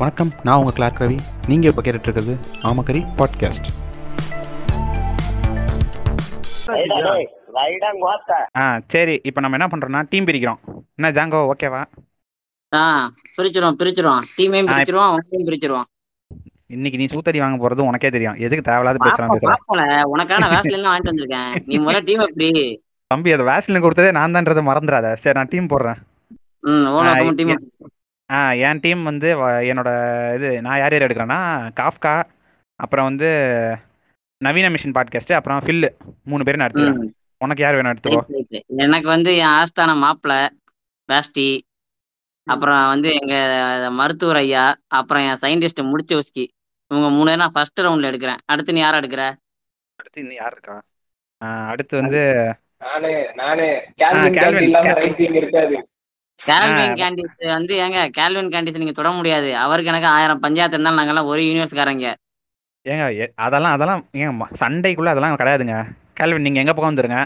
வணக்கம் நான் உங்கள் கிளார்க் ரவி நீங்கள் இப்போ கேட்டுட்ருக்கிறது ஆமக்கரி பாட்காஸ்ட் ஆ சரி இப்போ நம்ம என்ன பண்ணுறோம்னா டீம் பிரிக்கிறோம். என்ன ஜாங்கோ ஓகேவா ஆ பிரிச்சிருவோம் பிரிச்சிருவோம். டீமையும் பிரிச்சிருவோம் உன்னையும் பிரிச்சிருவோம். இன்னைக்கு நீ சூத்தடி வாங்க போகிறது உனக்கே தெரியும். எதுக்கு தேவையில்லாத பேசுகிறேன் பாப்போம்ல உனக்கான வேஸ்லின் வாங்கிட்டு வந்திருக்கேன். நீ முதல்ல டீம் பிரி தம்பி அதை வேஸ்லின் கொடுத்ததே நான் தான்றதை மறந்துடாத. சரி நான் டீம் போடுறேன். ம் டீம் ஆ என் டீம் வந்து வ- என்னோட இது நான் யார் யார் எடுக்கிறேன்னா காஃப்கா அப்புறம் வந்து நவீன மிஷின் பாட்காஸ்ட் அப்புறம் ஃபில்லு மூணு பேரும் நான் எடுத்துக்கிறேன். உனக்கு யார் வேணும் எடுத்துக்கோ. எனக்கு வந்து என் ஆஸ்தான மாப்பிள பேஸ்டி அப்புறம் வந்து எங்க மருத்துவர் ஐயா அப்புறம் என் சயின்டிஸ்ட் முடிச்சவஸ்கி. இவங்க மூணு பேரும் நான் ஃபர்ஸ்ட் ரவுண்ட்ல எடுக்கிறேன். அடுத்து நீ யாரை எடுக்கிற? அடுத்து இன்னும் யார் இருக்கா? ஆ, அடுத்து வந்து நானே நானே. ஆ, கேல்வின் கேல்வின், கேல்வின் இல்லாம ரைட்டிங் இருக்காது. கேல்வின் கேண்டிஸ் வந்து ஏங்க கேல்வின் கேண்டிஸ் நீங்க தொட முடியாது. அவருக்கு எனக்கு ஆயிரம் பஞ்சாயத்து இருந்தாலும் நாங்கெல்லாம் ஒரு யூனிவர்ஸ்காரங்க ஏங்க அதெல்லாம் அதெல்லாம் ஏங்க சண்டைக்குள்ள அதெல்லாம் கிடையாதுங்க. கேல்வின் நீங்க எங்க பக்கம் வந்துருங்க?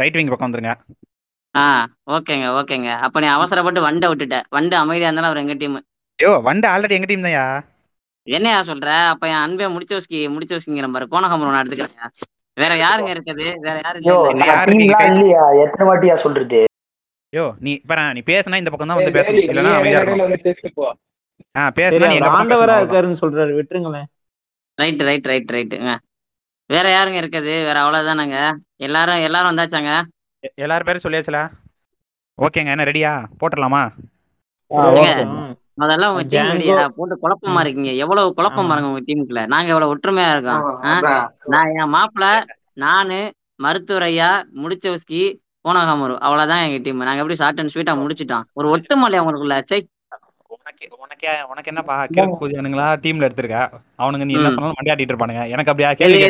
ரைட் விங் பக்கம் வந்துருங்க. ஆ ஓகேங்க ஓகேங்க. அப்ப நீ அவசரப்பட்டு வண்டை விட்டுட்ட. வண்டு அமைதியா இருந்தாலும் அவர் எங்க டீம் ஐயோ வண்டு ஆல்ரெடி எங்க டீம் தான்யா? என்னையா சொல்ற? அப்ப என் அன்பே முடிச்சவஸ்கி முடிச்சவஸ்கிங்கிற பாரு கோணகம்பரம் நான் எடுத்துக்கிறேன். வேற யாருங்க இருக்குது? வேற யாரு எத்தனை வாட்டியா சொல்றது? ஐயோ நீ பாரு நீ பேசுனா இந்த பக்கம் தான் வந்து பேசணும். நீ அமைதியா போ. ஆ பேசுனா நீ ஆண்டவரா இருக்காருன்னு சொல்றாரு விட்டுருங்களேன். ரைட் ரைட் ரைட் ரைட்டுங்க வேற யாருங்க இருக்குது? வேற அவ்வளவுதானங்க? எல்லாரும் எல்லாரும் வந்தாச்சாங்க? எல்லாரும் பேரும் சொல்லியாச்சுல? ஓகேங்க என்ன ரெடியா போட்டுடலாமா. அதெல்லாம் உங்க டீம் போட்டு குழப்பமா இருக்கீங்க. எவ்வளவு குழப்பம். பாருங்க உங்க டீமுக்குள்ள நாங்க எவ்வளவு ஒற்றுமையா இருக்கோம்? நான் என் மாப்பிள நானு மருத்துவர் ஐயா முடிச்சவஸ்கி கோணகாமரு அவ்வளவுதான் எங்க டீம் நாங்க எப்படி ஷார்ட் அண்ட் ஸ்வீட்டா முடிச்சிட்டோம். ஒரு ஒட்டுமலை உங்களுக்குள்ள சை. உனக்கு உனக்கே உனக்கு என்னப்பா புதியனுங்களா டீம்ல எடுத்திருக்க? அவனுங்க நீ என்ன. சொன்னாலும் மண்டியாட்டிட்டு இருப்பானுங்க. எனக்கு அப்படியா கேள்வி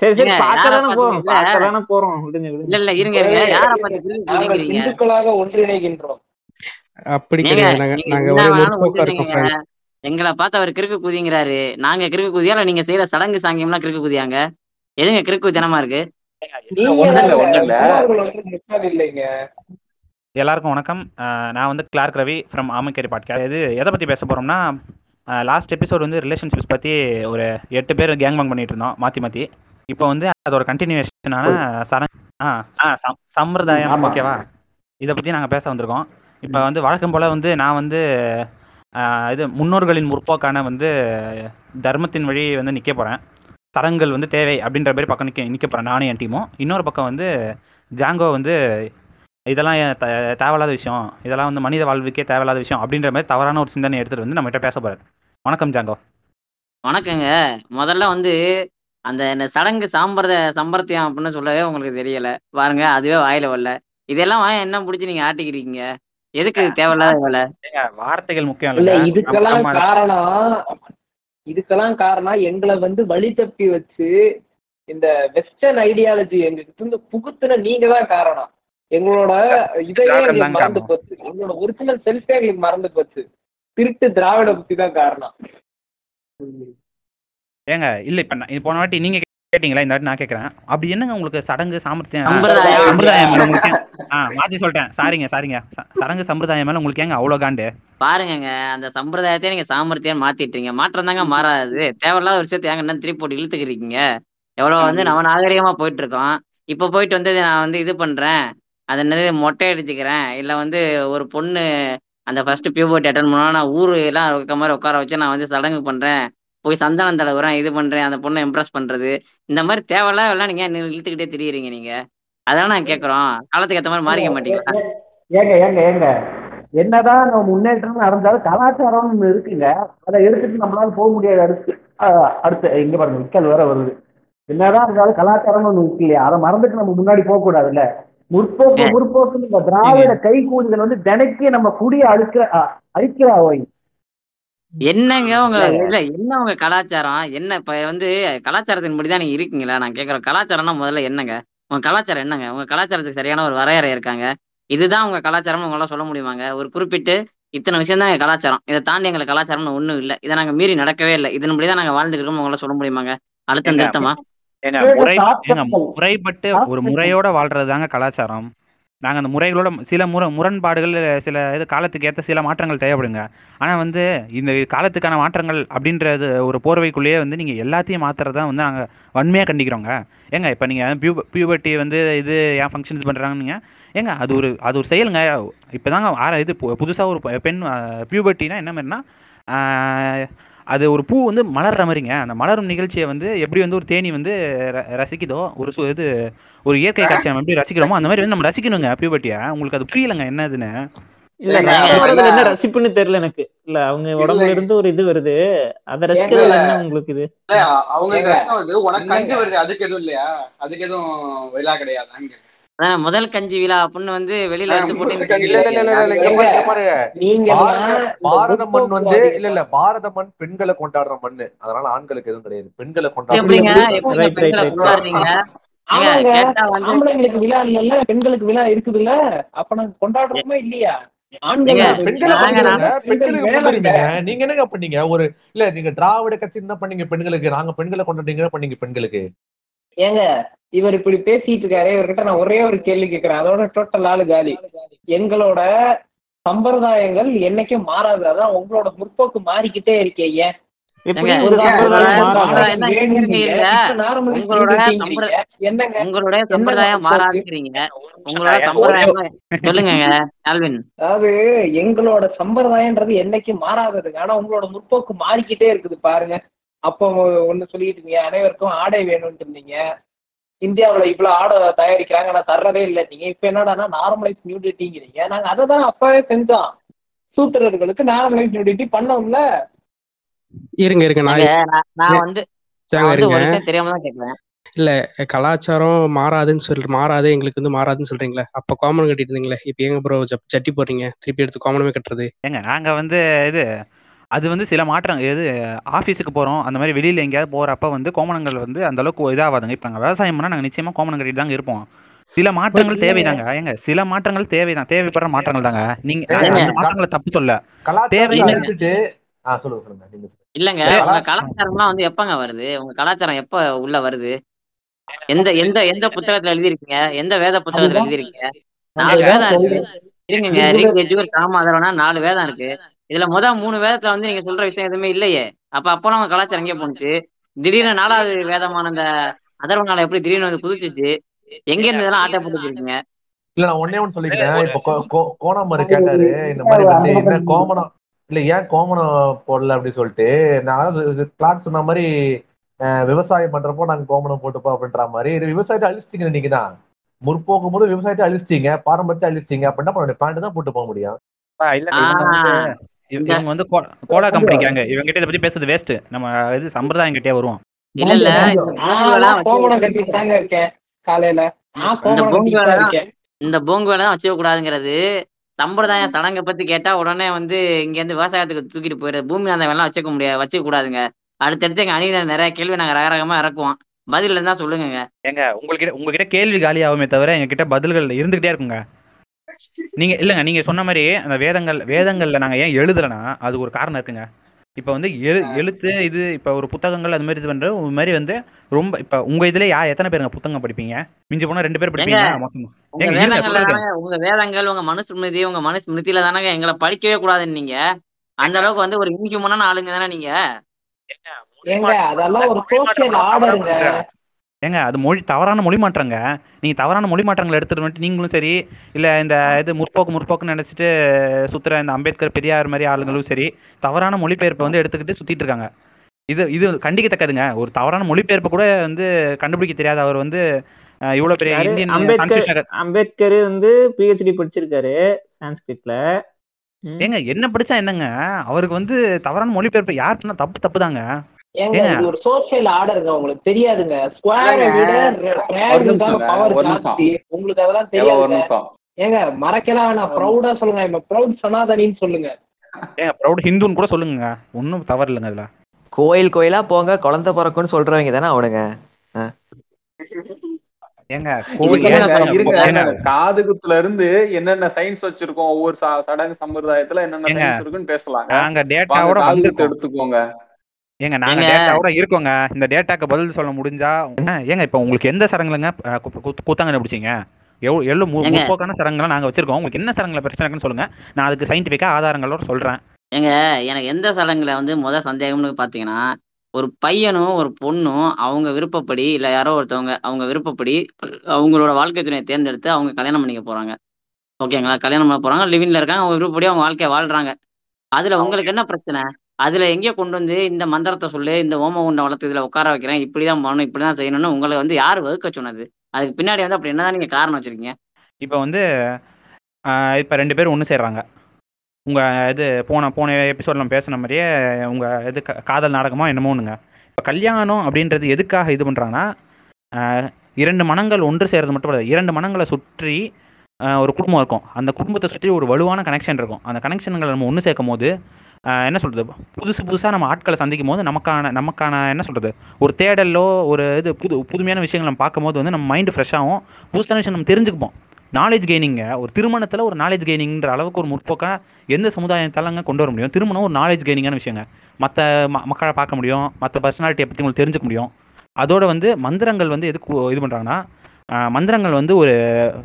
சரி சரி. போறோம் போறோம். இல்ல விடுங்க. இல்ல இருங்க இருங்க. யார இந்துக்களாக ஒன்றிணைகின்றோம். அப்படி நாங்க ஒரே முற்போக்கா இருக்கோம். எங்களை பார்த்து அவர் கிறுக்கு குதிங்கிறாரு. நாங்க கிறுக்கு குதியா நீங்க செய்யற சடங்கு சாங்கியம்லாம் கிறுக்கு குதியாங்க? எதுங்க கிறுக்கு ஜனமா இருக்கு? எல்லாருக்கும் வணக்கம். நான் வந்து கிளார்க் ரவி ஃப்ரம் ஆமக்கேரி பாட்காஸ்ட் இது எதை பற்றி பேச போகிறோம்னா லாஸ்ட் எபிசோட் வந்து ரிலேஷன்ஷிப்ஸ் பற்றி ஒரு எட்டு பேர் கேங் பேங் பண்ணிட்டு இருந்தோம் மாற்றி மாற்றி இப்போ வந்து அதோட கண்டினியூஷனான சர ஆ ஆ சம்- சம்பிரதாயம். ஓகேவா? இதை பற்றி நாங்கள் பேச வந்திருக்கோம். இப்போ வந்து வழக்கம் போல் வந்து நான் வந்து இது முன்னோர்களின் முற்போக்கான வந்து தர்மத்தின் வழி வந்து நிற்க போகிறேன் சடங்குகள் வந்து தேவை அப்படின்ற மாதிரி பக்கம் நிற்க நிற்க போகிறேன் நானும் என் டீமும். இன்னொரு பக்கம் வந்து ஜாங்கோ வந்து இதெல்லாம் தேவையில்லாத விஷயம் இதெல்லாம் வந்து மனித வாழ்வுக்கே தேவையில்லாத விஷயம் அப்படின்ற மாதிரி தவறான ஒரு சிந்தனை எடுத்துட்டு வந்து நம்மகிட்ட பேச போறாரு. வணக்கம் ஜாங்கோ. வணக்கங்க. முதல்ல வந்து அந்த சடங்கு சாம்பிரதாய சம்பிரத்தியம் அப்படின்னு சொல்லவே உங்களுக்கு தெரியல. பாருங்க அதுவே வாயில வரல. இதெல்லாம் என்ன பிடிச்சி நீங்க ஆட்டிக்கிறீங்க? எதுக்கு தேவையில்லாத வேலை? வார்த்தைகள் முக்கியம் இல்ல இதுக்கெல்லாம் காரணம் இதுக்கெல்லாம் காரணம் எங்களை வந்து வழி தப்பி வச்சு இந்த வெஸ்டர்ன் ஐடியாலஜி இருந்து புகுத்துன நீங்க தான் காரணம். எங்களோட இதையே எங்களுக்கு மறந்து. போச்சு. எங்களோட ஒரிஜினல் செல்ஃபே எங்களுக்கு மறந்து போச்சு. திருட்டு திராவிட புத்தி தான் காரணம். ஏங்க இல்ல இப்ப போன வாட்டி நீங்க கேட்டீங்களா? இந்த நான் கேட்கறேன். அப்படி என்னங்க உங்களுக்கு சடங்கு சாமர்த்தியம்? சம்பிரதாயம். உங்களுக்கு ஆ மாத்தி சொல்லிட்டேன். சாரிங்க சாரிங்க. சடங்கு சம்பிரதாயம் மேல உங்களுக்கு ஏங்க அவ்வளவு காண்டு? பாருங்கங்க அந்த சம்பிரதாயத்தை நீங்க சாமர்த்தியம் மாத்திட்டீங்க. மாற்றம் தாங்க மாறாது. தேவையில்லாத ஒரு விஷயத்தை ஏங்க என்ன திருப்பி போட்டு இழுத்துக்கிறீங்க? எவ்வளவு வந்து நம்ம நாகரிகமா போயிட்டு இருக்கோம் இப்ப போயிட்டு வந்து நான் வந்து இது பண்றேன். அது என்னது மொட்டை அடிச்சுக்கிறேன். இல்ல வந்து ஒரு பொண்ணு அந்த ஃபர்ஸ்ட் பியூபர்ட்டி அட்டன் பண்ணா நான் ஊரு எல்லாம் இருக்க மாதிரி உட்கார வச்சு நான் வந்து சடங்கு பண்றேன். போய் சந்தனம் தடவுறேன் இது பண்றேன் அந்த பொண்ணை இம்ப்ரெஸ் பண்றது. இந்த மாதிரி தேவையில்லாத எல்லாம் நீங்க இழுத்துக்கிட்டே திரியுறீங்க நீங்க? அதான் நான் கேக்குறோம். காலத்துக்கு ஏத்த மாதிரி மாறிக்க மாட்டீங்களா? ஏங்க ஏங்க ஏங்க என்னதான் நம்ம முன்னேற்றம் நடந்தாலும் கலாச்சாரம்னு இருக்குங்க. அதை எடுத்துட்டு நம்மளால போக முடியாது அடுத்து அடுத்து இங்க பாருங்க விக்கல் வேற வருது. என்னதான் இருந்தாலும் கலாச்சாரம்னு ஒண்ணு இருக்கு இல்லையா? அதை மறந்துட்டு நம்ம முன்னாடி போக கூடாதுல்ல? முற்போக்கு. முற்போக்கு இந்த திராவிட கைகூலிகள் வந்து தினைக்கு நம்ம குடிய அழிக்கிற அழிக்கிறா என்னங்க உங்க இல்ல என்ன உங்க கலாச்சாரம்? என்ன இப்ப வந்து கலாச்சாரத்தின்படி தான் நீங்க இருக்கீங்களா? நான் கேக்குறேன் கலாச்சாரம்னா முதல்ல என்னங்க? உங்க கலாச்சாரம் என்னங்க? உங்க கலாச்சாரத்துக்கு சரியான ஒரு வரையறை இருக்காங்க. இதுதான் உங்க கலாச்சாரம் உங்களால சொல்ல முடியுமாங்க? ஒரு குறிப்பிட்டு இத்தனை விஷயம் தான் எங்க கலாச்சாரம். இதை தாண்டி எங்களுக்கு கலாச்சாரம்னு ஒண்ணும் இல்ல. இதை நாங்க மீறி நடக்கவே இல்லை. இதன்படி தான் நாங்க வாழ்ந்துக்கிறோம் உங்களால சொல்ல முடியுமாங்க? அழுத்தம் திருத்தமா. முறைப்பட்டு ஒரு முறையோட வாழ்றது தாங்க கலாச்சாரம். நாங்கள் அந்த முறைகளோட சில முர முரண்பாடுகள் சில இது காலத்துக்கு ஏற்ற சில மாற்றங்கள் தேவைப்படுங்க. ஆனால் வந்து இந்த காலத்துக்கான மாற்றங்கள் அப்படின்றது ஒரு போர்வைக்குள்ளேயே வந்து நீங்கள் எல்லாத்தையும் மாற்றுறது தான் வந்து நாங்கள் வன்மையாக கண்டிக்கிறோங்க. ஏங்க இப்போ நீங்கள் பியூ பியூபர்ட்டி வந்து இது ஏன் ஃபங்க்ஷன் இது பண்ணுறாங்கன்னு ஏங்க அது ஒரு அது ஒரு செயலுங்க. இப்போ தாங்க ஆற இது புதுசாக ஒரு பெண் பியூபர்ட்டினா என்ன மாதிரினா அது ஒரு பூ வந்து மலர்ற மாதிரிங்க. அந்த மலரும் நிகழ்ச்சியை வந்து எப்படி வந்து ஒரு தேனி வந்து ர- ரசிக்குதோ ஒரு சு இது ஒரு இயற்கை காட்சியை நம்ம எப்படி ரசிக்கிறோமோ அந்த மாதிரி வந்து நம்ம ரசிக்கணுங்க பியூபர்ட்டியை உங்களுக்கு அது புரியலங்க என்னதுன்னு? இல்ல. என்ன ரசிப்புன்னு தெரியல எனக்கு. இல்ல அவங்க உடம்புல இருந்து ஒரு இது வருது. அத ரசிக்கிறதுல என்ன உங்களுக்கு இது? வருது உனக்கு. கஞ்சி வருது அதுக்கு எதுவும் இல்லையா? அதுக்கு எதுவும் விழா கிடையாது முதல் கஞ்சி விழா அப்படின்னு வந்து வெளியில எடுத்து போட்டு பாரத மண் வந்து இல்ல இல்ல பாரத மண் பெண்களை கொண்டாடுற மண்ணு. அதனால ஆண்களுக்கு எதுவும் கிடையாது. பெண்களை எப்படிங்க? கொண்டாடுற ஆம்பளைங்களுக்கு விழா இல்லைல்ல பெண்களுக்கு விழா இருக்குதுல்ல அப்ப நாங்க கொண்டாடுறோமா இல்லையா? நாங்க- என்னங்க பண்ணீங்க? ஒரு இல்ல நீங்க திராவிட கட்சி என்ன பண்ணீங்க பெண்களுக்கு? நாங்க பெண்களை கொண்டாடுறீங்க பண்ணீங்க பெண்களுக்கு? ஏங்க இவர் இப்படி பேசிட்டு இருக்காரு. இவர்கிட்ட நான் ஒரே ஒரு கேள்வி கேட்கிறேன் அதோட டோட்டல் ஆளு காலி. எங்களோட சம்பிரதாயங்கள் என்னைக்கும் மாறாது. அதான் உங்களோட முற்போக்கு மாறிக்கிட்டே இருக்கீங்க எப்படி உங்களுடைய என்ன சம்பிரதாயம் முற்போக்கு? மாறாதுங்கிறீங்க. உங்களோட சம்பிரதாயம் சொல்லுங்க ஆல்வின். அதாவது எங்களோட சம்பிரதாயன்றது என்னைக்கும் மாறாததுங்க. ஆனா உங்களோட முற்போக்கு மாறிக்கிட்டே இருக்குது பாருங்க. அப்போ ஒண்ணு சொல்லிட்டு இருந்தீங்க அனைவருக்கும் ஆடை வேணும்னு இருந்தீங்க. இந்தியாவுல இவ்வளவு ஆடை தயாரிக்கிறாங்க நான் தர்றதே இல்லை நீங்க. இப்ப என்னடான்னா நார்மலைஸ் நியூடிட்டிங்கிறீங்க நாங்க அதை தான் அப்பவே செஞ்சோம். சூத்திரர்களுக்கு நார்மலைஸ் நியூடிட்டி பண்ணோம்ல. இருங்க இருங்க. நான் ஏங்க, நான் நான் வந்து தெரியாம தான் இல்ல கலாச்சாரம் மாறாதுன்னு சொல்லிட்டு மாறாது எங்களுக்கு வந்து மாறாதுன்னு சொல்றீங்களே. அப்ப காமன் கட்டிட்டு இருந்தீங்களே இப்ப எங்க ப்ரோ ஜட்டி போடுறீங்க? திருப்பி எடுத்து காமனமே கட்டுறது. ஏங்க நாங்கள் வந்து இது அது வந்து சில மாற்றம் எது ஆஃபீஸுக்கு போகிறோம் அந்த மாதிரி வெளியில் எங்கேயாவது போகிறப்ப வந்து கோமணங்கள் வந்து அந்த அளவுக்கு இதாகாதுங்க இப்போ நாங்கள் விவசாயம் பண்ணால் நாங்கள் நிச்சயமாக கோமணம் கட்டிட்டு தாங்க இருப்போம். சில மாற்றங்கள் தேவைதாங்க. ஏங்க சில மாற்றங்கள் தேவைதான் தேவைப்படுற மாற்றங்கள் தாங்க. நீங்க நாங்க மாற்றங்களை தப்பு சொல்ல. கலாச்சாரத்தை சொல்லுங்க சொல்லுங்க. நீங்க. இல்லங்க உங்க கலா- கலாச்சாரம்லாம் வந்து எப்பங்க வருது? உங்க கலாச்சாரம் எப்ப உள்ள வருது? எந்த எந்த எந்த புத்தகத்துல எழுதிருக்கீங்க எந்த வேத புத்தகத்துல அதுதான். எழுதிருக்கீங்க நாலு வேதம் இருக்கு. இருங்க ரீக் எஜுவர் காமாதரம்னா நாலு வேதம் இருக்கு. இதுல முத மூணு வேதத்துல வந்து நீங்க சொல்ற விஷயம் எதுவுமே இல்லையே. அப்ப அப்போ உங்க கலாச்சாரம் எங்கே போனுச்சு திடீர்னு நாலாவது வேதமான அந்த அதர்வனால எப்படி திடீர்னு வந்து புதுச்சிச்சு எங்க இருந்து இதெல்லாம் ஆட்டை போட்டு வச்சிருக்கீங்க? இல்ல நான் ஒன்னே ஒன்னு சொல்லிக்கிறேன். இப்ப கோணாமரு கேட்டாரு இந்த மாதிரி வந்து என்ன கோமணம் இல்ல ஏன் கோமணம் போடல அப்படி சொல்லிட்டு நான் கிளாக் சொன்ன மாதிரி விவசாயம் பண்றப்போ நாங்க கோமணம் போட்டுப்போம் அப்படின்ற மாதிரி இது விவசாயத்தை அழிச்சிட்டீங்க நீங்க தான்? முற்போக்கும் போது விவசாயத்தை அழிச்சிட்டீங்க பாரம்பரியத்தை அழிச்சிட்டீங்க அப்படின்னா பண்ண பேண்ட் தான் போட்டு போக முடியும். இவங்க வந்து இவ- இந்த- இவங்க வந்து கோ- கோலா கம்பெனிக்காங்க இவங்க கிட்ட இதை பத்தி பேசுறது வேஸ்ட் நம்ம இது சம்பிரதாயம் கிட்டே வருவோம். இல்ல இல்ல. கோமணம் கட்டிட்டு தாங்க இருக்கேன் காலையில. இந்த பூங்கு வேலை தான் வச்சுக்க கூடாதுங்கிறது சம்பிரதாய சடங்கை பத்தி கேட்டா உடனே வந்து இங்க இருந்து விவசாயத்துக்கு தூக்கிட்டு போயிடுறது பூமி அந்த வேலை வச்சுக்க முடியாது வச்சுக்க கூடாதுங்க. அடுத்தடுத்து எங்க அணியினர் நிறைய கேள்வி நாங்க ரகரகமா இறக்குவோம். பதில் இருந்தா சொல்லுங்க ஏங்க உங்ககிட்ட உங்ககிட்ட கேள்வி காலி ஆகுமே தவிர எங்க கிட்ட பதில்கள் இருந்துகிட்டே இருக்குங்க. நீங்க இல்லங்க நீங்க சொன்ன மாதிரி அந்த வேதங்கள் வேதங்கள்ல நாங்க ஏன் எழுதலைன்னா அது ஒரு காரணம் இருக்குங்க. இப்ப வந்து எழு எழுத்து இது இப்ப ஒரு புத்தகங்கள் அது மாதிரி இது பண்ற ஒரு மாதிரி வந்து ரொம்ப இப்ப உங்க இதுல யா எத்தனை பேருங்க புத்தகம் படிப்பீங்க? மிஞ்சி போனா ரெண்டு பேர் படிப்பீங்க மொத்தமா. உங்க வேதங்கள் உங்க மனுஸ்மிருதி உங்க மனுஸ்மிருதியில தானங்க எங்களை படிக்கவே கூடாதுன்னு நீங்க. அந்த அளவுக்கு வந்து ஒரு இன்ஹியூமனான ஆளுங்க தானே நீங்க? அதெல்லாம் ஒரு ஆர்டருங்க ஏங்க அது மொழி தவறான மொழி மாற்றங்க. நீங்க தவறான மொழி மாற்றங்களை எடுத்துட்டு வந்துட்டு நீங்களும் சரி இல்ல இந்த இது முற்போக்கு முற்போக்குன்னு நினைச்சிட்டு சுத்துற இந்த அம்பேத்கர் பெரியார் மாதிரி ஆளுங்களும் சரி தவறான மொழிபெயர்ப்பை வந்து எடுத்துக்கிட்டு சுத்திட்டு இருக்காங்க. இது இது கண்டிக்கத்தக்கதுங்க. ஒரு தவறான மொழிபெயர்ப்பை கூட வந்து கண்டுபிடிக்க தெரியாத அவர் வந்து இவ்வளவு பெரிய? இந்தியன் அம்பேத்கர் அம்பேத்கர் வந்து பிஹெச்டி படிச்சிருக்காரு சான்ஸ்கிரிட்ல. ஏங்க என்ன படிச்சா என்னங்க? அவருக்கு வந்து தவறான மொழிபெயர்ப்பு யார் பண்ணா தப்பு தப்புதாங்க. ஏங்க. இது ஒரு சோசியல் ஆர்டருங்க உங்களுக்கு தெரியாதுங்க. ஸ்கொயரை உங்களுக்கு அதெல்லாம் தெரியாது நிமிஷம். ஏங்க மறக்கலாம் வேணாம் ப்ரௌடா சொல்லுங்க. இப்ப ப்ரௌட் சனாதனின்னு சொல்லுங்க. ஏங்க ப்ரௌட் ஹிந்துன்னு கூட சொல்லுங்க. ஒன்றும் தவறு இல்லைங்க அதுல. கோயில் கோயிலா போங்க குழந்தை பிறக்கும்னு சொல்றவங்க தானே அவனுங்க. காது குத்துல இருந்து என்னென்ன சயின்ஸ் வச்சிருக்கோம்? ஒவ்வொரு சடங்கு சம்பரதாயத்துல என்னென்ன சயின்ஸ் இருக்குன்னு வந்திருக்கோம். எடுத்துக்கோங்க. ஏங்க நாங்க. டேட்டாவோட இருக்கோங்க. இந்த டேட்டாக்கு பதில் சொல்ல முடிஞ்சா ஏங்க இப்போ உங்களுக்கு எந்த சடங்குலங்க அஹ், கு- கு- கூத்தாங்கன்னு பிடிச்சிங்க? எவ்வளோ எவ்வளோ. முற்போக்கான சடங்குலாம் நாங்கள் வச்சிருக்கோம். உங்களுக்கு என்ன சடங்குல பிரச்சனை இருக்குன்னு சொல்லுங்க. நான் அதுக்கு சயின்டிஃபிக்காக ஆதாரங்களோட சொல்றேன். ஏங்க எனக்கு எந்த சடங்குல வந்து முத சந்தேகம்னு பாத்தீங்கன்னா ஒரு பையனும் ஒரு பொண்ணும் அவங்க விருப்பப்படி இல்ல யாரோ ஒருத்தவங்க அவங்க விருப்பப்படி அவங்களோட வாழ்க்கை துணையை தேர்ந்தெடுத்து அவங்க கல்யாணம் பண்ணிக்க போறாங்க. ஓகேங்களா? கல்யாணம் பண்ண போறாங்க லிவிங்ல இருக்காங்க அவங்க விருப்பப்படி அவங்க வாழ்க்கைய வாழ்றாங்க. அதுல உங்களுக்கு என்ன பிரச்சனை? அதுல எங்கே கொண்டு வந்து இந்த மந்திரத்தை சொல்லு இந்த ஓம உண்டை வளர்த்து இதுல உட்கார வைக்கிறேன் இப்படிதான் பண்ணணும் இப்படிதான் செய்யணும்னு உங்களை வந்து யார் வகுக்க சொன்னது? அதுக்கு பின்னாடி வந்து அப்படி என்னதான் நீங்க காரணம் வச்சிருக்கீங்க? இப்போ வந்து இப்போ ரெண்டு பேரும் ஒன்று சேர்றாங்க. உங்கள் இது போன போன எபிசோட்ல பேசின மாதிரியே உங்கள் இது க- காதல் நாடகமோ என்னமோ ஒன்றுங்க இப்போ கல்யாணம் அப்படின்றது எதுக்காக இது பண்ணுறாங்கன்னா இரண்டு மனங்கள் ஒன்று சேர்றது மட்டும் கிடையாது இரண்டு மனங்களை சுற்றி ஒரு குடும்பம் இருக்கும். அந்த குடும்பத்தை சுற்றி ஒரு வலுவான கனெக்ஷன் இருக்கும். அந்த கனெக்ஷன்களை நம்ம ஒன்று சேர்க்கும் போது என்ன சொல்கிறது புதுசு புதுசாக நம்ம ஆட்களை சந்திக்கும் போது நமக்கான நமக்கான என்ன சொல்கிறது ஒரு தேடலோ ஒரு இது புது புதுமையான விஷயங்கள் நம்ம பார்க்கும்போது வந்து நம்ம மைண்டு ஃப்ரெஷ்ஷாகவும் புதுசான விஷயம் நம்ம தெரிஞ்சுக்குப்போம் நாலேஜ் கெய்னிங்க ஒரு திருமணத்தில் ஒரு நாலேஜ் கெய்னிங்கிற அளவுக்கு ஒரு முற்போக்காக எந்த சமுதாயத்தாலங்க கொண்டு வர முடியும்? திருமணம் ஒரு நாலேஜ் கெய்னிங்கான விஷயங்க. மற்ற ம மக்களை பார்க்க முடியும். மற்ற பர்சனாலிட்டியை பற்றி உங்களுக்கு தெரிஞ்சுக்க முடியும். அதோட வந்து மந்திரங்கள் வந்து எதுக்கு இது பண்ணுறாங்கன்னா மந்திரங்கள் வந்து ஒரு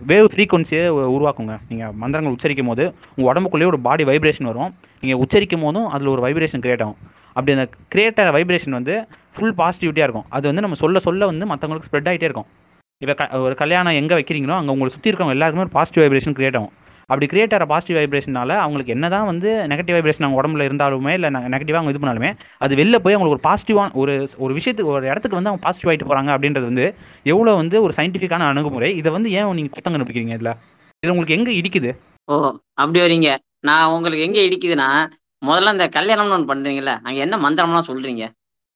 வேவ் ஃப்ரீக்குவன்சியை உருவாக்குங்க. நீங்கள் மந்திரங்கள் உச்சரிக்கும் போது உங்கள் உடம்புக்குள்ளேயே ஒரு பாடி வைப்ரேஷன் வரும். நீங்கள் உச்சரிக்கும் போதும் அதில் ஒரு வைப்ரேஷன் கிரியேட் ஆகும். அப்படி அந்த கிரியேட் ஆகிற வைப்ரேஷன் வந்து ஃபுல் பாசிட்டிவிட்டியாக இருக்கும். அது வந்து நம்ம சொல்ல சொல்ல வந்து மற்றவங்களுக்கு ஸ்ப்ரெட் ஆகிட்டே இருக்கும். இப்போ க ஒரு கல்யாணம் எங்கே வைக்கிறீங்களோ அங்கே உங்களை சுற்றி இருக்கவங்க எல்லாருக்குமே ஒரு பாசிட்டிவ் வைப்ரேஷன் கிரியேட் ஆகும். அப்படி கிரியேட் ஆகிற பாசிட்டிவ் வைப்ரேஷனால அவங்களுக்கு என்னதான் வந்து நெகட்டிவ் வைப்ரேஷன் அவங்க உடம்புல இருந்தாலுமே இல்லை நெகட்டிவாக அவங்க இது பண்ணாலுமே அது வெளில போய் அவங்களுக்கு ஒரு பாசிட்டிவான ஒரு ஒரு விஷயத்துக்கு ஒரு இடத்துக்கு வந்து அவங்க பாசிட்டிவ் ஆகிட்டு போகிறாங்க அப்படின்றது வந்து எவ்வளோ வந்து ஒரு சயின்டிஃபிக்கான அணுகுமுறை. இதை வந்து ஏன் நீங்கள் குத்தம் கண்டுபிடிக்கிறீங்க இதில்? இது உங்களுக்கு எங்கே இடிக்குது? ஓ அப்படி வரீங்க. நான் உங்களுக்கு எங்கே இடிக்குதுன்னா முதல்ல இந்த கல்யாணம்னு ஒன்று பண்றீங்கல்ல அங்கே என்ன மந்திரம்லாம் சொல்கிறீங்க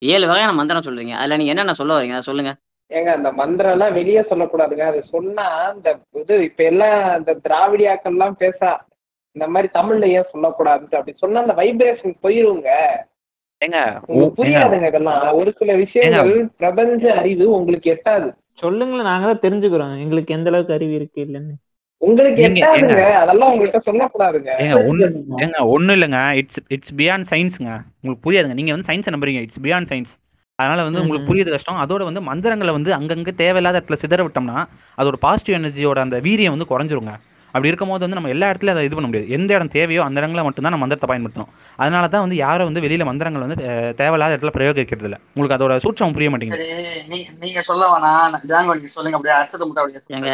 ஏழு வகையான மந்திரம் சொல்கிறீங்க அதில் நீங்கள் என்னென்ன சொல்ல வரீங்க? அதை சொல்லுங்கள் ஏங்க அந்த மந்திரம் எல்லாம் வெளியே சொல்லக்கூடாதுங்க. அது சொன்னா இந்த இது இப்ப எல்லாம் இந்த திராவிடியாக்கள் எல்லாம் பேச இந்த மாதிரி தமிழ்ல ஏன் சொல்லக்கூடாதுன்ட்டு அப்படி சொன்னா அந்த வைப்ரேஷன் போயிருங்க. ஏங்க உங்களுக்கு புரியாதுங்க இதெல்லாம். ஒரு சில விஷயங்கள் பிரபஞ்ச அறிவு உங்களுக்கு எட்டாது. சொல்லுங்களேன் நாங்க தான் தெரிஞ்சுக்கிறோம். எங்களுக்கு எந்த அளவுக்கு அறிவு இருக்கு இல்லைன்னு. உங்களுக்கு நீங்க- எட்டாதுங்க. அதெல்லாம் உங்கள்கிட்ட சொல்லக்கூடாதுங்க. ஏங்க ஒன்று ஏங்க ஒன்றும் இல்லைங்க. இட்ஸ் இட்ஸ் பியாண்ட் சயின்ஸுங்க உங்களுக்கு புரியாதுங்க. நீங்கள் வந்து சயின்ஸை நம்புறீங்க. இட்ஸ் பியாண்ட் சயின்ஸ் அதனால வந்து உங்களுக்கு. புரியுது கஷ்டம். அதோட வந்து மந்திரங்களை வந்து அங்கங்கே தேவையில்லாத இடத்துல சிதற விட்டோம்னா அதோட பாசிட்டிவ் எனர்ஜியோட அந்த வீரியம் வந்து குறைஞ்சிருங்க. அப்படி இருக்கும்போது வந்து நம்ம எல்லா இடத்துலயும் அதை இது பண்ண முடியாது. எந்த இடம் தேவையோ அந்த இடங்கள மட்டும்தான் நம்ம மந்திரத்தை பயன்படுத்தணும். அதனால தான் வந்து யாரும் வந்து வெளியில மந்திரங்கள் வந்து தேவையில்லாத இடத்துல பிரயோகிக்கிறது இல்லை. உங்களுக்கு அதோட சூட்சம் புரிய மாட்டேங்குது. நீங்க சொல்ல வேணாம். சொல்லுங்க. அப்படியே அடுத்தது மட்டும் அப்படியே ஏங்க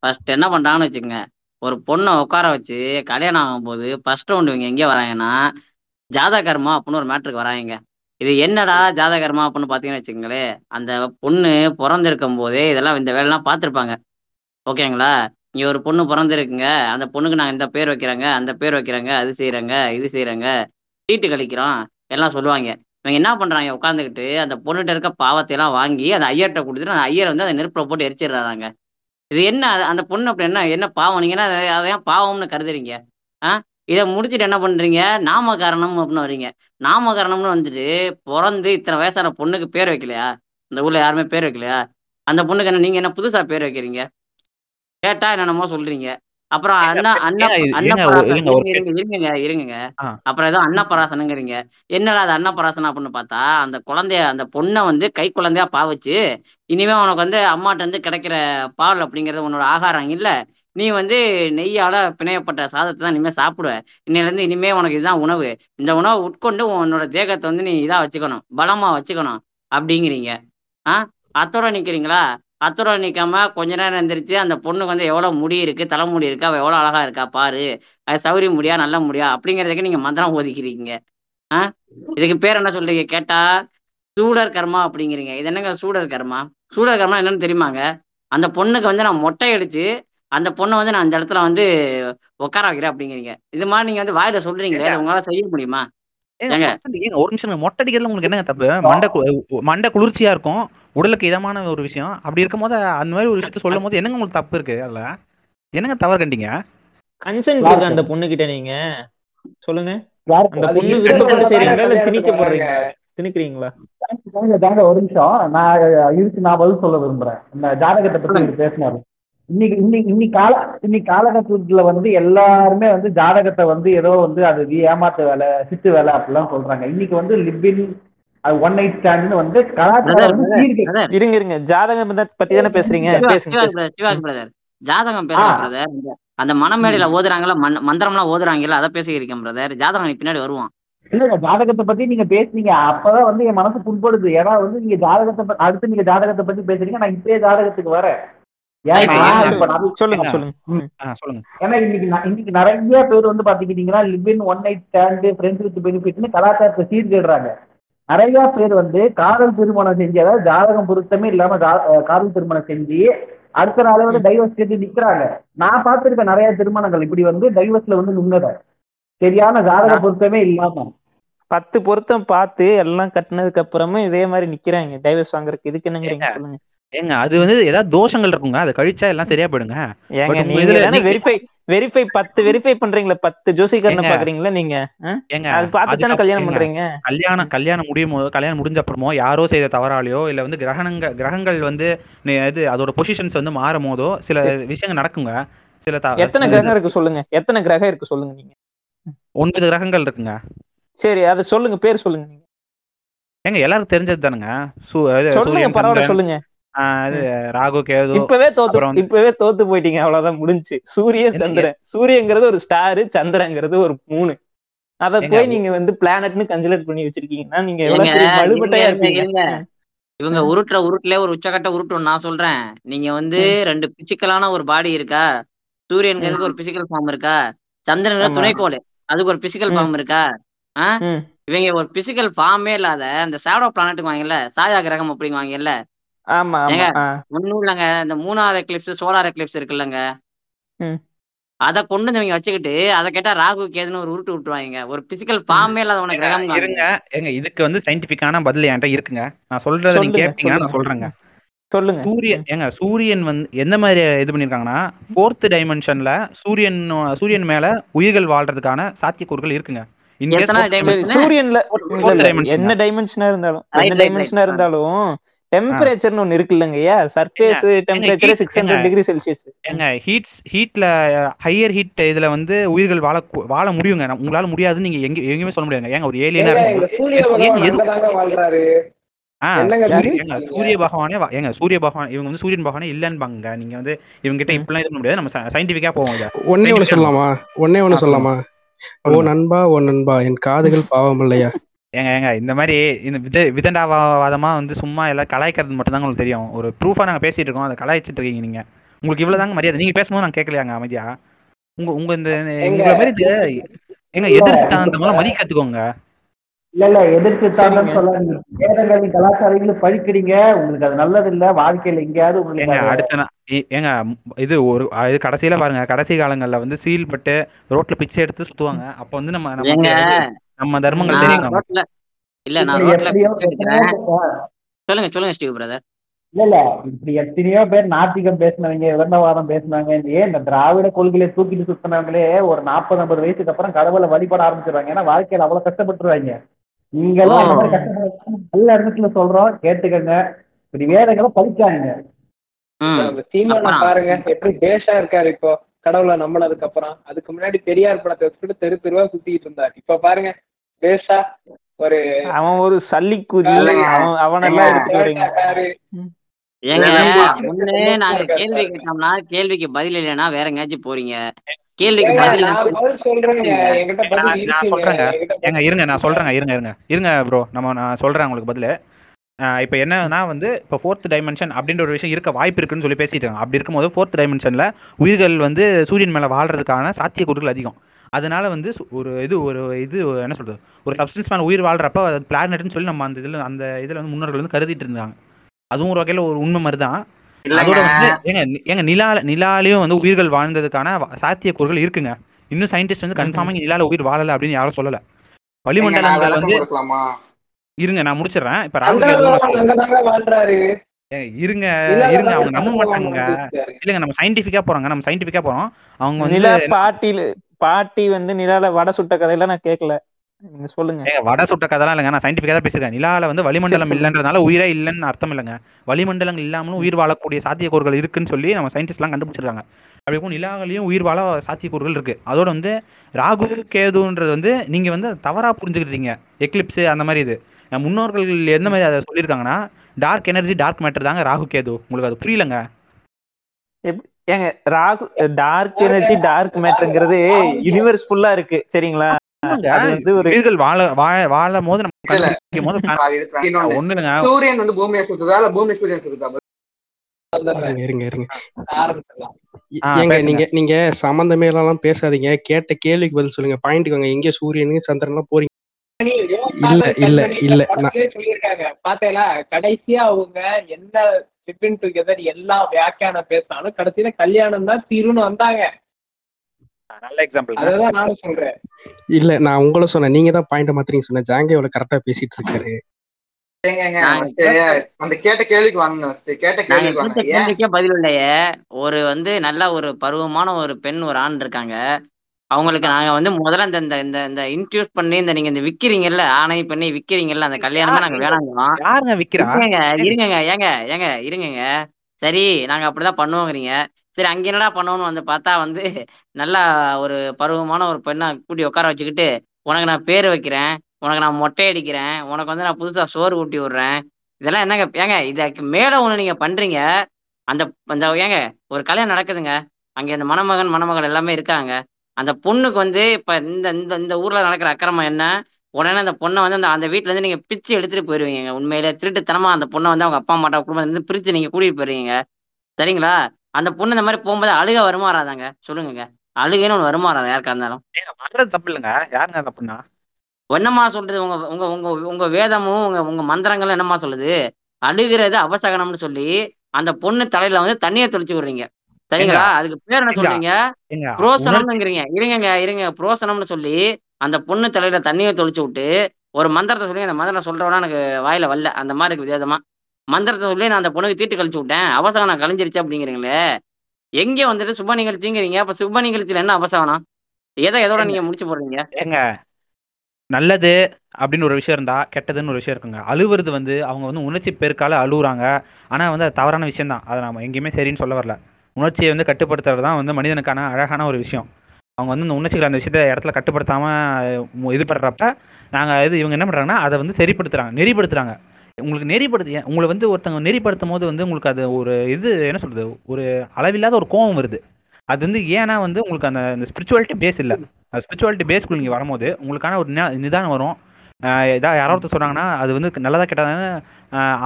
ஃபர்ஸ்ட் என்ன பண்றாங்கன்னு வச்சுக்கோங்க. ஒரு பொண்ணை உட்கார வச்சு கல்யாணம் ஆகும்போது ஃபர்ஸ்ட் ரவுண்ட் இவங்க எங்கே வராங்கன்னா ஜாதகர்மா அப்படின்னு ஒரு மேட்ருக்கு வராங்க. இது என்னடா ஜாதகர்மா அப்படின்னு பார்த்தீங்கன்னு வச்சுக்கோங்களேன் அந்த பொண்ணு பிறந்திருக்கும் போதே இதெல்லாம் இந்த வேலைலாம் பார்த்துருப்பாங்க. ஓகேங்களா? இங்க ஒரு பொண்ணு பிறந்திருக்குங்க அந்த பொண்ணுக்கு நாங்கள் இந்த பேர் வைக்கிறோங்க அந்த பேர் வைக்கிறோங்க அது செய்கிறோங்க இது செய்கிறோங்க சீட்டு கழிக்கிறோம் எல்லாம் சொல்லுவாங்க. இவங்க என்ன பண்றாங்க உட்காந்துக்கிட்டு அந்த பொண்ணுகிட்ட இருக்க பாவத்தை எல்லாம் வாங்கி அந்த ஐயர்கிட்ட கொடுத்துட்டு அந்த ஐயர் வந்து அந்த நெருப்பில் போட்டு எரிச்சிடுறாங்க. இது என்ன அந்த பொண்ணு அப்படி என்ன என்ன பாவம்? நீங்கள் என்ன பாவம்னு கருதுறீங்க? ஆ? இதை முடிச்சுட்டு என்ன பண்றீங்க? நாமகரணம் அப்படின்னு வர்றீங்க நாமகரணம்னு வந்துட்டு பிறந்து இத்தனை வயசான பொண்ணுக்கு பேர் வைக்கலையா? இந்த ஊர்ல யாருமே பேர் வைக்கலையா? அந்த பொண்ணுக்கு என்ன நீங்க என்ன புதுசா பேர் வைக்கிறீங்க? கேட்டா என்னென்னமோ சொல்றீங்க. அப்புறம் அண்ணா அண்ணா இருங்க இருங்க. அப்புறம் ஏதோ அன்னப்பராசனுங்கிறீங்க என்னடா அது அன்னப்பராசன் அப்படின்னு பார்த்தா அந்த குழந்தைய அந்த பொண்ணை வந்து கை குழந்தையா பாவச்சு இனிமே உனக்கு வந்து அம்மாட்ட இருந்து கிடைக்கிற பால் அப்படிங்கிறது உன்னோட ஆகாரம் இல்ல. நீ வந்து நெய்யால பிணையப்பட்ட சாதத்தை தான் இனிமே சாப்பிடுவ. இன்னிலிருந்து இனிமே உனக்கு இதுதான் உணவு. இந்த உணவை உட்கொண்டு உன்னோட தேகத்தை வந்து நீ இதா வச்சுக்கணும். பலமா வச்சுக்கணும். அப்படிங்கிறீங்க. ஆ? அத்தோட நிக்கிறீங்களா? அத்தோட நிக்காம கொஞ்ச நேரம் எந்திரிச்சு அந்த பொண்ணுக்கு வந்து எவ்வளவு முடி இருக்கு தலைமுடி இருக்கு அவ எவ்வளவு அழகா இருக்கா பாரு. அது சௌரி முடியா நல்ல முடியா? அப்படிங்கிறதுக்கு நீங்க மந்திரம் ஒதுக்கிறீங்க ஆ? இதுக்கு பேர் என்ன சொல்றீங்க? கேட்டா சூடர் கர்மா அப்படிங்கிறீங்க. இது என்னங்க சூடர் கர்மா? சூடர் கர்மா என்னன்னு தெரியுமாங்க? அந்த பொண்ணுக்கு வந்து நான் மொட்டை அடிச்சு அந்த பொண்ணை வந்து நான் அந்த இடத்துல வந்து உட்கார வைக்கிறேன் அப்படிங்கிறீங்க. இது மாதிரி நீங்க வந்து வாயில சொல்றீங்களே உங்களால செய்ய முடியுமா? ஏங்க ஒரு நிமிஷம். மொட்டை அடிக்கிறதுல உங்களுக்கு என்னங்க தப்பு? மண்டை கு- மண்டை குளிர்ச்சியா இருக்கும் உடலுக்கு இதமான ஒரு விஷயம். அப்படி இருக்கும்போது அந்த மாதிரி ஒரு விஷயத்த சொல்லும் போது என்னங்க உங்களுக்கு தப்பு இருக்கு அதுல? என்னங்க தவறு கண்டீங்க? கன்சென்ட் இருக்கு அந்த பொண்ணு கிட்ட நீங்க. சொல்லுங்க. அந்த பொண்ணு விருப்பப்பட்டு செய்றீங்களா இல்ல திணிக்க. போடுறீங்களா திணிக்கிறீங்களா? ஒரு நிமிஷம். நான் இதுக்கு நான் பதில் சொல்ல விரும்புறேன். இந்த ஜாதகத்தை பத்தி பேசினாரு இன்னைக்கு இன்னைக்கு இன்னைக்கு கால இன்னைக்கு காலகட்டத்துல வந்து எல்லாருமே வந்து ஜாதகத்தை வந்து ஏதோ வந்து அது ஏமாத்து வேலை சித்து வேலை அப்படிலாம் சொல்றாங்க. இன்னைக்கு வந்து லிபின் ஒன் நைட் ஸ்டாண்ட்னு வந்து கலாச்சாரம் இருங்க இருங்க. ஜாதகம் பத்தி தானே பேசுறீங்க? ஜாதகம் பிரதர். அந்த மனமேடையில ஓதுறாங்கல்ல மன் மந்திரம்லாம் ஓதுறாங்கல்ல அதை பேசிக்கிறேன் பிரதர். ஜாதகம் பின்னாடி வருவான். இல்ல ஜாதகத்தை பத்தி நீங்க பேசுனீங்க. அப்பதான் வந்து என் மனசு புண்படுது. ஏன்னா வந்து நீங்க ஜாதகத்தை பத்தி அடுத்து நீங்க ஜாதகத்தை பத்தி பேசுறீங்க. நான் இப்பயே ஜாதகத்துக்கு வரேன். சொல்லுங்க? சொல்லுங்க ஏன்னா இன்னைக்கு இன்னைக்கு நிறைய பேர் வந்து பாத்துக்கிட்டீங்கன்னா live in one night stand friends with பெனிஃபிட்னு கலாச்சாரத்தை சீர்கேடுறாங்க. நிறைய பேர் வந்து காதல் திருமணம் செஞ்சு அதாவது ஜாதகம் பொருத்தமே இல்லாம காதல் திருமணம் செஞ்சு அடுத்த நாளே வந்து டைவர்ஸ் கேட்டு நிக்கிறாங்க. நான் பார்த்திருக்கேன் நிறைய திருமணங்கள் இப்படி வந்து டைவர்ஸ்ல வந்து நின்னத. சரியான ஜாதக பொருத்தமே இல்லாம. பத்து பொருத்தம் பார்த்து எல்லாம் கட்டினதுக்கு அப்புறமும் இதே மாதிரி நிக்கிறாங்க. டைவர்ஸ் வாங்குறதுக்கு. இதுக்கு என்னங்கிறீங்க ஏங்க சொல்லுங்க? ஏங்க அது வந்து ஏதாவது தோஷங்கள் இருக்குங்க? அதை கழிச்சா எல்லாம் சரியா போயிடுங்க. ஏங்க நீங்க வெரிஃபை வெரிஃபை பத்து வெரிஃபை பண்றீங்களா பத்து ஜோசிக்காரனை பாக்குறீங்களா நீங்க? ஏங்க அது பார்த்து தானே கல்யாணம் பண்றீங்க? கல்யாணம் கல்யாணம் முடியும் போது கல்யாணம் முடிஞ்ச அப்புறமோ யாரோ செய்த தவறாலையோ இல்ல வந்து கிரகணங்க கிரகங்கள் வந்து இது அதோட பொசிஷன்ஸ் வந்து மாறும் போதோ சில விஷயங்கள் நடக்குங்க. சில எத்தனை கிரகம் இருக்கு சொல்லுங்க. எத்தனை கிரகம் இருக்கு சொல்லுங்க நீங்க. ஒன்பது கிரகங்கள் இருக்குங்க. சரி அதை சொல்லுங்க பேர் சொல்லுங்க நீங்க. ஏங்க எல்லாருக்கும் தெரிஞ்சது தானுங்க. சொல்லுங்க பரவாயில்ல சொல்லுங்க. இப்பவே தோத்து அப்புறம் வந்து இப்பவே தோத்து போயிட்டீங்க அவ்வளவுதான் முடிஞ்சு சூரியன் சந்திரன் சூரியங்கிறது ஒரு ஸ்டாரு சந்திரங்கிறது ஒரு மூணு அத போய் நீங்க வந்து பிளானட்னு கன்சிடர் பண்ணி வச்சிருக்கீங்கன்னா நீங்க இருங்க இருப்பீங்க. இவங்க. உருட்டுற உருட்டுல ஒரு உச்சக்கட்ட உருட்டும் நான் சொல்றேன் நீங்க வந்து. ரெண்டு பிசிக்கலான ஒரு பாடி இருக்கா சூரியனுங்கிறதுக்கு ம். ஒரு பிசிக்கல் ஃபார்ம் இருக்கா சந்திரனுக்கு ஆமா துணைக்கோள் அதுக்கு ஒரு பிசிக்கல். ஃபார்ம் இருக்கா. இவங்க ஒரு பிசிக்கல் ஃபார்மே இல்லாத அந்த ஷேடோ பிளானட்டுக்கு வாங்கல சாயா கிரகம் அப்படிங்க வாங்கல ஆமா. ஒண்ணும் இல்லைங்க இந்த மூணார் எக்லிப்ஸ் சோலார் எக்லிப்ஸ் இருக்குல்லங்க. ம். அதை கொண்டு வந்து வச்சுக்கிட்டு அதை கேட்டா ராகு கேதுன்னு ஒரு உருட்டு விட்டுருவாங்க ஒரு பிசிக்கல் ஃபார்மே இல்லாதவன ஏங்க கிரகம் இருங்க. ஏங்க இதுக்கு வந்து சயின்டிபிக்கான பதில் என்கிட்ட இருக்குங்க. நான் சொல்றதை நீங்க கேட்டீங்கன்னா நான் சொல்றேங்க. சொல்லுங்க. சூரியன். ஏங்க சூரியன் வந்து எந்த மாதிரி இது பண்ணிருக்காங்கன்னா ஃபோர்த் டைமென்ஷன்ல சூரியன் சூரியன் மேல உயிர்கள் வாழ்றதுக்கான சாத்தியக்கூறுகள் இருக்குங்க. சூரியன்ல என்ன டைமென்ஷனா இருந்தாலும் என்ன டைமென்ஷனா இருந்தாலும் டெம்பரேச்சர்னு ஒண்ணு இருக்கு இல்லைங்கய்யா ஏங்க surface temperature six hundred degree Celsius ஏங்க ஹீட் ஹீட்ல ஹையர் ஹீட் இதுல வந்து உயிர்கள் வாழ வாழ முடியுங்க. உங்களால முடியாதுன்னு நீங்க எங்க எங்கேயுமே சொல்ல முடியாதுங்க. ஏங்க ஒரு ஏலியனா சூரிய பகவான் ஏங்க சூரிய பகவானே வா- ஏங்க சூரிய பகவான் இவங்க வந்து சூரியன் பகவானே இல்லைன்பாங்க நீங்க வந்து இவங்க கிட்ட ம். இப்படிலாம் இது பண்ண முடியாது. நம்ம சயின்டிபிக்கா போவோம் ஒன்னே ஒண்ணு சொல்லலாமா? ஒன்னே ஒண்ணு சொல்லலாமா? ஓ நண்பா ஓ நண்பா என் காதுகள் பாவம் இல்லையா ஏங்க ஏங்க இந்த மாதிரி இந்த வித விதண்டாவாதமா வந்து சும்மா எல்லாம் கலாய்க்கிறது மட்டும் தாங்க உங்களுக்கு தெரியும். ஒரு ப்ரூஃபா நாங்க பேசிட்டு இருக்கோம். அதை கலாய்ச்சிட்டு இருக்கீங்க நீங்க. உங்களுக்கு இவ்வளவுதாங்க மரியாதை. நீங்க பேசும்போது நான் கேட்கலையாங்க அமைதியா? உங்க உங்க இந்த எங்க உங்களை மாதிரி இல்ல எதிர் நீங்க மதிக்க கத்துக்கோங்க இல்ல இல்ல சொல்லாதீங்க. வேதங்களின் கலாச்சாரங்களும் பழிக்கிறீங்க. உங்களுக்கு அது நல்லது இல்ல வாழ்க்கையில எங்கேயாவது உங்களுக்கு அடுத்த ஏங்க இது ஒரு இது கடைசியில பாருங்க. கடைசி காலங்கள்ல வந்து சீல் பட்டு ரோட்ல பிச்சை எடுத்து சுத்துவாங்க. அப்ப வந்து நம்ம நம்ம தர்மங்கள் ரோட்ல இல்ல நான் ரோட்ல சொல்லுங்க சொல்லுங்க ஸ்டீவ் பிரதர். இல்ல இல்ல. இப்படி எத்தனையோ பேர் நாத்திகம் பேசினவங்க இறந்தவாதம் பேசினவங்க இந்த ஏன் இந்த திராவிட கொள்கையை தூக்கிட்டு சுத்தினவங்களே ஒரு நாற்பது ஐம்பது வயசுக்கு அப்புறம் கடவுளை வழிபட ஆரம்பிச்சிடுவாங்க ஏன்னா வாழ்க்கையில அவ்வளவு கஷ்டப்பட்டுருவாங்க. மாதிரி கஷ்டப்பட நல்ல இடத்துல சொல்றோம். கேட்டுக்கங்க. இப்படி ம். நம்ம சீமானை பாருங்க. எப்படி பேஷா இருக்காரு இப்போ. கடவுளை நம்பினதுக்கு அப்புறம். அதுக்கு முன்னாடி பெரியார் படத்தை வச்சுக்கிட்டு தெரு தெருவா சுத்திட்டு இருந்தார். இப்ப பாருங்க பேஷா ஒரு அவன் ஒரு சல்லிக்குதி அவன் அவனெல்லாம் வரீங்க. ஏங்க சந்தோஷமா நாங்க கேள்வி கேட்டோம்னா கேள்விக்கு பதில் இல்லைன்னா வேற எங்கேயாச்சும் போறீங்க கேள்விக்கு பதில் நான் சொல்றேங்க நான் ஏங்க இருங்க நான் சொல்றேங்க இருங்க இருங்க இருங்க ப்ரோ நம்ம நான் சொல்றேன் உங்களுக்கு பதில் இப்போ என்னன்னா வந்து இப்போ ஃபோர்த் டைமென்ஷன் அப்படின்ற ஒரு விஷயம் இருக்க வாய்ப்பு இருக்குன்னு சொல்லி பேசிட்டு அப்படி இருக்கும்போது ஃபோர்த் டைமென்ஷன்ல உயிர்கள் வந்து சூரியன் மேல வாழ்றதுக்கான சாத்தியக்கூறுகள் அதிகம் அதனால வந்து ஒரு இது ஒரு இது என்ன சொல்றது? ஒரு சப்ஸ்டன்ஸ் மேல உயிர் வாழ்றப்ப அது பிளானட்னு சொல்லி நம்ம அந்த இதுல அந்த இதுல வந்து முன்னோர்கள் வந்து கருதிட்டு இருந்தாங்க. அதுவும் ஒரு வகையில ஒரு உண்மை மாதிரி தான். அதோட வந்து ஏங்க ஏங்க நிலால நிலாலையும் வந்து உயிர்கள் வாழ்ந்ததுக்கான சாத்தியக்கூறுகள் இருக்குங்க. இன்னும் சயின்டிஸ்ட் வந்து ம்ஹும். கன்ஃபார்மா நிலால உயிர் வாழல அப்படின்னு யாரும் சொல்லல. வளிமண்டலங்கள் வந்து இருங்க நான் முடிச்சிடுறேன். இப்ப ராகு சந்திர கேது நான் பகவான் சொல்றேன் அங்கதாங்க வாழ்றாரு? ஏங்க, இருங்க இருங்க அவங்க நம்ப மாட்டாங்க இல்லைங்க நம்ம சயின்டிஃபிக்கா போறோங்க. நம்ம சயின்டிஃபிக்கா போறோம். அவங்க வந்து நிலா பாட்டில பாட்டி வந்து நிலால வடை சுட்ட கதையெல்லாம் நான் கேட்கல நீங்க சொல்லுங்க. வடை சுட்ட கதெல்லாம் இல்லைங்க. நான் சயின்டிஃபிக்கா தான் பேசுறேன் நிலால வந்து வளிமண்டலம் இல்லைன்றதுனால உயிரே இல்லைன்னு அர்த்தம் இல்லைங்க. வளிமண்டலம் இல்லாமலும் உயிர் வாழக்கூடிய சாத்தியக்கூறுகள் இருக்குன்னு சொல்லி நம்ம சயின்டிஸ்ட்லாம் கண்டுபிடிச்சிருக்காங்க. அப்படி இருக்கும் நிலாவிலையும் உயிர் வாழ சாத்தியக்கூறுகள் இருக்கு. அதோட வந்து ராகு கேதுன்றது வந்து நீங்க வந்து தவறா புரிஞ்சுக்கிட்டீங்க. எக்லிப்ஸ் அந்த மாதிரி இது. முன்னோர்கள் எந்த மாதிரி அதை சொல்லியிருக்காங்கன்னா டார்க் எனர்ஜி டார்க் மேட்டர் தாங்க ராகு கேது. உங்களுக்கு அது புரியலங்க? ஏங்க ராகு டார்க் எனர்ஜி டார்க் மேட்டர்ங்கிறது யூனிவர்ஸ் ஃபுல்லா இருக்கு. சரிங்களா? சூரியன் வந்து பூமியை சுத்துதா இல்ல பூமி சூரியன் சுத்துதா? இருங்க இருங்க. ஏங்க. நீங்க நீங்க சம்பந்தமே எல்லாம் பேசாதீங்க. கேட்ட கேள்விக்கு பதில் சொல்லுங்க. பாயிண்ட் வாங்க. எங்க சூரியனு சந்திரன்லாம் போறீங்க? இல்ல இல்ல இல்ல. சொல்லியிருக்காங்க. பாத்தீங்களா கடைசியா அவங்க என்ன லிவிங் டுகெதர் எல்லா வியாக்கியானம் பேசினாலும் கடைசியில கல்யாணம் தான் தீருன்னு வந்தாங்க. நல்ல எக்ஸாம்பிள் அததான் நானும் சொல்றேன். இல்ல நான் உங்களை சொன்னேன். நீங்க தான் பாயிண்ட் மாத்திரீங்க சொன்னேன். ஜாங்கே இவ்வளவு கரெக்டா பேசிட்டு இருக்காரு. அந்த கேட்ட கேள்விக்கு வாங்க கேள்விக்கே பதில் இல்லையே. ஒரு வந்து நல்ல ஒரு பருவமான ஒரு பெண் ஒரு ஆண் இருக்காங்க. அவங்களுக்கு நாங்க வந்து முதல்ல இந்த இந்த இந்த இந்த இன்ட்யூஸ் பண்ணி இந்த நீங்க இந்த விக்கிறீங்கல்ல ஆணை பெண்ணை விக்கிறீங்கல்ல அந்த கல்யாணம் தான் நாங்க வேணாங்கிறோம் யாருங்க விக்கிறா? இருங்க இருங்கங்க ஏங்க ஏங்க இருங்கங்க. சரி நாங்க அப்படிதான் பண்ணுவோங்கிறீங்க. சரி அங்க என்னடா பண்ணுவோம்னு வந்து பார்த்தா வந்து நல்லா ஒரு பருவமான ஒரு பெண்ணை கூட்டி உட்கார வச்சுக்கிட்டு உனக்கு நான் பேர் வைக்கிறேன் உனக்கு நான் மொட்டை அடிக்கிறேன் உனக்கு வந்து நான் புதுசா சோறு ஊட்டி விடுறேன். இதெல்லாம் என்னங்க ஏங்க இதுக்கு மேல ஒண்ணு நீங்க பண்றீங்க. அந்த அந்த ஏங்க ஒரு கல்யாணம் நடக்குதுங்க. அங்க இந்த மணமகன் மணமகள் எல்லாமே இருக்காங்க. அந்த பொண்ணுக்கு வந்து இப்ப இந்த இந்த இந்த ஊர்ல நடக்கிற அக்கிரமம் என்ன? உடனே அந்த பொண்ணை வந்து அந்த அந்த வீட்டுல இருந்து நீங்க பிச்சு எடுத்துட்டு போயிருவீங்க உண்மையிலே திருட்டுத்தனமா அந்த பொண்ணை வந்து அவங்க அப்பா அம்மாட்ட குடும்பத்துல இருந்து பிரிச்சு நீங்க கூட்டிட்டு போயிருவீங்க. சரிங்களா? அந்த பொண்ணு இந்த மாதிரி போகும்போது அழுக வருமா வராதாங்க சொல்லுங்க அழுகைன்னு ஒன்று வருமா வராதா யாருக்கா இருந்தாலும். வர்றது தப்பு இல்லைங்க யாருங்க தப்புன்னா என்னம்மா சொல்றது? உங்க உங்க உங்க உங்க வேதமும் உங்க உங்க மந்திரங்களும் என்னம்மா சொல்லுது? அழுகிறது அபசகனம்னு சொல்லி அந்த பொண்ணு தலையில வந்து தண்ணியை தெளிச்சு விடுறீங்க. சரிங்களா? அதுக்கு பேர் என்ன சொல்றீங்க? புரோசனம்ங்கிறீங்க. இருங்க இருங்க. புரோசனம்னு சொல்லி அந்த பொண்ணு தலையில தண்ணியை தொளிச்சு விட்டு ஒரு மந்திரத்தை சொல்லி அந்த மந்திரம் சொல்றவனா எனக்கு வாயில வரல. அந்த மாதிரி இருக்கு விதமா மந்திரத்தை சொல்லி நான் அந்த பொண்ணுக்கு தீட்டு கழிச்சு விட்டேன். அவசகனம் கழிஞ்சிருச்சு அப்படிங்கிறீங்களே? எங்க வந்துட்டு சுப நிகழ்ச்சிங்கிறீங்க? அப்ப சுப நிகழ்ச்சியில என்ன அவசகனம் எதை எதோட நீங்க முடிச்சு போடுறீங்க? ஏங்க நல்லது அப்படின்னு ஒரு விஷயம் இருந்தா கெட்டதுன்னு ஒரு விஷயம் இருக்குங்க. அழுவுறது வந்து அவங்க வந்து உணர்ச்சி பெருக்கால அழுவுறாங்க. ஆனா வந்து அது தவறான விஷயம் தான் அதை நம்ம எங்கேயுமே சரின்னு சொல்ல வரல. உணர்ச்சியை வந்து கட்டுப்படுத்துறது தான் வந்து மனிதனுக்கான அழகான ஒரு விஷயம். அவங்க வந்து இந்த உணர்ச்சிகளை அந்த விஷயத்த இடத்துல கட்டுப்படுத்தாம இது பண்ணுறப்ப நாங்கள் இது இவங்க என்ன பண்ணுறாங்கன்னா அதை வந்து சரிப்படுத்துகிறாங்க நெறிப்படுத்துறாங்க. உங்களுக்கு நெறிப்படுத்து உங்களை வந்து ஒருத்தவங்க நெறிப்படுத்தும் போது வந்து உங்களுக்கு அது ஒரு இது என்ன சொல்கிறது ஒரு அளவில்லாத ஒரு கோபம் வருது. அது வந்து ஏன்னா வந்து உங்களுக்கு அந்த அந்த ஸ்பிரிச்சுவாலிட்டி பேஸ் இல்லை. அந்த ஸ்பிரிச்சுவாலிட்டி பேஸ்க்குள்ள நீங்கள் வரும்போது உங்களுக்கான ஒரு நிதானம் வரும். ஏதாவது யாரோ ஒருத்தர் சொன்னாங்கன்னா அது வந்து நல்லதாக கெட்டதான்னு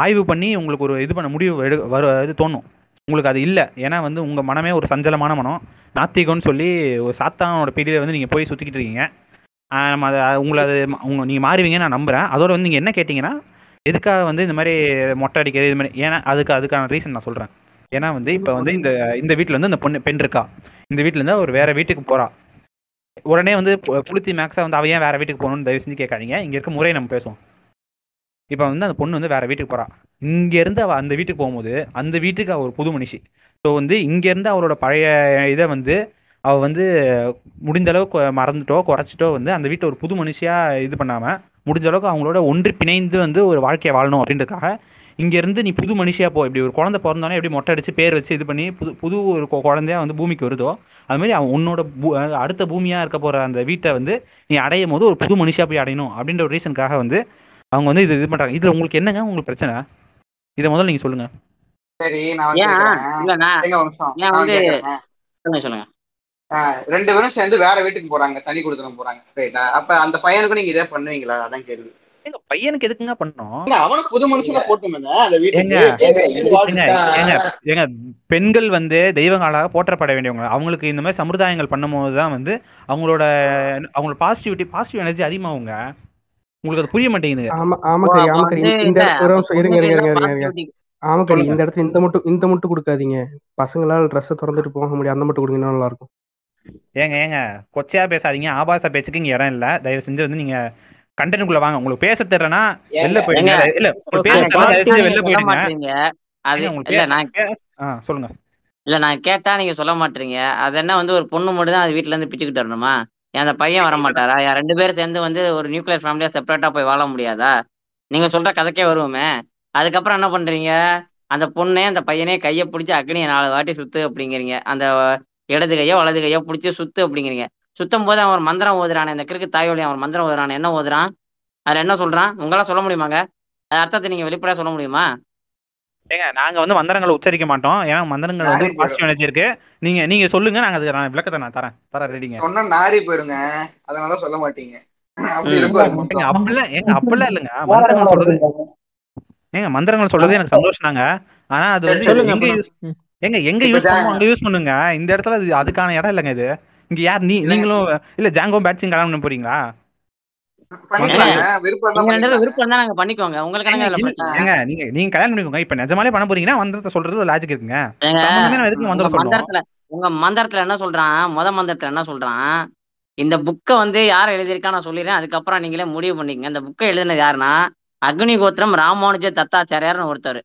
ஆய்வு பண்ணி உங்களுக்கு ஒரு இது பண்ண முடிவு எடு வர இது தோணும். உங்களுக்கு அது இல்லை. ஏன்னா வந்து உங்கள் மனமே ஒரு சஞ்சலமான மனம். நாத்திகம்னு சொல்லி ஒரு சாத்தானோட பீரியடில் வந்து நீங்கள் போய் சுற்றிக்கிட்டு இருக்கீங்க. நம்ம அதை உங்களை அது உங்க நீங்கள் மாறுவீங்கன்னு நான் நம்புகிறேன் அதோட வந்து நீங்கள் என்ன கேட்டிங்கன்னா எதுக்காக வந்து இந்த மாதிரி மொட்டை அடிக்கிறது இது மாதிரி ஏன்னா அதுக்கு அதுக்கான ரீசன் நான் சொல்கிறேன் ஏன்னா வந்து இப்போ வந்து இந்த இந்த வீட்டில் வந்து இந்த பொண்ணு பெண் இருக்கா. இந்த வீட்டில் இருந்து ஒரு வேறு வீட்டுக்கு போகிறா உடனே வந்து புளுத்தி மேக்ஸாக வந்து அவ ஏன் வேறு வீட்டுக்கு போகணும்னு தயவு செஞ்சு கேட்காதீங்க. இங்கே இருக்க முறையை நம்ம பேசுவோம். இப்போ வந்து அந்த பொண்ணு வந்து வேற வீட்டுக்கு போறா. இங்கேருந்து அவள் அவ அந்த வீட்டுக்கு போகும்போது அந்த வீட்டுக்கு அவள் ஒரு புது மனுஷி. ஸோ வந்து இங்கேருந்து அவளோட பழைய இதை வந்து அவள் வந்து முடிந்த அளவுக்கு மறந்துட்டோ குறைச்சிட்டோ வந்து அந்த வீட்டை ஒரு புது மனுஷியாக இது பண்ணாமல் முடிஞ்ச அளவுக்கு அவங்களோட ஒன்றி பிணைந்து வந்து ஒரு வாழ்க்கையை வாழணும் அப்படின்றதுக்காக இங்கேருந்து நீ புது மனுஷியா போ. இப்படி ஒரு குழந்தை பிறந்தோன்னே எப்படி மொட்டை அடித்து பேர் வச்சு இது பண்ணி புது புது ஒரு கொ- குழந்தையா வந்து பூமிக்கு வருதோ அதுமாதிரி அவன் உன்னோட பூ- அடுத்த பூமியாக இருக்க போகிற அந்த வீட்டை வந்து நீ அடையும் போது ஒரு புது மனுஷியாக போய் அடையணும் அப்படின்ற ஒரு ரீசனுக்காக வந்து அவங்க வந்து இது இது பண்றாங்க. இதுல உங்களுக்கு என்னங்க? உங்களுக்கு பிரச்சனை? இதை முதல்ல நீங்க சொல்லுங்க. சரி நான் வந்து. சொல்லுங்க ரெண்டு பேரும் சேர்ந்து வேற வீட்டுக்கு போறாங்க. தனி கொடுத்துட்டு போறாங்க. ரைட்டா அப்ப அந்த பையனுக்கும் நீங்க இதே பண்ணுவீங்களா? அதான் கேள்வி. பையனுக்கு எதுக்குங்க பண்ணணும்? இல்ல, அவனுக்கு புது மனுஷனை போட்டுமே அந்த ஏங்க வீட்டுக்கு பெண்கள் வந்து தெய்வங்களாக போற்றப்பட வேண்டியவங்க. அவங்களுக்கு இந்த மாதிரி சம்பிரதாயங்கள் பண்ணும்போது தான் வந்து அவங்களோட அவங்களோட பாசிட்டிவிட்டி பாசிட்டிவ் எனர்ஜி அதிகமாகுங்க. உங்களுக்கு அது புரிய மாட்டேங்குது ஆமா வந்து இந்த ஒரு நிமிஷம் இருங்க இருங்க இருங்க இருங்க. ஆமாக்கரி சொல்லுங்க. இந்த இடத்துல இந்த மட்டும் இந்த மட்டும் கொடுக்காதீங்க. பசங்களால் ட்ரெஸ்ஸை திறந்துட்டு போக முடியும் அந்த மட்டும் கொடுங்கன்னா நல்லா இருக்கும் ஏங்க ஏங்க கொச்சையா பேசாதீங்க. ஆபாச பேச்சுக்கு இங்க இடம் இல்ல. தயவு செஞ்சு வந்து நீங்க கண்டென்ட்குள்ள வாங்க. உங்களுக்கு பேச தெரியலனா வெளில போயிடுங்க. இல்ல வெளில போயிடுங்க. அது இல்ல நான் சொல்லுங்க. இல்ல நான் கேட்டா நீங்க சொல்ல மாட்டீங்க. அது என்ன வந்து ஒரு பொண்ணு மட்டும் தான் அது வீட்ல இருந்து பிச்சுக்கிட்டு வரணுமா? அந்த பையன் வர மாட்டாரா என் ரெண்டு பேரும் சேர்ந்து வந்து ஒரு நியூக்ளியர் ஃபேமிலியா செப்பரேட்டா போய் வாழ முடியாதா? நீங்க சொல்ற கதைக்கே வருவோமே. அதுக்கப்புறம் என்ன பண்றீங்க? அந்த பொண்ணே அந்த பையனே கையை பிடிச்சி அக்னியை நாலு வாட்டி சுத்து அப்படிங்கிறீங்க. அந்த இடது கையோ வலது கையோ பிடிச்சி சுத்து அப்படிங்கிறீங்க. சுத்தும் போது அவன் மந்திரம் ஓதுறானே. இந்த கிறுக்கு தாயோலி அவன் மந்திரம் ஓதுறான். என்ன ஓதுறான்? அதுல என்ன சொல்றான்? உங்களால சொல்ல முடியுமாங்க? அது அர்த்தத்தை நீங்க வெளிப்படையா சொல்ல முடியுமா? ஏங்க நாங்க வந்து மந்திரங்களை உச்சரிக்க மாட்டோம். ஏன்னா மந்திரங்கள் வந்து பாசிட்டிவ் எனர்ஜி இருக்கு நீங்க நீங்க சொல்லுங்க நாங்க அதுக்கு நான் விளக்கத்தை நான் தரேன். தரேன் ரெடிங்க சொன்னா நாரி போயிடுங்க அதனால சொல்ல மாட்டீங்க. அப்படிலாம் ஏங்க அப்படிலாம் இல்லைங்க. மந்திரங்கள் சொல்றது ஏங்க மந்திரங்கள் சொல்றது எனக்கு சந்தோஷம் தாங்க. ஆனா அது வந்து எங்க எங்க யூஸ் பண்ணுமோ அங்க யூஸ் பண்ணுங்க. இந்த இடத்துல அது அதுக்கான இடம் இல்லைங்க இது. இங்க யார் நீ. நீங்களும் இல்ல ஜாங்கோ பேட்சிங் கல்யாணம் போறீங்களா? விருப்பம் தான் நாங்க பண்ணிக்கோங்க. உங்களுக்கு நீங்க நீங்க கல்யாணம் பண்ணிக்கோங்க. இப்ப நிஜமாலே பண்ண போறீங்கன்னா மந்திரத்தை சொல்றது லாஜிக் இருக்குங்க. மந்திரத்துல உங்க மந்திரத்துல என்ன சொல்றான்? முத மந்திரத்துல என்ன சொல்றான்? இந்த புக்கை வந்து யார் எழுதியிருக்கா நான் சொல்லிடுறேன். அதுக்கப்புறம் நீங்களே முடிவு பண்ணிக்கங்க. இந்த புக்கை எழுதினது யாருன்னா அக்னி கோத்திரம் ராமானுஜ தத்தாச்சாரியார்னு ஒருத்தர்.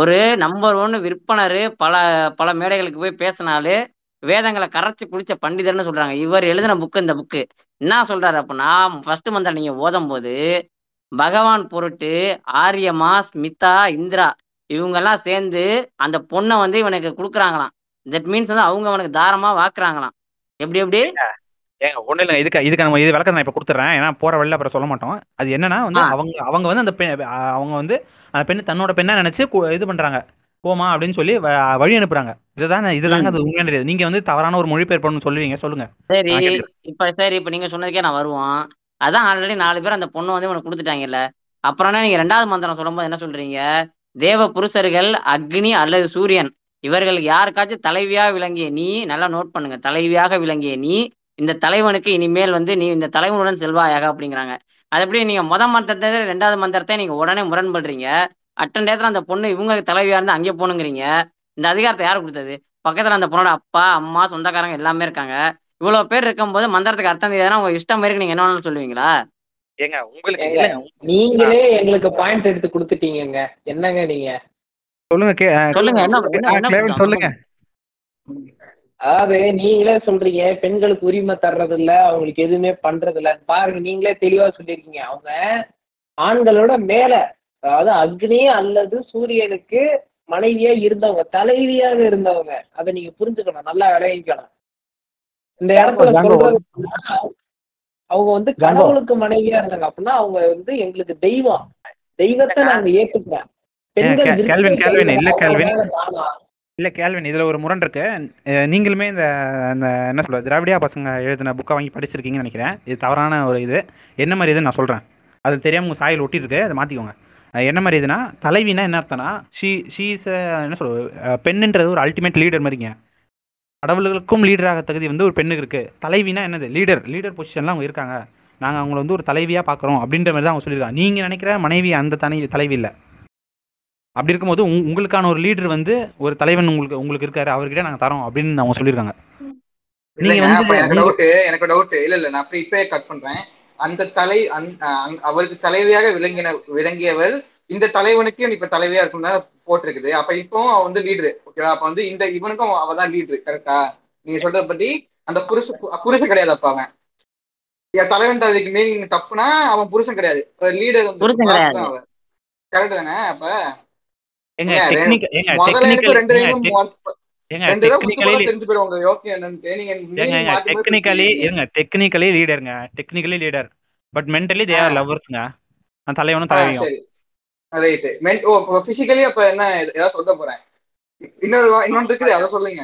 ஒரு நம்பர் ஒன் விற்பனர். பல பல மேடைகளுக்கு போய் பேசினாலு வேதங்களை கரைச்சு குடிச்ச பண்டிதர்னு சொல்றாங்க. இவர் எழுதின புக்கு இந்த புக்கு என்ன சொல்றாரு அப்படின்னா ஃபர்ஸ்ட் மந்திரம் நீங்க ஓதும் போது பகவான் பொருட்டு ஆரியமா ஸ்மிதா இந்திரா இவங்கெல்லாம் சேர்ந்து அந்த பொண்ணை வந்து இவனுக்கு கொடுக்குறாங்களாம். தட் மீன்ஸ் வந்து அவங்க அவனுக்கு தாரமா வாக்குறாங்களாம். எப்படி எப்படி? ஏங்க ஒண்ணு இல்லைங்க. இதுக்கு இதுக்கு நம்ம இது விளக்கம் நான் இப்ப கொடுத்துறேன். ஏன்னா போற வழியில அப்புறம் சொல்ல மாட்டோம். அது என்னன்னா வந்து. அவங்க அவங்க வந்து அந்த பெண் அவங்க வந்து அந்த பெண்ணு தன்னோட பெண்ணா நினைச்சு இது பண்றாங்க. போமா அப்படின்னு சொல்லி வழி அனுப்புறாங்க. இதுதான் இதுதாங்க. அது உண்மையான இது. நீங்க வந்து தவறான ஒரு மொழிபெயர்ப்புன்னு சொல்லுவீங்க சொல்லுங்க. சரி. இப்ப சரி இப்ப நீங்க சொன்னதுக்கே நான் வருவோம் அதான் ஆல்ரெடி நாலு பேர் அந்த பொண்ணு வந்து இவனுக்கு கொடுத்துட்டாங்கல்ல. அப்புறம் என்ன நீங்க ரெண்டாவது மந்திரம் சொல்லும்போது என்ன சொல்றீங்க? தேவ புருஷர்கள் அக்னி அல்லது சூரியன். இவர்கள் யாருக்காச்சும் தலைவியா விளங்கிய நீ நல்லா நோட் பண்ணுங்க. தலைவியாக விளங்கிய நீ இந்த தலைவனுக்கு இனிமேல் வந்து நீ இந்த தலைவனுடன் செல்வாயாக அப்படிங்கிறாங்க. அது எப்படி நீங்க முத மந்திரத்தை ரெண்டாவது மந்திரத்தை நீங்க உடனே முரண்படுறீங்க? அட்டன் டேத்துல அந்த பொண்ணு இவங்க தலைவியா இருந்து அங்கே போகணுங்கிறீங்க. இந்த அதிகாரத்தை யார் கொடுத்தது? பக்கத்துல அந்த பொண்ணோட அப்பா அம்மா சொந்தக்காரங்க எல்லாமே இருக்காங்க. இவ்வளவு பேர் இருக்கும்போது மந்திரத்துக்கு அர்த்தம் தெரியாதுன்னா உங்க இஷ்டம் மாதிரி நீங்க என்ன சொல்லுவீங்களா? ஏங்க உங்களுக்கு நீங்களே எங்களுக்கு பாயிண்ட் எடுத்து கொடுத்துட்டீங்கங்க. என்னங்க நீங்க? சொல்லுங்க சொல்லுங்க என்ன? சொல்லுங்க. அதாவது நீங்களே சொல்றீங்க பெண்களுக்கு உரிமை தர்றது இல்ல அவங்களுக்கு எதுவுமே பண்றது இல்ல பாருங்க நீங்களே தெளிவா சொல்லியிருக்கீங்க. அவங்க ஆண்களோட மேல அதாவது அக்னி அல்லது சூரியனுக்கு மனைவியா இருந்தவங்க தலைவியாக இருந்தவங்க அதை நீங்க புரிஞ்சுக்கணும் நல்லா விளைவிக்கணும் இந்த இடத்துல சொல்றது அவங்க வந்து. கடவுளுக்கு மனைவியா இருந்தாங்க அப்படின்னா அவங்க வந்து எங்களுக்கு தெய்வம். தெய்வத்தை நாங்க ஏத்துக்கிறோம். பெண்கள் கே- கேல்வின், விருப்பம் கேல்வின், இல்ல தானா? இல்ல கேள்வின் இதுல ஒரு முரண் இருக்கு. நீங்களுமே இந்த இந்த என்ன சொல்றது திராவிடியா பசங்க எழுதின புக்கை வாங்கி படிச்சிருக்கீங்கன்னு நினைக்கிறேன். இது தவறான ஒரு இது. என்ன மாதிரி இதுன்னு நான் சொல்றேன். அது தெரியாம உங்க சாயில் ஒட்டி இருக்கு அதை மாத்திக்கோங்க. என்ன மாதிரி இதுனா தலைவினா என்ன அர்த்தம்னா ஷீ ஷீஸ் என்ன சொல்றது பெண்ணுன்றது ஒரு அல்டிமேட் லீடர் மாதிரிங்க. கடவுளுக்கும் லீடராக தகுதி வந்து ஒரு பெண்ணுக்கு இருக்கு. தலைவினா என்னது? லீடர் லீடர் பொசிஷன்ல அவங்க இருக்காங்க. நாங்க அவங்கள வந்து ஒரு தலைவியா பாக்குறோம் அப்படின்ற மாதிரி தான் அவங்க சொல்லியிருக்காங்க. நீங்க நினைக்கிற மனைவி அந்த தனி தலைவி இல்ல. அப்படி இருக்கும்போது உங்- உங்களுக்கான ஒரு லீடர் வந்து ஒரு தலைவன் உங்களுக்கு உங்களுக்கு இருக்காரு. அவர்கிட்ட நாங்க தரோம் அப்படின்னு அவங்க சொல்லியிருக்காங்க. நீங்க எனக்கு டவுட் எனக்கு டவுட் இல்ல இல்ல நான் இப்பயே கட் பண்றேன். அந்த தலை அங்க- அவருக்கு தலைவியாக விளங்கின விளங்கியவர் இந்த தலைவனுக்கு இப்ப தலைவியா இருக்கும் தான் போட்டிருக்குது. அப்ப இப்போ அவ வந்து லீடரு ஓகேவா அப்ப வந்து இந்த இவனுக்கும் அவ தான் லீடரு கரெக்டா நீங்க சொல்றத பத்தி அந்த புருஷ புருஷன் கிடையாது அப்ப அவன். தலைவன் தலைவிக்கு மீனிங் தப்புனா அவன் புருஷன் கிடையாது. லீடர் அவன். கரெக்ட் தானே அப்ப? முதல்ல ரெண்டு டெக்னிக்கல். இருங்க technically லீடருங்க technically leader but mentally they are. லவர்ஸ்ங்க அந்த தலைவனும் தலைவியும். சரி. ரைட் மென் ஓ பிசிக்கலி அப்ப என்ன ஏதாவது சொல்ல போறேன்? இன்னொரு இருக்குது அதை சொல்லுங்க.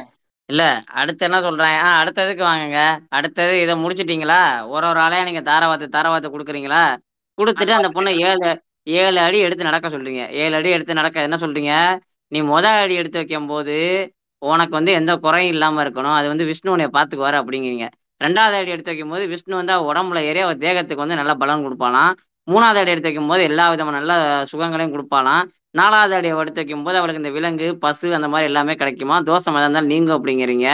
இல்ல அடுத்து என்ன சொல்றேன்? ஆ அடுத்ததுக்கு வாங்குங்க? அடுத்தது இதை முடிச்சிட்டீங்களா? ஒரு ஒரு ஆளையா நீங்க தாரவாத்து தாரவாத்து கொடுக்குறீங்களா? கொடுத்துட்டு அந்த பொண்ணை ஏழு ஏழு அடி எடுத்து நடக்க சொல்றீங்க. ஏழு அடி எடுத்து நடக்க என்ன சொல்றீங்க? நீ முத அடி எடுத்து வைக்கும் போது உனக்கு வந்து எந்த குறையும் இல்லாம இருக்கணும். அது வந்து விஷ்ணு உன்னை பாத்துக்குவாரு அப்படிங்கிறீங்க. ரெண்டாவது அடி எடுத்து வைக்கும் போது விஷ்ணு வந்து உடம்புல ஏறி அவர் தேகத்துக்கு வந்து நல்ல பலன் கொடுப்பாளாம். மூணாவது அடி எடுத்து வைக்கும் போது எல்லா விதமான நல்ல சுகங்களையும் கொடுப்பாளாம். நாலாவது அடி எடுத்து வைக்கும் போது அவளுக்கு இந்த விலங்கு பசு அந்த மாதிரி எல்லாமே கிடைக்குமா? தோசம் எதா இருந்தாலும் நீங்கும் அப்படிங்கிறீங்க.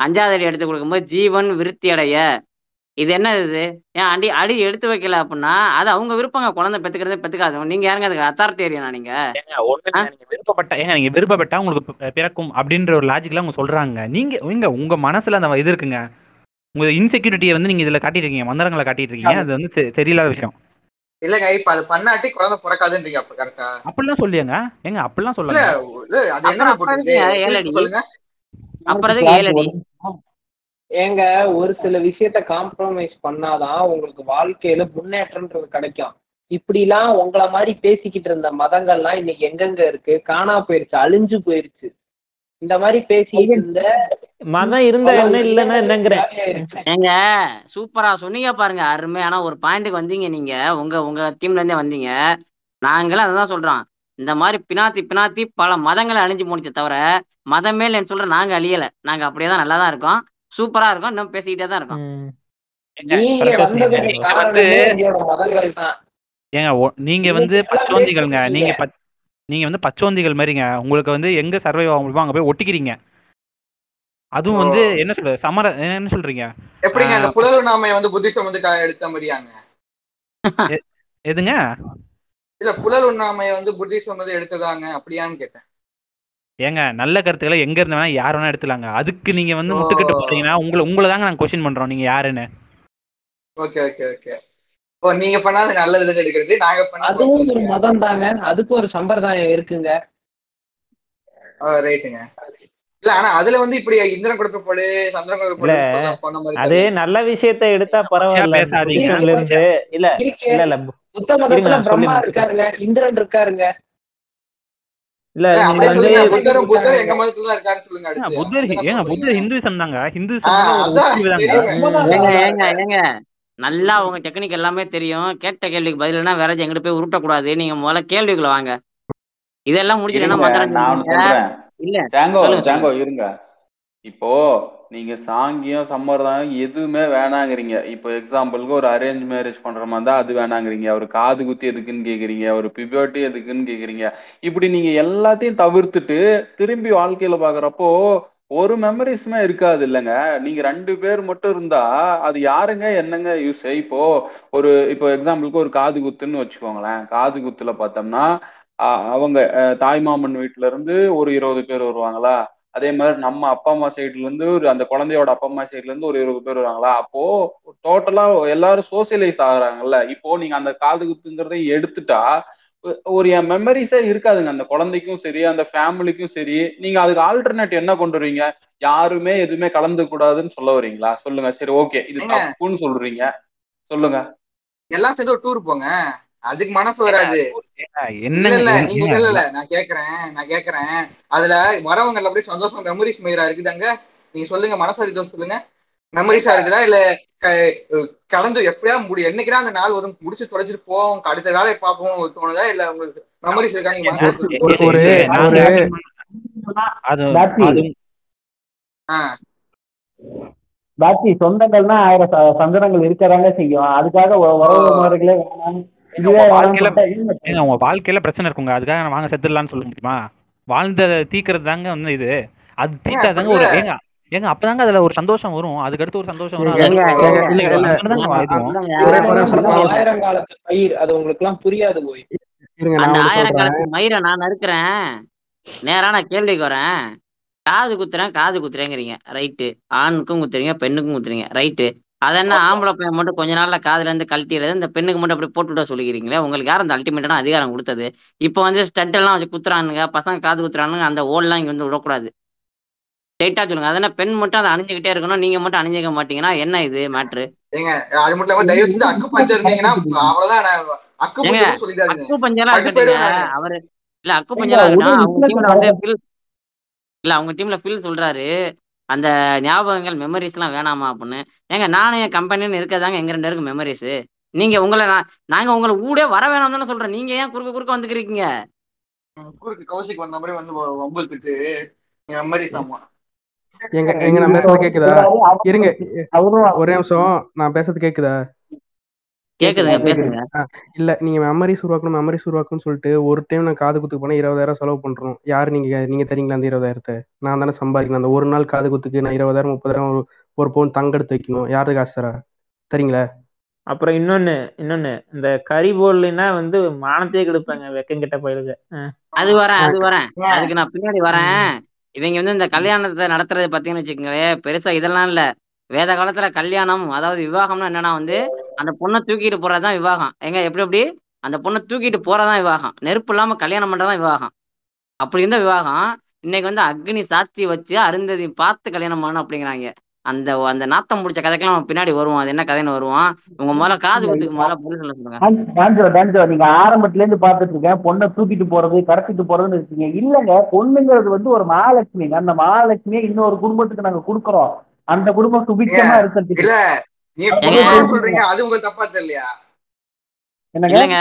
அஞ்சாவது அடி எடுத்து கொடுக்கும்போது ஜீவன் விருத்தி அடைய. இது என்ன இது? ஏன் அடி அடி எடுத்து வைக்கல அப்படின்னா அது அவங்க விருப்பங்க. குழந்தை பெத்துக்கிறதே பெத்துக்காது. நீங்க யாருங்க அதுக்கு அத்தாரிட்டேரியனா நீங்க? ஏங்க ஒண்ணு இல்ல, நீங்க விருப்பப்பட்ட ஏங்க நீங்க விருப்பப்பட்டா உங்களுக்கு பிறக்கும் அப்படின்ற ஒரு லாஜிக்ல அவங்க சொல்றாங்க. நீங்க நீங்க உங்க மனசுல அந்த இது இருக்குங்க. உங்க இன்செக்யூரிட்டியை வந்து நீங்க இதுல காட்டிட்டு இருக்கீங்க மந்திரங்களை காட்டிட்டு இருக்கீங்க அது வந்து தெ- தெரியலாத விஷயம். இல்லங்க இப்ப அது பண்ணாட்டி குழந்தை பிறக்காதுன்றீங்க அப்ப கரெக்டா அப்படிலாம் சொல்லியாங்க. ஏங்க அப்படிலாம் சொல்லுங்க இல்ல அது என்ன. சொல்லுங்க. அப்புறம் எதுக்கு ஏழு அடி ஏங்க ஒரு சில விஷயத்த காம்ப்ரமைஸ் பண்ணாதான் உங்களுக்கு வாழ்க்கையில முன்னேற்றம்ன்றது கிடைக்கும். இப்படிலாம் உங்களை மாதிரி பேசிக்கிட்டு இருந்த மதங்கள்லாம் இன்னைக்கு எங்கெங்க இருக்கு? காணா போயிருச்சு அழிஞ்சு போயிருச்சு. இந்த மாதிரி பேசிக்கிட்டு இருந்த மதம் இருந்தா என்ன இல்லைன்னா என்னங்கிறேன் ஏங்க சூப்பரா சொன்னீங்க பாருங்க அருமையான ஒரு பாயிண்ட்டுக்கு வந்தீங்க நீங்க. உங்க உங்க டீம்ல இருந்தே வந்தீங்க. நாங்களும் அதான் சொல்றோம். இந்த மாதிரி பினாத்தி பினாத்தி பல மதங்களை அழிஞ்சு போணுச்சே தவிர மதமே இல்லைன்னு சொல்ற நாங்க அழியல. நாங்க அப்படியே தான் நல்லா தான் இருக்கோம். சூப்பரா இருக்கோம். இன்னும் பேசிக்கிட்டே தான் இருக்கோம். ஏங்க, நீங்க வந்து பச்சோந்திகள்ங்க. நீங்க நீங்க வந்து பச்சோந்திகள் மாதிரிங்க. உங்களுக்கு வந்து எங்க சர்வை ஆக முடியுமோ அங்க போய் ஒட்டிக்கிறீங்க. அதுவும் வந்து. என்ன சொல்றது? சமர என்ன சொல்றீங்க? எப்படிங்க அந்த புலவர் நாமை வந்து புத்திசம் வந்து எடுத்த மாதிரியாங்க? எதுங்க? இல்ல புலல் உண்ணாமையை வந்து புத்திசம் வந்து எடுத்ததாங்க? அப்படியான்னு கேட்டேன். ஏங்க நல்ல கருத்துக்களை எங்க இருந்து வேணா யார் வேணா எடுத்துலாங்க அதுக்கு நீங்க வந்து. முட்டுக்கிட்டு போறீங்கன்னா உங்களை உங்களை தாங்க நாங்க கொஸ்டின் பண்றோம். நீங்க யாருன்னு. Okay okay okay. ஓ நீங்க பண்ணாத நல்லது எடுக்கிறது. நாங்க அதுவும் ஒரு பண்ண மதம் தாங்க அதுக்கு ஒரு சம்பிரதாயம் இருக்குங்க. ரைட்டுங்க. இல்ல ஆனா அதுல வந்து இப்படி இந்திரன் கொடுக்கப்படு சந்திரன் கொடுக்கப்படு பண்ண அது. நல்ல விஷயத்த எடுத்தா பரவாயில்ல. பேசாதீங்க. புத்திசம்ல இருந்து இல்ல இல்ல இல்ல. புத்த மதத்துல பிரம்மா. இருக்காருங்க. இந்திரன் இருக்காருங்க. இல்ல புத்தரும் புத்தர் எங்க மதத்துல இருக்காருன்னு சொல்லுங்க புத்தர் ஏங்க. புத்தர் தாங்க. நல்லா உங்க டெக்னிக் எல்லாமே தெரியும். கேட்ட கேள்விக்கு பதில்னா வேற எங்கிட்ட போய் உருட்டக்கூடாது. நீங்க முதல்ல கேள்விக்குள்ள வாங்க. இதெல்லாம் முடிச்சுட்டு என்ன இல்ல சொல்லுங்க, ஜாங்கோ இருங்க. இப்போ நீங்க சாங்கியம் சம்மர்தாயம் எதுவுமே வேணாங்கிறீங்க. இப்போ எக்ஸாம்பிளுக்கு ஒரு அரேஞ்ச் மேரேஜ் பண்ற மாதிரி இருந்தா அது வேணாங்கிறீங்க. ஒரு காது குத்தி எதுக்குன்னு கேக்குறீங்க ஒரு பிபியோட்டி எதுக்குன்னு கேக்குறீங்க. இப்படி நீங்க எல்லாத்தையும் தவிர்த்துட்டு திரும்பி வாழ்க்கையில பாக்குறப்போ ஒரு மெமரிஸுமே இருக்காது இல்லைங்க. நீங்க ரெண்டு பேர் மட்டும் இருந்தா அது யாருங்க என்னங்க யூஸ் இப்போ ஒரு இப்போ எக்ஸாம்பிளுக்கு ஒரு காது குத்துன்னு வச்சுக்கோங்களேன். காது குத்துல பார்த்தோம்னா அவங்க தாய்மாமன் வீட்டுல இருந்து ஒரு இருபது பேர் வருவாங்களா? அதே மாதிரி நம்ம அப்பா அம்மா சைடுல இருந்து ஒரு அந்த குழந்தையோட அப்பா அம்மா சைடுல இருந்து ஒரு இருபது பேர் வருவாங்களா அப்போ டோட்டலா எல்லாரும் சோசியலைஸ் ஆகுறாங்கல்ல. இப்போ நீங்க அந்த காது குத்துங்கிறதை எடுத்துட்டா ஒரு என் மெமரிஸே இருக்காதுங்க. அந்த குழந்தைக்கும் சரி அந்த ஃபேமிலிக்கும் சரி நீங்க அதுக்கு ஆல்டர்னேட் என்ன கொண்டு வருவீங்க? யாருமே எதுவுமே கலந்து கூடாதுன்னு சொல்ல வரீங்களா? சொல்லுங்க. சரி ஓகே இது. தப்புன்னு சொல்றீங்க. சொல்லுங்க. எல்லாம் சேர்ந்து ஒரு டூர் போங்க. அதுக்கு மனசு வராது. இல்ல என்ன- நான் கேக்குறேன் நான் கேக்குறேன். அதுல வரவங்க அப்படியே சந்தோஷம் மெமரிஸ் மயிரா இருக்குதாங்க? நீங்க சொல்லுங்க மனசு இருக்குதுன்னு சொல்லுங்க? மெமரிஸா இருக்குதா? இல்ல க- கலந்து எப்படியா முடி என்னைக்குதான் அந்த நாள் வரும்? முடிச்சு தொலைச்சிட்டு போவோம் அடுத்த வேலையை பார்ப்போம் தோணுதா? இல்ல உங்களுக்கு மெமரிஸ் இருக்கா? நீங்க பாக்கி சொந்தங்கள்னா ஆயிரம் சந்தனங்கள் இருக்கதாங்க செய்யும் அதுக்காக உ- உறவு முறைகளே வேணாம் வாழ்க்கையில உங்க வாழ்க்கையில பிரச்சனை இருக்குங்க. அதுக்காக நான் வாங்க செத்துடலாம்னு சொல்ல முடியுமா? வாழ்ந்ததை தீக்கிறது தாங்க வந்து இது. அது தீட்டாதாங்க ஒரு ஏங்க ஏங்க அப்பதாங்க அதுல ஒரு சந்தோஷம் வரும். அதுக்கு அடுத்து ஒரு சந்தோஷம் வரும். பயிர் அது உங்களுக்கு எல்லாம் புரியாது போய். அந்த காலத்து மயிரை நான் நறுக்கிறேன். நேரா நான் கேள்விக்கு வரேன். காது குத்துறேன் காது குத்துறேங்கிறீங்க. ரைட்டு ஆணுக்கும் குத்துறீங்க பெண்ணுக்கும் குத்துறீங்க. ரைட்டு அது என்ன ஆம்பளை பையன் மட்டும் கொஞ்ச நாள்ல காதுல இருந்து கழட்டிடுறது இந்த பெண்ணுக்கு மட்டும் அப்படி போட்டு விட சொல்லிக்கிறீங்களே? உங்களுக்கு யார் அந்த அல்டிமேட்டான அதிகாரம் கொடுத்தது? இப்போ வந்து ஸ்டட் எல்லாம் வச்சு குத்துறானுங்க பசங்க காது குத்துறானுங்க அந்த ஓல்லாம் இங்க வந்து விடக்கூடாது. ஸ்ட்ரைட்டா சொல்லுங்க. அதனால பெண் மட்டும் அதை அணிஞ்சுக்கிட்டே இருக்கணும் நீங்க மட்டும் அணிஞ்சிக்க மாட்டீங்கன்னா என்ன இது மேட்ரு அது மட்டும் இல்லாம தயவு செஞ்சு அக்கு பஞ்சர் இருந்தீங்கன்னா அவ்வளவுதான். அக்கு பஞ்சர் இருக்கட்டுங்க. அவரு இல்ல அக்கு இருக்கட்டும். ஒரு அவங்க டீம்ல வந்து நடக்க- பில் இல்ல அவங்க டீம்ல பில் சொல்றாரு. அந்த ஞாபகங்கள் மெமரிஸ் எல்லாம் வேணாமா அப்படின்னு. ஏங்க நானும் என் கம்பெனின்னு இருக்கதாங்க எங்க ரெண்டு பேருக்கு மெமரிஸ் நீங்க உங்களை நான் நாங்க உங்களை ஊடே வர வேணாம் தானே சொல்றேன். நீங்க ஏன் குறுக்க குறுக்க வந்துக்கிறீங்க? குறுக்கு கௌசிக் வந்த மாதிரி வந்து வம்புத்துட்டு மெமரிஸ் ஆமா. எங்க எங்க நான் பேசுறது கேக்குதா? இருங்க. ஒரே நிமிஷம். நான் பேசுறது கேக்குதா? இல்ல நீங்க மெமரிஸ் உருவாக்கணும் மெமரிஸ் உருவாக்கணும்னு சொல்லிட்டு ஒரு டைம் நான் காது குத்துக்கு போனா இருபதாயிரம் செலவு பண்றோம். யாரு நீங்க நீங்க தரீங்களா அந்த இருபதாயிரத்தை? நான் தானே சம்பாதிக்கணும். அந்த ஒரு நாள் காது குத்துக்கு நான் இருபதாயிரம் முப்பதாயிரம் ஒரு பவுன் தங்க எடுத்து வைக்கணும். யாரு காசு தரா தரீங்களா? அப்புறம் இன்னொன்னு இன்னொன்னு இந்த கறி போடலைன்னா வந்து மானத்தையே கெடுப்பாங்க வெக்கங்கிட்ட பயிலுங்க அது வரேன் அது வரேன். அதுக்கு நான் பின்னாடி வரேன். இவங்க வந்து இந்த கல்யாணத்தை நடத்துறது பாத்தீங்கன்னு வச்சுக்கோங்களேன் பெருசா இதெல்லாம் இல்ல. வேத காலத்துல கல்யாணம் அதாவது விவாகம்னா என்னன்னா வந்து அந்த பொண்ணை தூக்கிட்டு போறதுதான் விவாகம். எங்க எப்படி எப்படி? அந்த பொண்ணை தூக்கிட்டு போறதான் விவாகம். நெருப்பு இல்லாம கல்யாணம் பண்றதுதான் விவாகம். அப்படி இருந்த விவாகம் இன்னைக்கு வந்து அக்னி சாட்சி வச்சு அருந்ததி பார்த்து கல்யாணம் பண்ணணும் அப்படிங்கிறாங்க. அந்த அந்த நாத்தம் பிடிச்ச கதைக்கெல்லாம் நம்ம பின்னாடி வருவோம் அது என்ன கதைன்னு வருவோம் உங்க முதல்ல காது குத்துக்கு முதல்ல பதில் சொல்ல சொல்லுங்க. நீங்க ஆரம்பத்துல இருந்து பாத்துட்டு இருக்கேன். பொண்ணை தூக்கிட்டு போறது கடத்திட்டு போறதுன்னு இருக்கீங்க. இல்லங்க பொண்ணுங்கிறது வந்து ஒரு மகாலட்சுமிங்க. அந்த மகாலட்சுமியை இன்னொரு குடும்பத்துக்கு நாங்க கொடுக்குறோம். அந்த குடும்பம் சுபிட்சமா இருக்கிறதுக்கு. இல்லைங்க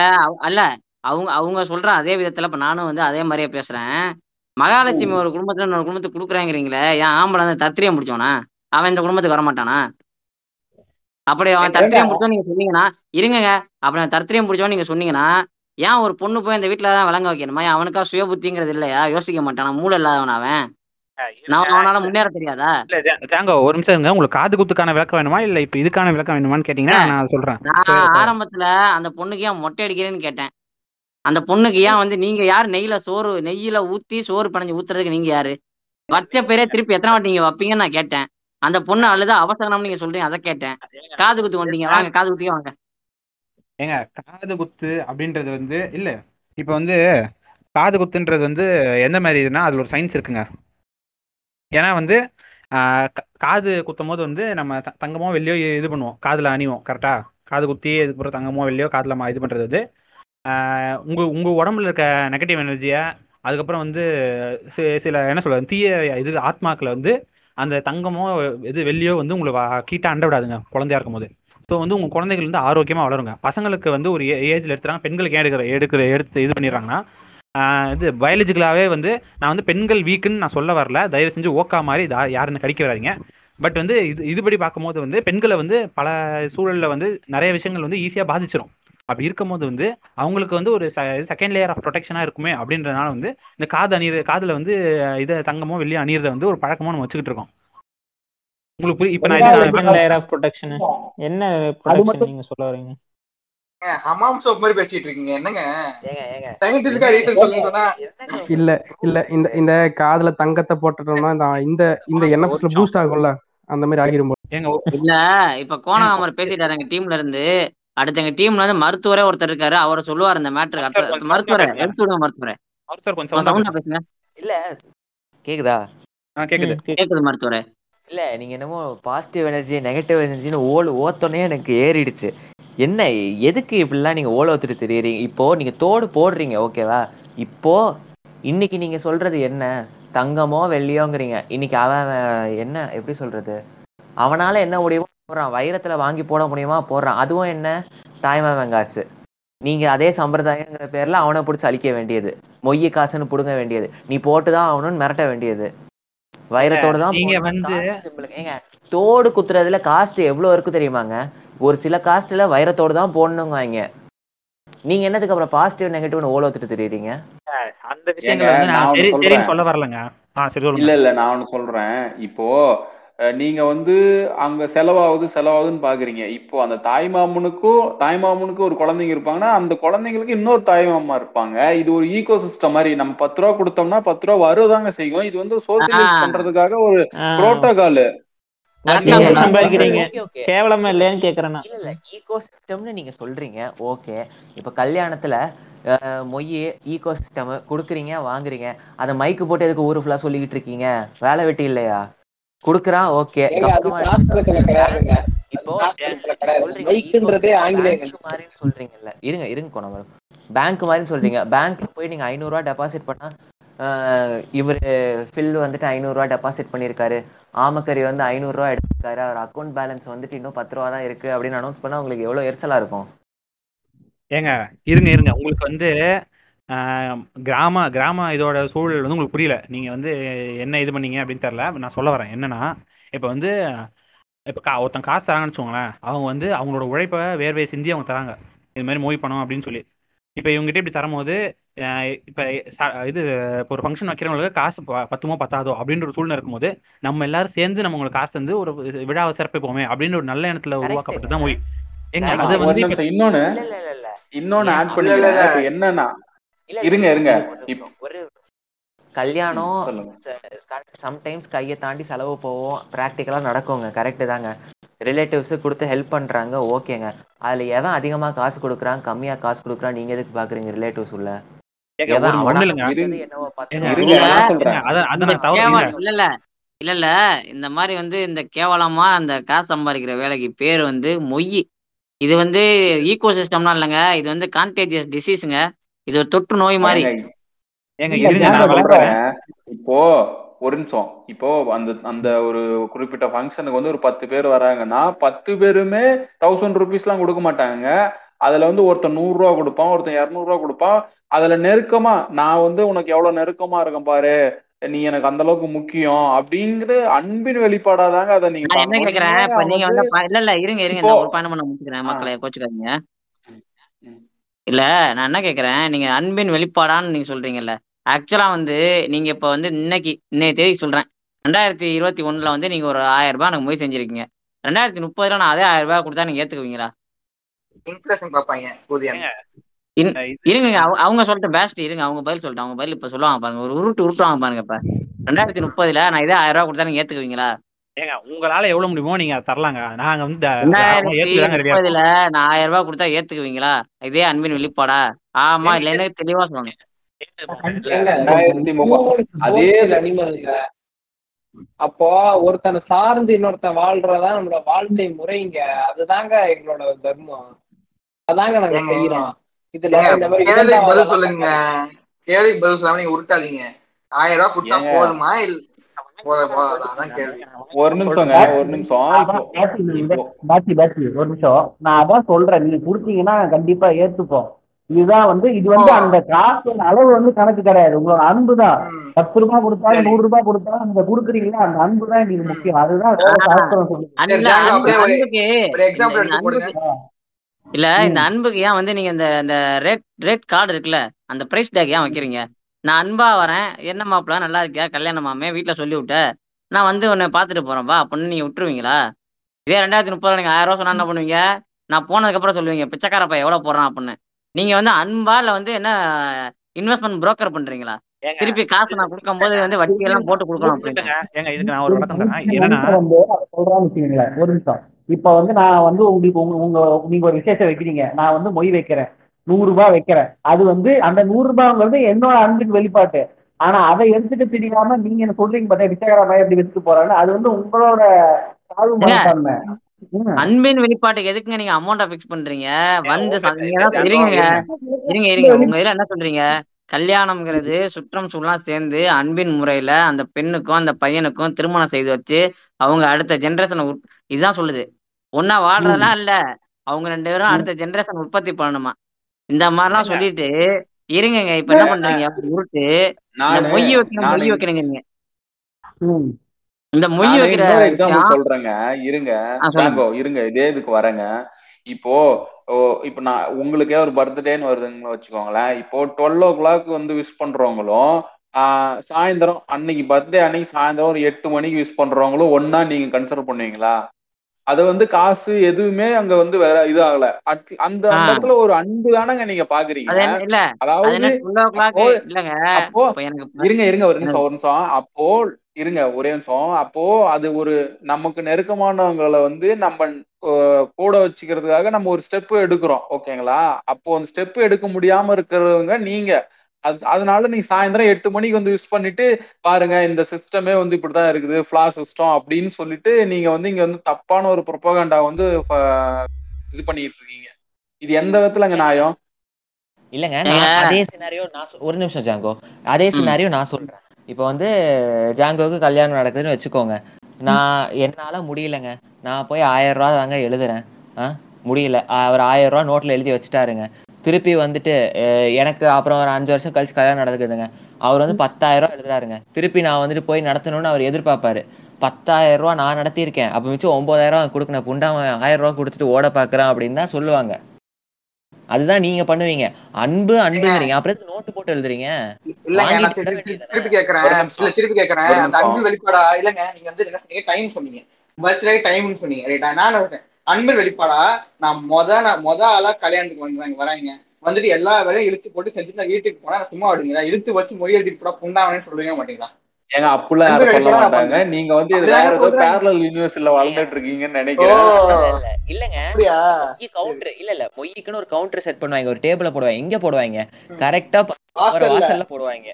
அல்ல அவங்க அவங்க சொல்ற அதே விதத்துல இப்ப நானும் வந்து அதே மாதிரியே பேசுறேன். மகாலட்சுமி ஒரு குடும்பத்துல இன்னொரு குடும்பத்துக்கு கொடுக்குறாங்கிறீங்களே ஏன் ஆம்பளை வந்து தத்திரியம் முடிச்சோனா அவன் இந்த குடும்பத்துக்கு வரமாட்டானா? அப்படி அவன் தத்திரியம் பிடிச்சோம் நீங்க சொன்னீங்கன்னா இருங்கங்க அப்படி அவன் தத்திரியம் பிடிச்சோம் நீங்க சொன்னீங்கன்னா ஏன் ஒரு பொண்ணு போய் இந்த வீட்டுல தான் விளங்க வைக்கணுமா? அவனுக்கா சுய புத்திங்கிறது இல்லையா? யோசிக்க மாட்டானா? மூளை இல்லாதவன் அவன்? நான் முன்னேற தெரியாதா? இல்ல ஜா- ஜாங்கோ ஒரு நிமிஷம் இருங்க. உங்களுக்கு காது குத்துக்கான விளக்கம் வேணுமா? இல்ல இப்ப இதுக்கான விளக்கம் வேணுமான்னு கேட்டீங்கன்னா நான் சொல்றேன். நான் ஆரம்பத்துல அந்த பொண்ணுக்கு ஏன் மொட்டை அடிக்கிறேன்னு கேட்டேன். அந்த பொண்ணுக்கு ஏன் வந்து நீங்க யார்? நெய்யில சோறு நெய்யில ஊத்தி சோறு பனைஞ்சு ஊத்துறதுக்கு நீங்க யாரு? வச்ச பேரே திருப்பி எத்தனை வாட்டி நீங்க வைப்பீங்கன்னு நான் கேட்டேன். அந்த பொண்ணு அழுதா அவசரம் நீங்க சொல்றீங்க அதை கேட்டேன். காது குத்து வாங்க காது குத்தியே வாங்க. ஏங்க காது குத்து அப்படின்றது வந்து இல்ல இப்ப வந்து காது குத்துன்றது வந்து எந்த மாதிரி இதுன்னா அதுல ஒரு சயின்ஸ் இருக்குங்க. ஏன்னா வந்து கா- காது குத்தும் போது வந்து நம்ம த- தங்கமோ வெள்ளியோ இது பண்ணுவோம். காதில் அணிவோம் கரெக்டா காது குத்தி இதுக்கப்புறம் தங்கமோ வெள்ளியோ காதில் இது பண்ணுறது வந்து உங்கள் உங்கள் உடம்புல இருக்க நெகட்டிவ் எனர்ஜியை அதுக்கப்புறம் வந்து சில என்ன சொல்றது தீய இது ஆத்மாக்களை வந்து அந்த தங்கமோ இது வெள்ளியோ வந்து உங்களை கீட்டாக அண்ட விடாதுங்க குழந்தையா இருக்கும்போது. ஸோ வந்து உங்கள் குழந்தைகள் வந்து ஆரோக்கியமாக வளருங்க. பசங்களுக்கு வந்து ஒரு ஏஜில் எடுத்துறாங்க பெண்களுக்கு ஏன் எடுக்கிற எடுக்கிற எடுத்து இது பண்ணிடுறாங்கன்னா இது பயாலஜிக்கலாவே வந்து நான் வந்து பெண்கள் வீக்குன்னு நான் சொல்ல வரல. தயவு செஞ்சு ஓக்கா மாதிரி இதா- யாருன்னு கடிக்க வராதீங்க. பட் வந்து இது இதுபடி பார்க்கும்போது வந்து பெண்களை வந்து பல சூழல்ல வந்து நிறைய விஷயங்கள் வந்து ஈஸியா பாதிச்சிரும். அப்படி இருக்கும்போது வந்து அவங்களுக்கு வந்து ஒரு செகண்ட் லேயர் ஆஃப் ப்ரொடெக்ஷனா இருக்குமே அப்படின்றனால வந்து இந்த காது அணியிற காதுல வந்து இதை தங்கமோ வெள்ளியோ அணியிறத வந்து ஒரு பழக்கமா நம்ம வச்சுக்கிட்டு இருக்கோம். உங்களுக்கு புரி- இப்ப நான் இது செகண்ட் லேயர் ஆஃப் ப்ரொடெக்ஷன் என்ன ப்ரொடெக்ஷன் நீங்க சொல்ல வரீங்க? ஹமாம் சோப் மாதிரி பேசிட்டு இருக்கீங்க என்னங்க? சயின்டிபிக்கா ரீசன் சொல்லுங்க இல்ல இல்ல இந்த இந்த காதுல தங்கத்தை போட்டுட்டோம்னா இந்த இந்த இந்த என்எஃப்எஸ்ல பூஸ்ட் ஆகும்ல அந்த மாதிரி ஆகிரும். இல்ல இப்ப கோணாமர் பேசிட்டாரு எங்க டீம்ல இருந்து. அடுத்து எங்க டீம்ல வந்து மருத்துவரே ஒருத்தர் இருக்காரு அவரை சொல்லுவார் இந்த அடுத்த மருத்துவரே எடுத்து விடுங்க மருத்துவரே. மருத்துவர் கொஞ்சம் சவுண்டா பேசுங்க. இல்ல கேக்குதா? கேக்குது. கேக்குது மருத்துவரே. இல்ல நீங்க என்னமோ பாசிட்டிவ் எனர்ஜி நெகட்டிவ் எனர்ஜின்னு ஓல் ஓத்தோனே எனக்கு ஏறிடுச்சு. என்ன எதுக்கு இப்படிலாம் நீங்க ஓல ஓத்துட்டு தெரியுறீங்க? இப்போ நீங்க தோடு போடுறீங்க ஓகேவா இப்போ இன்னைக்கு நீங்க சொல்றது என்ன? தங்கமோ வெள்ளியோங்கிறீங்க. இன்னைக்கு அவன் என்ன எப்படி சொல்றது? அவனால என்ன முடியுமோ போடுறான். வைரத்துல வாங்கி போட முடியுமா? போடுறான். அதுவும் என்ன? தாய்மாமன் காசு. நீங்க அதே சம்பிரதாயங்கிற பேர்ல அவனை பிடிச்சி அழிக்க வேண்டியது. மொய்ய காசுன்னு புடுங்க வேண்டியது. நீ போட்டுதான் ஆகணும்னு மிரட்ட வேண்டியது. வைரத்தோட தான் நீங்க. வந்து. ஏங்க தோடு குத்துறதுல காஸ்ட் எவ்வளவு இருக்கு தெரியுமாங்க? ஒரு சில காஸ்ட்ல வைரத்தோடு தான் போடணுங்க நீங்க என்னத்துக்கு அப்புறம் பாசிட்டிவ் நெகட்டிவ்னு ஓல ஒத்துட்டு தெரியுறீங்க? அந்த விஷயங்கள் வந்து நான் சரி சொல்ல வரலங்க. ஆ சரி சொல்லுங்க. இல்ல இல்ல நான் ஒண்ணு சொல்றேன். இப்போ நீங்க வந்து அங்க செலவாகுது செலவாகுதுன்னு பாக்குறீங்க. இப்போ அந்த தாய் மாமனுக்கும் தாய் மாமனுக்கும் ஒரு குழந்தைங்க இருப்பாங்கன்னா அந்த குழந்தைங்களுக்கு இன்னொரு தாய் மாமா இருப்பாங்க. இது ஒரு ஈகோ சிஸ்டம் மாதிரி. நம்ம பத்து ரூபா கொடுத்தோம்னா பத்து ரூபா வருதாங்க செய்யும். இது வந்து சோசியலைஸ். பண்றதுக்காக ஒரு. புரோட்டோகால் கேவலமா இல்லையான்னு கேக்குறேன் நான். இல்ல இல்ல. ஈகோ சிஸ்டம்னு நீங்க சொல்றீங்க. ஓகே இப்ப கல்யாணத்துல அஹ், மொய் ஈகோ சிஸ்டம் குடுக்குறீங்க வாங்குறீங்க. அத மைக்கு போட்டு எதுக்கு ஊரு ஃபுல்லா சொல்லிக்கிட்டு இருக்கீங்க? வேலை வெட்டி இல்லையா? குடுக்குறான் ஓகே. இப்போ மாதிரின்னு சொல்றீங்கல்ல. இருங்க இருங்க கோணம் பேங்க் மாதிரின்னு சொல்றீங்க. பேங்க்ல போய் நீங்க ஐநூறு ரூபாய் டெபாசிட் பண்ணா இவரு ஃபில் வந்துட்டு ஐநூறு ரூபாய் டெபாசிட் பண்ணிருக்காரு ஆமக்கரி வந்து ஐநூறு ரூபாய் எடுத்திருக்காரு. அவர் அக்கௌண்ட் பேலன்ஸ் வந்துட்டு இன்னும் பத்து ரூபா தான் இருக்கு அப்படின்னு அனௌன்ஸ் பண்ணா உங்களுக்கு எவ்வளவு எரிச்சலா இருக்கும்? ஏங்க இருங்க இருங்க. உங்களுக்கு வந்து கிராம கிராம இதோட சூழல் வந்து உங்களுக்கு புரியல. நீங்க வந்து என்ன இது பண்ணீங்க அப்படின்னு தெரியல. நான் சொல்ல வரேன். என்னன்னா இப்போ வந்து இப்போ கா ஒருத்தன் காசு தராங்கன்னு வச்சுக்கோங்களேன். அவங்க வந்து அவங்களோட உழைப்பை வேர்வை சிந்தி அவங்க தராங்க. இது மாதிரி மோய் பணம் அப்படின்னு சொல்லி. இப்போ இவங்ககிட்ட இப்படி தரும்போது இப்போ இது இப்போ ஒரு ஃபங்க்ஷன் வைக்கிறவங்களுக்கு காசு பத்துமோ பத்தாதோ அப்படின்ற ஒரு சூழ்நிலை இருக்கும்போது நம்ம எல்லாரும் சேர்ந்து நம்ம உங்களுக்கு காசு வந்து ஒரு விழாவை சிறப்பிப்போமே அப்படின்னு ஒரு நல்ல எண்ணத்துல உருவாக்கப்பட்டது தான் மொய் ஏங்க Correct. அது வந்து இன்னொன்னு இல்ல இல்ல இல்ல. இல்ல இன்னொன்னு ஆட். இப்ப என்னன்னா இருங்க இருங்க. ஒரு கல்யாணம் சம்டைம்ஸ் கையை தாண்டி செலவு போவோம். ப்ராக்டிக்கலா நடக்குங்க. கரெக்ட் தாங்க. ரிலேட்டிவ்ஸ் கொடுத்து ஹெல்ப் பண்றாங்க. ஓகேங்க அதுல எவன் அதிகமா காசு கொடுக்குறான்? கம்மியா காசு கொடுக்குறான்? நீங்க எதுக்கு பாக்குறீங்க ரிலேட்டிவ்ஸ் உள்ள? இல்ல இல்ல. இந்த மாதிரி வந்து இந்த கேவலமா அந்த காசு சம்பாதிக்கிற வேலைக்கு பேர் வந்து மொய். இது வந்து ஈகோ சிஸ்டம்லாம் இல்லைங்க. இது வந்து கான்டேஜியஸ் டிசீஸுங்க இது ஒரு தொற்று நோய் மாதிரி. இப்போ ஒரு நிமிஷம். இப்போ அந்த அந்த ஒரு குறிப்பிட்ட ஃபங்க்ஷனுக்கு வந்து ஒரு பத்து பேர் வராங்கன்னா பத்து பேருமே தௌசண்ட் ருபீஸ்லாம் கொடுக்க மாட்டாங்க. அதுல வந்து ஒருத்தன் நூறு ரூபா கொடுப்பான் ஒருத்தன் இருநூறு ரூபா கொடுப்பான். அதுல நெருக்கமா நான் வந்து உனக்கு எவ்வளவு நெருக்கமா இருக்கேன் பாரு நீ எனக்கு அந்த அளவுக்கு முக்கியம் அப்படிங்கிற அன்பின் வெளிப்பாடா தாங்க அதை நீங்க நான் என்ன கேக்குறேன்? இல்ல இல்ல இருங்க இருங்க. இப்போ நான் ஒரு பயணம் பண்ண முடிச்சுக்கிறேன். மக்களை கோச்சுக்காதீங்க. இல்ல நான் என்ன கேக்குறேன்? நீங்க அன்பின் வெளிப்பாடான்னு நீங்க சொல்றீங்கல்ல. ஆக்சுவலா வந்து நீங்க இப்ப வந்து இன்னைக்கு இன்னைய தேதி சொல்றேன். ரெண்டாயிரத்தி இருபத்தி ஒண்ணுல வந்து நீங்க ஒரு ஆயிரம் ரூபாய் எனக்கு மொய் செஞ்சிருக்கீங்க. ரெண்டாயிரத்தி முப்பதுல நான் அதே ஆயிரம் ரூபாய் கொடுத்தா நீங்க ஏத்துக்குவீங்களா? இன்ஃபிளேஷன் இன்- இருங்க அவங்க அவங்க சொல்லிட்டு பேஸ்ட் இருங்க அவங்க பதில் சொல்லிட்டு அவங்க பதில் இப்ப சொல்லுவாங்க பாருங்க. ஒரு உருட்டு உருட்டுவாங்க பாருங்க இப்ப. ரெண்டாயிரத்தி முப்பதுல நான் இதே ஆயிரம் ரூபாய் கொடுத்தா நீங்க ஏத்துக்குவீங்களா? ஏங்க உங்களால எவ்வளவு முடியுமோ நீங்க தரலாங்க. நாங்க வந்து ஆயிரம் ரூபாய் கொடுத்தா ஏத்துக்குவீங்களா? இதே அன்பின் வெளிப்பாடா? ஆமா இல்லைன்னு தெளிவா சொல்லுங்க அதே இல்ல. அப்போ ஒருத்தனை சார்ந்து இன்னொருத்தன் வாழ்றதா நம்மளோட வாழ்க்கை முறைங்க. அதுதாங்க எங்களோட தர்மம். அதாங்க நாங்க செய்யறோம். இதுல கேள்விக்கு பதில் சொல்லுங்க. கேள்விக்கு பதில் சொல்லாம நீங்க உருட்டாதீங்க. ஆயிரம் ரூபாய் கொடுத்தா. போதுமா? இல்ல ஒரு நிமிஷம் ஒரு நிமிஷம். நான் அதான் சொல்றேன். நீங்க கொடுத்தீங்கன்னா கண்டிப்பா ஏத்துப்போம் இதுதான் வந்து இது வந்து. அந்த காசோட அளவு வந்து கணக்கு கிடையாது. உங்களோட அன்பு தான். ம். பத்து ரூபாய் கொடுத்தாலும். நூறு ரூபாய் கொடுத்தாலும் நீங்க கொடுக்குறீங்களா? அந்த அன்பு தான் எங்களுக்கு முக்கியம். அதுதான் இல்ல இந்த அன்புக்கு ஏன் வந்து நீங்க இந்த இந்த ரேட் ரேட் கார்டு இருக்குல்ல அந்த பிரைஸ் டேக் ஏன் வைக்கிறீங்க? நான் அன்பா வரேன். என்ன மாப்பிள? நல்லா இருக்கியா? கல்யாணமாமே வீட்டுல சொல்லி விட்ட. நான் வந்து உன்னை பாத்துட்டு போறேன்ப்பா அப்படின்னு நீங்க விட்டுருவீங்களா? இதே ரெண்டாயிரத்தி முப்பதுல நீங்க ஆயிரம் ரூபா சொன்னா என்ன பண்ணுவீங்க? நான் போனதுக்கு அப்புறம் சொல்லுவீங்க பிச்சைக்கார பையன் எவ்வளவு போடுறான் அப்படின்னு. நீங்க வந்து அன்பா இல்ல வந்து என்ன இன்வெஸ்ட்மெண்ட் புரோக்கர் பண்றீங்களா? திருப்பி காசு நான் கொடுக்கும்போது வந்து வட்டி எல்லாம் போட்டு கொடுக்கணும் அப்படின்னு இதுக்கு நான் ஒரு விளக்கம் தரேன். என்னன்னா உண்மை வந்து அதை சொல்றான்னு வச்சுக்கோங்களேன் ஒரு நிமிஷம். இப்ப வந்து நான் வந்து உங்களுக்கு உங்க உங்க நீங்க ஒரு விசேஷம் வைக்கிறீங்க. நான் வந்து மொய் வைக்கிறேன். நூறு ரூபாய் வைக்கிறேன். அது வந்து அந்த நூறு ரூபாய்ங்கிறது என்னோட அன்பின் வெளிப்பாட்டு. ஆனா அதை எடுத்துட்டு தெரியாம நீங்க என்ன சொல்றீங்க பார்த்தா மாதிரி எப்படி வச்சுட்டு போறாங்க அது வந்து உங்களோட தாழ்வு மனப்பான்மை. அன்பின் வெளிப்பாட்டுக்கு எதுக்குங்க நீங்க அமௌண்ட்டை ஃபிக்ஸ் பண்றீங்க? வந்து இருங்க. இருங்க இருங்க. உங்க இதுல என்ன சொல்றீங்க? கல்யாணம்ங்கிறது சுற்றம் சூழலாம் சேர்ந்து அன்பின் முறையில அந்த பெண்ணுக்கும் அந்த பையனுக்கும் திருமணம் செய்து வச்சு அவங்க அடுத்த ஜென்ரேஷனை இதுதான் சொல்லுது. ஒன்னா வாழ்றதெல்லாம் இல்ல. அவங்க ரெண்டு பேரும் அடுத்த ஜென்ரேஷன் உற்பத்தி பண்ணணுமா? இந்த மாதிரிலாம். சொல்லிட்டு இருங்கங்க இப்ப என்ன பண்றீங்க? அப்படி உருட்டு மொய் வைக்கணும் மொய் வைக்கிறீங்க நீங்க. இந்த மொய் வைக்கிற எக்ஸாம்பிள் சொல்றேங்க. இருங்க. ஜாங்கோ இருங்க. இதே இதுக்கு வரேங்க. இப்போ ஓ இப்போ நான் உங்களுக்கே ஒரு பர்த்டேன்னு வருதுன்னு வச்சுக்கோங்களேன். இப்போ டுவெல் ஓ கிளாக் வந்து விஷ் பண்றவங்களும் ஆஹ் சாயந்தரம் அன்னைக்கு பர்த்டே அன்னைக்கு சாயந்தரம் ஒரு எட்டு மணிக்கு விஷ் பண்றவங்களும் ஒண்ணா நீங்க கன்சிடர் பண்ணுவீங்களா? அது வந்து காசு எதுவுமே அங்க வந்து வேற இது ஆகல அந்த. இடத்துல ஒரு அன்பு தானங்க நீங்க பாக்குறீங்க. அதாவது அப்போ இருங்க இருங்க ஒரு நிமிஷம் ஒரு நிமிஷம். அப்போ இருங்க ஒரே நிமிஷம். அப்போ அது ஒரு நமக்கு நெருக்கமானவங்களை வந்து நம்ம கூட வச்சுக்கிறதுக்காக நம்ம ஒரு ஸ்டெப் எடுக்கிறோம் ஓகேங்களா அப்போ அந்த ஸ்டெப் எடுக்க முடியாம இருக்கிறவங்க நீங்க. அது அதனால நீங்க சாயந்தரம் எட்டு மணிக்கு வந்து யூஸ் பண்ணிட்டு பாருங்க இந்த சிஸ்டமே வந்து இப்படிதான் இருக்குது ஃபிளா சிஸ்டம் அப்படின்னு சொல்லிட்டு நீங்க வந்து இங்க வந்து தப்பான ஒரு ப்ரொபகண்டா வந்து இது பண்ணிட்டு இருக்கீங்க. இது எந்த விதத்துலங்க நியாயம்? இல்லங்க அதே சினாரியோ நான் ஒரு நிமிஷம் ஜாங்கோ. அதே. சினாரியோ நான் சொல்றேன். இப்போ வந்து ஜாங்கோவுக்கு கல்யாணம் நடக்குதுன்னு வச்சுக்கோங்க. நான் என்னால முடியலங்க. நான் போய் ஆயிரம் ரூபா தாங்க எழுதுறேன். முடியல. அவர் ஆயிரம் ரூபா நோட்ல எழுதி வச்சுட்டாருங்க. திருப்பி வந்துட்டு எனக்கு அப்புறம் ஒரு அஞ்சு வருஷம் கழிச்சு கல்யாணம் நடக்குதுங்க அவர் வந்து பத்தாயிரம் ரூபா எழுதுறாருங்க. திருப்பி நான் வந்துட்டு போய் நடத்தணும்னு அவர் எதிர்பார்ப்பாரு. பத்தாயிரம் ரூபா நான் நடத்தியிருக்கேன். அப்ப மிச்சம் ஒன்பதாயிரம் ரூபா கொடுக்கணும். புண்டாம ஆயிரம் ரூபா கொடுத்துட்டு ஓட பாக்குறான் அப்படின்னு தான் சொல்லுவாங்க. அதுதான் நீங்க பண்ணுவீங்க. அன்பு அன்புங்கிறீங்க அப்புறம் நோட்டு போட்டு எழுதுறீங்க? திருப்பி கேக்குறேன். திருப்பி கேக்குறேன். அந்த. அன்பு வெளிப்பாடா? இல்லங்க நீங்க வந்து டைம் சொன்னீங்க? பர்த்டே டைம்னு சொன்னீங்க. ரைட்டா நான் அன்பு வெளிப்பாடா. நான் மொத நான் மொத ஆளா கல்யாணத்துக்கு வந்தாங்க வராங்க. வந்துட்டு எல்லா வேலையும் இழுத்து போட்டு செஞ்சுட்டு நான் வீட்டுக்கு போனா சும்மா விடுங்க. இழுத்து வச்சு மொய் எழுதிட்டு போடா புண்டாவனே சொல்லுவீங்க மாட்டீங்களா? ஏங்க அப்படிலாம் யாரும் சொல்ல மாட்டாங்க. நீங்க வந்து இது வேற ஏதோ. பேரலல் யூனிவர்ஸ்ல வளர்ந்துட்டு இருக்கீங்கன்னு நினைக்கிறேன். இல்ல இல்ல இல்லங்க. கவுண்டர் இல்ல இல்ல. மொய்க்குன்னு ஒரு கவுண்டர் செட் பண்ணுவாங்க. ஒரு டேபிள போடுவாங்க. எங்க போடுவாங்க. கரெக்டா வாசல்ல. வாசல்ல போடுவாங்க.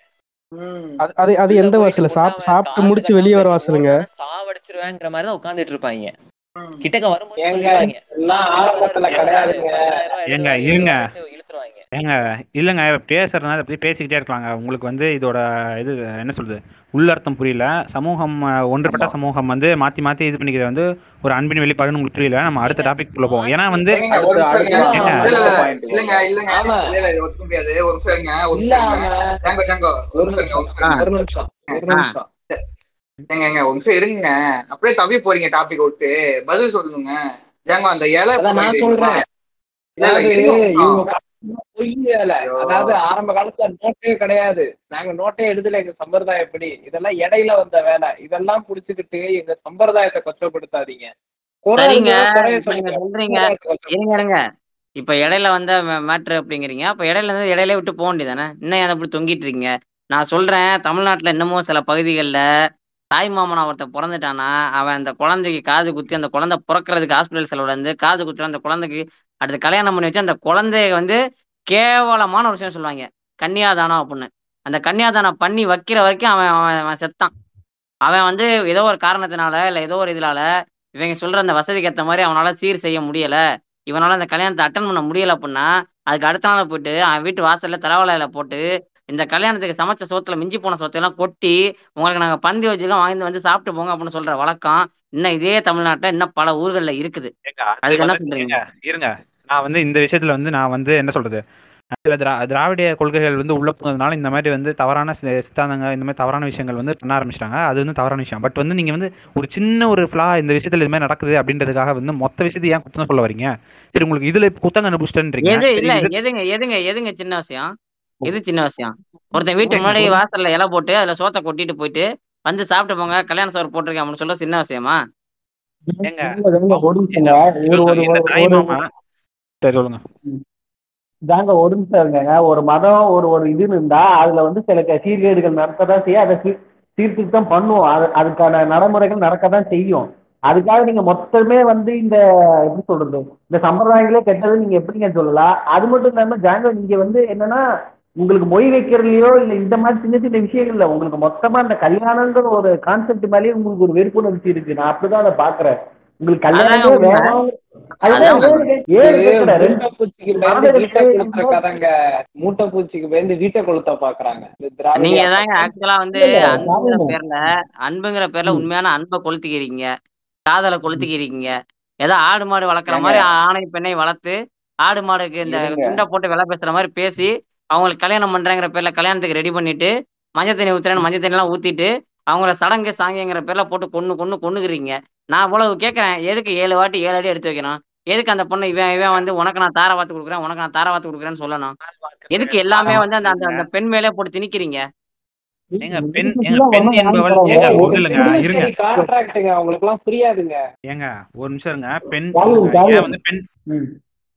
அது அது எந்த போயிட்டு வாசல் சாப் முன்னாவ சாப்பிட்டு முடிச்சு வெளியே வர வாசலுங்க. சாவடிச்சிருவேங்கிற மாதிரி தான் உட்காந்துட்டு இருப்பாங்க. கிட்டக்க வரும்போது ஏங்க இல்லைங்க பேசுறதுனால அப்படி பேசிக்கிட்டே இருக்கலாங்க. உங்களுக்கு வந்து இதோட இது என்ன சொல்றது? உள்ளர்த்தம் புரியல. சமூகம் ஒன்றுபட்ட சமூகம் வந்து மாத்தி மாத்தி இது பண்ணிக்கிறது வந்து ஒரு அன்பின் வெளிப்பாடுன்னு உங்களுக்கு புரியல. நம்ம அடுத்த டாபிக் குள்ள போவோம். ஏன்னா வந்து இல்லங்க ஏங்க ஏங்க ஒரு நிமிஷம் இருங்க. அப்படியே தவி போறீங்க டாபிக் விட்டு. பதில் சொல்லுங்க. ஜாங்கோ அந்த இலை நான் சொல்றேன். அதாவது ஆரம்ப காலத்துல நோட்டே கிடையாது. நாங்க நோட்டே எடுத்துல எங்க சம்பிரதாயப்படி இதெல்லாம் இடையில வந்த வேலை. இதெல்லாம் புடிச்சுக்கிட்டு எங்க சம்பிரதாயத்தை சொல்லுங்க. சொல்றீங்க. இப்ப இடையில வந்த மேட்ரு அப்படிங்கிறீங்க. அப்ப இடையில இருந்து இடையில விட்டு போக வேண்டியதானே இன்னும் ஏன் அப்படி தொங்கிட்டு இருக்கீங்க? நான் சொல்றேன் தமிழ்நாட்டுல இன்னமும் சில பகுதிகளில் தாய் மாமன் ஒருத்தன் பிறந்துட்டானா அவன் அந்த குழந்தைக்கு காது குத்தி அந்த குழந்தை பிறக்கிறதுக்கு ஹாஸ்பிட்டல் செலவுல இருந்து காது குத்தி அந்த குழந்தைக்கு அடுத்து கல்யாணம் பண்ணி வச்சு அந்த குழந்தைய வந்து கேவலமான ஒரு விஷயம் சொல்லுவாங்க. கன்னியாதானம் அப்படின்னு. அந்த கன்னியாதானம் பண்ணி வைக்கிற வரைக்கும் அவன் அவன் அவன் செத்தான். அவன் வந்து ஏதோ ஒரு காரணத்தினால இல்லை ஏதோ ஒரு இதனால இவங்க சொல்ற அந்த வசதிக்கு ஏற்ற மாதிரி அவனால சீர் செய்ய முடியல. இவனால அந்த கல்யாணத்தை அட்டன் பண்ண முடியல அப்படின்னா அதுக்கு அடுத்த நாள் போயிட்டு அவன் வீட்டு வாசல்ல தலவாழையில போட்டு இந்த கல்யாணத்துக்கு சமைச்ச சோத்துல மிஞ்சி போன சோத்தையெல்லாம் கொட்டி உங்களுக்கு நாங்க பந்தி வச்சுக்கலாம் வாங்கி வந்து சாப்பிட்டு போங்க அப்படின்னு சொல்ற வழக்கம் இன்னும் இதே தமிழ்நாட்டுல இன்னும் பல ஊர்கள்ல இருக்குது. அதுக்கு என்ன சொல்றீங்க? இருங்க, நான் வந்து இந்த விஷயத்துல வந்து நான் வந்து என்ன சொல்றது? சில திரா திராவிட கொள்கைகள் வந்து உள்ள போனதுனால இந்த மாதிரி வந்து தவறான சித்தாந்தங்கள் இந்த மாதிரி தவறான விஷயங்கள் வந்து பண்ண ஆரம்பிச்சிட்டாங்க. அது வந்து தவறான விஷயம். பட் வந்து நீங்க வந்து ஒரு சின்ன ஒரு ஃபிளா இந்த விஷயத்துல இது மாதிரி நடக்குது அப்படின்றதுக்காக வந்து மொத்த விஷயத்தை ஏன் குத்தம் சொல்ல வரீங்க? சரி உங்களுக்கு இதுல குத்தம் கண்டுபிடிச்சிட்டேன்றீங்க. எதுங்க எதுங்க எதுங்க சின்ன விஷயம்? எது சின்ன விஷயம். ஒருத்தன் வீட்டு முன்னாடி வாசல்ல இலை போட்டு அதுல சோத்தை கொட்டிட்டு போயிட்டு வந்து சாப்பிட்டு போங்க கல்யாண சோறு போட்டிருக்கேன் அப்படின்னு சொல்ல சின்ன விஷயமா? சரி சொல்லுங்க. ஜாங்க ஒரு நிமிஷம் இருங்க ஒரு மதம் ஒரு ஒரு இது இருந்தா அதுல வந்து சில க- சீர்கேடுகள் நடக்கதான் செய்யும். அதை சீர் சீர்திருத்தம் பண்ணுவோம். அது அதுக்கான நடைமுறைகள் நடக்கதான் செய்யும். அதுக்காக நீங்க மொத்தமே வந்து இந்த எப்படி சொல்றது? இந்த சம்பிரதாயங்களே கெட்டது நீங்க எப்படிங்க சொல்லலாம்? அது மட்டும் இல்லாம ஜாங்க நீங்க வந்து என்னன்னா உங்களுக்கு மொய் வைக்கிறதுலையோ இல்ல இந்த மாதிரி சின்ன சின்ன விஷயங்கள்ல உங்களுக்கு மொத்தமா இந்த கல்யாணங்கிற ஒரு கான்செப்ட் மேலேயே உங்களுக்கு ஒரு வெறுப்புணர்ச்சி இருக்கு. நான் அப்படிதான் அதை பாக்குறேன் உங்களுக்கு கல்யாணமே அதாங்க உண்மை. வேணும். அதுதான் அதான் ஏழு கே- ஏழு இது கேட்கல ரெண்டு மூட்டைப்பூச்சிக்கு பயந்து வீட்டை கொளுத்த பாக்குறாங்க நீங்க தாங்க ஆக்சுவலா வந்து அன்புங்கிற. பேர்ல அன்புங்கிற பேர்ல உண்மையான அன்பை கொளுத்திக்கிறீங்க. காதலை கொளுத்திக்கிறீங்க. ஏதோ ஆடு மாடு வளர்க்குற மாதிரி ஆணை பெண்ணை வளர்த்து ஆடு மாடுக்கு இந்த. துண்டை போட்டு விலை பேசுற மாதிரி பேசி அவங்களுக்கு கல்யாணம் பண்றேங்கிற பேர்ல கல்யாணத்துக்கு ரெடி பண்ணிட்டு மஞ்சள் தண்ணி ஊத்துறேன்னு மஞ்சள் தண்ணி எல்லாம் ஊத்திட்டு அவங்கள சடங்கு சாங்கிங்கிற பேர்ல போட்டு கொன்னு கொன்னு கொன்னுக்கிறீங்க நான் இவ்வளவு கேட்கறேன் எதுக்கு ஏழு வாட்டி ஏழு அடி எடுத்து வைக்கணும்? எதுக்கு அந்த பொண்ணு இவன் இவன் வந்து உனக்கு நான் தார வாத்து கொடுக்குறேன் உனக்கு நான் தார வாத்து கொடுக்குறேன்னு சொல்லணும்? எதுக்கு எல்லாமே வந்து அந்த அந்த அந்த பெண் மேலே போட்டு திணிக்கிறீங்க? அவங்களுக்கு எல்லாம் புரியாதுங்க. ஏங்க ஒரு நிமிஷம் இருங்க. பெண் வந்து பெண்.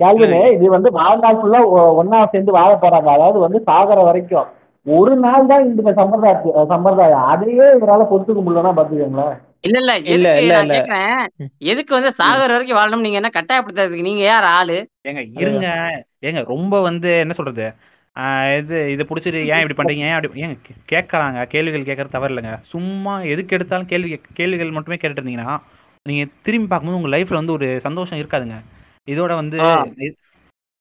கேள்வினே இது வந்து வாழ்நாள் ஃபுல்லா ஒன்னா சேர்ந்து வாழ போறாங்க. அதாவது வந்து சாகர வரைக்கும். ஒரு நாள் தான் இந்த சம்பிரதாய சம்பிரதாயம். அதையே இவரால பொறுத்துக்க முடியலன்னா பாத்துக்கோங்களேன் இல்ல இல்ல. இல்ல, இல்ல, எதுக்கு வந்து சாகர வரைக்கும் வாழணும் நீங்க என்ன கட்டாயப்படுத்துறதுக்கு? நீங்க யார் ஆளு? ஏங்க இருங்க. ஏங்க ரொம்ப வந்து என்ன சொல்றது? ஆஹ் இது இது பிடிச்சிட்டு ஏன் இப்படி பண்றீங்க? ஏன் அப்படி ஏங்க கே- கேட்கறாங்க கேள்விகள் கேட்கறது தவறு இல்லைங்க. சும்மா எதுக்கு எடுத்தாலும் கேள்வி கேள்விகள் மட்டுமே கேட்டுட்டு இருந்தீங்கன்னா நீங்க திரும்பி பார்க்கும்போது உங்க லைஃப்ல வந்து ஒரு சந்தோஷம் இருக்காதுங்க. இதோட வந்து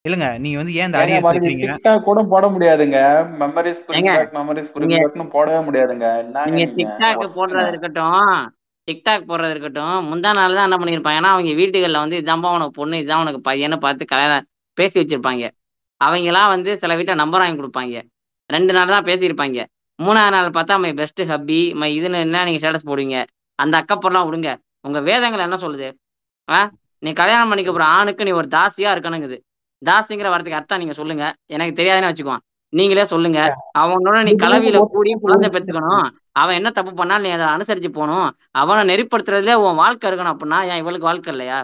இல்லைங்க நீங்க வந்து ஏன் இந்த அரியர் வைக்கிறீங்க டிக்டாக் கூட போட முடியாதுங்க. மெமரிஸ் ஏங்க, குறிப்பிடாக் மெமரிஸ் நீங்க குறிப்பிடாக்னு போடவே முடியாதுங்க. நீங்க டிக்டாக் போடுறது. இருக்கட்டும் டிக்டாக் போடுறது இருக்கட்டும் முந்தா நாள் தான் என்ன பண்ணிருப்பாங்க ஏன்னா அவங்க வீட்டுகள்ல வந்து இதான்பா உனக்கு பொண்ணு இதான் உனக்கு பையனை பார்த்து கல்யாணம் பேசி வச்சிருப்பாங்க. அவங்கலாம் வந்து சில வீட்டை நம்பர் வாங்கி கொடுப்பாங்க. ரெண்டு நாள் தான் பேசியிருப்பாங்க. மூணாவது நாள் பார்த்தா மை பெஸ்ட் ஹப்பி மை இதுன்னு என்ன நீங்க ஸ்டேட்டஸ் போடுவீங்க? அந்த அக்கப்பெல்லாம் விடுங்க. உங்க வேதங்கள் என்ன சொல்லுது? ஆ? நீ கல்யாணம் பண்ணிக்க போற ஆணுக்கு நீ ஒரு தாசியா இருக்கணுங்குது. தாசிங்கிற வார்த்தைக்கு அர்த்தம் நீங்க சொல்லுங்க. எனக்கு தெரியாதுன்னு வச்சுக்குவான். நீங்களே சொல்லுங்க. அவனோட நீ கலவியில கூடி குழந்தை பெத்துக்கணும் அவன் என்ன தப்பு பண்ணாலும் நீ அதை அனுசரிச்சு போகணும். அவனை நெறிப்படுத்துறதுல உன் வாழ்க்கை இருக்கணும் அப்படின்னா ஏன் இவளுக்கு வாழ்க்கை இல்லையா?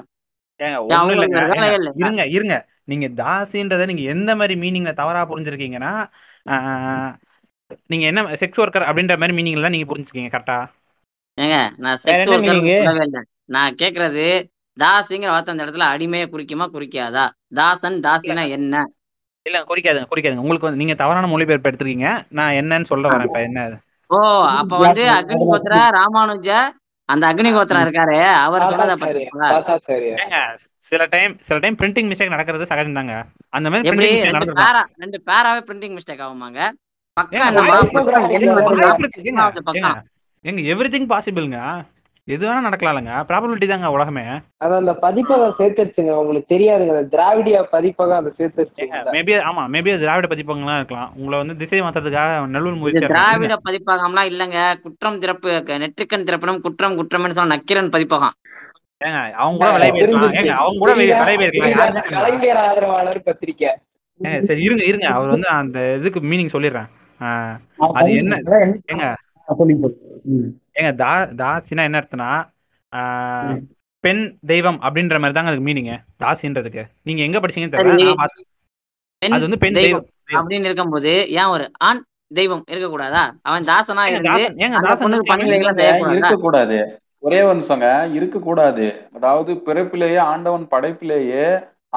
இருங்க இருங்க. நீங்க தாசின்றதை நீங்க எந்த மாதிரி மீனிங்ல தவறா புரிஞ்சிருக்கீங்கன்னா நீங்க என்ன செக்ஸ் ஒர்க்கர் அப்படின்ற மாதிரி மீனிங்ல நீங்க புரிஞ்சுக்கீங்க கரெக்டா ஏங்க நான் செக்ஸ் ஒர்க்கர் நான் கேக்குறது தாசிங்கிற வார்த்தை அந்த இடத்துல அடிமையை குறிக்குமா குறிக்காதா? தாசன் தாசினா என்ன? இல்ல குறிக்காதுங்க குறிக்காதுங்க. உங்களுக்கு வந்து நீங்க தவறான மொழிபெயர்ப்பு எடுத்திருக்கீங்க. நான் என்னன்னு சொல்ல வரேன் இப்ப என்ன? ஓ அப்ப வந்து அக்னிகோத்திர ராமானுஜ அந்த அக்னிகோத்திரம் இருக்காரு. அவர் சொன்னதை சில டைம் சில டைம் பிரிண்டிங் மிஸ்டேக் நடக்கிறது சகஜம் தாங்க. அந்த மாதிரி ரெண்டு பேரா ரெண்டு பேராவே பிரிண்டிங் மிஸ்டேக் ஆகுமாங்க? பக்கம் ஏங்க எவ்ரிதிங் பாசிபிள்ங்க எது வேணா நடக்கலாம்லங்க. ப்ராபபிலிட்டி தாங்க உலகமே. அது அந்த பதிப்பகம் சேர்த்துருச்சுங்க. உங்களுக்கு தெரியாதுங்க. திராவிடியா பதிப்பகம் அதை சேர்த்துருச்சுங்க. மேபி ஆமா மேபி திராவிட பதிப்பங்கலாம் இருக்கலாம். உங்களை வந்து திசை மாத்துறதுக்காக நல்லூர் முயற்சி திராவிட பதிப்பகம்லாம் இல்லங்க. குற்றம் திறப்பு நெற்றிக்கண் திறப்பினும் குற்றம் குற்றம்னு சொன்ன நக்கிரன் பதிப்பகம். ஏங்க அவங்க கூட விலை போயிருக்கலாம். ஏங்க அவங்க கூட விலை போயிருக்கலாம்? கலைஞர் ஆதரவாளர் பத்திரிக்கை. ஏங்க சரி இருங்க இருங்க. அவர் வந்து அந்த இதுக்கு மீனிங் சொல்லிடுறேன். அது என்ன? ஏங்க ஏங்க தா தாசினா என்ன அர்த்தம்னா பெண் தெய்வம் அப்படின்ற மாதிரி தாங்க அதுக்கு மீனிங் தாசின்றதுக்கு. நீங்க எங்க படிச்சீங்கன்னு தெரியல அது வந்து பெண் தெய்வம் அப்படின்னு இருக்கும்போது ஏன் ஒரு ஆண் தெய்வம் இருக்கக்கூடாதா? அவன் தாசனா இருந்து ஒரே ஒரு நிமிஷங்க இருக்கக்கூடாது. அதாவது பிறப்பிலேயே ஆண்டவன் படைப்பிலேயே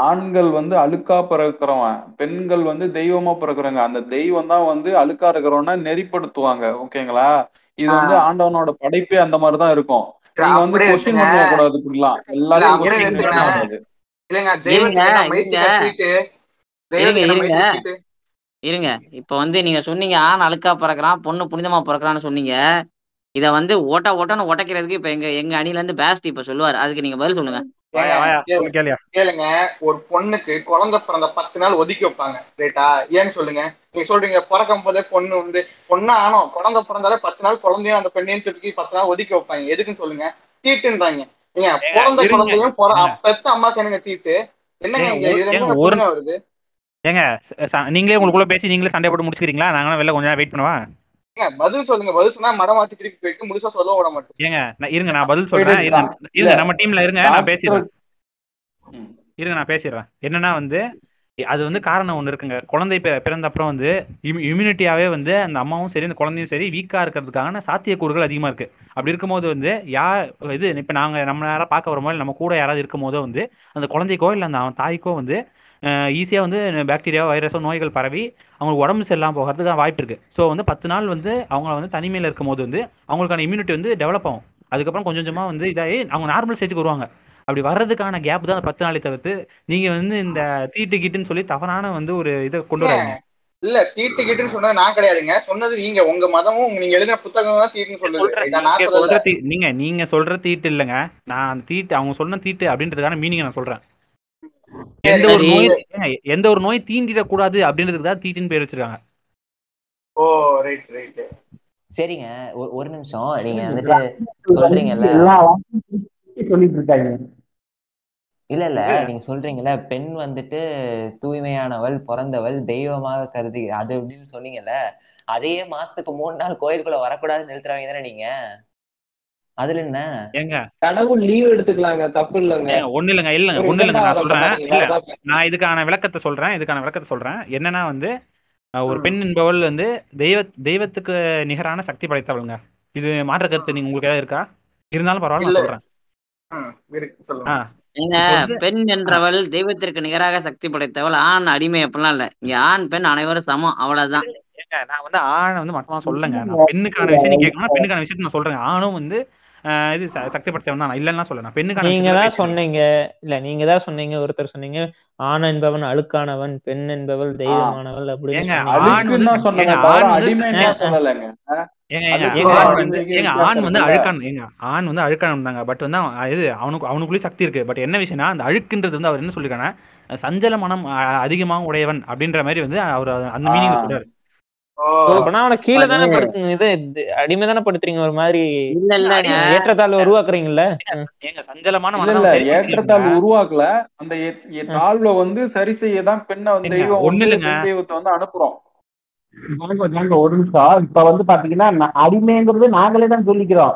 ஆண்கள் வந்து அழுக்கா பிறக்கிறவன் பெண்கள் வந்து தெய்வமா பிறக்குறாங்க அந்த தெய்வம் தான் வந்து அழுக்கா இருக்கிறவன நெறிப்படுத்துவாங்க. ஓகேங்களா? இது வந்து ஆண்டவனோட படைப்பே அந்த மாதிரிதான் இருக்கும். நீங்க வந்து கொஸ்டின். பண்ண கூடாது இப்படிலாம். அப்படியே கொஸ்டின் இருங்க இப்ப வந்து நீங்க சொன்னீங்க ஆண் அழுக்கா பிறக்கிறான் பொண்ணு புனிதமா பிறக்கிறான்னு சொன்னீங்க. இத வந்து ஓட்ட ஓட்டன்னு உடைக்கிறதுக்கு இப்ப எங்க எங்க அணில இருந்து பேஸ்ட் இப்ப சொல்லுவாரு. அதுக்கு நீங்க பதில் சொல்லுங்க. கேளுங்க ஒரு பொண்ணுக்கு குழந்தை பிறந்த பத்து நாள் ஒதுக்கி வைப்பாங்க. ரைட்டா ஏன்னு சொல்லுங்க. நீங்க சொல்றீங்க பிறக்கும் போதே பொண்ணு வந்து பொண்ணா ஆனோம் குழந்தை பிறந்தாலே பத்து நாள் குழந்தையும் அந்த பெண்ணையும் தூக்கி பத்து நாள் ஒதுக்கி வைப்பாங்க. எதுக்குன்னு சொல்லுங்க? தீட்டுன்றாங்க. நீங்க பிறந்த. குழந்தையும். பெத்த அம்மாக்கு என்னங்க தீட்டு. என்னங்க வருது? ஏங்க நீங்களே உங்களுக்குள்ள பேசி நீங்களே சண்டை போட்டு முடிச்சுக்கிறீங்களா? நாங்களாம் வெளில கொஞ்ச நேரம் வெயிட் பண்ணவா? பதில் சொல்லுங்க. பதில் சொன்னா மரம் மாத்தி திருப்பி போயிட்டு முழுசா சொல்ல விட மாட்டேன் ஏங்க இருங்க நான் பதில் சொல்றேன். இருங்க. இல்ல, நம்ம டீம்ல இருங்க நான் பேசிடுறேன். இருங்க நான் பேசிடுறேன். என்னன்னா வந்து அது வந்து காரணம் ஒன்று இருக்குங்க. குழந்தை பிறந்த அப்புறம் வந்து இம்யூனிட்டியாவே வந்து அந்த அம்மாவும் சரி அந்த குழந்தையும் சரி வீக்கா இருக்கிறதுக்கான சாத்தியக்கூறுகள் அதிகமா இருக்கு. அப்படி இருக்கும்போது வந்து யார் இது இப்போ நாங்க நம்ம யாராவது பார்க்க வரும்போது இல்ல நம்ம கூட யாராவது இருக்கும் போதோ வந்து அந்த குழந்தைக்கோ இல்லை அந்த அவன் தாய்க்கோ வந்து ஈஸியாக வந்து பாக்டீரியா வைரஸோ நோய்கள் பரவி அவங்களுக்கு உடம்பு சரியில்லாமல் போகிறதுக்கு வாய்ப்பு இருக்கு. ஸோ வந்து பத்து நாள் வந்து அவங்க வந்து தனிமையில் இருக்கும்போது வந்து அவங்களுக்கான இம்யூனிட்டி வந்து டெவலப் ஆகும். அதுக்கப்புறம் கொஞ்சம் கொஞ்சமாக வந்து இதாகி அவங்க நார்மல் ஸ்டேஜுக்கு வருவாங்க. அப்படி வர்றதுக்கான கேப் தான் அந்த பத்து நாளை தவிர்த்து நீங்க வந்து இந்த தீட்டு கீட்டுன்னு சொல்லி தவறான வந்து ஒரு இதை கொண்டு வராங்க இல்ல தீட்டு கீட்டுன்னு சொன்னது நான் கிடையாதுங்க. சொன்னது நீங்க. உங்க மதமும் நீங்க எழுதின புத்தகம் தான் தீட்டுன்னு? நான் நீங்க நீங்க சொல்ற தீட்டு இல்லைங்க. நான் அந்த தீட்டு அவங்க சொன்ன தீட்டு அப்படின்றதுக்கான மீனிங் நான் சொல்றேன். எந்த ஒரு. நோய் எந்த ஒரு நோய் தீண்டிடக்கூடாது அப்படின்றதுக்கு தான் தீட்டுன்னு பேர் வச்சிருக்காங்க. ஓ ரைட் ரைட் சரிங்க. ஒரு- நிமிஷம். நீங்க வந்துட்டு சொல்றீங்கல்ல? சொல்லிட்டு இருக்காங்க இல்ல. இல்ல. நீங்க சொல்றீங்கல்ல பெண் வந்துட்டு தூய்மையானவள் பிறந்தவள் தெய்வமாக கருதி அது அப்படின்னு சொன்னீங்கல்ல அதையே மாசத்துக்கு மூணு நாள் கோயிலுக்குள்ள வரக்கூடாதுன்னு நிறுத்துறவங்க தானே நீங்க? அதுல என்ன? ஏங்க. கடவுள் லீவ் எடுத்துக்கலாங்க தப்பு இல்லைங்க. ஒண்ணு இல்லைங்க இல்லைங்க ஒரு ஒண்ணு இல்லைங்க நான் சொல்றேன். இல்ல நான் இதுக்கான விளக்கத்தை சொல்றேன் இதுக்கான விளக்கத்தை சொல்றேன். என்னன்னா வந்து ஒரு பெண் என்பவள் வந்து தெய்வ தெய்வத்துக்கு நிகரான சக்தி படைத்தவளுங்க. இது மாற்று கருத்து நீங்க உங்களுக்கு ஏதாவது இருக்கா? இருந்தாலும் பரவாயில்ல. நான் சொல்றேன். சொல்லுங்க. பெண் என்றவள் தெய்வத்திற்கு நிகராக சக்தி படைத்தவள் ஆண் அடிமை அப்படிலாம் இல்ல. இங்க ஆண் பெண் அனைவரும் சமம் அவ்வளவுதான். ஏங்க நான் வந்து ஆணை வந்து மொத்தமா சொல்லலைங்க. நான் பெண்ணுக்கான விஷயம் நீங்க கேட்கணும்னா பெண்ணுக்கான விஷயத்தை நான் சொல்றேன் ஆணும் வந்து இது ச- சக்தி படைத்தவன் தான் இல்லைன்னா சொல்ல நான் பெண்ணுக்கான நீங்க தான். சொன்னீங்க. இல்ல நீங்க தான் சொன்னீங்க. ஒருத்தர் சொன்னீங்க ஆண் என்பவன் அழுக்கானவன் பெண் என்பவள் தெய்வமானவள் அப்படின்னு. ஆண் வந்து-? அழுக்கான் ஏங்க ஆண் வந்து அழுக்கான தாங்க. பட் வந்து அவன் இது அவனுக்கு அவனுக்குள்ளேயும் சக்தி இருக்கு. பட் என்ன விஷயம்னா அந்த அழுக்குன்றது வந்து அவர் என்ன சொல்லிருக்காங்கன்னா சஞ்சல மனம் அஹ், அதிகமாக உடையவன் அப்படின்ற மாதிரி வந்து அவர் அந்த மீனிங். சொல்றாரு. கீழே தானே படுத்துங்க இது அடிமை தானே படுத்துறீங்க ஒரு மாதிரி. இல்ல இல்லங்க ஏற்றத்தாழ்வு உருவாக்குறீங்கல்ல? ஏங்க சஞ்சலமான இல்ல இல்ல ஏற்றத்தாழ்வு உருவாக்கல. அந்த தாழ்வை வந்து சரி செய்ய தான் பெண்ணை வந்து தெய்வம் ஒண்ணு தெய்வத்தை அனுப்புறோம். ஒரு நிமிஷம். இப்ப வந்து பாத்தீங்கன்னா அடிமைங்கிறது நாங்களே தான் சொல்லிக்கிறோம்.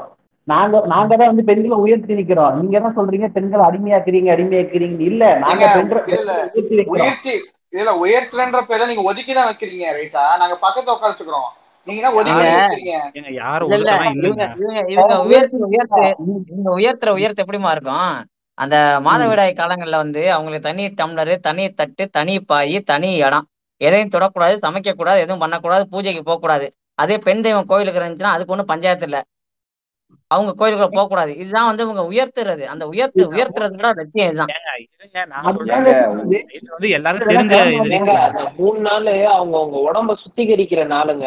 நாங்க நாங்க தான் வந்து பெண்களை உயர்த்தி நிக்கிறோம். நீங்க தான் சொல்றீங்க பெண்களை அடிமையாக்குறீங்க அடிமையாக்குறீங்க இல்ல நாங்க பெண்களை இல்ல, உயர்த்துறன்ற பேர்ல நீங்க ஒதுக்கி தான் வைக்கிறீங்க ரைட்டா நாங்க பக்கத்துல நீங்க இவங்க உயர்த்துற உயர்த்து எப்படிமா இருக்கும்? அந்த மாதவிடாய் காலங்கள்ல வந்து அவங்களுக்கு தனி டம்ளரு தனி தட்டு தனி பாய் தனி இடம். எதையும் தொடக்கூடாது சமைக்க கூடாது எதுவும் பண்ணக்கூடாது பூஜைக்கு போக கூடாது அதே பெண் தெய்வம் கோயிலுக்கு இருந்துச்சுன்னா அதுக்கு ஒன்றும் பஞ்சாயத்து இல்ல. அவங்க கோயிலுக்குள்ள போக கூடாது இதுதான் வந்து இவங்க உயர்த்துறது. அந்த உயர்த்து உயர்த்துறதுல லட்சியம் இதுதான். மூணு நாள் அவங்க அவங்க உடம்ப சுத்திகரிக்கிற நாளுங்க.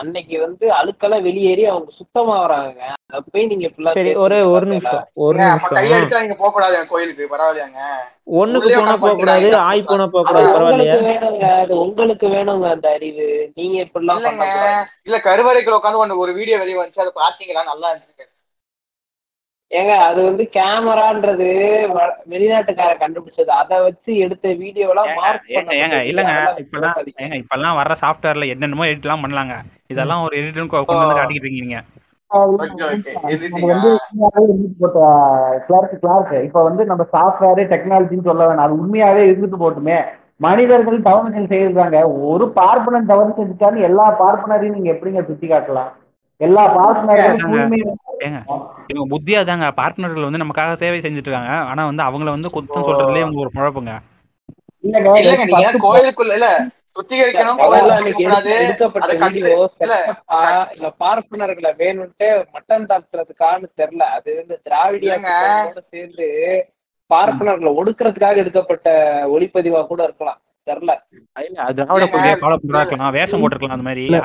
அன்னைக்கு வந்து அழுக்கெல்லாம் வெளியேறி அவங்க சுத்தமாகறாங்க அதை போய் நீங்க சரி ஒரு ஒரு நிமிஷம் ஒரு நிமிஷம். போக கூடாது கோயிலுக்கு பரவாயில்லையாங்க? ஒண்ணுக்கு போனா போக கூடாது. ஆய் போனா போக கூடாது பரவாயில்லையா. அது உங்களுக்கு வேணுங்க அந்த அறிவு. நீங்க பண்ணக்கூடாது. இல்ல கருவறைக்குள்ள உட்காந்து ஒன்று ஒரு வீடியோ வெளியே வந்துச்சு அதை பாத்தீங்களா நல்லா இருந்துச்சு. ஏங்க அது வந்து கேமரான்றது வ- வெளிநாட்டுக்கார கண்டுபிடிச்சது. அதை வச்சு எடுத்த வீடியோலாம் மார்க் ஏங்க ஏங்க இல்லங்க. இப்பெல்லாம் ஏங்க இப்பெல்லாம் வர்ற சாஃப்ட்வேர்ல என்னென்னமோ எடிட்லாம் பண்ணலாங்க. இதெல்லாம் ஒரு எடிட்னு கொண்டு வந்து காட்டிக்கிட்டு இருக்கீங்க நீங்க. நம்ம வந்து உண்மையாவே இருந்துட்டு போட்ட கிளார்க் கிளார்க் இப்ப வந்து நம்ம சாஃப்ட்வேர் டெக்னாலஜின்னு சொல்ல வேணாம். அது உண்மையாவே இருந்துட்டு போட்டுமே. மனிதர்கள் தவறுகள் செய்யறாங்க. ஒரு பார்ப்பனன் தவறு செஞ்சுட்டான்னு எல்லா பார்ப்பனரையும் நீங்க எப்படிங்க சுத்தி காட்டலாம்? எல்லா இவங்க புத்தியா தாங்க. பார்ட்னர்கள் வந்து நமக்காக சேவை செஞ்சுட்டு இருக்காங்க ஆனா வந்து அவங்கள வந்து குத்தம் சொல்றதுலயே இவங்க ஒரு குழப்பங்க கோயிலுக்குள்ள இல்ல பார்ப்பனர்களை வேணும்ட்டு மட்டன் தாக்குறதுக்கான்னு தெரியல. அது வந்து திராவிடியா இல்லைங்க. கூட்டங்களோட சேர்ந்து பார்ப்பனர்களை ஒடுக்குறதுக்காக எடுக்கப்பட்ட ஒளிப்பதிவா கூட இருக்கலாம். தெரியல. திராவிட கொள்கையை ஃபாலோ வேஷம் போட்டிருக்கலாம் அந்த மாதிரி. இல்ல,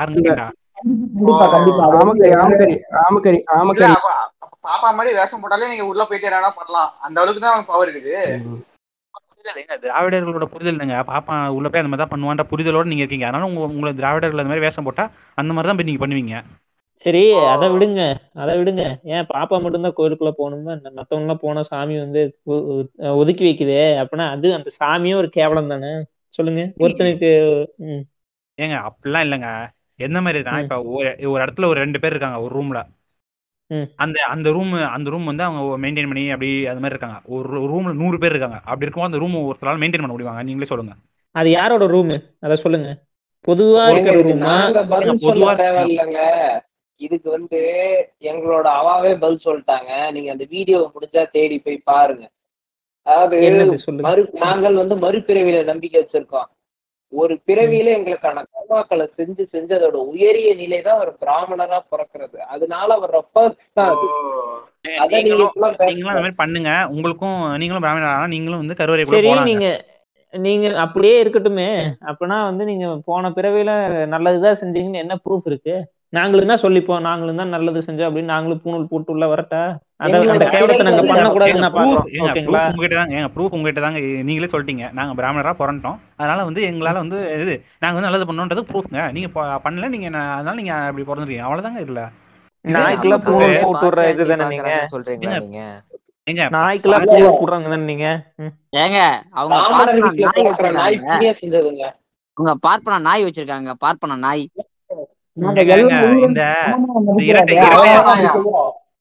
பாப்பா மாதிரி வேஷம் போட்டாலே நீங்க உள்ள போயிட்டு என்ன பண்ணலாம்? அந்த அளவுக்கு தான் பவர் இருக்குது. திராவிடர்களோட புரிதல் இல்லைங்க. பாப்பா உள்ள போய் அந்த மாதிரி தான் பண்ணுவான்ற புரிதலோட நீங்க இருக்கீங்க. அதனால உங்க உங்களை திராவிடர்கள் அந்த மாதிரி வேஷம் போட்டா அந்த மாதிரி தான் போய் நீங்க பண்ணுவீங்க. சரி அதை விடுங்க. அதை விடுங்க. ஏன் பாப்பா மட்டும்தான் கோயிலுக்குள்ள போகணுமா? மத்தவங்க எல்லாம் போனா சாமி வந்து ஒதுக்கி வைக்குதே. அப்படின்னா அது அந்த சாமியும் ஒரு கேவலம் தானே? சொல்லுங்க. ஒருத்தனுக்கு ஏங்க அப்படிலாம் இல்லைங்க. எந்த மாதிரி தான் இப்ப ஒரு ஒரு இடத்துல ஒரு ரெண்டு பேர் இருக்காங்க ஒரு ரூம்ல ம். அந்த அந்த ரூம் அந்த ரூம் வந்து அவங்க மெயின்டைன் பண்ணி அப்படி அது மாதிரி இருக்காங்க. ஒரு ரூம்ல நூறு பேர் இருக்காங்க. அப்படி இருக்கும்போது அந்த ரூம் ஒருத்தரால மெயின்டைன் பண்ண முடியுவாங்க நீங்களே சொல்லுங்க. அது யாரோட ரூம் அத சொல்லுங்க. பொதுவா இருக்கிற ரூமா பொதுவா தேவையில்லைங்க இதுக்கு வந்து எங்களோட அவாவே பதில் சொல்லிட்டாங்க. நீங்க அந்த வீடியோ முடிஞ்சா தேடி போய் பாருங்க. அதாவது நாங்கள் வந்து மறுபிறவியில நம்பிக்கை வச்சிருக்கோம். ஒரு பிறவியில எங்களுக்கான கர்மாக்களை செஞ்சு செஞ்சு அதோட உயரிய நிலை தான் ஒரு பிராமணரா பிறக்கிறது. அதனால வர்ற ஃபர்ஸ்ட் தான் அது. ஏங்க, அத நீங்க நீங்களும் இப்பெல்லாம் நீங்களும் அந்த மாதிரி பண்ணுங்க. உங்களுக்கும் நீங்களும் பிராமணர் ஆனா நீங்களும் வந்து கருவறை சரி நீங்க நீங்க அப்படியே இருக்கட்டுமே. அப்பனா வந்து நீங்க போன பிறவில நல்லதுதான் செஞ்சீங்கன்னு என்ன ப்ரூஃப் இருக்கு? நாங்களும் தான் சொல்லிப்போம் நாங்களும் தான் நல்லது செஞ்சோம் அப்படின்னு நாங்களும் பூணூல் போட்டு உள்ள வரட்டா? அத அந்த கேவலத்தை நாங்க நான் ப்ரூஃப் பாக்குறோம் ஓகேங்களா? ப்ரூஃப் உங்ககிட்ட தாங்க ஏங்க ப்ரூஃப் உங்ககிட்ட தாங்க நீங்களே சொல்லிட்டீங்க. நாங்க பிராமணரா பிறந்துட்டோம். அதனால வந்து எங்களால வந்து இது நாங்க வந்து நல்லது பண்ணோன்றது ப்ரூஃப்ங்க நீங்க பண்ணல நீங்க அதனால நீங்க அப்படி பிறந்துருக்கீங்க அவ்வளவுதாங்க இல்ல நாய்க்கெல்லாம் பூணூல் போட்டு விடுற இதுதானே நீங்க? சொல்றீங்களா நீங்க? ஏங்க நாய்க்கெல்லாம். பூணூல் போடுறாங்க தானே நீங்க. ஏங்க அவங்க பார்ப்பன நாய் நாய் வச்சிருக்காங்க. புண்ணியம் செஞ்சதுங்க. அவங்க பார்ப்பன நாய் வச்சிருக்காங்க பார்ப்பன நாய். நாங்க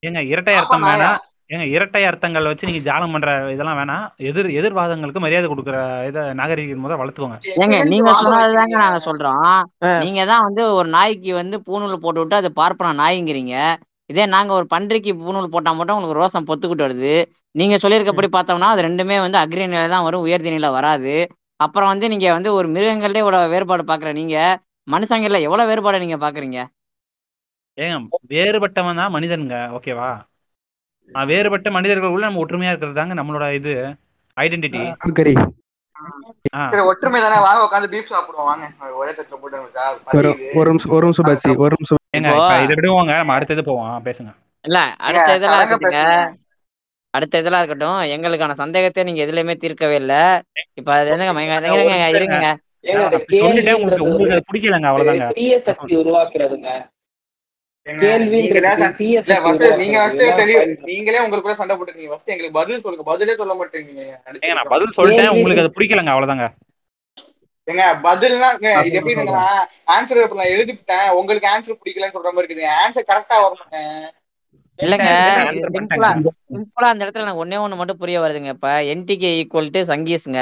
ஏங்க, இரட்டை அர்த்தம்? வேணாம். ஏங்க இரட்டை அர்த்தங்கள் வச்சு நீங்க ஜாலம் பண்ற இதெல்லாம் வேணாம். எதிர் எதிர்வாதங்களுக்கு மரியாதை கொடுக்குற இதை நாகரிகம் முதல் வளர்த்துக்கோங்க. ஏங்க எங்க நீங்க சொன்னதுதாங்க நாங்க சொல்றோம். நீங்க தான் வந்து ஒரு நாய்க்கு வந்து பூணூல் போட்டு விட்டு அது பார்ப்பன நாய்ங்கிறீங்க. இதே நாங்க ஒரு பன்றிக்கு பூணூல் போட்டா மட்டும் உங்களுக்கு ரோசம் பொத்துக்கிட்டு வருது. நீங்க சொல்லியிருக்கப்படி பார்த்தோம்னா அது ரெண்டுமே வந்து அக்ரி நிலை தான் வரும் உயர்தி நிலை வராது. அப்புறம் வந்து நீங்க வந்து ஒரு மிருகங்கள்டே இவ்வளவு வேறுபாடு பாக்குற நீங்க மனுஷங்கள்ல எவ்வளவு வேறுபாடு நீங்க பாக்குறீங்க ஏங்க வேறுபட்டவன் தான் மனிதனுங்க ஓகேவா ஆஹ் வேறுபட்ட மனிதர்களுக்குள்ள நம்ம ஒற்றுமையா இருக்கிறது தாங்க நம்மளோட இது ஐடென்டிட்டி ஒற்றுமை தானே? வாங்க உட்காந்து பீஃப் சாப்பிடுவோம். வாங்க ஒரே தட்டுல போட்டு ஒரு நிமிஷம் ஒரு நிமிஷம் பாச்சி ஒரு நிமிஷம். ஏங்க இதை விடுவோங்க நம்ம அடுத்தது போவோம் பேசுங்க. இல்ல அடுத்த இதெல்லாம் இருக்கட்டுங்க பேசுங்க. அடுத்த இதெல்லாம் இருக்கட்டும் எங்களுக்கான சந்தேகத்தை நீங்க எதுலயுமே தீர்க்கவே இல்ல. இப்ப அது என்னங்க இருங்க, நீங்களே உங்களுக்குள்ள சண்டை போட்டுருக்கீங்க ஃபர்ஸ்ட் எங்களுக்கு பதில் சொல்லுங்க. பதிலே சொல்ல மாட்டேங்கிறீங்க. ஏங்க நான் பதில் சொல்லிட்டேன். உங்களுக்கு அது பிடிக்கலங்க அவ்வளவுதாங்க. ஏங்க பதில்னா இது எப்படி ஆன்சர் நான் எழுதிவிட்டேன். உங்களுக்கு ஆன்சர் பிடிக்கலன்னு சொல்ற மாதிரி இருக்குது. ஆன்சர் கரெக்டா வரணும் இல்லங்க. சிம்பிளா அந்த இடத்துல எனக்கு ஒண்ணே ஒண்ணு மட்டும் புரிய வருதுங்க. இப்ப என்டிகே ஈக்குவல் டு சங்கீஸ்ங்க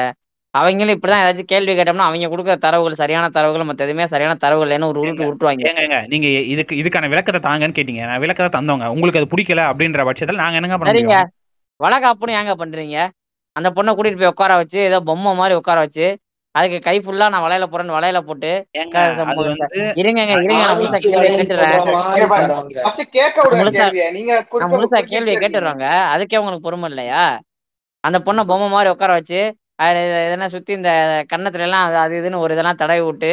அவங்களும் இப்படிதான் ஏதாச்சும் கேள்வி கேட்டோம்னா அவங்க கொடுக்குற தரவுகள் சரியான தரவுகள் மத்த எதுவுமே சரியான தரவுகள் இல்லைன்னு ஒரு உருட்டு உருட்டுவாங்க. ஏங்க நீங்க இதுக்கு இதுக்கான விளக்கத்தை தாங்கன்னு கேட்டீங்க. நான் விளக்கத்தை தந்தவங்க. உங்களுக்கு அது பிடிக்கல அப்படின்ற பட்சத்தில் நாங்க என்னங்க பண்ண சரிங்க. முடியும்? வளகாப்புன்னு ஏங்க பண்றீங்க? அந்த பொண்ணை கூட்டிட்டு போய் உட்கார வச்சு ஏதோ பொம்மை மாதிரி உட்கார வச்சு அதுக்கு கை ஃபுல்லா நான் வளையல போறேன்னு வளையல போட்டு இருங்க நான் முழுசா கேள்வியை. கேட்டுடுறாங்க. அதுக்கே உங்களுக்கு பொறுமை இல்லையா? அந்த பொண்ணை பொம்மை மாதிரி உட்கார வச்சு அது இதெல்லாம் சுத்தி இந்த கன்னத்துல எல்லாம் அது அது இதுன்னு ஒரு இதெல்லாம் தடவி விட்டு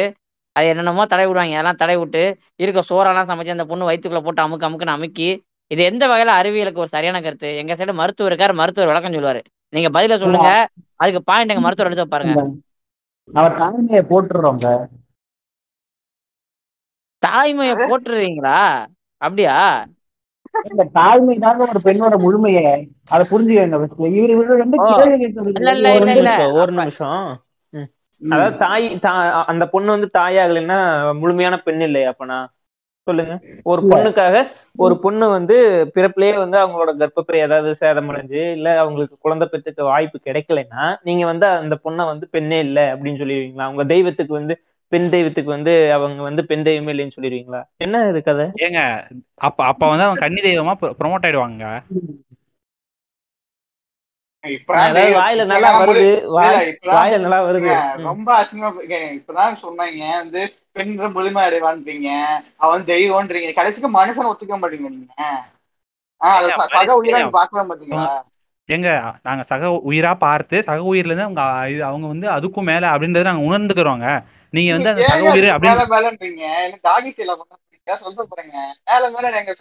அது என்னென்னமோ தடவி விடுவாங்க. அதெல்லாம் தடவி விட்டு இருக்க சோறெல்லாம் சமைச்சு அந்த பொண்ணு வயிற்றுக்குள்ள போட்டு அமுக்கு அமுக்குன்னு அமுக்கி இது எந்த வகையில அறிவியலுக்கு ஒரு சரியான கருத்து? எங்க சைடு மருத்துவர் இருக்காரு. மருத்துவர் விளக்கம் சொல்லுவாரு. நீங்க பதில சொல்லுங்க. அதுக்கு பாயிண்ட் எங்க மருத்துவர் எடுத்து பாருங்க அவர் தாய்மையை போட்டுறோங்க தாய்மையை போட்டுருவீங்களா அப்படியா? இந்த தாய்மை தாங்க ஒரு பெண்ணோட முழுமையை அதை புரிஞ்சுக்கங்க. இவரு இவரு வந்து ஒரு இல்ல இல்ல. நிமிஷம். அதாவது தாய் அந்த பொண்ணு வந்து தாயாகலைன்னா முழுமையான பெண் இல்லையா அப்பனா? சொல்லுங்க. ஒரு பொண்ணுக்காக ஒரு பொண்ணு வந்து பிறப்பிலேயே வந்து அவங்களோட கர்ப்பப்பை ஏதாவது சேதமடைஞ்சு இல்ல அவங்களுக்கு குழந்தை பெற்றுக்க வாய்ப்பு கிடைக்கலைன்னா நீங்க வந்து அந்த பொண்ணை வந்து பெண்ணே இல்லை அப்படின்னு சொல்லிடுவீங்களா? அவங்க தெய்வத்துக்கு வந்து பெண் தெய்வத்துக்கு வந்து அவங்க வந்து பெண் தெய்வமே இல்லைன்னு சொல்லிடுவீங்களா? என்ன இது கதை? ஏங்க அப்ப அப்ப வந்து அவங்க கன்னி தெய்வமா ப்ரொமோட் ஆயிடுவாங்க. வாயில நல்லா வருது. வாயில நல்லா வருது. ரொம்ப அசிங்கமா இப்பதான் சொன்னாங்க வந்து பெண்கள் முழுமை அடைவான்றீங்க. அவன் தெய்வம்ன்றீங்க கடைசிக்கு மனுஷன் ஒத்துக்க மாட்டீங்க நீங்க. சக உயிரா ஏங்க, பார்க்கவே மாட்டீங்களா? எங்க நாங்க சக உயிரா பார்த்து சக உயிர்ல இருந்து அவங்க இது அவங்க வந்து அதுக்கும் மேல அப்படின்றத நாங்க உணர்ந்துக்கிறோங்க. நீங்க வந்து அந்த மேல அப்படின்னு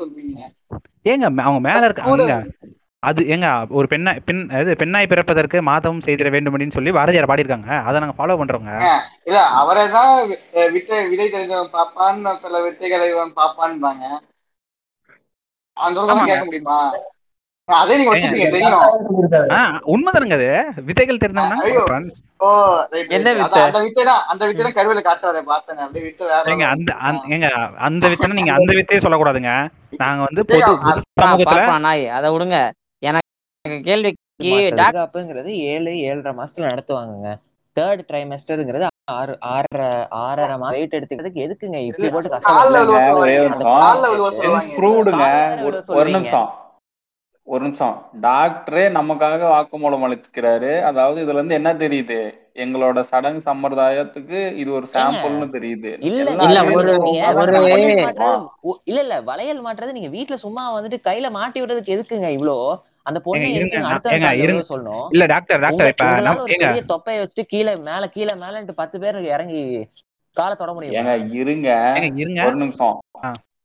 சொல்றீங்க? ஏங்க அவங்க மேல இருக்க கூட அங்க. அது ஏங்க ஒரு பெண்ணா பெண் அது பெண்ணாய் பிறப்பதற்கு மாதவம் செய்திட வேண்டும் அப்படின்னு சொல்லி பாரதியார் பாடியிருக்காங்க. அதை நாங்க ஃபாலோ பண்றோங்க. இல்ல அவரை தான் வித்தை விதை தெரிஞ்சவன் பாப்பான்னு சில வித்தைகளை பாப்பான்பாங்க. அந்த கேட்க முடியுமா? அதே நீங்க தெரியும். உண்மைதானுங்க அது. விதைகள் தெரிஞ்சவங்க என்ன வித்தை? அந்த வித்தை தான் அந்த வித்தை தான் பார்த்தேன். அப்படியே வித்தை வேற. அந்த ஏங்க அந்த வித்தைன்னா நீங்க அந்த வித்தையே சொல்லக்கூடாதுங்க. நாங்க வந்து பொது சமூகத்துல நாய் அதை விடுங்க. எனக்கு கேள்விக்கு டாக் பாதுகாப்புங்கிறது ஏழு ஏழரை மாசத்துல நடத்துவாங்கங்க தேர்ட் ட்ரைமஸ்டருங்கிறது ஆறு ஆறரை ஆறரை மாசம் வெயிட் எடுத்துக்கிறதுக்கு எதுக்குங்க? இப்படி போட்டு விழுவ ஒரே நிமிஷம். ஒரு நிமிஷம். டாக்டரே நமக்காக வாக்குமூலம் அளிக்கிறாரு. அதாவது இதுல இருந்து என்ன தெரியுது? எங்களோட சடங்கு சம்பிரதாயத்துக்கு இது ஒரு சாம்பிள்னு தெரியுது. இல்ல இல்ல ஒரு வளையல் மாட்டுறது ஒ- இல்ல இல்ல வளையல் மாட்டுறது நீங்க வீட்ல சும்மா வந்துட்டு கையில மாட்டி விடுறதுக்கு எதுக்குங்க இவ்ளோ? அந்த பொண்ணை அடுத்த சொல்லணும்? இல்ல டாக்டர் டாக்டர் இப்ப தொப்பையை வச்சுட்டு கீழே மேல கீழே மேலன்ட்டு பத்து பேர் இறங்கி காலை தொட முடியுமா? ஏங்க இருங்க. ஏங்க இருங்க. ஒரு நிமிஷம்.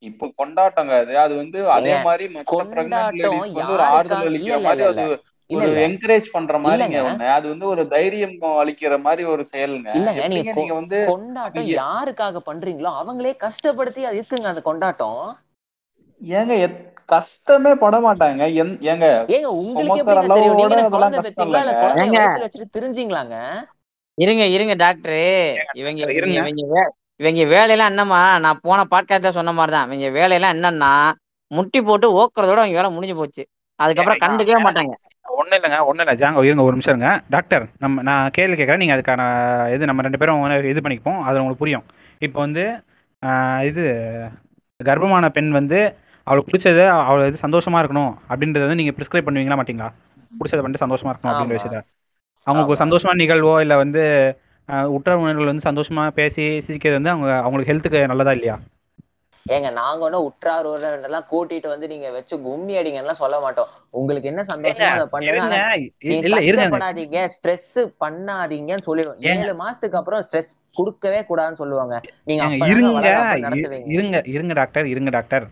இப்போ கொண்டாட்டங்க அது. அது வந்து அதே மாதிரி மத்த பிரெக்னன்ட் ஒரு ஆறுதல் அளிக்கிற மாதிரி அது ஒரு என்கரேஜ் பண்ற மாதிரிங்க அது வந்து ஒரு தைரியம் அளிக்கிற மாதிரி ஒரு செயலுங்க. இல்லங்க. நீங்க வந்து கொண்டாட்டம் யாருக்காக பண்றீங்களோ அவங்களே கஷ்டப்படுத்தி அது இருக்குங்க அந்த கொண்டாட்டம். ஏங்க எத்- கஷ்டமே பட மாட்டாங்க. ஏங்க ஏங்க உங்களுக்கு தெரிஞ்சீங்களாங்க? இருங்க இருங்க டாக்டர். இவங்க இவங்க இவங்க வேலையெல்லாம் என்னம்மா? நான் போன பாட்காஸ்ட்ல சொன்ன மாதிரி தான் இவங்க வேலையெல்லாம் என்னன்னா முட்டி போட்டு ஓக்குறதோட அவங்க வேலை முடிஞ்சு போச்சு. அதுக்கப்புறம் கண்டுக்கவே மாட்டாங்க. ஒன்றும் இல்லைங்க ஒன்றும் இல்லை. ஜாங்க இருங்க ஒரு நிமிஷம் இருங்க. டாக்டர் நம்ம நான் கேள்வி கேட்குறேன். நீங்கள் அதுக்கான இது நம்ம ரெண்டு பேரும் இது பண்ணிப்போம் அது உங்களுக்கு புரியும். இப்போ வந்து இது கர்ப்பமான பெண் வந்து அவளுக்கு பிடிச்சது அவள் இது சந்தோஷமா இருக்கணும். அப்படின்றத வந்து நீங்கள் ப்ரிஸ்கிரைப் பண்ணுவீங்களா மாட்டீங்களா? பிடிச்சத பண்ணிட்டு சந்தோஷமா இருக்கணும் அப்படின்ற விஷயத்த அவங்களுக்கு ஒரு சந்தோஷமான நிகழ்வோ இல்லை வந்து ஆஹ், உற்ற உணர்வுகள் வந்து சந்தோஷமா பேசி சிரிக்கிறது வந்து அவங்க அவங்களுக்கு ஹெல்த்துக்கு நல்லதா இல்லையா? ஏங்க நாங்க ஒன்னும் உற்றார் உறவினர்லாம் கூட்டிட்டு வந்து நீங்க வச்சு கும்மி அடிங்கலாம் சொல்ல மாட்டோம். உங்களுக்கு என்ன சந்தோஷமோ அதை பண்ணுங்க. கஷ்டப்படாதீங்க. ஸ்ட்ரெஸ் பண்ணாதீங்கன்னு சொல்லிடுவோம். ஏழு மாசத்துக்கு அப்புறம் ஸ்ட்ரெஸ் கொடுக்கவே கூடாதுன்னு சொல்லுவாங்க. நீங்க இருங்க. இருங்க இருங்க டாக்டர் இருங்க டாக்டர்.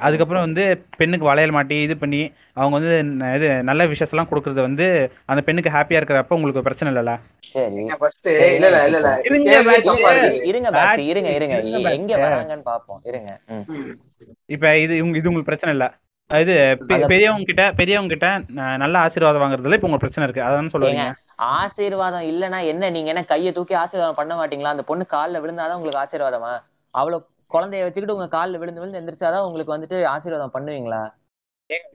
அதுக்கப்புறம் வந்து பெண்ணுக்கு வளையல் மாட்டி இது பண்ணி அவங்க வந்து இது நல்ல விஷஸ் எல்லாம் கொடுக்கறது வந்து அந்த பெண்ணுக்கு ஹாப்பியா இருக்கிறப்ப உங்களுக்கு பிரச்சனை இல்லைல்ல? சரி. நீங்க ஃபர்ஸ்ட் சரி இல்ல இல்ல இருங்க இருங்க இருங்க எங்க வராங்கன்னு பாப்போம். இருங்க. இப்ப இது இது உங்களுக்கு பிரச்சனை இல்ல. இது பெரியவங்க கிட்ட பெரியவங்க கிட்ட நல்ல ஆசீர்வாதம் வாங்குறதுல இப்ப உங்களுக்கு பிரச்சனை இருக்கு. அதான் சொல்ல ஏங்க வரீங்க ஆசீர்வாதம் இல்லைன்னா என்ன? நீங்க என்ன கையை தூக்கி ஆசீர்வாதம் பண்ண மாட்டீங்களா? அந்த பொண்ணு கால்ல விழுந்தாதான் உங்களுக்கு ஆசீர்வாதமா? அவ்வளவு குழந்தைய வச்சுக்கிட்டு உங்க கால்ல விழுந்து விழுந்து எந்திரிச்சாதான் உங்களுக்கு வந்துட்டு ஆசீர்வாதம் பண்ணுவீங்களா?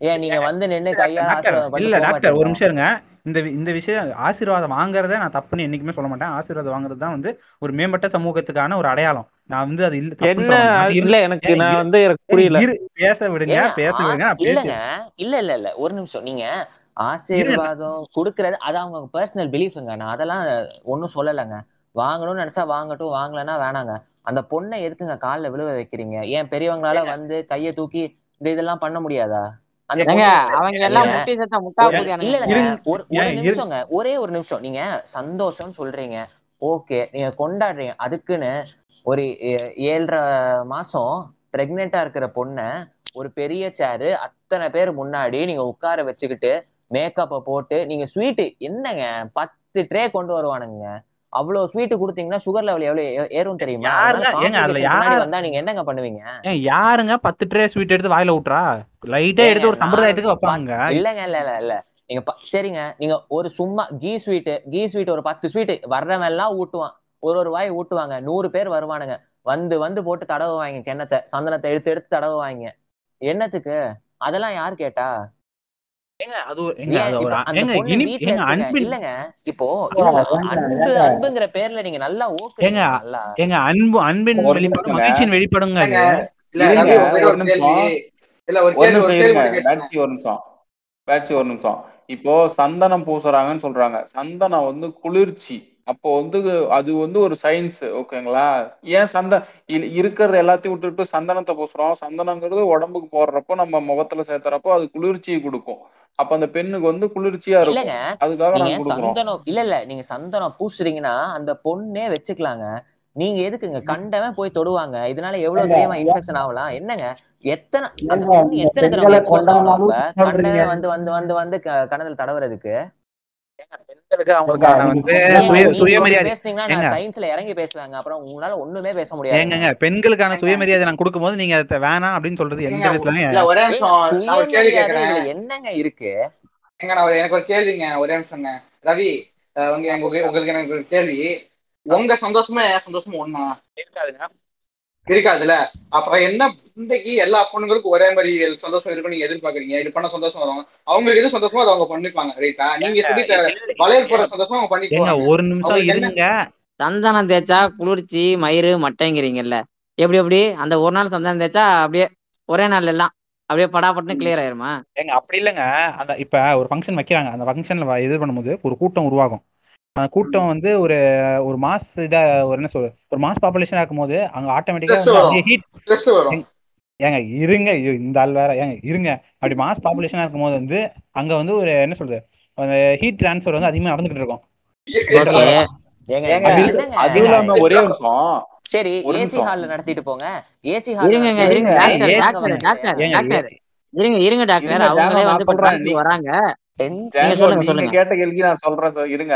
ஏன் நீங்க வந்து நின்னு கையால டாக்டர் ஆசீர்வாதம் இல்ல டாக்டர் ஒரு நிமிஷம் இருங்க. இந்த இந்த விஷயம் ஆசீர்வாதம் வாங்குறத நான் தப்புன்னு என்னைக்குமே சொல்ல மாட்டேன். ஆசீர்வாதம் வாங்குறது தான் வந்து ஒரு மேம்பட்ட சமூகத்துக்கான ஒரு அடையாளம். நான் வந்து அது இல்ல என்ன? இல்ல எனக்கு நான் வந்து எனக்கு புரியல. பேச விடுங்க பேச விடுங்க இல்லங்க. இல்ல இல்ல இல்ல. ஒரு நிமிஷம். நீங்க ஆசீர்வாதம் கொடுக்கறது அது அவங்க பர்சனல் பிலீஃபுங்க நான் அதெல்லாம் ஒன்னும் சொல்லலைங்க. வாங்கணும்னு நினைச்சா வாங்கட்டும் வாங்கலைன்னா வேணாங்க. அந்த பொண்ணை எதுக்குங்க கால்ல விழுவ வைக்கிறீங்க? ஏன் பெரியவங்களால வந்து கைய தூக்கி இந்த இதெல்லாம் பண்ண முடியாதா? ஒரு- ஒரு நிமிஷம். நீங்க சந்தோஷம் சொல்றீங்க. ஓகே. நீங்க கொண்டாடுறீங்க. அதுக்குன்னு ஒரு ஏழரை மாசம் பிரெக்னெண்டா இருக்கிற பொண்ண ஒரு பெரிய சேரு அத்தனை பேர் முன்னாடி நீங்க உட்கார வச்சுக்கிட்டு மேக்கப்பை போட்டு நீங்க ஸ்வீட்டு என்னங்க? பத்து ட்ரே கொண்டு வருவானுங்க. அவ்வளவு ஸ்வீட் கொடுத்தீங்கன்னா சுகர் லெவல் எவ்வளவு ஏறும் தெரியுமா? வந்தா நீங்க என்னங்க பண்ணுவீங்க? யாருங்க பத்து ட்ரே ஸ்வீட் எடுத்து வாயில விட்டுறா லைட்டா எடுத்து ஒரு சம்பிரதாயத்துக்கு வைப்பாங்க. இல்லங்க இல்ல இல்ல இல்ல. நீங்க சரிங்க. நீங்க ஒரு சும்மா கீ ஸ்வீட் கீ ஸ்வீட் ஒரு பத்து ஸ்வீட் வர்றவன் எல்லாம் ஊட்டுவான். ஒரு ஒரு வாய் ஊட்டுவாங்க. நூறு பேர் வருவானுங்க. வந்து வந்து போட்டு தடவுவாங்க. கிண்ணத்தை சந்தனத்தை எடுத்து எடுத்து தடவுவாங்க. என்னத்துக்கு? அதெல்லாம் யார் கேட்டா? இப்போ நீங்க நல்லா மகிழ்ச்சியின் வெளிப்படுங்க ஒரு நிமிஷம். இப்போ சந்தனம் பூசுறாங்கன்னு சொல்றாங்க. சந்தனம் வந்து குளிர்ச்சி. அப்போ வந்து அது வந்து ஒரு சயின்ஸ் ஓகேங்களா? ஏன் சந்த இருக்கிறது எல்லாத்தையும் விட்டுட்டு சந்தனத்தை பூசுறோம்? சந்தனங்கிறது உடம்புக்கு போடுறப்போ நம்ம முகத்துல சேர்த்துறப்போ அது குளிர்ச்சியை கொடுக்கும். அப்ப அந்த பெண்ணுக்கு வந்து குளிர்ச்சியா இல்லங்க. இருக்கும் அதுக்காக நீங்க சந்தனம் இல்ல இல்ல நீங்க சந்தனம் பூசுறீங்கன்னா அந்த பொண்ணே வச்சுக்கலாங்க. நீங்க எதுக்குங்க? கண்டவன் போய் தொடுவாங்க. இதனால எவ்வளவு தெரியுமா இன்ஃபெக்ஷன் ஆகலாம்? என்னங்க? எத்தனை எத்தனை தடவை. கண்டவன் வந்து வந்து வந்து வந்து க- கணத்துல தடவுறதுக்கு? பெண்களுக்கு அவங்களுக்கான வந்து சுயமரியாதை. சயின்ஸ்ல இறங்கி பேசுறாங்க அப்புறம் உங்களால ஒண்ணுமே பேச முடியாது. ஏங்க பெண்களுக்கான சுயமரியாதை நான் கொடுக்கும்போது நீங்க அதை வேணாம் அப்படின்னு சொல்றது எந்த விதத்துலயும் என்னங்க இருக்கு? எங்க நான் எனக்கு ஒரு கேள்விங்க ஒரே நிமிஷங்க. ரவி உங்களுக்கு ஒரு கேள்வி. உங்க சந்தோஷமே சந்தோஷமா ஒண்ணா? இருக்காதுங்க. இருக்காதுல்ல? அப்புறம் என்ன இன்றைக்கு எல்லா பொண்ணுங்களுக்கும் ஒரே மாதிரி சந்தோஷம் இருக்கும் நீங்க எதிர்பார்க்கறீங்க? இது பண்ண சந்தோஷம் வரும். அவங்களுக்கு எது சந்தோஷமோ அதை அவங்க பண்ணிப்பாங்க ரைட்டா நீங்க சொல்லி வளையல் போடுற சந்தோஷம் அவங்க பண்ணி ஏங்க போறாங்க ஒரு நிமிஷம் இருங்க. சந்தனம் தேய்ச்சா குளிர்ச்சி மயிறு மட்டைங்கிறீங்கல்ல. எப்படி எப்படி? அந்த ஒரு நாள் சந்தனம் தேய்ச்சா அப்படியே ஒரே நாள் எல்லாம் அப்படியே படாபட்டுன்னு கிளியர் ஆயிருமா? ஏங்க அப்படி இல்லைங்க. அந்த இப்ப ஒரு ஃபங்க்ஷன் வைக்கிறாங்க. அந்த ஃபங்க்ஷன்ல இது பண்ணும்போது ஒரு கூட்டம் உருவாகும். கூட்டம் வந்து ஒரு ஒரு மாஸ் இதா ஒரு என்ன சொல்ற ஒரு மாஸ் பாப்புலேஷன் ஆக்கும் போது அங்க ஆட்டோமேட்டிக்கா ஹீட் ஏங்க இருங்க இந்த ஆள் வேற ஏங்க இருங்க. அப்படி மாஸ் பாப்புலேஷனா இருக்கும் போது வந்து அங்க வந்து ஒரு என்ன சொல்றது அந்த ஹீட் டிரான்ஸ்ஃபர் வந்து அதிகமா நடந்துகிட்டு இருக்கும். ஏசி ஹால்ல நடத்திட்டு போங்க. ஏசி ஹால் இருங்க இருங்க டாக்டர் கேட்ட கேள்விக்கு நான் சொல்றேன் இருங்க.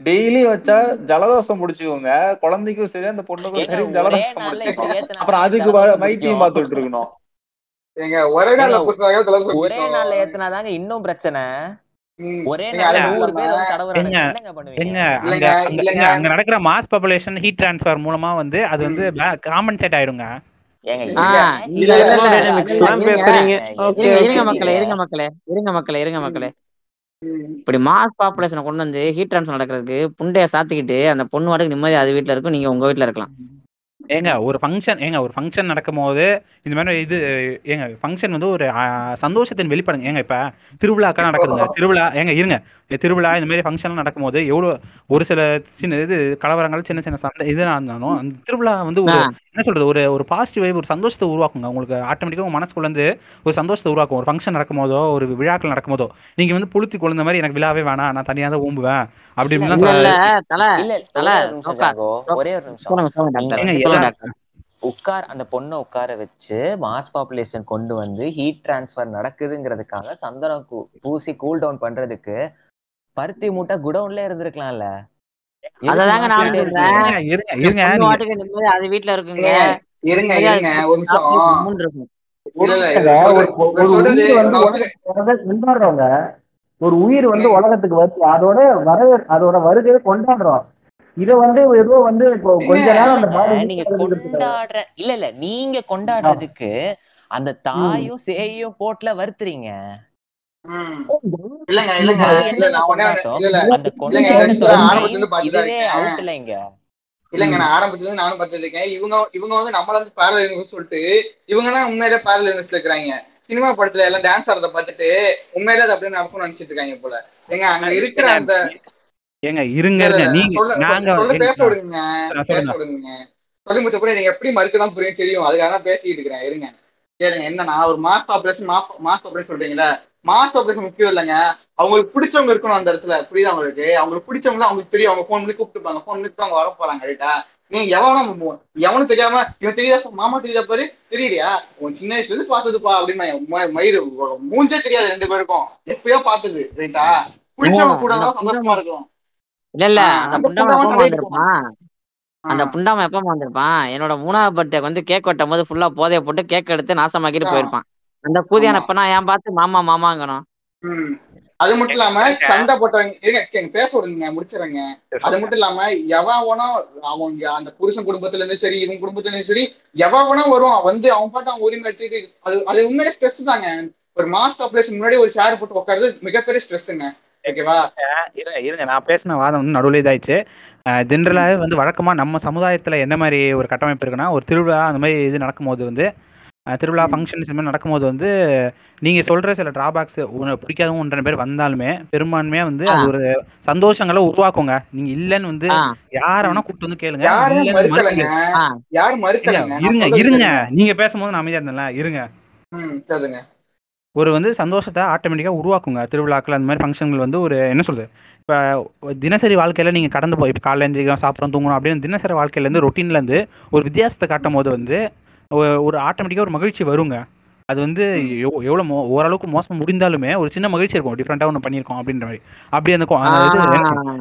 டெய்லி வச்சா ஜலதோஷம் முடிச்சுக்கோங்க குழந்தைக்கும் சரி அந்த பொண்ணுக்கும் சரி ஜலதோஷம் முடிச்சுக்கோங்க அப்புறம் அதுக்கு வைத்தியம் பார்த்துட்டு இருக்கணும் ஒரே நாள்ல ஏத்துனாதாங்க இன்னும் பிரச்சனை ஒரே நாள் நூறு பேர் அங்க நடக்கிற மாஸ் பாப்புலேஷன் ஹீட் டிரான்ஸ்ஃபர் மூலமா வந்து அது வந்து காமன் செட் ஆயிடுங்க இருங்க மக்களே இருங்க மக்களே இருங்க மக்களே இருங்க மக்களே இப்படி மாஸ் பாப்புலேஷனை கொண்டு வந்து ஹீட் ட்ரான்ஸ்ஃபர் நடக்கிறதுக்கு புண்டைய சாத்திக்கிட்டு அந்த பொண்ணு வாட்டுக்கு நிம்மதி அது வீட்ல இருக்கும் நீங்க உங்க வீட்ல இருக்கலாம். ஏங்க ஒரு ஃபங்க்ஷன் ஏங்க ஒரு ஃபங்க்ஷன் நடக்கும்போது இந்த மாதிரி இது ஏங்க ஃபங்க்ஷன் வந்து ஒரு சந்தோஷத்தின் வெளிப்படுங்க. ஏங்க இப்ப திருவிழாக்கெல்லாம் நடக்குதுங்க. திருவிழா ஏங்க இருங்க. திருவிழா இந்த மாதிரி ஃபங்க்ஷன்லாம் நடக்கும்போது எவ்வளோ ஒரு சில சின்ன இது கலவரங்கள் சின்ன சின்ன சண்டை இதுனா இருந்தாலும் அந்த திருவிழா வந்து ஒரு என்ன சொல்றது ஒரு ஒரு பாசிட்டிவ் வைப் ஒரு சந்தோஷத்தை உருவாக்குங்க. உங்களுக்கு ஆட்டோமேட்டிக்காக உங்க மனசுக்குள்ள இருந்து ஒரு சந்தோஷத்தை உருவாக்கும். ஒரு ஃபங்க்ஷன் நடக்கும்போதோ ஒரு விழாக்கள் நடக்கும்போதோ நீங்க வந்து புளுத்தி குழந்த மாதிரி எனக்கு விழாவே வேணாம் நான் தனியாக தான் ஊம்புவேன் அப்படி இப்படிலாம் இல்ல சொ- இல்ல தல இல்ல தல ஒரே ஒரு நிமிஷம் உட்கார் அந்த பொண்ணை உட்கார வச்சு மாஸ் பாப்புலேஷன் கொண்டு வந்து ஹீட் டிரான்ஸ்ஃபர் நடக்குதுங்கிறதுக்காக சந்தனம் கூ- பூசி கூல் டவுன் பண்றதுக்கு பருத்தி மூட்டை குடவுன்ல இருந்திருக்கலாம்ல. அததாங்க நான் இருங்க இருங்க அது வீட்ல இருக்குங்க. இருங்க இருங்க ஒரு நிமிஷம். ஒரு உயிர் வந்து உலகத்துக்கு வருது. அதோட வர அதோட வருகையை கொண்டாடுறோம். இத வந்து ஏதோ வந்து கொஞ்ச நேரம் நீங்க கொண்டாடுற இல்ல இல்ல நீங்க கொண்டாடுறதுக்கு அந்த தாயும் சேயும் போட்ல வருத்துறீங்க. இல்லங்க இல்ல நான் இல்ல இல்லங்க ஆக்சுவலா ஆரம்பத்துல இருந்து இருக்கேன். இல்லைங்க. இல்லங்க நான் ஆரம்பத்துல இருந்து நானும் பார்த்துட்டு இருக்கேன். இவங்க இவங்க வந்து நம்மள வந்து பேரல் யூனிவர்ஸ் சொல்லிட்டு இவங்க தான் உண்மையிலே பேரல் யூனிவர்ஸ்ல இருக்கிறாங்க. சினிமா படத்துல எல்லாம் டான்ஸ் ஆடுறத பார்த்துட்டு உண்மையிலே அது அப்படியே நடக்கும்னு நினைச்சிட்டு இருக்காங்க போல. ஏங்க அங்க இருக்கிற அந்த ஏங்க இருங்க நீங்க நாங்க சொல்ல பேச விடுங்க பேச விடுங்க சொல்லி முடிச்ச பிறகு நீங்க எப்படி மறுக்கலாம் புரியும் தெரியும். அதுக்காக தான் பேசிட்டு இருக்கிறேன். இருங்க. கேளுங்க என்னன்னா ஒரு மாஸ் ஆபரேஷன் மாஸ் ஆபரேஷன் சொல்றீங்களா. மாஸ் ஆபரேஷன் முக்கியம் இல்லைங்க. அவங்களுக்கு பிடிச்சவங்க இருக்கணும் அந்த இடத்துல. புரியுதா உங்களுக்கு? அவங்களுக்கு பிடிச்சவங்க அவங்களுக்கு தெரியும். அவங்க ஃபோன் பண்ணி கூப்பிட்டுப்பாங்க. ஃபோன் பண்ணி அவங்க வர போறாங்க ரைட்டா நீங்க எவனும் எவனும் தெரியாம இவன் தெரியாத? மாமா தெரியாத பாரு? தெரியலையா உன் சின்ன வயசுல இருந்து பார்த்ததுப்பா அப்படின்னு மயிறு மூஞ்சே தெரியாது ரெண்டு பேருக்கும். எப்பயோ பார்த்தது ரைட்டா பிடிச்சவங்க கூட தான் சந்தோஷமா இருக்கும் இல்ல இல்ல. அந்த புண்டாம தலையிட்டு வந்திருப்பான் என்னோட மூணாவது பர்த்டேக்கு வந்து கேக் வெட்டும் போது ஃபுல்லா போதைய போட்டு கேக் எடுத்து நாசமாக்கிட்டு. போயிருப்பான். அந்த கூதியான நான் ஏன் பார்த்து மாமா மாமாங்கணும். ம். அது மட்டும் இல்லாம சண்டை போட்டவங்க பேச விடுங்க முடிச்சிடுறேங்க. அது மட்டும் இல்லாம எவனோ அவங்க அந்த புருஷன் குடும்பத்துல இருந்து சரி இவங்க குடும்பத்துல இருந்து சரி எவனோ வரும். வந்து அவன் பாட்டு அவன் உரிமை எடுத்துட்டு அது அது உண்மையிலே ஸ்ட்ரெஸ் தாங்க. ஒரு மாஸ்க் ஆபரேஷன் முன்னாடி ஒரு சேர் போட்டு உட்காருது மிகப்பெரிய ஸ்ட்ரெஸ்ஸுங்க ஓகேவா இருங்க நான் பேசின வாதம் வந்து நடுவில் இதாயிடுச்சு. ஜென்ரலாகவே வந்து வழக்கமாக நம்ம சமுதாயத்தில் என்ன மாதிரி ஒரு கட்டமைப்பு இருக்குன்னா ஒரு திருவிழா அந்த மாதிரி இது நடக்கும்போது வந்து திருவிழா ஃபங்க்ஷன்ஸ் இந்த மாதிரி நடக்கும்போது வந்து நீங்கள் சொல்கிற சில ட்ராபேக்ஸ் பிடிக்காதவங்க ஒன்றரை பேர் வந்தாலுமே பெரும்பான்மையாக வந்து அது ஒரு சந்தோஷங்களை உருவாக்குங்க. நீங்கள் இல்லைன்னு வந்து. யாரை வேணா கூப்பிட்டு வந்து கேளுங்க. இருங்க இருங்க. நீங்க பேசும்போது நான் அமைதியா இருந்தேன்ல இருங்க. ஒரு வந்து சந்தோஷத்தை ஆட்டோமேட்டிக்காக உருவாக்குங்க. திருவிழாக்கள் அந்த மாதிரி ஃபங்க்ஷன்கள் வந்து ஒரு என்ன சொல்றது? இப்போ தினசரி வாழ்க்கையில் நீங்கள் கடந்து போய் இப்போ காலைல எழுந்திரிக்கிறோம் சாப்பிட்றோம் தூங்கணும் அப்படின்னு தினசரி வாழ்க்கையிலேருந்து ரொட்டீன்லேருந்து ஒரு வித்தியாசத்தை காட்டும் போது வந்து ஒரு ஆட்டோமேட்டிக்காக ஒரு மகிழ்ச்சி வருங்க. அது வந்து எவ்- எவ்வளோ மோ ஓரளவுக்கு மோசம் முடிந்தாலுமே ஒரு சின்ன மகிழ்ச்சி இருக்கும். டிஃப்ரெண்ட்டாக ஒன்று பண்ணியிருக்கோம் அப்படின்ற மாதிரி. அப்படி அந்த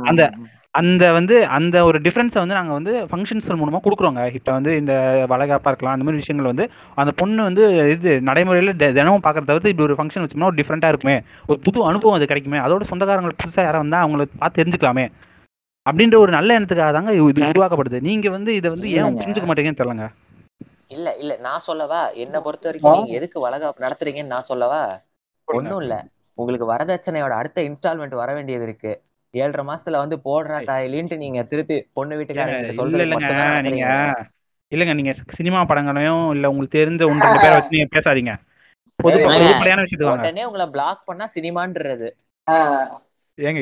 அந்த? அந்த வந்து அந்த ஒரு டிஃப்ரென்ஸை வந்து நாங்கள் வந்து ஃபங்க்ஷன்ஸ் மூலமாக கொடுக்குறோங்க. இப்போ வந்து இந்த வளைகாப்பாக இருக்கலாம் அந்த மாதிரி விஷயங்கள் வந்து அந்த பொண்ணு வந்து இது நடைமுறையில் தினமும் பார்க்கறத தவிர்த்து இப்படி ஒரு ஃபங்க்ஷன் வச்சோம்னா ஒரு டிஃப்ரெண்ட்டாக இருக்குமே. ஒரு புது அனுபவம் அது கிடைக்குமே. அதோட சொந்தக்காரங்களுக்கு புதுசாக யாரும் வந்தால் அவங்கள பார்த்து தெரிஞ்சுக்கலாமே. அப்படின்ற ஒரு நல்ல எண்ணத்துக்காக தாங்க இது உருவாக்கப்படுது. நீங்கள் வந்து இதை வந்து ஏன். புரிஞ்சுக்க மாட்டேங்கன்னு தெரியலங்க. இல்ல இல்ல நான் சொல்லவா? என்ன பொறுத்த வரைக்கும் நீங்க எதுக்கு வளகாப்பு நடத்துறீங்கன்னு நான் சொல்லவா? ஒண்ணும் இல்ல. உங்களுக்கு வரதட்சணையோட அடுத்த இன்ஸ்டால்மெண்ட் வர வேண்டியது இருக்கு. ஏழரை மாசத்துல வந்து போடுறா தாயிலின்ட்டு நீங்க திருப்பி பொண்ணு வீட்டுக்காரங்க சொல்றது இல்லைங்க. நீங்க நடத்துறீங்க இல்லைங்க நீங்க சினிமா படங்களையும் இல்ல உங்களுக்கு தெரிஞ்ச ஒன்று ரெண்டு பேரை வச்சு நீங்க பேசாதீங்க. பொதுப்படையான விஷயத்துக்கு வாங்க. உடனே உங்களை பிளாக் பண்ணா சினிமான்றது.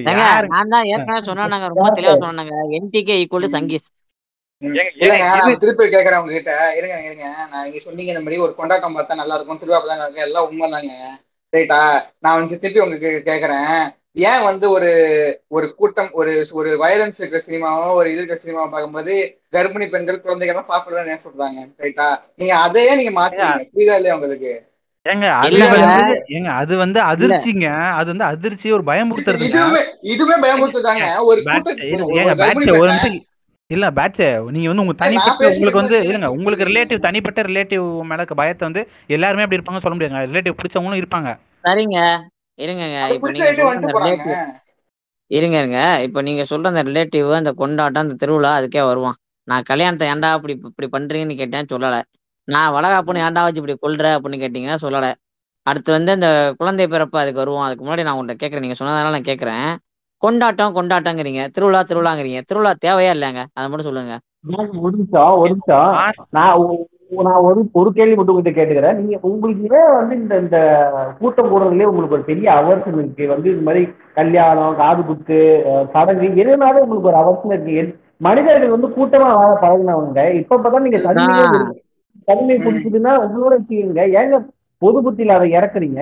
ஏங்க நான் தான் ஏற்கனவே சொன்னாங்க ரொம்ப தெளிவா சொன்னாங்க. என்டிகே ஈக்குவல் சங்கீஸ் திருப்பி கேக்குறேன் உங்ககிட்ட. இருங்க இருங்க நான் நீங்க சொன்னீங்க இந்த மாதிரி ஒரு கொண்டாட்டம் பார்த்தா நல்லா இருக்கும். திருவிழா தான் இருக்கு எல்லாம் உண்மைதாங்க ரைட்டா நான் வந்து திருப்பி உங்களுக்கு கேக்குறேன் ஏன் வந்து ஒரு ஒரு கூட்டம் ஒரு ஒரு வயலன்ஸ் இருக்கிற சினிமாவோ ஒரு இது இருக்கிற சினிமாவோ பார்க்கும்போது கர்ப்பிணி பெண்கள் குழந்தைகள் ஏன் சொல்றாங்க? ரைட்டா நீங்க அதையே நீங்க மாத்துறீங்க புரியுதா இல்லையா உங்களுக்கு? ஏங்க அது இல்லங்க. வந்து ஏங்க அது வந்து அதிர்ச்சிங்க. அது வந்து அதிர்ச்சி ஒரு பயமுறுத்துறதுங்க. இதுவுமே இதுவுமே பயமுறுத்துதாங்க. ஒரு ஏங்க ஒரு நிமிஷம் இல்ல பேட்ச் நீங்க வந்து உங்க தனிப்பட்ட உங்களுக்கு வந்து இருங்க. உங்களுக்கு ரிலேட்டிவ் தனிப்பட்ட ரிலேட்டிவ் மேல பயத்தை வந்து எல்லாருமே அப்படி இருப்பாங்க சொல்ல முடியாதுங்க. ரிலேட்டிவ் பிடிச்சவங்களும் இருப்பாங்க. சரிங்க. இருங்கங்க. அது இப்ப நீங்க இருங்க இருங்க. இப்ப நீங்க சொல்ற அந்த ரிலேட்டிவ் அந்த கொண்டாட்டம் அந்த திருவிழா அதுக்கே வருவான். நான் கல்யாணத்தை ஏன்டா இப்படி இப்படி பண்றீங்கன்னு கேட்டேன் சொல்லல. நான் வளகாப்புன்னு ஏன்டா வச்சு இப்படி கொள்ற அப்படின்னு கேட்டீங்கன்னா சொல்லல. அடுத்து வந்து அந்த குழந்தை பிறப்பு அதுக்கு வருவோம் அதுக்கு முன்னாடி நான் உங்கள்கிட்ட கேட்கறேன். நீங்க சொன்னதால நான் கேட்கறேன். கொண்டாட்டம் கொண்டாட்டங்கிறீங்க. திருவிழா திருவிழாங்கிறீங்க. திருவிழா தேவையா இல்லையாங்க அதை மட்டும் சொல்லுங்க. ஒரு நிமிஷம் ஒரு நிமிஷம். நான் ஒரு ஒரு கேள்வி மட்டும் உங்ககிட்ட கேட்டுக்கிறேன். நீங்க உங்களுக்கு ஏன் வந்து இந்த இந்த கூட்டம் கூடுறதுலயே உங்களுக்கு ஒரு பெரிய அவர்சம் இருக்கு. வந்து இந்த மாதிரி கல்யாணம் காது குத்து சடங்கு எதுனாலும் உங்களுக்கு ஒரு அவர்சம் இருக்கு. மனிதர்கள் வந்து கூட்டமா வாழ பழகினவங்க. இப்ப இப்பதான் நீங்க தனிமை பிடிச்சதுன்னா உங்களோட வச்சுக்கீங்க ஏங்க பொது புத்தியில அதை இறக்குறீங்க?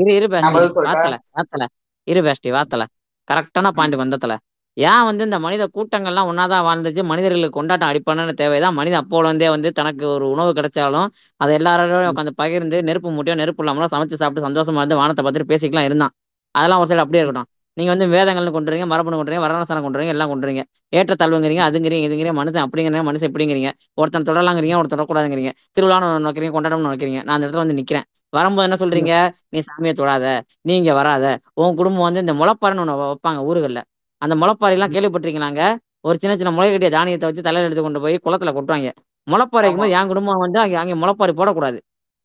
இரு இரு வாத்தல வாத்தல. இரு பேஸ்டி வாத்தல. கரெக்டான பாயிண்ட் வந்ததுல. ஏன் வந்து இந்த மனித கூட்டங்கள்லாம் ஒன்னாதான் வாழ்ந்துச்சு? மனிதர்களுக்கு கொண்டாட்டம் அடிப்படையான தேவைதான். மனிதன் அப்போல இருந்தே வந்து தனக்கு ஒரு உணவு கிடைச்சாலும் அதை எல்லாரோட உட்காந்து பகிர்ந்து நெருப்பு மூட்டையோ நெருப்பு இல்லாமலோ சமைச்சு சாப்பிட்டு சந்தோஷமா இருந்து வானத்தை பார்த்துட்டு பேசிக்கலாம் இருந்தான். அதெல்லாம் ஒரு சைடு அப்படியே இருக்கட்டும். நீங்க வந்து வேதங்கள்னு கொண்டு வரீங்க மரபணு கொண்டு வரீங்க வரலாசனம் கொண்டு வரீங்க எல்லாம் கொண்டு வரீங்க ஏற்ற தழுவுங்கிறீங்க அதுங்கிறீங்க இதுங்கிறீங்க மனுஷன் அப்படிங்கிறீங்க மனுஷன் இப்படிங்கிறீங்க. ஒருத்தன் தொடலாங்கிறீங்க ஒருத்தன் தொடக்கூடாதுங்கிறீங்க திருவிழான்னு ஒன்று வைக்கிறீங்க கொண்டாடம்னு வைக்கிறீங்க. நான் அந்த இடத்துல வந்து நிக்கிறேன். வரும்போது என்ன சொல்றீங்க? நீ சாமியை தொடாத நீ இங்க வராத. உன் குடும்பம் வந்து இந்த முளைப்பாறைன்னு ஒன்று வைப்பாங்க ஊருகள்ல. அந்த முளைப்பாறையெல்லாம் கேள்விப்பட்டிருக்கீங்களாங்க? ஒரு சின்ன சின்ன முளை கட்டிய தானியத்தை வச்சு தலையில எடுத்து கொண்டு போய் குளத்துல கொட்டுவாங்க. முளைப்பாறை ஆமா. போது என் குடும்பம் வந்து அங்கே அங்கே முளைப்பாரி போடக்கூடாது.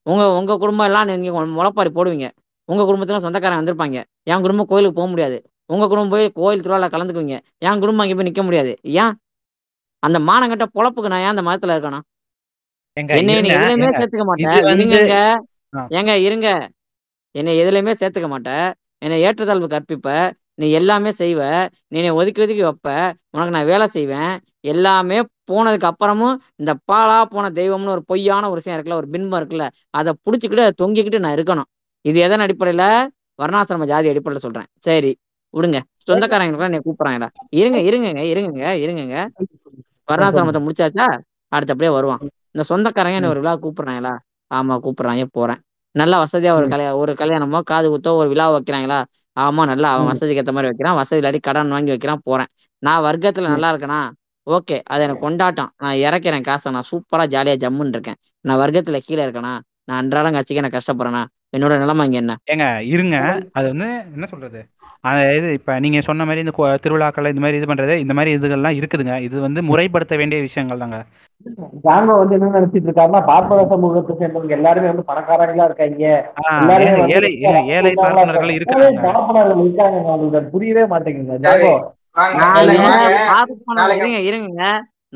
உங்க உங்க குடும்பம் எல்லாம் நீங்க முளைப்பாரி போடுவீங்க. உங்க குடும்பத்துல சொந்தக்காரங்க வந்திருப்பாங்க. என் குடும்பம் கோயிலுக்கு போக முடியாது. உங்க குடும்பம் போய் கோயில் திருவிழா கலந்துக்குவீங்க. என் குடும்பம் அங்கே போய் நிக்க முடியாது. ஏன்? அந்த மானங்கட்ட பொழப்புக்கு நான் ஏன் அந்த மதத்துல இருக்கணும்? என்னை நீ இருங்க எதுலையுமே சேர்த்துக்க மாட்டேன். ஏங்க இருங்க. என்னை எதுலையுமே சேர்த்துக்க மாட்டேன் என்னை ஏற்றத்தாழ்வு கற்பிப்ப. நீ எல்லாமே செய்வ. நீ என்னை ஒதுக்கி ஒதுக்கி வைப்ப. உனக்கு நான் வேலை செய்வேன். எல்லாமே போனதுக்கு அப்புறமும் இந்த பாலா போன தெய்வம்னு ஒரு பொய்யான ஒரு விஷயம் இருக்குல்ல ஒரு பின்பம் இருக்குல்ல அதை புடிச்சுக்கிட்டு அதை தொங்கிக்கிட்டு நான் இருக்கணும். இது எதன் அடிப்படையில? வர்ணாசிரம ஜாதி அடிப்படையில சொல்றேன். சரி விடுங்க. சொந்தக்காரங்க என்னை கூப்பிடுறாங்கடா. இருங்க இருங்கங்க இருங்கங்க இருங்கங்க. வர்ணாசிரமத்தை முடிச்சாச்சா? அடுத்து அப்படியே வருவான். இந்த சொந்தக்காரங்க என்ன ஒரு விழா கூப்பிடுறாங்களா? ஆமா கூப்பிடுறாங்க போறேன். நல்லா வசதியா ஒரு கல்யா ஒரு கல்யாணமோ காது குத்தோ ஒரு விழா வைக்கிறாங்களா? ஆமா நல்லா அவன் வசதிக்கு ஏத்த மாதிரி வைக்கிறான். வசதி இல்லாட்டி கடன் வாங்கி வைக்கிறான் போறேன். நான் வர்க்கத்துல நல்லா இருக்கேனா? ஓகே அது எனக்கு கொண்டாட்டம் நான் இறக்கிறேன் காசை. நான் சூப்பரா ஜாலியா ஜம்முன்னு இருக்கேன். நான் வர்க்கத்துல கீழே இருக்கேனா? நான் அன்றாடம் கட்சிக்கு நான் கஷ்டப்படுறேனா? என்னோட நிலைமை இங்க என்ன? ஏங்க இருங்க. அது வந்து என்ன சொல்றது? இது இப்ப நீங்க சொன்ன மாதிரி இந்த திருவிழாக்கள் இந்த மாதிரி இது பண்றது இந்த மாதிரி இதுகள்லாம் இருக்குதுங்க. இது வந்து முறைப்படுத்த வேண்டிய விஷயங்கள் தாங்க. ஜான்வோ வந்து என்ன நினைச்சிட்டு இருக்காருன்னா பார்ப்பன சமூகத்தை சேர்ந்தவங்க எல்லாருமே வந்து பணக்காரங்களா இருக்காங்க. ஏழை ஏழை பார்ப்பனர்கள் ஏழை இருக்கிறாங்க பார்ப்பனர்கள் இருக்காங்க. புரியவே மாட்டேங்குது இருங்க இருங்க.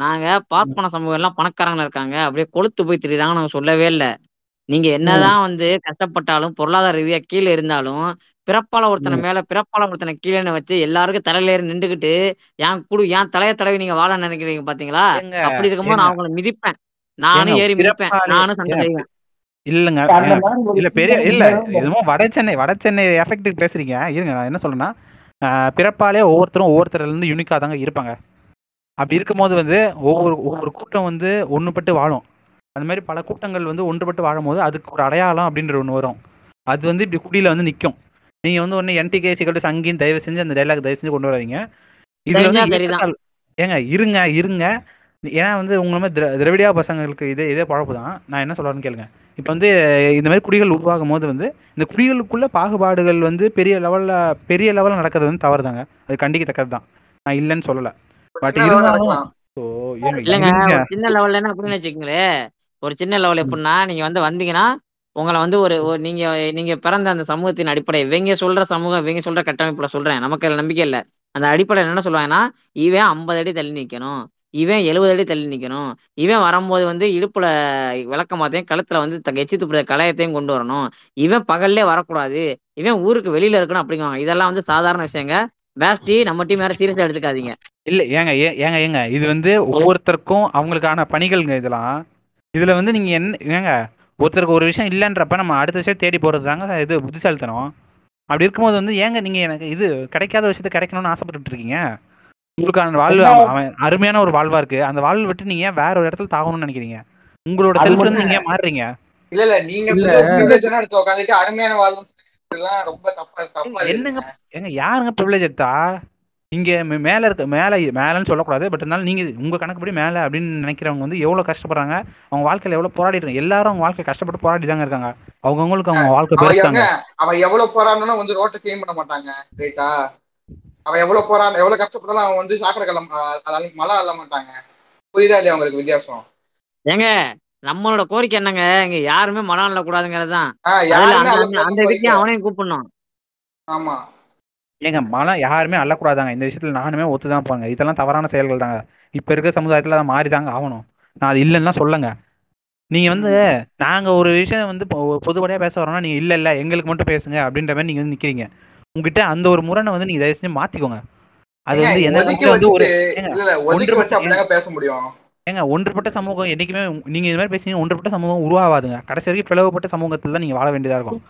நாங்க பார்ப்பன சமூகம் எல்லாம் பணக்காரங்களா இருக்காங்க. அப்படியே கொளுத்து போய் திரியுறாங்க நாங்க சொல்லவே இல்ல. நீங்க என்னதான் வந்து கஷ்டப்பட்டாலும் பொருளாதார ரீதியா கீழே இருந்தாலும் பிறப்பால ஒருத்தனை ம். மேல பிறப்பால ஒருத்தனை கீழே வச்சு எல்லாருக்கும் தலையில ஏறி நின்றுகிட்டு ஏன் குடு ஏன் தலைய தடவை நீங்க வாழ நினைக்கிறீங்க பாத்தீங்களா? ஏங்க அப்படி இருக்கும்போது ஏங்க. நான் அவங்கள மிதிப்பேன். நானும் ஏங்க ஏறி மிதிப்பேன். பிறப்பாலே நானும் சண்டை ஏங்க செய்வேன். இல்லைங்க அந்த ஏங்க, மாதிரி ஒரு இல்ல பெரிய இல்ல இந்த எதுவும் வட சென்னை வட சென்னை எஃபெக்ட் பேசுறீங்க. இருங்க நான் என்ன சொல்றேன்னா ஆஹ், பிறப்பாலே ஒவ்வொருத்தரும் ஒவ்வொருத்தர்ல இருந்து யூனிக்கா தாங்க இருப்பாங்க. அப்படி இருக்கும்போது வந்து ஒவ்வொரு ஒவ்வொரு கூட்டம் வந்து ஒன்றுபட்டு வாழும். அந்த மாதிரி பல கூட்டங்கள் வந்து ஒன்றுபட்டு வாழும்போது அதுக்கு ஒரு அடையாளம் அப்படின்ற ஒன்று வரும். அது வந்து இப்படி குடியில வந்து நிற்கும் நீங்க வந்து ஒன்று என்டிகே சிக்கல் சங்கின்னு தயவு செஞ்சு அந்த டைலாக் தயவு செஞ்சு கொண்டு வராதீங்க. தெரிஞ்சா வந்து ஏங்க இருங்க இருங்க. ஏன்னா வந்து உங்களை மாதிரி திர திரவிடியா பசங்களுக்கு இதே இதே பழப்பு தான். நான் என்ன சொல்றேன்னு கேளுங்க. இப்போ வந்து இந்த மாதிரி குடிகள் உருவாகும் போது வந்து இந்த குடிகளுக்குள்ள பாகுபாடுகள் வந்து பெரிய லெவல்ல பெரிய லெவல்ல நடக்கிறது வந்து தவறுதாங்க. அது கண்டிக்கத்தக்கது தான். நான் இல்லைன்னு சொல்லல. பட் இருந்தாலும் சின்ன லெவல்ல என்ன அப்படின்னு வச்சுக்கோங்களேன். ஒரு சின்ன லெவல் எப்படின்னா நீங்க வந்து வந்தீங்கன்னா உங்களை வந்து ஒரு ஒரு- நீங்க நீங்க பிறந்த அந்த சமூகத்தின் அடிப்படை இவங்க சொல்ற சமூகம் இவங்க சொல்ற கட்டமைப்புல சொல்றேன். நமக்கு அதுல நம்பிக்கை இல்ல. அந்த அடிப்படையில் என்ன சொல்லுவாங்கன்னா இவன் ஐம்பது அடி தள்ளி நிக்கணும். இவன் எழுபது அடி தள்ளி நிக்கணும். இவன் வரும்போது வந்து இடுப்புல விளக்கமாத்தையும் கழுத்துல வந்து எச்சி துப்புற கலையத்தையும் கொண்டு வரணும். இவன் பகல்லே வரக்கூடாது. இவன் ஊருக்கு வெளியில இருக்கணும் அப்படிங்குவாங்க. இதெல்லாம் வந்து சாதாரண விஷயங்க. பேஸ்டி நம்ம டீம் வேற சீரியஸா எடுத்துக்காதீங்க. இல்ல ஏங்க ஏங்க ஏங்க. இது வந்து ஒவ்வொருத்தருக்கும் அவங்களுக்கான பணிகள்ங்க இதெல்லாம். இதுல வந்து நீங்க என்ன ஏங்க ஒருத்தருக்கு ஒரு விஷயம் இல்லைன்றப்ப நம்ம அடுத்த விஷயம் தேடி போறது தாங்க இது புத்திசாலித்தனம். அப்படி இருக்கும்போது வந்து ஏங்க நீங்க எனக்கு இது கிடைக்காத விஷயத்த கிடைக்கணும்னு ஆசைப்பட்டுட்டு இருக்கீங்க உங்களுக்கான வாழ்வு அவன் அருமையான ஒரு வாழ்வா இருக்கு. அந்த வாழ்வை விட்டு நீங்க வேற ஒரு இடத்துல தாகணும்னு நினைக்கிறீங்க? உங்களோட செல்ஃப் வந்து நீங்க ஏன் மாறுறீங்க? இல்ல இல்ல நீங்க அருமையான வாழ்வு எல்லாம் ரொம்ப தப்பா தப்பா ஏங்க, என்னங்க ஏங்க யாருங்க ப்ரிவிலேஜ் எடுத்தா? இங்க மேல இருக்க மேல மேலன்னு சொல்லக்கூடாது பட் இருந்தாலும் நீங்க உங்க கணக்குப்படி மேல அப்படின்னு நினைக்கிறவங்க வந்து எவ்வளவு கஷ்டப்படுறாங்க அவங்க வாழ்க்கையில எவ்வளவு போராடிட்டு இருக்காங்க. எல்லாரும் அவங்க வாழ்க்கை கஷ்டப்பட்டு போராடி தாங்க இருக்காங்க. அவங்கவுங்களுக்கு அவங்க வாழ்க்கை எங்க? அவன் எவ்வளவு போறான்னு வந்து ரோட்டை கிளீன் பண்ண மாட்டாங்க ரைட்டா அவன் எவ்வளவு போறான் எவ்வளவு கஷ்டப்பட்டாலும் அவன் வந்து சாக்கடை கலம் மழை அள்ள மாட்டாங்க. புரியுதா இல்லையா உங்களுக்கு வித்தியாசம்? ஏங்க நம்மளோட கோரிக்கை என்னங்க? இங்க யாருமே மனம் இல்ல கூடாதுங்கிறது தான் அந்த இதுக்கே அவனையும் கூப்பிடணும். ஆமா. ஏங்க மழை யாருமே அள்ளக்கூடாதாங்க? இந்த விஷயத்துல நானுமே ஒத்துதான் போங்க இதெல்லாம் தவறான செயல்கள் தாங்க இப்ப இருக்க சமுதாயத்துல அதை மாறி தாங்க ஆகணும். நான் அது இல்லைன்னா சொல்லுங்க. நீங்க வந்து நாங்க ஒரு விஷயம் வந்து பொ- பொதுப்படையா பேச வரோம்னா நீங்க இல்ல இல்ல எங்களுக்கு மட்டும் பேசுங்க அப்படின்ற மாதிரி நீங்க வந்து நிக்கிறீங்க. உங்ககிட்ட அந்த ஒரு முரணை வந்து நீங்க தயவு செஞ்சு மாத்திக்கோங்க. அது வந்து எந்த வந்து ஒரு பேச முடியும். ஏங்க ஒன்றுபட்ட சமூகம் என்னைக்குமே நீங்க இது மாதிரி பேசுனீங்க ஒன்றுபட்ட சமூகம் உருவாகாதுங்க. கடைசி வரைக்கும் பிளவுபட்ட சமூகத்துல தான் நீங்க வாழ வேண்டியதா இருக்கும்.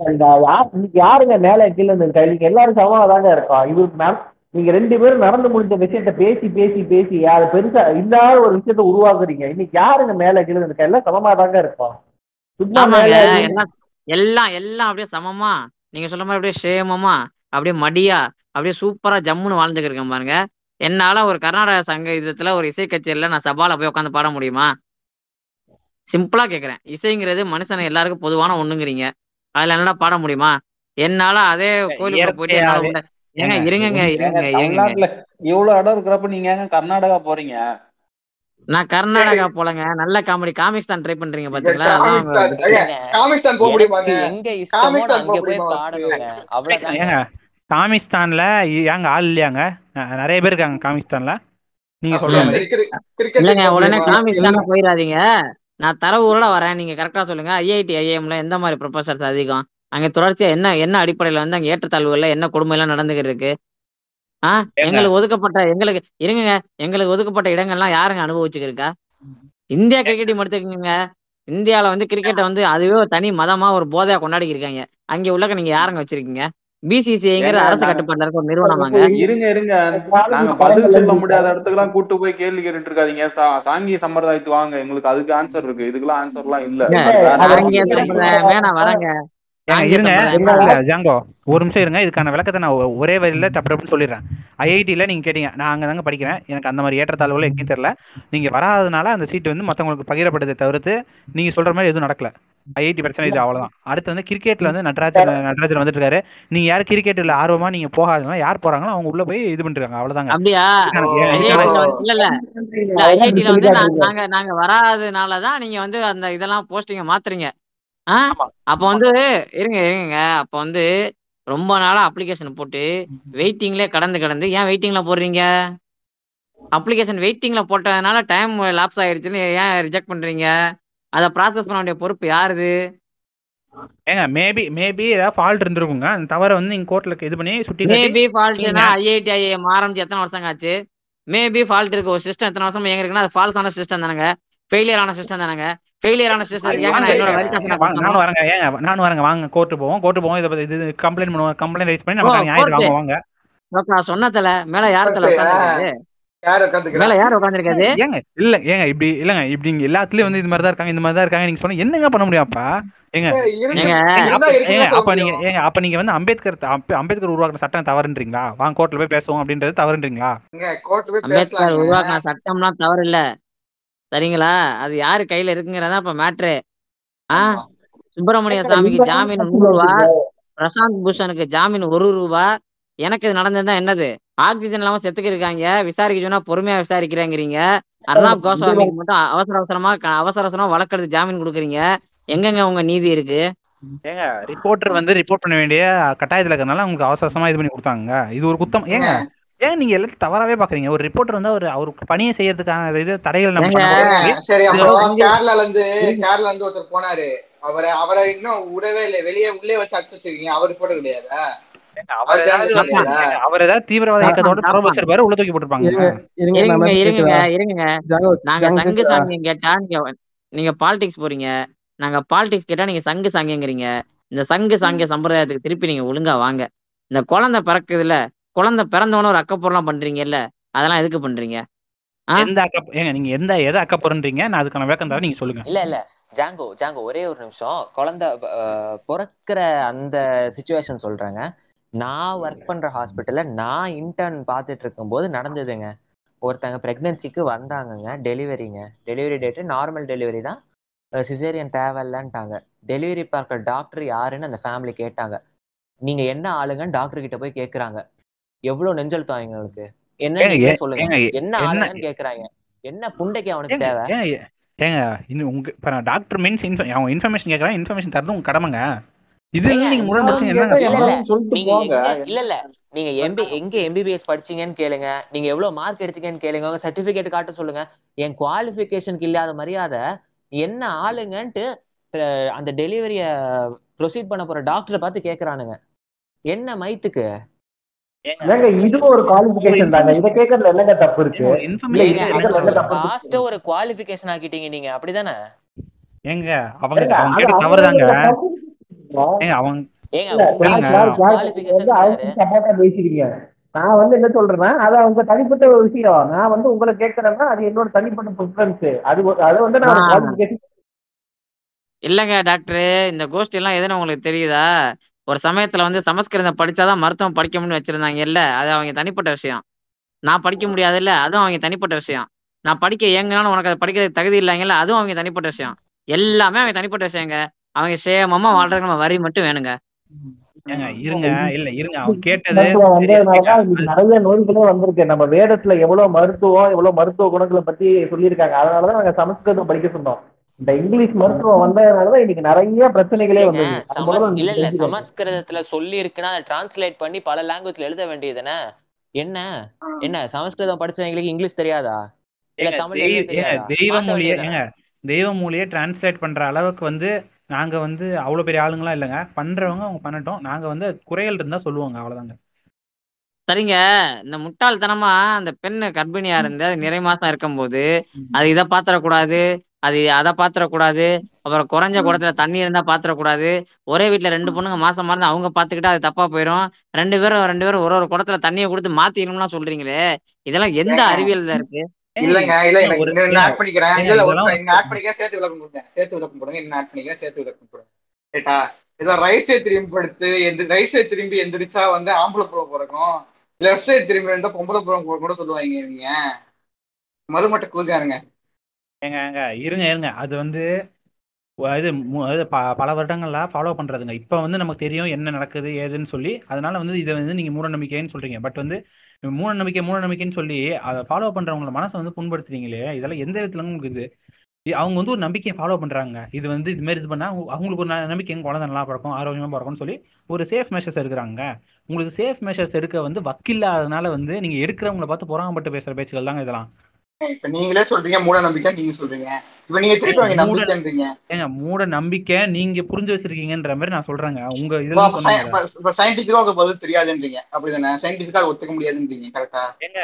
இன்னைக்கு யாருங்க மேல கீழே இருந்து நீங்க எல்லாரும் சமமா தாங்க இருக்கோம் இது மேம் நீங்க ரெண்டு பேரும் நடந்து முடிஞ்ச விஷயத்த பேசி பேசி பேசி அது பெருசா இல்லாத ஒரு விஷயத்த உருவாக்குறீங்க. இன்னைக்கு யாருங்க மேல கீழே இருக்கா? எல்லாம் சமமா தாங்க கீழே- எல்லாம் எல்லாம் எல்லாம் அப்படியே சமமா. நீங்க சொல்ற மாதிரி அப்படியே சேமமா அப்படியே மடியா அப்படியே சூப்பரா ஜம்முன்னு வாழ்ந்துட்டு இருக்கேன் பாருங்க. என்னால ஒரு கர்நாடக சங்க இதுல ஒரு இசை கச்சேரியில நான் சபால போய் உட்காந்து பாட முடியுமா? சிம்பிளா கேக்குறேன். இசைங்கிறது மனுஷன் எல்லாருக்கும் பொதுவான ஒண்ணுங்கிறீங்க. அதுல என்னடா பாட முடியுமா? என்னால அதே கோயிலுக்குள்ள போயிட்டு ஏங்க இருங்கங்க தமிழ்நாட்டுல இவ்வளவு இடம் இருக்கிறப்ப நீங்க ஏங்க கர்நாடகா போறீங்க? நான் கர்நாடகா போலங்க. நல்ல காமெடி. காமிக்ஸ் தான் ட்ரை பண்றீங்க பாத்தீங்களா? எங்க இஷ்டமோ அங்க போய் பாடணுங்க. அவ்வளவுதாங்க. ஏங்க காமிஸ்தான்ல ஏங்க ஆள் இல்லையாங்க? நிறைய பேர் இருக்காங்க காமிஸ்தான்ல நீங்க கிரிக்கெட் இல்லங்க உடனே முடியுமா? காமிக்ஸ் தானே போயிடாதீங்க. நான் தரவு ஊரோட வரேன். நீங்க கரெக்டா சொல்லுங்க. ஐஐடி ஐஎம்ல எந்த மாதிரி ப்ரொஃபசர்ஸ் அதிகம்? அங்க தொடர்ச்சியா என்ன என்ன அடிப்படையில வந்து அங்க ஏற்றத்தாழ்வுகள்ல என்ன கொடுமை எல்லாம் நடந்துகிட்டு இருக்கு ஆ? ஏங்க. எங்களுக்கு ஒதுக்கப்பட்ட எங்களுக்கு இருங்க எங்களுக்கு ஒதுக்கப்பட்ட இடங்கள்லாம் யாருங்க அனுபவிச்சுக்கிட்டு இருக்கா இந்தியா கிரிக்கெட் எடுத்துக்கோங்க. இந்தியால வந்து கிரிக்கெட்டை வந்து அதுவே ஒரு தனி மதமா ஒரு போதையா கொண்டாடி இருக்காங்க அங்க உள்ளக்க நீங்க யாருங்க வச்சிருக்கீங்க? பிசிசிஐங்கிறது அரசு இருக்க ஒரு நிறுவனமாங்க இருங்க இருங்க. நாங்க பதில் சொல்ல முடியாத இடத்துக்குலாம் கூட்டு போய் கேள்வி கேட்டுட்டு இருக்காதீங்க. சா- சாங்கிய சம்பிரதாயத்து வாங்க. எங்களுக்கு அதுக்கு ஆன்சர் இருக்கு. இதுக்கெல்லாம் இல்ல. வரேங்க. இருங்க சம்பிரதாயமே. இல்ல ஜாங்கோ. ஒரு நிமிஷம் இருங்க. இதுக்கான விளக்கத்தை நான் ஒ- ஒரே வரியில டப்பு சொல்லிடுறேன். ஐஐடியில் நீங்க கேட்டீங்க. நான் அங்கே தாங்க படிக்கிறேன். எனக்கு அந்த மாதிரி ஏற்றத்தாழ்வுகள் எங்கேயும் தெரியல. நீங்க வராதனால அந்த சீட் வந்து மற்றவங்களுக்கு பகிரப்பட்டதை தவிர்த்து நீங்க சொல்ற மாதிரி எதுவும் நடக்கல. ஐஐடி பிரச்சனை இது அவ்வளவுதான். அடுத்து வந்து கிரிக்கெட்ல வந்து நடராஜன் நடராஜன் வந்துட்டு இருக்காரு நீங்க யார் கிரிக்கெட்ல ஆர்வமா நீங்க போகாதனால யார் போறாங்களோ அவங்க உள்ள போய் இது பண்ணிருக்காங்க அவ்வளவுதாங்க. அப்படியா? இல்ல ஐஐடில வந்து நாங்க நாங்க நாங்க வராதனால தான் நீங்க வந்து அந்த இதெல்லாம் போஸ்டிங்க மாத்துறீங்க. ஆ? அப்ப வந்து இருங்க இருங்க. அப்ப வந்து ரொம்ப நாளா அப்ளிகேஷன் போட்டு வெயிட்டிங்லேயே கடந்து கடந்து ஏன் வெயிட்டிங்ல போடுறீங்க? அப்ளிகேஷன் வெயிட்டிங்ல போட்டதுனால டைம் லாப்ஸ் ஆயிடுச்சுன்னு ஏன் ரிஜெக்ட் பண்றீங்க? அதை ப்ராசஸ் பண்ண வேண்டிய பொறுப்பு யாருது? ஏங்க மேபி மேபி ஏதாவது ஃபால்ட் இருந்திருக்குங்க. அந்த தவறை வந்து நீங்க கோர்ட்ல இது பண்ணி சுட்டி மேபி ஃபால்ட்னா ஐஐடி ஐஏஎம் ஆரம்பிச்சு எத்தனை வருஷம் ஆச்சு? மேபி ஃபால்ட் இருக்கு. ஒரு சிஸ்டம் எத்தனை வருஷம் எங்க இருக்குன்னா அது ஃபால்ஸான சிஸ்டம் தானங்க. ஃபெயிலியர் ஆன சிஸ்டம் தானங்க. ஃபெயிலியர் ஆன சிஸ்டம் நானும் வரேங்க. ஏங்க நானும் வரேங்க. வாங்க கோர்ட்டு போவோம். கோர்ட்டு போவோம். இதை பத்தி இது கம்ப்ளைண்ட் பண்ணுவோம். கம்ப்ளைண்ட் ரைஸ் பண்ணி கோர்ட்டு வாங்குவோம் வாங்க. நான் சொன்னதுல மேல யார் தல யார் மேல உட்காந்துக்கிறா யார் உட்காந்துருக்காது ஏங்க இல்ல ஏங்க இப்படி இல்லங்க இப்படி இங்க எல்லாத்துலயும் வந்து இது மாதிரி தான் இருக்காங்க இந்த மாதிரி தான் இருக்காங்க நீங்க சொன்னா என்னங்க பண்ண முடியும் அப்பா? ஏங்க அப்ப நீங்க ஏங்க அப்ப நீங்க வந்து அம்பேத்கர் அம்பேத்கர் உருவாக்குன சட்டம் தவறுன்றீங்களா? வாங்க கோர்ட்ல போய் பேசுவோம் அப்படின்றது தவறுன்றீங்களா? அம்பேத்கர் உருவாக்கின சட்டம்லாம் தவறு இல்ல சரிங்களா? அது யாரு கையில இருக்குங்கிறதா இப்ப மேட்ரு ஆ? ஆமா. சுப்பிரமணிய சாமிக்கு ஜாமீன் நூறு ரூபா பிரசாந்த் பூஷனுக்கு ஜாமீன் ஒரு ரூபா. எனக்கு இது நடந்ததுதான் என்னது? ஆக்சிஜன் இல்லாம செத்துக்கு இருக்காங்க விசாரிக்க சொன்னா பொறுமையா விசாரிக்கிறேங்கிறீங்க. அர்ணாப் கோஸ்வாமிக்கு மட்டும் அவசர அவசரமா அவசர அவசரமா வழக்கெடுத்து ஜாமீன் கொடுக்குறீங்க. எங்கெங்க உங்க நீதி இருக்கு? ஏங்க ரிப்போர்ட்டர் வந்து ரிப்போர்ட் பண்ண வேண்டிய கட்டாயத்துல இருக்கறனால உங்களுக்கு அவசர அவசரமா இது பண்ணி கொடுத்தாங்க. இது ஒரு குத்தம். ஏங்க. ஏன் நீங்க எல்லாத்தையும் தவறாவே பாக்குறீங்க. ஒரு ரிப்போர்ட்டர் வந்து அவர் பணியை செய்யறதுக்கான இது தடைகள் நம்ம சரி கேரளால இருந்து கேரளால இருந்து ஒருத்தர் போனாரு. அவரை அவரை இன்னும் விடவே இல்லை. வெளியே உள்ளே வச்சு அடிச்சு வச்சிருக்கீங்க. அவர் போட கிடையாதா? அவர் ஏதாவது தீவிரவாத இயக்கத்தோட தப்பான் வச்சிருப்பாரு உள்ள தூக்கி போட்டுருப்பாங்க. இருங்க இருங்க நாங்க சங்கு சாங்கியம் கேட்டா நீங்க நீங்க பாலிடிக்ஸ் போறீங்க. நாங்க பாலிடிக்ஸ் கேட்டா நீங்க சங்கு சாங்கியங்கிறீங்க. இந்த சங்கு சாங்கிய சம்பிரதாயத்துக்கு திருப்பி நீங்க ஒழுங்கா வாங்க. இந்த குழந்தை பிறக்குதுல குழந்தை பிறந்தவன ஒரு அக்கப்பொருளாம் பண்றீங்கல்ல அதெல்லாம் எதுக்கு பண்றீங்க? எந்த அக்க ஏங்க நீங்க எந்த எதை அக்கப்படுறீங்க நான் அதுக்கான விளக்கம் தரேன் நீங்க சொல்லுங்க. இல்ல இல்ல. ஜாங்கோ ஜாங்கோ ஒரே ஒரு நிமிஷம். குழந்தை பிறக்கிற அந்த சுச்சுவேஷன் சொல்றேங்க. நான் ஒர்க் பண்ற ஹாஸ்பிட்டல்ல நான் இன்டர்ன் பார்த்துட்டு இருக்கும்போது நடந்ததுங்க. ஒருத்தங்க பிரெக்னன்சிக்கு வந்தாங்கங்க டெலிவரிங்க டெலிவரி டேட்டு நார்மல் டெலிவரி தான். சிசேரியன் தேவையில்லன்ட்டாங்க. டெலிவரி பார்க்குற டாக்டர் யாருன்னு அந்த ஃபேமிலி கேட்டாங்க. நீங்க என்ன ஆளுங்கன்னு டாக்டர் கிட்ட போய் கேக்குறாங்க. எவ்வளவு நெஞ்செழுத்தம் அவங்களுக்கு என்ன சொல்லுங்க. என்ன ஆளுங்கன்னு கேக்குறாங்க. என்ன புண்டைக்கு அவனுக்கு தேவை? ஏங்க இன்னும் உங்க டாக்டர் மீன்ஸ் அவங்க இன்ஃபர்மேஷன் கேட்கறாங்க இன்ஃபர்மேஷன் தரது உங்க கடமைங்க. நீங்க முரண் கேட்டா இல்ல இல்ல. நீங்க போங்க. எங்க இல்ல இல்ல. நீங்க எம்பி எங்க எம்பிபிஎஸ் படிச்சீங்கன்னு கேளுங்க. நீங்க எவ்வளவு மார்க் எடுத்தீங்கன்னு கேளுங்க. உங்க சர்டிபிகேட் காட்ட சொல்லுங்க. என் குவாலிஃபிகேஷனுக்கு இல்லாத மரியாதை என்ன ஆளுங்கன்ட்டு அந்த டெலிவரிய ப்ரொசீட் பண்ண போற டாக்டரை பார்த்து கேக்குறானுங்க. என்ன மைத்துக்கு? ஒரு குவாலிபிகேஷன் இதை இதை குவாலிஃபிகேஷன் ஆக்கிட்டீங்க நீங்க. அப்படிதானே? ஏங்க அவங்க ஏங்க நான் வந்து என்ன சொல்றேன்னா அது அவங்க தனிப்பட்ட ஒரு விஷயம். நான் வந்து உங்களை கேட்கறேன்னா அது என்னோட தனிப்பட்ட ப்ரிஃபரன்ஸ் அது அதை வந்து நான் இல்லைங்க டாக்டர் இந்த கோஷ்டி எல்லாம் எதுன்னு உங்களுக்கு தெரியுதா? ஒரு சமயத்துல வந்து சமஸ்கிருதம் படிச்சாதான் மருத்துவம் படிக்கணும்னு வச்சிருந்தாங்க இல்ல? அது அவங்க தனிப்பட்ட விஷயம். நான் படிக்க முடியாது இல்ல? அதுவும் அவங்க தனிப்பட்ட விஷயம். நான் படிக்க ஏங்கனாலும் உனக்கு அது படிக்கிறதுக்கு தகுதி இல்லைங்கல்ல அதுவும் அவங்க தனிப்பட்ட விஷயம். எல்லாமே அவங்க தனிப்பட்ட விஷயங்க. அவங்க சேமமா வாழ்றதுக்கு நம்ம வரி மட்டும் வேணுங்க. இருங்க இல்ல இருங்க. அவங்க கேட்டது நிறைய நோய்களே வந்திருக்கு. நம்ம வேதத்துல எவ்வளவு மருத்துவம் எவ்வளவு மருத்துவ குணங்களை பத்தி சொல்லியிருக்காங்க. அதனாலதான் நாங்க சமஸ்கிருதம் படிக்க சொன்னோம். இந்த இங்கிலீஷ் மருத்துவம் வந்ததுனாலதான் இன்னைக்கு நிறைய பிரச்சனைகளே முதல்ல இல்ல இல்ல. சமஸ்கிருதத்துல சொல்லி இருக்குன்னா அதை டிரான்ஸ்லேட் பண்ணி பல லாங்குவேஜ்ல எழுத வேண்டியதுதானே? என்ன? என்ன? சமஸ்கிருதம் படிச்சவங்களுக்கு இங்கிலீஷ் தெரியாதா? இல்ல தமிழ் தெய்வ மொழியே தெய்வ மொழியை டிரான்ஸ்லேட் பண்ற அளவுக்கு வந்து நாங்க வந்து அவ்வளவு பெரிய ஆளுங்களாம் இல்லைங்க. பண்றவங்க அவங்க பண்ணட்டும். நாங்க வந்து குறைகள் இருந்தா சொல்லுவாங்க அவ்வளவுதாங்க. சரிங்க. இந்த முட்டாள்தனமா அந்த பெண்ணு கர்ப்பிணியா இருந்து அது நிறை மாசம் இருக்கும்போது அது இதை பாத்திரக்கூடாது அது அதை பாத்திரக்கூடாது அப்புறம் குறைஞ்ச குடத்துல தண்ணி இருந்தா பாத்திரக்கூடாது. ஒரே வீட்ல ரெண்டு பொண்ணுங்க மாசமா இருந்து அவங்க பாத்துக்கிட்டா அது தப்பா போயிடும் ரெண்டு பேரும் ரெண்டு பேரும் ஒரு ஒரு குடத்துல தண்ணியை கொடுத்து மாத்திக்கணும்லாம் சொல்றீங்களே. இதெல்லாம் எந்த ஏங்க, அறிவியல்ல இருக்கு? இல்லங்க இல்ல எனக்கு ஆட் பண்ணிக்கிறேன். இல்ல ஒரு ஆட் பண்ணிக்கிறேன் சேர்த்து விளக்கம் கொடுங்க. சேர்த்து விளக்கம் கொடுங்க. இன்னும் ஆட் பண்ணிக்கிறேன் சேர்த்து விளக்கம் கொடுங்க. ரைட்டா இதை ரைட் சைடு திரும்பி படுத்து எந்த ரைட் சைடு திரும்பி எந்திரிச்சா வந்து ஆம்பளை புறம் பிறக்கும் லெஃப்ட் சைடு திரும்பி இருந்தா பொம்பளை புறம் கூட சொல்லுவாங்க நீங்க மறுமட்ட கூஜாருங்க ஏங்க ஏங்க இருங்க இருங்க. அது வந்து இது அது பல வருடங்களா ஃபாலோ பண்றதுங்க. இப்போ வந்து நமக்கு தெரியும் என்ன நடக்குது ஏதுன்னு சொல்லி. அதனால வந்து இதை வந்து நீங்க மூட நம்பிக்கைன்னு சொல்றீங்க. பட் வந்து மூட நம்பிக்கை மூட நம்பிக்கைன்னு சொல்லி அதை ஃபாலோ பண்றவங்கள மனசை வந்து புண்படுத்துறீங்களே இதெல்லாம் எந்த விதத்துல உங்களுக்கு இது? அவங்க வந்து ஒரு நம்பிக்கையை ஃபாலோ பண்றாங்க. இது வந்து இது மாதிரி இது பண்ணா அவங்களுக்கு ஒரு ந- நம்பிக்கை எங்க குழந்தை நல்லா பிறக்கும் ஆரோக்கியமா பிறக்கும்னு சொல்லி ஒரு சேஃப் மெஷர்ஸ் எடுக்கிறாங்க. உங்களுக்கு சேஃப் மெஷர்ஸ் எடுக்க வந்து வக்கில்லாதனால வந்து நீங்க எடுக்கிறவங்கள பார்த்து புறாமப்பட்டு பேசுற பேச்சுகள் தாங்க இதெல்லாம். இப்ப நீங்களே சொல்றீங்க மூட நம்பிக்கை நீங்க சொல்றீங்க. இப்ப நீங்க திருப்பி வாங்க மூட நம்பிக்கைன்றீங்க. ஏங்க மூட நம்பிக்கை நீங்க புரிஞ்சு வச்சிருக்கீங்கன்ற மாதிரி நான் சொல்றேங்க. உங்க இதுல இப்ப- சயின்டிபிக்கா உங்களுக்கு பதில் தெரியாதுன்றீங்க. அப்படிதானே? சயின்டிபிக்கா ஒத்துக்க முடியாதுன்றீங்க கரெக்டா ஏங்க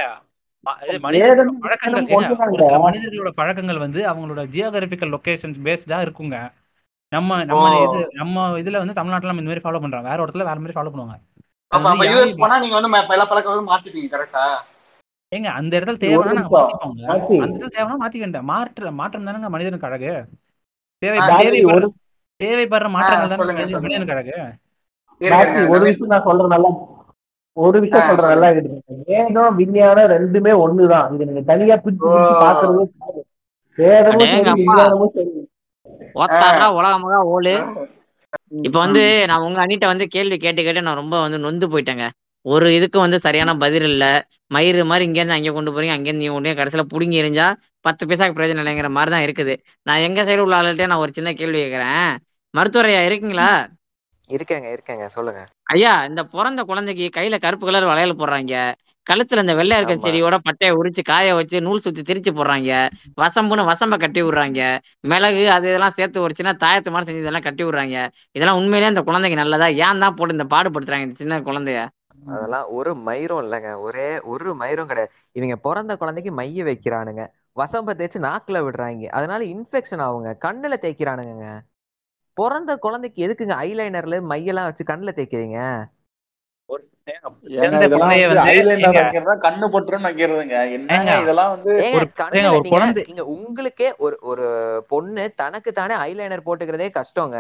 மனிதர்களோட பழக்கங்கள் வந்து அவங்களோட ஜியோகிராபிக்கல் லொகேஷன்ஸ் பேஸ்டா இருக்குங்க. நம்ம நம்ம. இது நம்ம இதுல வந்து தமிழ்நாட்டுல நம்ம இந்த மாதிரி ஃபாலோ பண்றோம். வேற இடத்துல வேற மாதிரி ஃபாலோ பண்ணுவாங்க. அப்ப யூஎஸ் போனா நீங்க வந்து எல்லா பழக்கங்களும் மாத்திப்பீங்க கரெக்டா ஏங்க அந்த இடத்துல தேவைன்னா நாங்க கார்த்தி அந்த இடத்துல தேவைன்னா மாத்திக்க வேண்டாம் மாற்ற மாற்றம் தானங்க மனிதனுக்கு அழகு. தேவை தேவைப்படுற ஒரு தேவைப்படுற ஆ, மாற்றங்கள் தானே மனிதனுக்கு அழகு. ஒரு விஷயம் நான் சொல்றேன் நல்லா. ஒரு விஷயம் சொல்றேன் நல்லா வேதம் விஞ்ஞானம் ரெண்டுமே ஒண்ணுதான். இது நீங்க தனியா பிரிச்சு பாக்குறதே. வேதமும் விஞ்ஞானமும் சரி. உலகமகா ஓலு. இப்ப வந்து. நான் உங்க அண்ணிட்ட வந்து கேள்வி கேட்டு கேட்டு நான் ரொம்ப வந்து நொந்து போயிட்டேங்க. ஒரு இதுக்கு வந்து சரியான பதில் இல்ல. மயிறு மாதிரி இங்க இருந்து அங்க கொண்டு போறீங்க அங்க இருந்து இங்க கொண்டு போய் கடைசியில புடுங்கி எறிஞ்சா பத்து பைசாக்கு பிரயோஜனம் இல்லைங்கிற மாதிரி தான் இருக்குது. நான் எங்க சைடு உள்ள ஆளுகிட்டே நான் ஒரு சின்ன கேள்வி கேட்கறேன். மருத்துவர் ஐயா இருக்கீங்களா? இருக்கேங்க இருக்கேங்க. சொல்லுங்க. ஐயா இந்த பிறந்த குழந்தைக்கு கையில கருப்பு கலர் வளையல் போடுறாங்க. கழுத்துல இந்த வெள்ளை இருக்க செடியோட பட்டையை உரிச்சு காய வச்சு நூல் சுத்தி திரிச்சு போடுறாங்க. வசம்புன்னு வசம்ப கட்டி விடுறாங்க. மிளகு அது இதெல்லாம் சேர்த்து ஒரு சின்ன தாயத்து மாதிரி செஞ்சு இதெல்லாம் கட்டி விடுறாங்க. இதெல்லாம் உண்மையிலேயே அந்த குழந்தைக்கு நல்லதா ஏன் தான் போட்டு இந்த பாடுபடுத்துறாங்க இந்த சின்ன குழந்தைய? அதெல்லாம் ஒரு மயிரும் இல்லைங்க. ஒரே ஒரு மயிரும் கிடையாது. இவங்க பிறந்த குழந்தைக்கு மைய வைக்கிறானுங்க. வசம்ப தேய்ச்சி நாக்குல விடுறாங்க. அதனால இன்ஃபெக்ஷன் ஆகுங்க. கண்ணுல தேய்க்கிறானுங்க பிறந்த குழந்தைக்கு எதுக்குங்க ஐலைனர்ல மையெல்லாம் வச்சு கண்ணுல தேய்க்கிறீங்க? உங்களுக்கே ஒரு ஒரு பொண்ணு தனக்கு தானே ஐலைனர் போட்டுக்கிறதே கஷ்டங்க.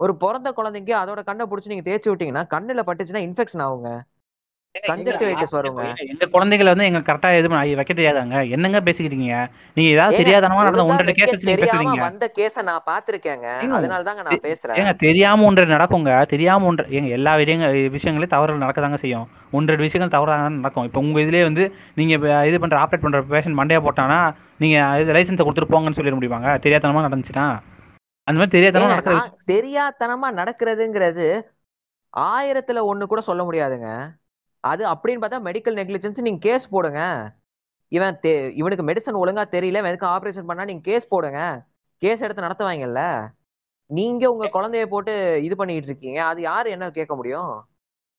ஒரு பிறந்த குழந்தைக்கு அதோட கண்ணை புடிச்சு நீங்க தேய்ச்சி விட்டீங்கன்னா கண்ணுல பட்டுச்சுன்னா இன்ஃபெக்ஷன் ஆகுங்க. எங்க எங்க எங்க குழந்தைகளை வந்து எங்க கரெக்டா இது வைக்க தெரியாதாங்க? என்னங்க பேசிக்கிறீங்க நீங்க ஏதாவது தெரியாதனமா நடந்த ஒன்றரை கேஸ் பேசுறீங்க. வந்த கேஸ நான் பாத்திருக்கேங்க அதனால தாங்க நான் பேசுறேன். ஏங்க தெரியாம ஒன்று நடக்குங்க. தெரியாம ஒன்று ஏங்க எல்லா விஷயங்க விஷயங்களையும் தவறுகள் நடக்கதாங்க செய்யும். ஒன்றரை விஷயங்கள் தவறாக நடக்கும். இப்போ உங்க இதுலயே வந்து நீங்க இது பண்ற ஆப்ரேட் பண்ற பேஷண்ட் மண்டையா போட்டானா நீங்க லைசன்ஸை கொடுத்துட்டு போங்கன்னு சொல்லிட முடியுமாங்க? தெரியாதனமா நடந்துச்சுன்னா? அந்த மாதிரி தெரியாதனமா ஏங்க நடக்கிற நான் தெரியாத்தனமா நடக்கிறதுங்கிறது ஆயிரத்துல ஒண்ணு கூட சொல்ல முடியாதுங்க. அது அப்படின்னு பார்த்தா மெடிக்கல் நெக்லிஜென்ஸ் நீங்க கேஸ் போடுங்க. இவன் தெ- இவனுக்கு மெடிசன் ஒழுங்கா தெரியல இவன் எதுக்கு ஆபரேஷன் பண்ணா நீங்க கேஸ் போடுங்க. கேஸ் எடுத்து நடத்துவாங்கல்ல? நீங்க உங்க குழந்தைய போட்டு இது பண்ணிட்டு இருக்கீங்க. அது யாரு என்ன கேட்க முடியும்?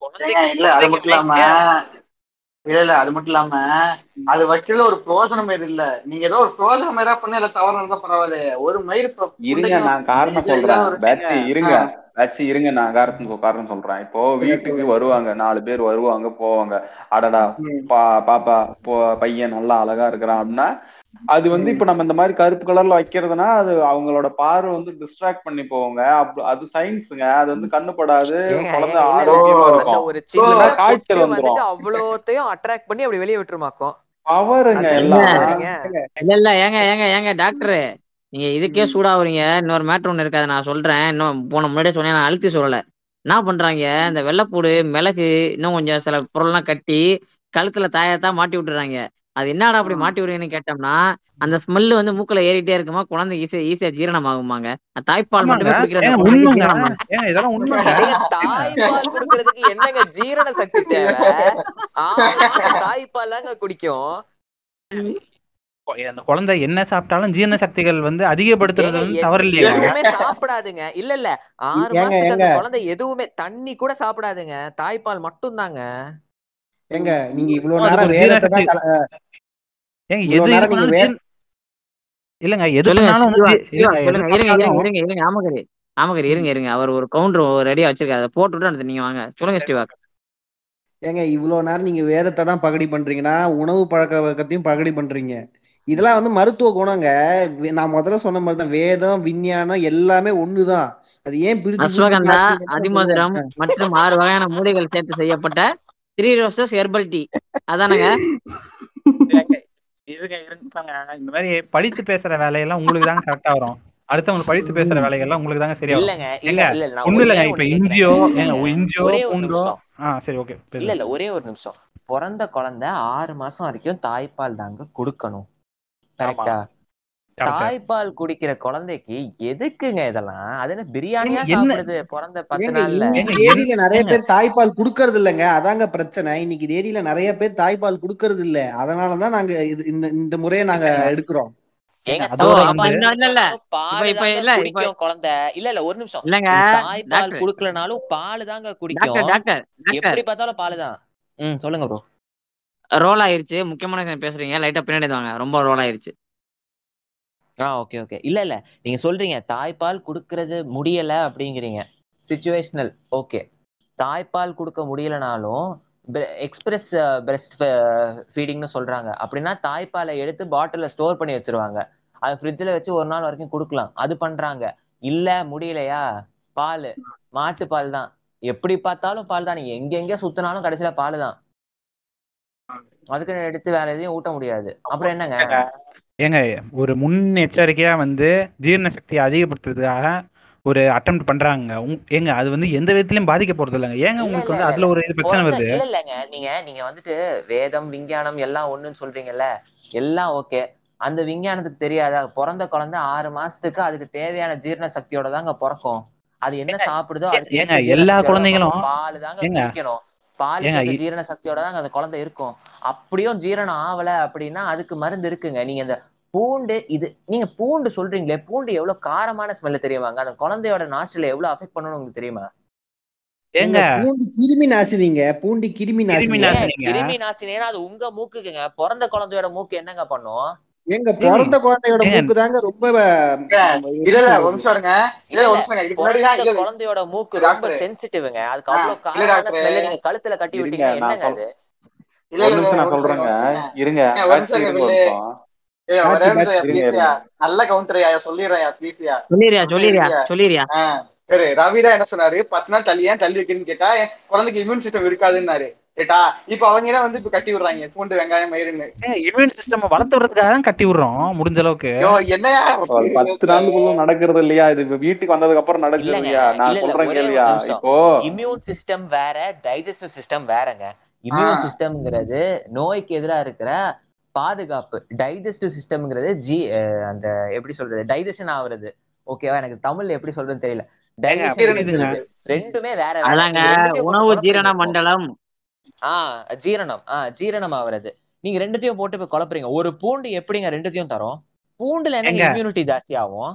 ஏங்க இல்ல அது மட்டும் இல்லாம இல்ல இல்ல அது மட்டும் இல்லாம அது வைக்கல ஒரு பிரோஜனம் இல்ல. நீங்க ஏதோ ஒரு பிரோஜனம் ஏதா பண்ண இல்ல தவறு நடந்தா பரவாயில்ல ஒரு மயிர் இருங்க நான் காரணம் சொல்றேன். பேட்சி இருங்க. பேட்சி இருங்க நான் காரணம் காரணம் சொல்றேன். இப்போ வீட்டுக்கு வருவாங்க நாலு பேர் வருவாங்க போவாங்க. அடடா பா பாப்பா போ பையன் நல்லா அழகா இருக்கிறான் அப்படின்னா அது வந்து. இப்ப நம்ம இந்த மாதிரி கருப்பு கலர்ல வைக்கிறதுனா அது அவங்களோட பார்வை வந்து டிஸ்ட்ராக்ட் பண்ணி போவாங்க அது சயின்ஸுங்க அது வந்து கண்ணுப்படாது ஏங்க குழந்தை ஆரோக்கியமா இருக்கும். காய்ச்சல் வந்துரும். அவ்வளோத்தையும் அட்ராக்ட் பண்ணி அப்படி வெளியே விட்டுருமாக்கும் பவருங்க இல்ல இல்ல ஏங்க ஏங்க ஏங்க டாக்டர் நீங்க இதுக்கே ம், சூடாவறீங்க இன்னொரு மேட்ரு ஒண்ணு இருக்கு அதை நான் சொல்றேன். இன்னும் போன முன்னாடியே சொன்னேன். நான் அழுத்தி சொல்லல. என்ன பண்றாங்க? இந்த வெள்ளைப்பூடு மிளகு இன்னும் கொஞ்சம் சில பொருள்லாம் கட்டி கழுத்துல தாயத்தா மாட்டி விட்டுறாங்க. அது என்னடா அப்படி. மாட்டி விடுறீங்கன்னு கேட்டோம்னா அந்த ஸ்மெல் வந்து மூக்குல ஏறிட்டே இருக்குமா? குழந்தை ஈஸியா ஈஸியா ஜீரணம் ஆகுமாங்க தாய்ப்பால் மட்டுமே குடிக்கிற அந்த ஏங்க குழந்தைக்கு உண்மைங்க. ஜீரணம்? ஏங்க இதெல்லாம் உண்மைங்க. ஏங்க ஏங்க தாய்ப்பால் குடுக்கறதுக்கு என்னங்க ஜீரண சக்தி தேவை? தாய்ப்பால் தாங்க குடிக்கும். அந்த குழந்தை என்ன சாப்பிட்டாலும் ஜீரண சக்திகள் வந்து அதிகப்படுத்துறது வந்து தவறு இல்லையா எதுவுமே சாப்பிடாதுங்க. இல்ல இல்ல. ஆறு மாசத்துக்கு அந்த குழந்தை எதுவுமே தண்ணி கூட சாப்பிடாதுங்க. தாய்ப்பால் மட்டும் தாங்க ஏங்க நீங்க இவ்வளவு நேரம் வேதத்தை தான் ஏங்க இல்லங்க எது இருங்க இருங்க ஆமகரி ஆமகரி இருங்க இருங்க. அவர் ஒரு கவுண்டர் ரெடியா வச்சிருக்காரு. அதை போட்டுவிட்டு அடுத்து நீங்க வாங்க. சொல்லுங்க ஸ்டிவா ஏங்க இவ்வளவு நேரம் நீங்க வேதத்தை தான் பகடி பண்றீங்கன்னா உணவு பழக்க வழக்கத்தையும் பகடி பண்றீங்க. இதெல்லாம் வந்து மருத்துவ குணங்க. நான் முதல்ல சொன்ன மாதிரி தான் வேதம் விஞ்ஞானம் எல்லாமே ஒண்ணுதான். அது ஏன் பிரிச்சு அஸ்வகந்தா அதிமதுரம் மற்றும் ஆறு வகையான மூலிகள் சேர்த்து செய்யப்பட்ட த்ரீ ரோசஸ் ஹெர்பல் டீ. அதானங்க? இருங்க இருப்பாங்க. இந்த மாதிரி படித்து பேசுற வேலையெல்லாம் உங்களுக்கு தாங்க கரெக்டா வரும். அடுத்தவங்க படித்து பேசுற வேலைகள்லாம் உங்களுக்கு தாங்க சரியா இல்லங்க இல்ல ஒண்ணு இல்லைங்க இப்ப இஞ்சியோ இஞ்சியோ பூண்டோ? ஆ சரி ஓகே இல்ல இல்ல ஒரே ஒரு நிமிஷம். பிறந்த குழந்தை ஆறு மாசம் வரைக்கும் தாய்ப்பால் தாங்க கொடுக்கணும். கரெக்ட் தாய்ப்பால் குடிக்கிற குழந்தைக்கு எதுக்குங்க இதெல்லாம்? அது என்ன பிரியாணியா சாப்பிடுது பிறந்த பத்து நாள்ல? தேதியில நிறைய பேர் தாய்ப்பால் குடுக்கறது இல்லைங்க. அதாங்க பிரச்சனை. இன்னைக்கு தேதியில நிறைய பேர் தாய்ப்பால் குடுக்கறது இல்ல. அதனாலதான் நாங்க இது இந்த இந்த முறையை நாங்க எடுக்கிறோம். குழந்தை. இல்ல இல்ல ஒரு நிமிஷம். இல்லங்க தாய்ப்பால் குடுக்கலனாலும் பால் தாங்க குடிக்கும். எப்படி பார்த்தாலும் பால் தான். ம் சொல்லுங்க ப்ரோ ரோல் ஆயிருச்சு. முக்கியமான விஷயம் பேசுறீங்க. லைட்டா பின்னாடி வாங்க. ரொம்ப ரோல் ஆயிருச்சு. ஆ ஓகே ஓகே இல்ல இல்ல. நீங்க சொல்றீங்க தாய்ப்பால் குடுக்கறது முடியல அப்படிங்கிறீங்க. சுச்சுவேஷனல் ஓகே தாய்ப்பால் கொடுக்க முடியலனாலும் எக்ஸ்பிரஸ் பிரெஸ்ட் ஃபீடிங்னு சொல்றாங்க. அப்படின்னா தாய்ப்பாலை எடுத்து பாட்டில ஸ்டோர் பண்ணி வச்சிருவாங்க. அது ஃப்ரிட்ஜில் வச்சு ஒரு நாள் வரைக்கும் கொடுக்கலாம். அது பண்றாங்க. இல்ல முடியலையா? பால். மாட்டு பால் தான். எப்படி பார்த்தாலும் பால் தான். நீங்க எங்க எங்க சுத்தினாலும் கடைசியில பால் தான் அதுக்கு எடுத்து வேற எதையும் ஊட்ட முடியாது. அப்புறம் என்னங்க? ஏங்க ஒரு முன்னெச்சரிக்கையா வந்து ஜீரண சக்தியை அதிகப்படுத்துறதுக்காக ஒரு அட்டம் பண்றாங்க ஏங்க அது வந்து எந்த விதத்திலயும் பாதிக்க போறது இல்லைங்க ஏங்க உங்களுக்கு வந்து அதுல ஒரு பிரச்சனை வருது? இல்ல இல்லங்க நீங்க நீங்க வந்துட்டு வேதம் விஞ்ஞானம் எல்லாம் ஒண்ணுன்னு சொல்றீங்கல்ல? எல்லாம் ஓகே. அந்த விஞ்ஞானத்துக்கு தெரியாதா? பிறந்த குழந்தை ஆறு மாசத்துக்கு அதுக்கு தேவையான ஜீரண சக்தியோட தாங்க பிறக்கும். அது என்ன சாப்பிடுதோ ஏங்க எல்லா குழந்தைங்களும் பால் தாங்க குடிக்கணும். பாலுக்கு ஜீரண சக்தியோட தாங்க அந்த குழந்தை இருக்கும். அப்படியும் ஜீரணம் ஆவல அப்படின்னா அதுக்கு மருந்து இருக்குங்க. நீங்க இந்த பூண்டு இது நீங்க பூண்டு சொல்றீங்களே பூண்டு எவ்வளவு காரமான ஸ்மெல் தெரியுமாங்க? அந்த குழந்தையோட நாஸ்டில எவ்வளவு அஃபெக்ட் பண்ணணும் உங்களுக்கு தெரியுமா? ஏங்க பூண்டு கிருமி நாசினிங்க. பூண்டு கிருமி கிருமி நாசினி கிருமி நாசினினா அது உங்க மூக்குக்குங்க. பிறந்த குழந்தையோட மூக்கு என்னங்க பண்ணும்? எங்க ஏங்க பிறந்த குழந்தையோட மூக்கு தாங்க ரொம்ப இல்ல ஒரு ஒரு குழந்தையோட மூக்கு ரொம்ப சென்சிட்டிவ்ங்க அதுக்கு அவ்வளவு ஸ்மெல்ல நீங்க கழுத்துல கட்டி நான் என்னங்க அது? இல்ல நிமிஷம் நான் சொல்றேங்க. இருங்க நல்ல கவுண்டரையா சொல்லிடுறேன் ப்ளீஸ்யா சொல்லிரியா ஒன்னும் சொல்லிரியா இல்லையா சொல்லிரியா ஆ சரி ரவிடா என்ன சொன்னாரு? பத்து நாள் தள்ளி ஏன் தள்ளி வைக்கணும்னு கேட்டா என் குழந்தைக்கு இம்யூன் சிஸ்டம் இருக்காதுன்னாரு. கேட்டா இப்ப அவங்க தான் வந்து இப்ப கட்டி விடுறாங்க பூண்டு வெங்காயம் மயிருன்னு. இம்யூன் சிஸ்டம் வளர்த்து விடுறதுக்காக தான் கட்டி விடுறோம் முடிஞ்ச அளவுக்கு. என்னையா? பத்து நாளுக்குள்ள நடக்கிறது இல்லையா? இது வீட்டுக்கு வந்ததுக்கு அப்புறம் நடக்குது இல்லையா? நான் சொல்றேன் நிமிஷம். இப்போ. இம்யூன் சிஸ்டம் வேற டைஜஸ்டிவ் சிஸ்டம் வேறங்க. இம்யூன் சிஸ்டம்ங்கிறது நோய்க்கு எதிரா இருக்கிற பாதுகாப்பு. டைஜஸ்டிவ் சிஸ்டம்ங்கிறது ஜி அஹ் அந்த எப்படி சொல்றது? டைஜஷன் ஆகுறது. ஓகேவா எனக்கு தமிழ்ல எப்படி சொல்றதுன்னு தெரியல. ரெண்டுமே வேற உணவு ஜீரண மண்டலம். ஆ ஜீரணம். ஆ ஜீரணம் ஆகுறது நீங்க ரெண்டுத்தையும் போட்டு இப்ப குழப்பறீங்க. ஒரு பூண்டு எப்படிங்க ரெண்டுத்தையும் தரும்? பூண்டுல ஏங்க. இம்யூனிட்டி ஜாஸ்தி ஆகும்?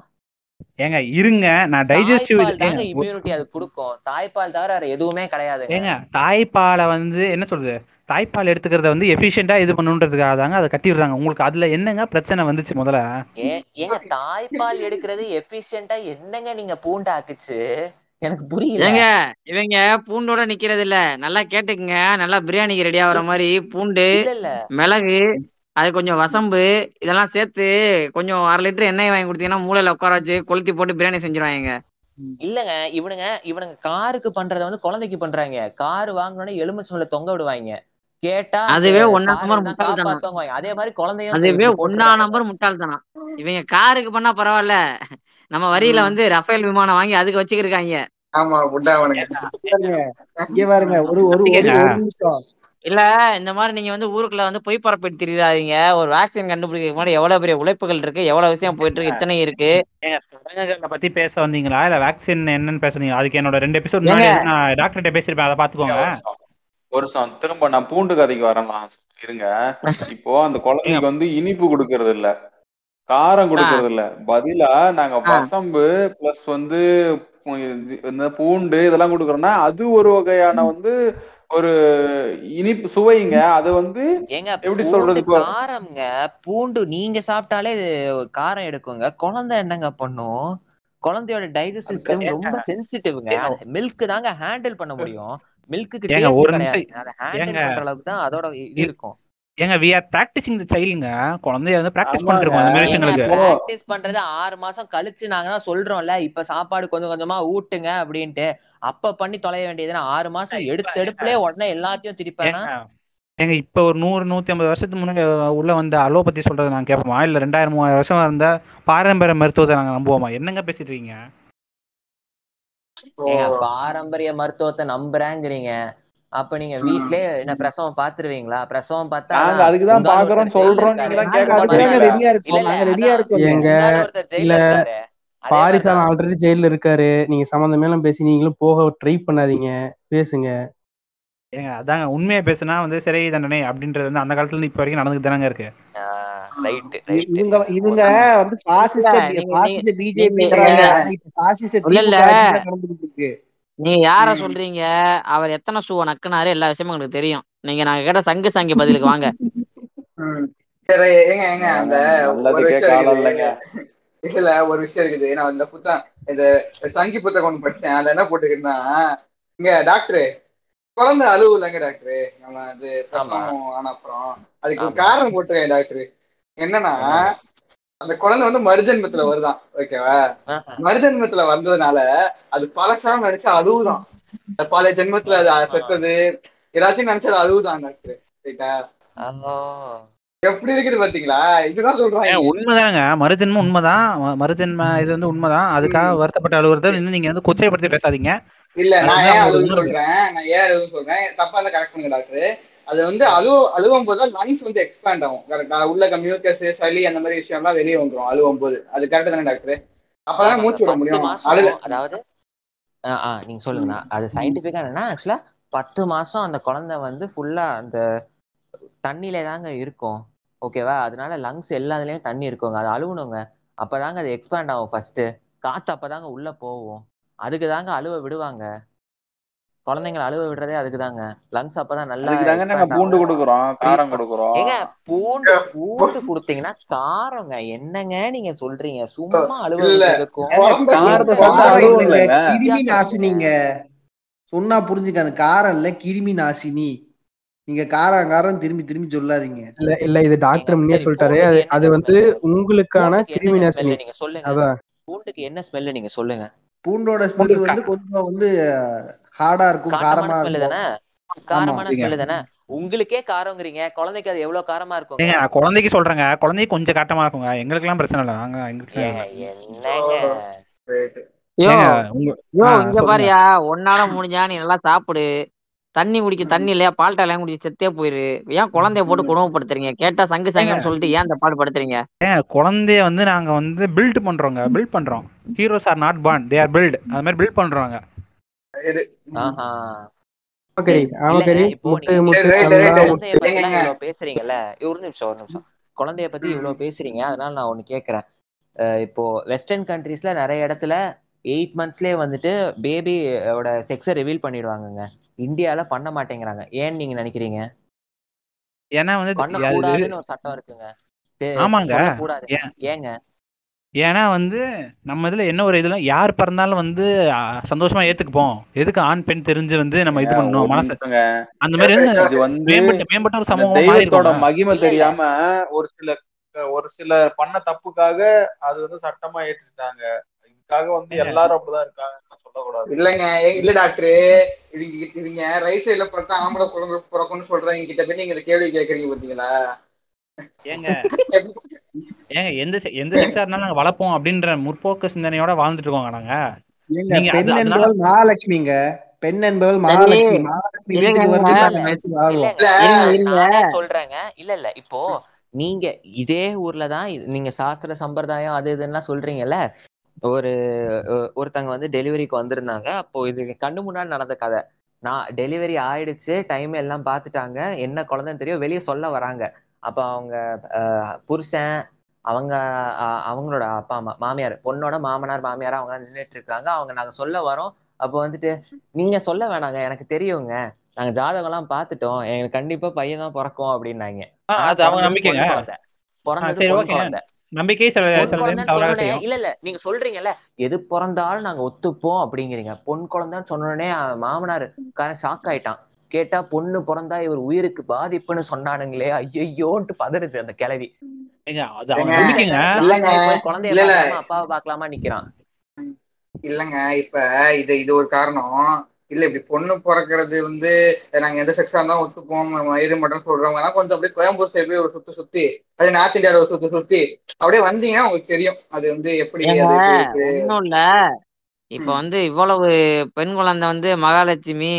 ஏங்க இருங்க. நான் டைஜஸ்டிவ் தாங்க இம்யூனிட்டி அது கொடுக்கும். தாய்ப்பால் தவிர வேற எதுவுமே கிடையாதுங்க ஏங்க தாய்ப்பாலை வந்து என்ன சொல்றது? தாய்ப்பால் எடுத்துக்கிறத வந்து எஃபிஷியண்டா இது பண்ணுன்றதுக்காக தாங்க அதை கட்டி விடுறாங்க உங்களுக்கு அதுல என்னங்க பிரச்சனை வந்துச்சு முதல்ல? ஏங்க தாய்ப்பால் எடுக்கிறது எஃபிஷியண்டா என்னங்க நீங்க பூண்டு ஆக்குச்சு? எனக்கு புரியல. இவங்க பூண்டோட நிக்கிறது இல்ல நல்லா கேட்டுக்குங்க. நல்லா பிரியாணிக்கு ரெடி ஆகுற மாதிரி பூண்டு மிளகு அது கொஞ்சம் வசம்பு இதெல்லாம் சேர்த்து கொஞ்சம் அரை லிட்டர் எண்ணெய் வாங்கி கொடுத்தீங்கன்னா மூளையில உட்கார வச்சு கொளுத்தி போட்டு பிரியாணி செஞ்சுருவாங்க இல்லங்க இவனுங்க இவனுங்க காருக்கு பண்றத வந்து குழந்தைக்கு பண்றாங்க. கார் வாங்கினோடனே எலுமிச்சை மேல தொங்க விடுவாங்க கேட்டா அதுவே ஒன்னா நம்பர் தான் முட்டாள்தனம் அதே மாதிரி குழந்தையும் அதுவே ஒன்னா நம்பர் முட்டாள்தனம். இவங்க காருக்கு பண்ணா பரவாயில்ல. நம்ம வரியில. வந்து ரஃபேல் விமானம் வாங்கி அதுக்கு வச்சுக்கிருக்காங்க. ஆமா பாருங்க இங்க பாருங்க ஒரு நிமிஷம். இல்ல இந்த மாதிரி நீங்க வந்து ஊருக்குள்ள வந்து பொய் பரப்பிட்டு திரியாதீங்க ஒரு வேக்சின் கண்டுபிடிக்க முன்னாடி எவ்வளவு பெரிய உழைப்புகள் இருக்கு எவ்வளவு விஷயம் போயிட்டு இருக்கு இத்தனை இருக்கு. சடங்குகளை பத்தி பேச வந்தீங்களா? இல்ல வேக்சின் என்னன்னு பேசுனீங்க அதுக்கு என்னோட ரெண்டு எபிசோட் நான் டாக்டர்கிட்ட பேசியிருப்பேன் அதை பாத்துக்கோங்க ஒரு நிமிஷம் திரும்ப நான் பூண்டு கதைக்கு வரலாம் இருங்க. இப்போ அந்த குழந்தைக்கு வந்து இனிப்பு கொடுக்கறது இல்ல. காரம் கொடுக்கறது இல்ல பதிலா நாங்க ஆ. வசம்பு பிளஸ் வந்து பூண்டு இதெல்லாம் கொடுக்கறோம்னா அது ஒரு வகையான வந்து ஒரு இனிப்பு சுவைங்க. அது வந்து ஏங்க எப்படி சொல்றது காரம்ங்க. பூண்டு நீங்க சாப்பிட்டாலே காரம் எடுக்குங்க. குழந்தை என்னங்க பண்ணும்? குழந்தையோட டைஜஸ்டிவ் சிஸ்டம் ரொம்ப சென்சிட்டிவ்ங்க மில்க் தாங்க ஹேண்டில் பண்ண முடியும். மில்க்குக்கு ஏங்க, டேஸ்ட் ஒரு ஹேண்டில். பண்ற அளவுக்கு தான் அதோட இது இருக்கும். ஏங்க வி ஆர் பிராக்டிசிங் த சைல்டுங்க குழந்தைய வந்து பிராக்டிஸ். பண்ணிருக்கோம் அந்த மாதிரி விஷயங்களுக்கு பிராக்டிஸ் பண்றது ஆறு மாசம் கழிச்சு நாங்க தான் சொல்றோம்ல. இப்ப சாப்பாடு கொஞ்சம் கொஞ்சமா ஊட்டுங்க அப்படின்ட்டு. அப்ப பண்ணி தொலைய வேண்டியதுன்னா ஆறு மாசம் எடுத்த எடுப்புலயே உடனே எல்லாத்தையும் திருப்பேன்னா ஏங்க இப்ப ஒரு நூறு நூத்தி ஐம்பது வருஷத்துக்கு முன்னாடி உள்ள வந்து அலோபதி சொல்றதை நாங்க கேட்போமா இல்ல ரெண்டாயிரம் மூவாயிரம் வருஷம் இருந்த பாரம்பரிய மருத்துவத்தை நாங்க நம்புவோமா? என்னங்க பேசிட்டு இருக்கீங்க? பாரம்பரிய மருத்துவத்தை நம்புறேங்கிறீங்க. அப்ப நீங்க வீட்லயே என்ன பிரசவம் பாத்துருவீங்களா? பிரசவம் பார்த்தா நாங்க அதுக்குதான் உங்கால பாக்குறோம் சொல்றோம் நீங்க எல்லாம் கேட்க மாட்டீங்களா ரெடியா இருக்கோம். இல்ல நாங்க ரெடியா இருக்கோங்க எங்க இல்ல மாதிரிதான் ஆல்ரெடி ஜெயில இருக்காரு. நீங்க சம்மந்தமேலாம் பேசி நீங்களும் போக ட்ரை பண்ணாதீங்க. பேசுங்க. ஏங்க அதாங்க உண்மையை பேசுனா வந்து சிறை தண்டனை அப்படின்றது வந்து அந்த காலத்துல இருந்து இப்ப வரைக்கும் நடந்துட்டு தானங்க இருக்கு. இவங்க இவங்க வந்து பாசிஸ்ட பாசிஸ்ட இப்ப பாசிஸ்ட தான் நடந்துட்டு இருக்கு. நீங்க யார. சொல்றீங்க? அவர் எத்தனை ஷூவை நக்குனாரு? எல்லா விஷயமும் உங்களுக்கு தெரியும். நீங்க நாங்க கேட்ட சங்கு சங்கி பதிலுக்கு வாங்க. சரி ஏங்க ஏங்க அந்த ஒரு விஷயம் இல்லைங்க இதுல ஒரு விஷயம் இருக்குது. நான் இந்த புத்தகம் இந்த சங்கி புத்தகம் ஒண்ணு படிச்சேன். அதுல என்ன போட்டுருக்குன்னா இங்க டாக்டர் குழந்தை அழுவுலங்க டாக்டர். நம்ம அது ஆமா. பிரசவம் ஆன அப்புறம். அதுக்கு காரணம் போட்டுருக்கேன் டாக்டர். என்னன்னா அந்த குழந்தை வந்து மறுஜென்மத்துல வருதான் ஓகேவா. மறுஜென்மத்துல வந்ததுனால அது பழசாம நினைச்சு அழுவுதான். அந்த பழைய ஜென்மத்துல அது. செத்தது எல்லாத்தையும் நினைச்சு அது அழுவுதான் டாக்டர் ரைட்டா. எப்படி இருக்குது பாத்தீங்களா? இதுதான் ஏன் சொல்றாங்க உண்மைதாங்க. மறுஜென்மம் உண்மைதான். மறுஜென்ம இது வந்து உண்மைதான். அதுக்காக வருத்தப்பட்டு அழுகுறத இன்னும் நீங்க வந்து கொச்சைப்படுத்தி பேசாதீங்க. இல்ல நான் ஏன் அழுவுன்னு சொல்றேன். நான் ஏன் அழுவுன்னு சொல்றேன்? தப்பா இருந்தா கரெக்ட் பண்ணுங்க டாக்டர் அது வந்து அழுவ அழுவும் போது லங்ஸ் வந்து எக்ஸ்பேண்ட் ஆகும். கரெக்டா உள்ள மியூக்கஸ் சளி அந்த மாதிரி விஷயம்லாம் வெளியே வந்துரும் அழுவும் போது அது கரெக்ட் தானே டாக்டர் அப்பதான் மூச்சு விட முடியும். அதாவது நீங்க சொல்லுங்கண்ணா அது சயின்டிபிக்கா என்னன்னா ஆக்சுவலா பத்து மாசம் அந்த குழந்தை வந்து ஃபுல்லா அந்த தண்ணியில தாங்க இருக்கும். ஓகேவா அதனால லங்ஸ் எல்லாத்துலயும் தண்ணி இருக்குங்க. அது அழுவணுங்க. அப்பதாங்க அது எக்ஸ்பேண்ட் ஆகும் ஃபர்ஸ்ட் காத்து அப்பதாங்க உள்ள போகும். அதுக்கு தாங்க அழுவ விடுவாங்க. குழந்தைங்களை அழுவ விடுறதே அதுக்கு தாங்க லங்ஸ் அப்பதான் நல்லா நாங்க பூண்டு கொடுக்குறோம் காரம் கொடுக்குறோம். ஏங்க பூண்டு பூண்டு கொடுத்தீங்கன்னா காரங்க என்னங்க நீங்க சொல்றீங்க? சும்மா அழுவ காரம் நாசினிங்க. சொன்னா புரிஞ்சுக்க அந்த காரம் இல்ல கிருமி நாசினி. நீங்க காரம் காரம் திரும்பி திரும்பி சொல்லாதீங்க. இல்ல இல்ல இது டாக்டர் முன்னே சொல்லிட்டாரு. அது வந்து உங்களுக்கான பூண்டுக்கு கிருமி நாசினி. நீங்க சொல்லுங்க. பூண்டுக்கு என்ன ஸ்மெல்லு நீங்க சொல்லுங்க. பூண்டோட ஸ்மெல் வந்து கொஞ்சம் வந்து ஹார்டா இருக்கும் காரமா இருக்கும். காரமான ஸ்மெல்லு தானே? உங்களுக்கே காரங்கிறீங்க குழந்தைக்கு அது எவ்வளவு காரமா ஏங்க நான் குழந்தைக்கு சொல்றேங்க. குழந்தைக்கு கொஞ்சம் காட்டமா இருக்குங்க. எங்களுக்கெல்லாம் பிரச்சனை இல்லை. நாங்க ஆ இங்க பாரியா முடிஞ்சா நீ நல்லா சாப்பிடு. தண்ணி குடிக்க தண்ணி இல்லையா? பால்டா எல்லாம் குடிச்சு செத்தே போயிரு. ஏன் குழந்தைய போட்டு குணவுப்படுத்துறீங்க கேட்டா சங்கு ஏங்க. சங்கன்னு சொல்லிட்டு ஏன் இந்த பாடு படுத்துறீங்க? குழந்தைய வந்து நாங்க வந்து பில்ட் பண்றோங்க. பில்ட் பண்றோம். Heroes are not born. They are build அது மாதிரி பில்ட் பண்றோங்க. இது பேசுறீங்கல்ல? ஒரு நிமிஷம் ஒரு நிமிஷம். குழந்தைய பத்தி இவ்வளவு பேசுறீங்க அதனால நான் ஒண்ணு கேக்குறேன். இப்போ வெஸ்டர்ன் கண்ட்ரீஸ்ல நிறைய இடத்துல எயிட் மந்த்ஸ்லயே வந்துட்டு பேபியோட செக்ஸை ரிவீல் பண்ணிடுவாங்கங்க. இந்தியால பண்ண மாட்டேங்கிறாங்க. ஏன்னு நீங்க நினைக்கிறீங்க? ஏன்னா வந்து பண்ணக்கூடாதுன்னு ஒரு சட்டம் இருக்குங்க. ஆமாங்க. ஏங்க? ஏன்னா வந்து நம்ம இதுல என்ன ஒரு இதுல யார் பிறந்தாலும் வந்து சந்தோஷமா ஏத்துக்குப்போம். எதுக்கு ஆண் பெண் தெரிஞ்சு வந்து நம்ம இது பண்ணணும் ஒரு மனசு அந்த மாதிரி இது மேம்பட்ட மேம்பட்ட ஒரு சமூகமா இருக்கோங்க மகிமை தெரியாம ஒரு சில ஒரு சில பண்ண தப்புக்காக அது வந்து சட்டமா ஏற்றுட்டாங்க இதுக்காக வந்து எல்லாரும் அப்படிதான் இருக்காங்கன்னு சொல்லக்கூடாது. இல்லைங்க இல்ல டாக்டர் இதுங்க இதுங்க ரைட் சைடுல பிறந்தா ஆம்பளை குழந்தை பிறக்கும்னு சொல்றவங்க கிட்ட போய் நீங்க கேள்வி கேக்குறீங்க பாத்தீங்களா? ஏங்க. ஏங்க எந்த எந்த செக்ஸா இருந்தாலும் நாங்க வளர்ப்போம் அப்படின்ற முற்போக்கு சிந்தனையோட வாழ்ந்துட்டு இருக்கோங்க நாங்க பெண் என்பவள் மகாலட்சுமிங்க. பெண் என்பவள் மகாலட்சுமி. சொல்றேங்க. இல்ல இல்ல. இப்போ நீங்க இதே ஊர்ல தான் நீங்க சாஸ்திர சம்பிரதாயம் அது இதுன்னா சொல்றீங்கல்ல? ஒரு ஒருத்தங்க வந்து டெலிவரிக்கு வந்திருந்தாங்க. அப்போ இது கண்ணு முன்னாடி நடந்த கதை. நான் டெலிவரி ஆயிடுச்சு டைம் எல்லாம் பார்த்துட்டாங்க என்ன குழந்தைன்னு தெரியும். வெளியே சொல்ல வராங்க. அப்ப அவங்க புருஷன் அவங்க அஹ், அவங்களோட அப்பா அம்மா மாமியார் பொண்ணோட மாமனார் மாமியார் அவங்க நின்றுட்டு இருக்காங்க அவங்க நாங்க சொல்ல வரோம். அப்போ வந்துட்டு நீங்க சொல்ல வேணாங்க. எனக்கு தெரியுங்க. நாங்க ஜாதகம் எல்லாம் பார்த்துட்டோம். எங்களுக்கு கண்டிப்பா பையன் தான் பிறக்கும் அப்படின்னாங்க. பிறந்தது நம்பிக்கை இல்ல இல்ல. நீங்க சொல்றீங்கல்ல. எது பிறந்தாலும் நாங்க ஒத்துப்போம் அப்படிங்கிறீங்க. பொன் குழந்தைன்னு சொன்னோடனே அவன் மாமனார் ஷாக் ஆயிட்டான். கேட்டா பொண்ணு பிறந்தா இவர் உயிருக்கு பாதிப்புன்னு சொன்னானுங்களே. ஐயோன்ட்டு பதறுது அந்த போய் குழந்தைய அப்பாவை பார்க்கலாமா நிக்கிறான். இல்லங்க இப்ப இது இது ஒரு காரணம். இல்ல இப்படி பொண்ணு பிறக்கிறது வந்து நாங்க எந்த செக்ஸா இருந்தாலும் ஒத்துப்போம் மயிறு மட்டும் சொல்றவங்க எல்லாம் கொஞ்சம் அப்படியே கோயம்புத்தூர் சைடு ஒரு சுத்தி சுத்தி அப்படியே நார்த் இந்தியாவில் ஒரு சுத்தி சுத்தி அப்படியே வந்தீங்கன்னா உங்களுக்கு தெரியும். அது வந்து எப்படி ஒண்ணும் இல்ல. இப்ப. வந்து இவ்வளவு பெண் குழந்தை வந்து மகாலட்சுமி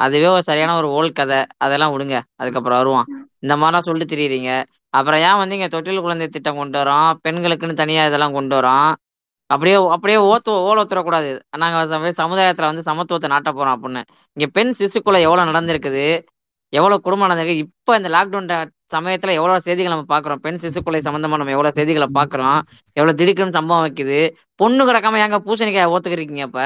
அதுவே ஒரு சரியான ஒரு ஓல் கதை. அதெல்லாம் விடுங்க. அதுக்கப்புறம் வருவோம் இந்த மாதிரிலாம் சொல்லிட்டு திரியுறீங்க. அப்புறம் ஏன் வந்து இங்க தொட்டில் குழந்தை திட்டம் கொண்டு வரோம் பெண்களுக்குன்னு தனியா இதெல்லாம் கொண்டு வரோம் அப்படியே அப்படியே ஓத்து ஓல கூடாது நாங்க சமுதாயத்துல வந்து சமத்துவத்தை நாட்ட போறோம் அப்படின்னு இங்க பெண் சிசுக்குள்ள எவ்வளவு நடந்திருக்குது? எவ்வளவு குடும்பம் நடந்திருக்கு? இப்ப இந்த லாக்டவுன் சமயத்துல எவ்வளவு செய்திகள் நம்ம பாக்குறோம்? பெண் சிசுக்குலை சம்பந்தமா நம்ம எவ்வளவு செய்திகளை பாக்குறோம்? எவ்வளவு திடுக்குன்னு சம்பவம் வைக்குது? பொண்ணு கிடக்காம ஏங்க பூசணிக்காய் ஓத்துக்கிறீங்க இப்ப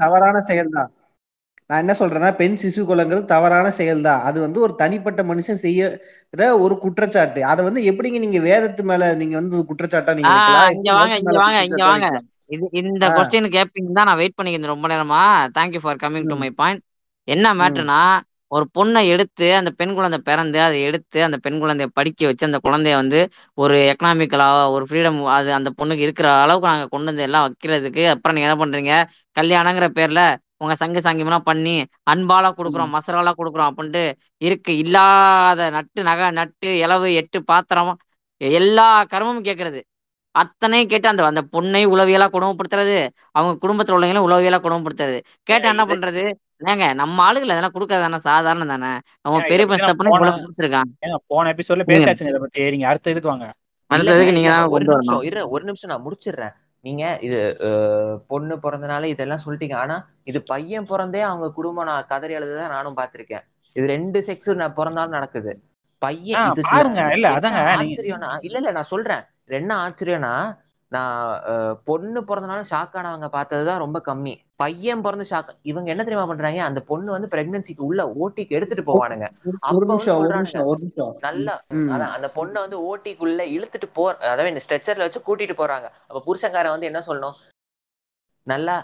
தவறான செயல் தான் நான் என்ன சொல்றேன்னா பெண் சிசு கொலைங்கிறது தவறான செயல் தான் அது வந்து ஒரு தனிப்பட்ட மனுஷன் செய்யற ஒரு குற்றச்சாட்டு. அதை வந்து எப்படிங்க நீங்க வேதத்து மேல நீங்க வந்து குற்றச்சாட்டா நீங்க இங்க வாங்க இங்க வாங்க இது இந்த கொஸ்டின் கேட்பீங்க தான் நான் வெயிட் பண்ணிக்கிறேன் ரொம்ப நேரமா. Thank you for coming to ம். பாயிண்ட் என்ன ம். மேட்ருனா ஒரு பொண்ணை எடுத்து அந்த பெண் குழந்தை பிறந்து அதை எடுத்து அந்த பெண் குழந்தைய படிக்க வச்சு அந்த குழந்தைய வந்து ஒரு எக்கனாமிக்கலா ஒரு ஃப்ரீடம் அது அந்த பொண்ணுக்கு இருக்கிற அளவுக்கு நாங்க கொண்டு வந்து எல்லாம் வைக்கிறதுக்கு அப்புறம் நீங்க என்ன பண்றீங்க? கல்யாணங்கிற பேர்ல உங்க சங்கு சாங்கியமெல்லாம் பண்ணி அன்பாலா கொடுக்குறோம் மசராலா கொடுக்குறோம் அப்படின்ட்டு இருக்கு. இல்லாத நட்டு நகை நட்டு இலவு எட்டு பாத்திரம் எல்லா கர்மமும் கேட்கறது. அத்தனையும் கேட்டு அந்த அந்த பொண்ணை உளவியலா குடும்பப்படுத்துறது அவங்க குடும்பத்துல உள்ளவங்களும் உளவியலா குடும்பப்படுத்துறது கேட்டா என்ன பண்றது? ஏங்க நம்ம ஆளுகள் அதெல்லாம் கொடுக்கறது தானே சாதாரணம் தானே? அவன் பெரிய பத்தி நான் தப்புன்னு போன இவ்வளவு கொடுத்துருக்கான் போன எபிசோட்ல நீங்க பேசியாச்சுங்க இதை பத்தி. நீங்க அடுத்த இதுக்கு வாங்க. இல்லங்க அடுத்ததுக்கு நீங்க தான் ஒரு நிமிஷம் இரு ஒரு நிமிஷம் நான் முடிச்சிடுறேன். நீங்க இது பொண்ணு பிறந்தனால இதெல்லாம் சொல்லிட்டீங்க. ஆனா இது பையன் பிறந்தே அவங்க குடும்பம் நான் கதறி அழுதுதான் நானும் பார்த்திருக்கேன். இது ரெண்டு செக்ஸ் நான் பிறந்தாலும் நடக்குது. பையன் இல்ல அதாங்க இல்ல இல்ல நான் சொல்றேன். என்ன ஆச்சரியம்னா நான் பொண்ணு பிறந்தனால ஷாக் ஆனவங்க பார்த்ததுதான் ரொம்ப கம்மி. பையன் பிறந்து ஷாக் இவங்க என்ன தெரியுமா பண்றாங்க? அந்த பொண்ணு வந்து பிரெக்னன்சிக்கு உள்ள ஓட்டிக்கு எடுத்துட்டு போவானுங்க. நல்லா அதான் அந்த பொண்ணை வந்து ஓட்டிக்குள்ள இழுத்துட்டு போ அதாவது இந்த ஸ்ட்ரெச்சர்ல வச்சு கூட்டிட்டு போறாங்க. அப்ப புருஷன்காரன் வந்து என்ன சொல்லணும்? நல்லா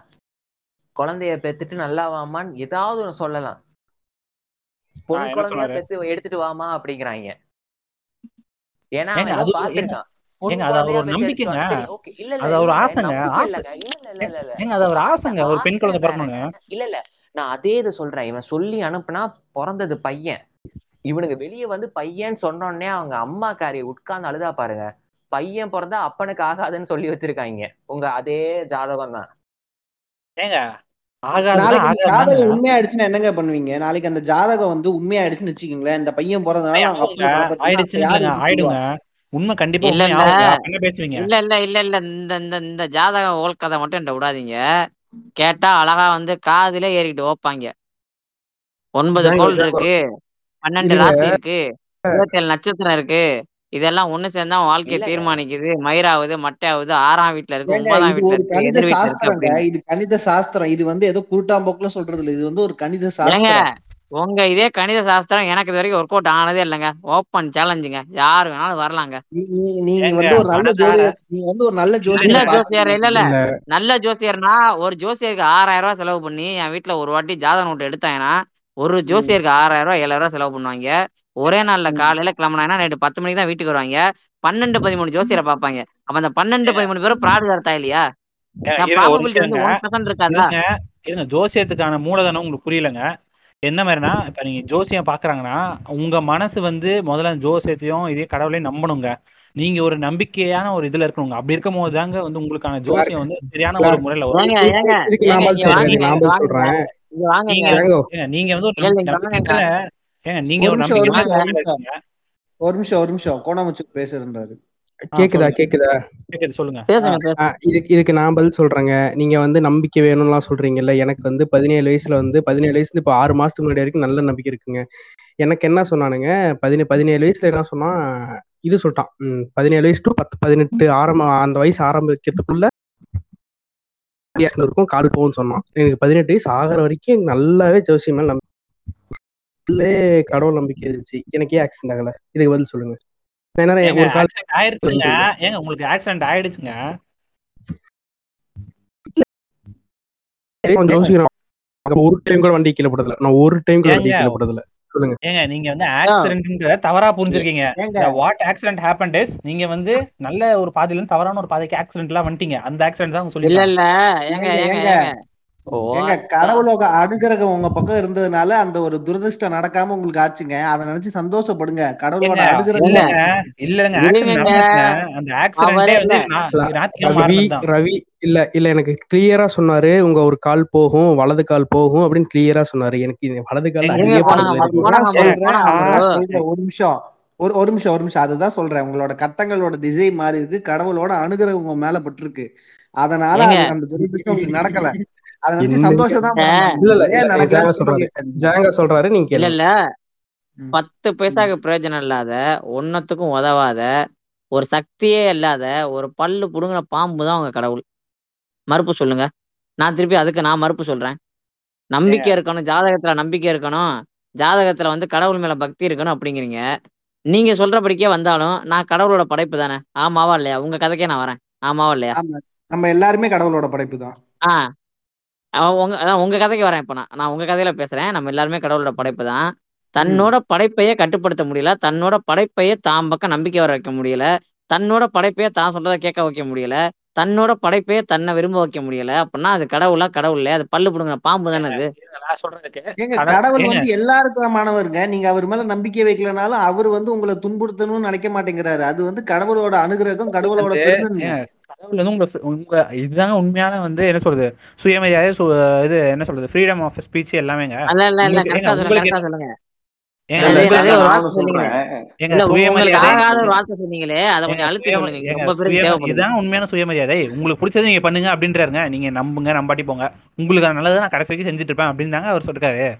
குழந்தைய பெத்துட்டு நல்லா வாமான்னு ஏதாவது ஒண்ணு சொல்லலாம். என்ன குழந்தையா பெத்து எடுத்துட்டு வாமா அப்படிங்கிறாங்க. ஏன்னா ஏங்க இல்ல இல்ல அது அவர் இல்லங்க ஆசைங்க. நம்பிக்கை ஆசை. இல்லங்க. இல்ல இல்ல இல்ல இல்ல. இல்ல ஏங்க அது அவர் இல்ல ஆசைங்க ஒரு பெண் ஆசை குழந்தை வேறங்க பிறக்கணுங்க. இல்ல இல்ல. நான் அதே இதை சொல்றேன். இவன் சொல்லி அனுப்புனா பிறந்தது பையன். இவனுக்கு வெளியே வந்து பையன் சொன்ன உடனே அவங்க அம்மாக்காரி உட்கார்ந்து அழுதா பாருங்க. பையன் பிறந்தா அப்பனுக்கு ஆகாதுன்னு சொல்லி வச்சிருக்காங்க. உங்க அதே ஜாதகம் தான். ஏங்க உண்மையாயிடுச்சுன்னா என்னங்க பண்ணுவீங்க? நாளைக்கு அந்த ஜாதகம் வந்து உண்மையாயிடுச்சுன்னு வச்சுக்கோங்களேன். இந்த பையன் பிறந்தனால உண்மை கண்டிப்பா இல்ல என்ன பேசுவீங்க? இல்ல இல்ல இல்ல இல்ல. இந்த இந்த இந்த ஜாதக ஓல் கதை மட்டும் என்கிட்ட விடாதீங்க. கேட்டா அழகா வந்து காதுல ஏறிக்கிட்டு ஓப்பாங்க. ஒன்பது ஜாங்கோ இருக்கு பன்னெண்டு ராசி இருக்கு இருபத்தேழு நட்சத்திரம் இருக்கு. இதெல்லாம் ஒண்ணு சேர்ந்தா உன் வாழ்க்கையை தீர்மானிக்குது. மயிராவது மட்டையாவது ஆறாம் வீட்டுல இருக்கு ஒன்பதாம் வீட்டுல இருக்கு கணித அப்படின்னு. இது கணித சாஸ்திரம். இது வந்து ஏதோ குருட்டாம்போக்குல சொல்றது இல்ல இது வந்து ஒரு கணித சாஸ்திரம். உங்க இதே கணித சாஸ்திரம் எனக்கு இது வரைக்கும் ஒர்க் அவுட் ஆனதே இல்லைங்க. ஓப்பன் சேலஞ்சுங்க யாரு வேணாலும் வரலாங்க. நீங்க வந்து ஒரு நல்ல பணக்கார ஜோதிடர் நீங்க வந்து ஒரு நல்ல நல்ல ஜோசியரை ஜோசியர் பாத்துருக்கீங்க இல்ல இல்ல. நல்ல ஜோசியர்னா ஒரு ஜோசியருக்கு ஆறாயிரம் ரூபாய் செலவு பண்ணி என் வீட்டுல ஒரு வாட்டி ஜாதக நோட்டு எடுத்தாங்கன்னா ஒரு ஜோசியருக்கு ஆறாயிரம் ரூபாய் ஏழாயிரம் ரூபாய் செலவு பண்ணுவாங்க. ஒரே நாள்ல. காலையில கிளம்புனாங்கன்னா நைட்டு பத்து மணிக்கு தான் வீட்டுக்கு வருவாங்க. பன்னெண்டு பதிமூணு ஜோசியரை பார்ப்பாங்க. அப்ப அந்த பன்னெண்டு பதிமூணு பேரும் ப்ராடு கருத்தா இல்லையா? ஜோசியத்துக்கான மூலதனம் உங்களுக்கு புரியலங்க. என்ன மாதிரினா இப்ப நீங்க ஜோசியம் பாக்குறாங்கன்னா உங்க மனசு வந்து முதல்ல ஜோசியத்தையும் இதே கடவுளையும் நம்பணுங்க. நீங்க ஒரு நம்பிக்கையான ஒரு இதுல இருக்கணுங்க. அப்படி இருக்கும் போது தாங்க வந்து உங்களுக்கான ஜோசியம் வந்து சரியான ஒரு முறையில நீங்க வந்து ஒரு நிமிஷம் ஒரு நம்பிக்கையான நிமிஷம் ஒரு நிலையில நிமிஷம். இருக்கீங்க ஒரு நிமிஷம் ஒரு நிமிஷம். கோணாமச்சு பேசுறேன்றாரு. கேக்குதா. கேக்குதா? சொல்லுங்க. இதுக்கு இதுக்கு நான் பதில் சொல்றேங்க. நீங்க வந்து நம்பிக்கை வேணும்லாம் சொல்றீங்கல்ல எனக்கு வந்து பதினேழு வயசுல வந்து பதினேழு வயசுல இப்போ ஆறு மாசத்துக்கு முன்னாடி வரைக்கும் நல்ல நம்பிக்கை இருக்குங்க. எனக்கு என்ன சொன்னானுங்க பதினே பதினேழு வயசுல என்ன சொன்னா இது சொல்லிட்டான். பதினேழு வயசு டு பத்து பதினெட்டு ஆரம்ப அந்த வயசு ஆரம்பிக்கிறதுக்குள்ள இருக்கும் கால் போகும்னு சொன்னான். எனக்கு பதினெட்டு வயசு ஆகிற வரைக்கும் நல்லாவே ஜோசியம் மேல நம்பிக்கை கடவுள் நம்பிக்கை இருந்துச்சு. எனக்கு ஆக்சிடென்ட் ஆகல. இதுக்கு பதில் சொல்லுங்க. ஆயிடுச்சுங்க ஏங்க உங்களுக்கு ஆக்சிடென்ட் ஆயிடுச்சுங்க. கொஞ்சம் ஒரு டைம் கூட வண்டி கீழே போட்டதில்ல. நான் ஒரு டைம் கூட வண்டி ஏங்க. கீழே போட்டதில்ல. சொல்லுங்க. ஏங்க நீங்க வந்து ஆக்சிடென்ட்ன்ற தவறா புரிஞ்சிருக்கீங்க. வாட் ஆக்சிடென்ட் ஹேப்பன் இஸ் நீங்க வந்து நல்ல ஒரு பாதையில இருந்து தவறான ஒரு பாதைக்கு ஆக்சிடென்ட்லாம் வந்துட்டீங்க. அந்த ஆக்சிடென்ட் தான் அவங்க இல்ல. சொல்லிருக்காங்க இல்ல ஏங்க. ஏங்க. கடவுளோட அனுகிரகம் உங்க பக்கம் இருந்ததுனால அந்த ஒரு துரதிர்ஷ்டம் நடக்காம உங்களுக்கு ஆச்சுங்க. அதை நினைச்சு சந்தோஷப்படுங்க. கடவுளோட அனுகிரகம் இல்லங்க ரவி இல்ல இல்ல எனக்கு கிளியரா சொன்னாரு உங்க ஒரு கால் போகும் வலது கால் போகும் அப்படின்னு கிளியரா சொன்னாரு. எனக்கு இந்த வலது கால் ஒரு நிமிஷம் ஒரு ஒரு நிமிஷம் ஒரு நிமிஷம். அதுதான் சொல்றேன். உங்களோட கட்டங்களோட திசை மாறி இருக்கு. கடவுளோட அனுகிரகம் உங்க மேல பட்டிருக்கு. அதனால அந்த துரதிர்ஷ்டம் உங்களுக்கு நடக்கல. அதை நினைச்சு என்னங்க சந்தோஷம் தான் ஏங்க, படணும் இல்ல இல்ல ஏன் இல்ல நடக்கல ஜாங்க சொல்றாரு. ஜாங்க சொல்றாரு நீங்க இல்ல கேளுங்க. இல்ல. ம், பத்து. பைசாக்கு பிரயோஜனம் இல்லாத ஒன்னத்துக்கும் உதவாத ஒரு சக்தியே இல்லாத ஒரு பல்லு புடுங்கின பாம்பு தான் உங்க கடவுள். மறுப்பு சொல்லுங்க. நான் திருப்பி அதுக்கு நான் மறுப்பு சொல்றேன். நம்பிக்கை இருக்கணும் ஜாதகத்துல நம்பிக்கை இருக்கணும். ஜாதகத்துல வந்து கடவுள் மேல பக்தி இருக்கணும் அப்படிங்கிறீங்க. நீங்க சொல்றபடிக்கே வந்தாலும் நான் கடவுளோட படைப்பு தானே? ஆமாவா இல்லையா? உங்க கதைக்கே நான் வரேன். ஆமாவா இல்லையா? நம்ம எல்லாருமே கடவுளோட படைப்பு தான் ஆ. அவன் உங்க அதான் உங்க கதைக்கு வரேன் இப்ப நான். நான் உங்க கதையில பேசுறேன். நம்ம எல்லாருமே கடவுளோட படைப்பு தான். தன்னோட படைப்பையே கட்டுப்படுத்த முடியல. தன்னோட படைப்பையே தான் பக்கம் நம்பிக்கை வர வைக்க முடியல. தன்னோட படைப்பையே தான் சொல்றதை கேட்க வைக்க முடியல. தன்னோட படைப்பையே தன்னை விரும்ப வைக்க முடியல. அப்படின்னா அது கடவுளா கடவுள். இல்லையா அது பல்லு பிடுங்கிற பாம்பு தானே அது? கடவுள் வந்து எல்லாருக்குமானவருங்க நீங்க அவர் மேல நம்பிக்கை வைக்கலனாலும் அவர் வந்து உங்களை துன்புறுத்தணும்னு நினைக்க மாட்டேங்கிறாரு. அது வந்து கடவுளோட அனுகிரகம் கடவுள் கடவுளோட கடவுள் வந்து உங்க உங்க இதுதாங்க உண்மையான வந்து என்ன சொல்றது சுயமரியாதை இது என்ன சொல்றது ஃப்ரீடம் ஆஃப் ஸ்பீச் எல்லாமேங்க. உண்மையான சுயமரியாதை. உங்களுக்கு பிடிச்சது நீங்க பண்ணுங்க அப்படின்றாருங்க. நீங்க நம்புங்க நம்பாட்டி போங்க. உங்களுக்கு நல்லது நான் கடைசி வரைக்கும் செஞ்சுட்டு இருப்பேன் அப்படின்னு அவர் ஆ?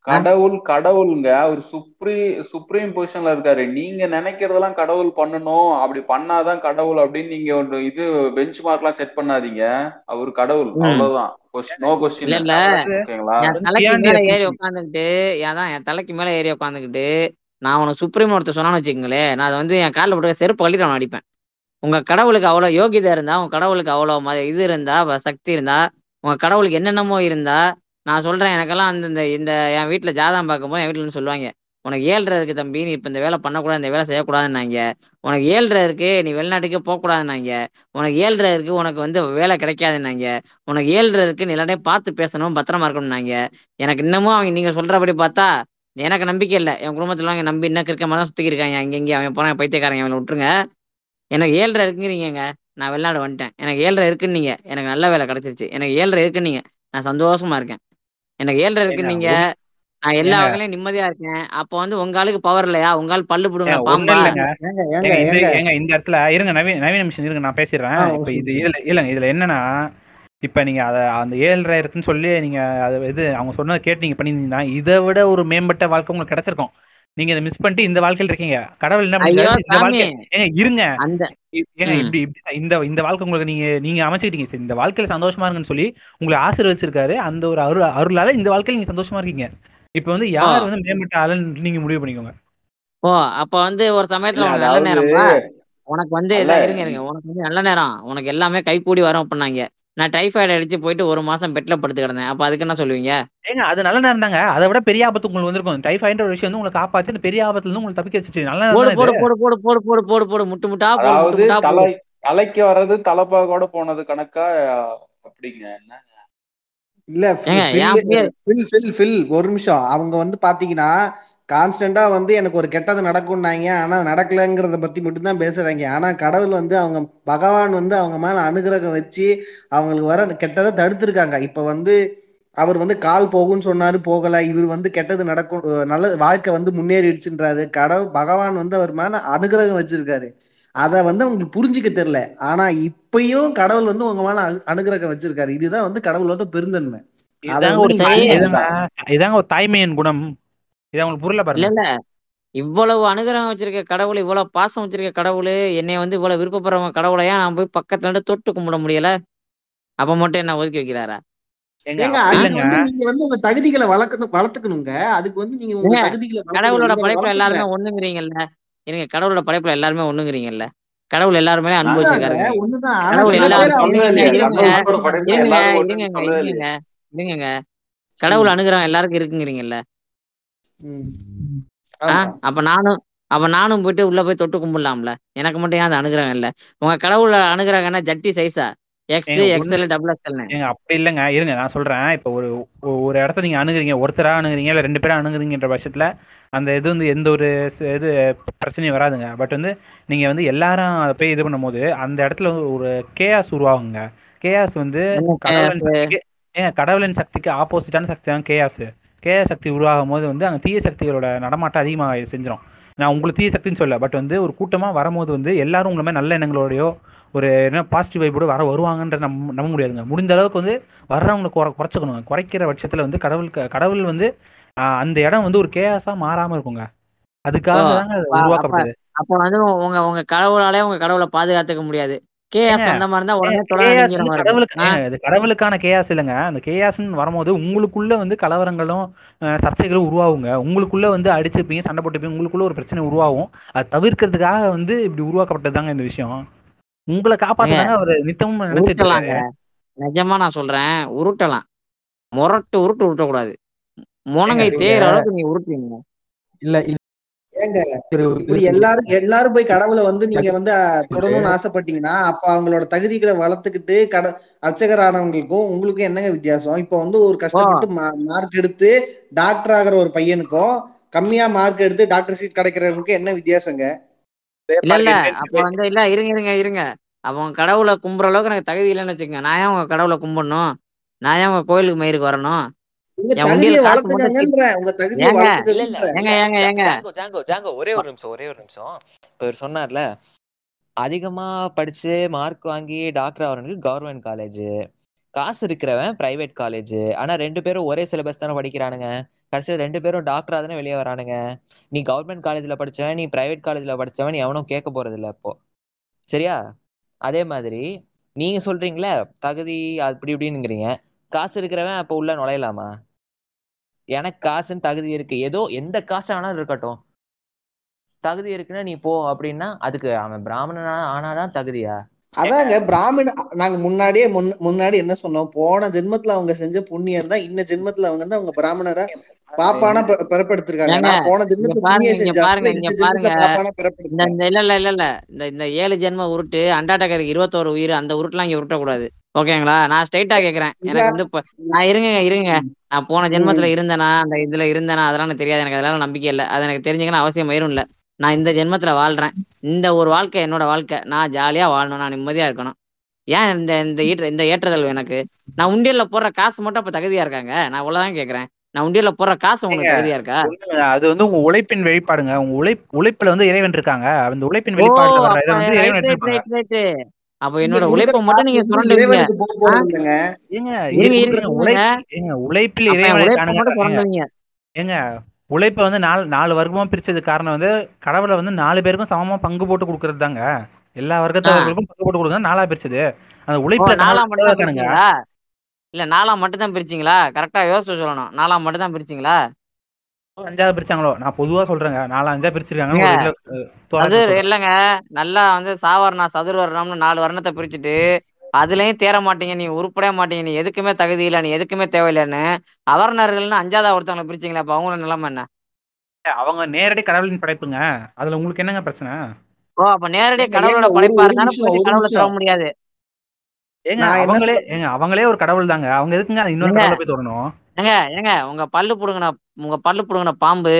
கடவுள் கடவுளுங்க அவர் சுப்ரீ சுப்ரீம் பொசிஷன்ல இருக்காரு. நீங்க நினைக்கிறதெல்லாம் கடவுள் பண்ணணும். அப்படி பண்ணாதான் கடவுள் அப்படின்னு நீங்க ஒரு இது பெஞ்ச் மார்க் எல்லாம் செட் பண்ணாதீங்க. அவர் கடவுள் அவ்வளவுதான். உட்காந்துக்கிட்டு அதான் என் தலைக்கு மேல ஏறி உட்காந்துக்கிட்டு நான் உனக்கு சுப்ரீம் ஒருத்தர் சொன்னான்னு வச்சுக்கோங்களேன் நான் அதை வந்து என் காலில் போட்டு செருப்பு கழட்டிட்டு அவனை அடிப்பேன். உங்க கடவுளுக்கு அவ்வளோ யோகிதை இருந்தா உங்க கடவுளுக்கு அவ்வளோ ம இது இருந்தா சக்தி இருந்தா உங்க கடவுளுக்கு என்னென்னமோ இருந்தா நான் சொல்றேன் எனக்கெல்லாம் அந்த இந்த என் வீட்டுல ஜாதகம் பார்க்கும்போது என் வீட்டுல இருந்து சொல்லுவாங்க. உனக்கு ஏழ்ரை இருக்கு தம்பி நீ இப்ப இந்த வேலை பண்ணக்கூடாது இந்த வேலை செய்யக்கூடாதுன்னாங்க. உனக்கு ஏழ்ரை இருக்கு நீ வெளிநாட்டுக்கே போகக்கூடாதுன்னாங்க. உனக்கு ஏழ்ரை இருக்கு உனக்கு வந்து வேலை கிடைக்காதுன்னாங்க. உனக்கு ஏழ்ரை இருக்கு நீ எல்லாத்தையும் பார்த்து பேசணும் பத்திரமா இருக்கணும்னாங்க. எனக்கு இன்னமும் அவங்க நீங்க சொல்றபடி பார்த்தா எனக்கு நம்பிக்கை இல்லை. என் குடும்பத்துல அவங்க நம்பி இன்னும் இருக்க மாதிரி தான் சுத்திக்கிட்டு இருக்காங்க. அங்க இங்கே அவன் போறான் பைத்தியக்காரங்க அவனை விட்டுருங்க. எனக்கு ஏழ்ரை இருக்குங்கிறீங்க நான் வெளிநாடு வந்துட்டேன். எனக்கு ஏழ்ரை இருக்குன்னீங்க. எனக்கு நல்ல வேலை கிடைச்சிருச்சு. எனக்கு ஏழ்ரை இருக்குன்னீங்க. நான் சந்தோஷமா இருக்கேன். எனக்கு ஏழ்ரை இருக்குன்னீங்க. ஒன் நான் எல்லா ஏங்க. வகையிலும் நிம்மதியா இருக்கேன். அப்போ வந்து உங்க ஆளுக்கு பவர் இல்லையா? உங்க ஆள் பல்லு பிடுங்கின ஏங்க பாம்பா ஏங்க இந்த இடத்துல இருங்க நவீன் நவீன நிமிஷம் இருங்க நான் பேசிடுறேன். இப்போ இது இதுல இல்லைங்க இதுல என்னன்னா இப்போ நீங்க அதை அந்த ஏழ்ரை இருக்குன்னு சொல்லி நீங்க அதை இது அவங்க சொன்னதை கேட்டு நீங்க பண்ணியிருந்தீங்கன்னா இதை விட ஒரு மேம்பட்ட வாழ்க்கை உங்களுக்கு கிடைச்சிருக்கும். நீங்க இதை மிஸ் பண்ணிட்டு இந்த வாழ்க்கையில் இருக்கீங்க. கடவுள் என்ன ஏங்க இருங்க. ஏங்க இப்படி இந்த இந்த வாழ்க்கை உங்களுக்கு நீங்க நீங்க அமைச்சுக்கிட்டீங்க. சரி இந்த வாழ்க்கையில சந்தோஷமா இருங்கன்னு சொல்லி உங்களை ஆசீர்வதிச்சிருக்காரு. அந்த ஒரு அருள் அருளால இந்த வாழ்க்கையில நீங்க சந்தோஷமா இருக்கீங்க. இப்போ வந்து யார் வந்து மேம்பட்ட ஆளுன்னு நீங்க முடிவு பண்ணிக்கோங்க. ஓ அப்ப வந்து ஒரு சமயத்துல உனக்கு நல்ல நேரம்ப்பா உனக்கு வந்து இருங்க இருங்க. உனக்கு வந்து நல்ல நேரம். உனக்கு எல்லாமே கை கூடி வரும் அப்படின்னாங்க. நான் டைஃபாய்டு அடிச்சு போயிட்டு ஒரு மாசம் பெட்ல படுத்து கிடந்தேன். அப்ப அதுக்கு என்ன சொல்லுவீங்க? ஏங்க அது நல்ல நேரம் தாங்க. அதை விட பெரிய ஆபத்து உங்களுக்கு வந்திருக்கும். டைஃபாய்டுன்ற ஒரு விஷயம் வந்து உங்களை காப்பாத்தி பெரிய ஆபத்துல இருந்து உங்களுக்கு தப்பிக்க வச்சுச்சு நல்ல நேரம் போடு போடு போடு போடு போடு போடு போடு போடு. முட்டு முட்டா தலைக்கு வர்றது தலைப்பாகோட போனது கணக்கா அப்படிங்க. என்ன? இல்ல ஃபில் ஃபில் ஃபில் ஒரு நிமிஷம். அவங்க வந்து பாத்தீங்கன்னா கான்ஸ்டன்டா வந்து எனக்கு ஒரு கெட்டது நடக்கும்னாங்க. ஆனா நடக்கலங்கிறத பத்தி மட்டும்தான் பேசுறாங்க. ஆனா கடவுள் வந்து அவங்க பகவான் வந்து அவங்க மேல அனுகிரகம் வச்சு அவங்களுக்கு வர கெட்டதை தடுத்திருக்காங்க. இப்ப வந்து அவர் வந்து கால் போகும்னு சொன்னாரு போகல. இவர் வந்து கெட்டது நடக்கும் நல்ல வாழ்க்கை வந்து முன்னேறிடுச்சுன்றாரு. கடவுள் பகவான் வந்து அவர் மேல அனுகிரகம் வச்சிருக்காரு. அத வந்து உங்களுக்கு புரிஞ்சுக்க தெரியல. ஆனா இப்பயும் கடவுள் வந்து உங்க மேல அனு- அனுகிரகம் வச்சிருக்காரு. இதுதான் வந்து பெருந்தன்மை. இதாங்க வந்து புரிஞ்சுக்கணும். இதாங்க ஒரு தாய்மையின் குணம். இது அவங்களுக்கு புரியல பாருங்க. இல்ல இவ்வளவு அனுகிரகம் வச்சிருக்க கடவுள் இவ்வளவு பாசம் வச்சிருக்க கடவுள் என்னை வந்து இவ்வளவு விருப்பப்படுறவங்க கடவுளையா நான் போய் பக்கத்துல இருந்து தொட்டு கும்பிட முடியல? அப்ப மட்டும் என்ன ஒதுக்கி வைக்கிறாரா? தகுதிகளை வளர்க்கணும் வளர்த்துக்கணுங்க. அதுக்கு வந்து நீங்க கடவுளோட வளர்த்துக்கல எல்லாருமே ஒண்ணுங்கிறீங்கல்ல. இருங்க கடவுளோட படைப்புல எல்லாருமே ஒண்ணுங்கிறீங்கல்ல? கடவுள் எல்லாருமே அன்பு ஆனா கடவுள் சில எல்லா பேர் அவங்க சொல்லவே இல்லையே இருங்க தகுதிகளை கடவுளோட படைப்புல இருங்க எல்லாரும் ஒண்ணுன்னு இருங்கங்க சொல்லவே இல்லையே இருங்கங்க இருங்கங்க கடவுள் ம் அனுகிரகம் எல்லாருக்கும் இருக்குங்கிறீங்கல்ல? அப்ப நானும் அப்ப நானும் போயிட்டு உள்ள போய் தொட்டு கும்பிடலாம்ல? எனக்கு மட்டும் ஏன் அந்த அனுகிரகம் இல்ல? உங்க கடவுள் அனுகிரகம்னா ஜட்டி சைஸா அப்படி இல்லைங்க. இருங்க நான் சொல்றேன். இப்போ ஒரு ஒரு இடத்த நீங்க அணுகுறீங்க ஒருத்தரா அணுகுறீங்க இல்ல ரெண்டு பேரா அணுகுறீங்கன்ற பட்சத்துல அந்த இது வந்து எந்த ஒரு இது பிரச்சனையும் வராதுங்க. பட் வந்து நீங்க வந்து எல்லாரும் அதை போய் இது பண்ணும்போது அந்த இடத்துல ஒரு கேஆஸ் உருவாகுங்க. கேஆஸ் வந்து கடவுளின்? சக்திக்கு ஏங்க கடவுளின் சக்திக்கு ஆப்போசிட்டான சக்தி தான் கேஆஸ் கேஆஸ் சக்தி உருவாகும் போது வந்து அங்க தீய சக்திகளோட நடமாட்டம் அதிகமாக செஞ்சிடும் நான் உங்களுக்கு தீய சக்தின்னு சொல்ல பட் வந்து ஒரு கூட்டமா வரும்போது வந்து எல்லாரும் உங்களை மாதிரி நல்ல எண்ணங்களோடயோ ஒரு என்ன பாசிட்டிவ் வைப்போட வர வருவாங்கன்ற நம்ப நம்ப முடியாதுங்க. முடிந்த அளவுக்கு வந்து வர்றவங்களை குறை குறைச்சிக்கணும் குறைக்கிற பட்சத்துல வந்து கடவுளுக்கு கடவுள் வந்து அந்த இடம் வந்து ஒரு கேஆஸா மாறாம இருக்குங்க. அதுக்காக தாங்க அது அப்ப வந்து உங்க உங்க கடவுளாலே உங்க கடவுளை பாதுகாத்துக்க முடியாது. கேஎஸ் அந்த மாதிரி இருந்தா உடனே தொட கேஆஸ் நெஞ்சிர வந்து மாதிரி இருக்கும். கடவுளுக்கு ஆ. ஏங்க, இது கடவுளுக்கான கேஆஸ் இல்லைங்க. அந்த கேஆஸ்ன்னு வரும்போது உங்களுக்குள்ள வந்து கலவரங்களும் சர்ச்சைகளும் உருவாகுங்க. உங்களுக்குள்ள வந்து அடிச்சுப்பீங்க சண்டை போட்டுப்பீங்க உங்களுக்குள்ள ஒரு பிரச்சனை உருவாகும். அதை தவிர்க்கிறதுக்காக வந்து இப்படி உருவாக்கப்பட்டது தாங்க இந்த விஷயம். உங்களை ஏங்க காப்பாத்ததாங்க அவர் நித்தமும் இருக்காரு. நிஜமா நான் சொல்றேன் உருட்டலாம். முரட்டு உருட்டு உருட்டக்கூடாது. முனங்கை தேயிற அளவுக்கு நீ உருட்டுவீங்க. இல்ல ஏங்க இப்படி இது எல்லாரும் எல்லாரும் போய் கடவுளை வந்து நீங்க வந்து தொடணும்னு ஆசைப்பட்டீங்கன்னா அப்ப அவங்களோட தகுதிகளை வளர்த்துக்கிட்டு கட அர்ச்சகரானவங்களுக்கும் உங்களுக்கும் என்னங்க வித்தியாசம்? இப்ப வந்து ஒரு கஷ்டப்பட்டு மார்க் எடுத்து டாக்டர் ஆகிற ஒரு பையனுக்கும் கம்மியா மார்க் எடுத்து டாக்டர் சீட் கிடைக்கிறவனுக்கும் என்ன வித்தியாசங்க? இல்ல இல்ல. அப்ப வந்து இல்ல இருங்க இருங்க இருங்க. அவங்க கடவுளை கும்புற அளவுக்கு எனக்கு தகுதி இல்லைன்னு வச்சுக்கோங்க. நான் ஏன் உங்க கடவுளை கும்பிடணும்? நான் ஏன் உங்க கோயிலுக்கு மயிருக்கு வரணும்? ஒரே ஒரு நிமிஷம் ஒரே ஒரு நிமிஷம். இப்ப இவர் சொன்னார்ல அதிகமா படிச்சு மார்க் வாங்கி டாக்டர் ஆகிறவனுக்கு கவர்மெண்ட் காலேஜ் காசு இருக்கிறவன் பிரைவேட் காலேஜ் ஆனா ரெண்டு பேரும் ஒரே சிலபஸ் தானே படிக்கிறானுங்க. கடைசியில் ரெண்டு பேரும் டாக்டரா தானே வெளியே வரானுங்க. நீ கவர்மெண்ட் காலேஜ்ல படிச்சவன் நீ பிரைவேட் காலேஜ்ல படிச்சவன் எவனும் கேட்க போறது இல்லை இப்போ. சரியா? அதே மாதிரி நீங்க சொல்றீங்களே தகுதி அப்படி இப்படின்னுங்கிறீங்க. காசு இருக்கிறவன் அப்போ உள்ள நுழையலாமா? எனக்கு காசுன்னு தகுதி இருக்கு. ஏதோ எந்த காசு வேணாலும் இருக்கட்டும். தகுதி இருக்குன்னா நீ போ அப்படின்னா அதுக்கு அவன் பிராமணனா ஆனாதான் தகுதியா? அதாங்க பிராமண நாங்க முன்னாடியே முன்- முன்னாடி என்ன சொன்னோம்? போன ஜென்மத்துல அவங்க செஞ்ச புண்ணியம் தான் இந்த ஜென்மத்துல அவங்க வந்து அவங்க பிராமணரா பாப்பானா பிறப்பெடுத்திருக்காங்க. போன பாருங்க இல்ல இல்ல இல்ல இல்ல. இந்த இந்த ஏழு ஜென்ம உருட்டு அண்டாட்டக்கருக்கு இருபத்தோரு உயிர் அந்த உருட்டுலாம் இங்க உருட்டக்கூடாது. ஓகேங்களா? நான் ஸ்ட்ரைட்டா கேக்குறேன். எனக்கு வந்து நான் இருங்க இருங்க. நான் போன ஜென்மத்துல இருந்தேனா அந்த இதுல இருந்தேனா அதெல்லாம் எனக்கு தெரியாது. எனக்கு அதெல்லாம் நம்பிக்கை இல்லை. அது எனக்கு தெரிஞ்சுக்கணும் அவசியம் மயிரும் இல்ல. நான் இந்த ஜென்மத்துல வாழ்றேன். இந்த ஒரு வாழ்க்கை என்னோட வாழ்க்கை. நான் ஜாலியா வாழணும். நான் நிம்மதியா இருக்கணும். ஏன் இந்த இந்த ஈற்ற இந்த ஏற்றதல் எனக்கு? நான் உண்டியல்ல போடுற காசு மட்டும் அப்ப தகுதியா இருக்காங்க? நான் இவ்வளவுதான் கேக்குறேன். நான் உண்டியல்ல போடுற காசு உங்களுக்கு தகுதியா இருக்கா? அது வந்து உங்க உழைப்பின் வெளிப்பாடுங்க. உங்க உழைப் உழைப்புல வந்து இறைவன் இருக்காங்க. அந்த உழைப்பின் வர்ற அப்ப என்னோட உழைப்பை மட்டும் நீங்க ஏங்க உழைப்பில் இறைவனை உழைப்பை ஏங்க உழைப்பை வந்து நாலு நாலு வர்க்கமா பிரிச்சது காரணம் வந்து கடவுளை வந்து நாலு பேருக்கும் சமமா பங்கு போட்டு கொடுக்கறது தாங்க எல்லா வர்க்கத்தவர்களுக்கும் பங்கு போட்டு கொடுக்கறது நாலா பிரிச்சது. அந்த உழைப்புல நாலா மட்டும் இல்ல நாலா மட்டும் தான் பிரிச்சீங்களா? கரெக்டா யோசிச்சு சொல்லணும். நாலா மட்டும் தான் பிரிச்சீங்களா அஞ்சாவது பிரிச்சாங்களோ? நான் பொதுவா சொல்றேங்க. நாலு அஞ்சா சொல்றேன். இல்லைங்க. நல்லா வந்து சாவர்ணா சதுர்வர்ணம்னு நாலு வர்ணத்தை பிரிச்சுட்டு அதுலயும் தேர மாட்டீங்க நீ உருப்படவே மாட்டீங்க நீ எதுக்குமே தகுதி இல்லை நீ எதுக்குமே தேவையில்லைன்னு. அவர்ணர்கள்னு அஞ்சாவது ஒருத்தவங்களை பிரிச்சீங்களா அப்ப அவங்களோட நிலைமை என்ன? அவங்க நேரடி கடவுளின் படைப்புங்க. அதுல உங்களுக்கு என்னங்க பிரச்சனை? ஓ அப்ப ஏங்க கடவுளோட படைப்பா இருந்தாலும் கடவுளை நிமிஷம். முடியாது. ஏங்க அவங்களே ஏங்க அவங்களே ஒரு கடவுள் தாங்க அவங்க எதுக்குங்க இன்னொரு ஏங்க. கடவுளை போய் தொடணும்? ஏங்க ஏங்க உங்க பல்லு புடுங்கின உங்க பல்லு புடுங்கின பாம்பு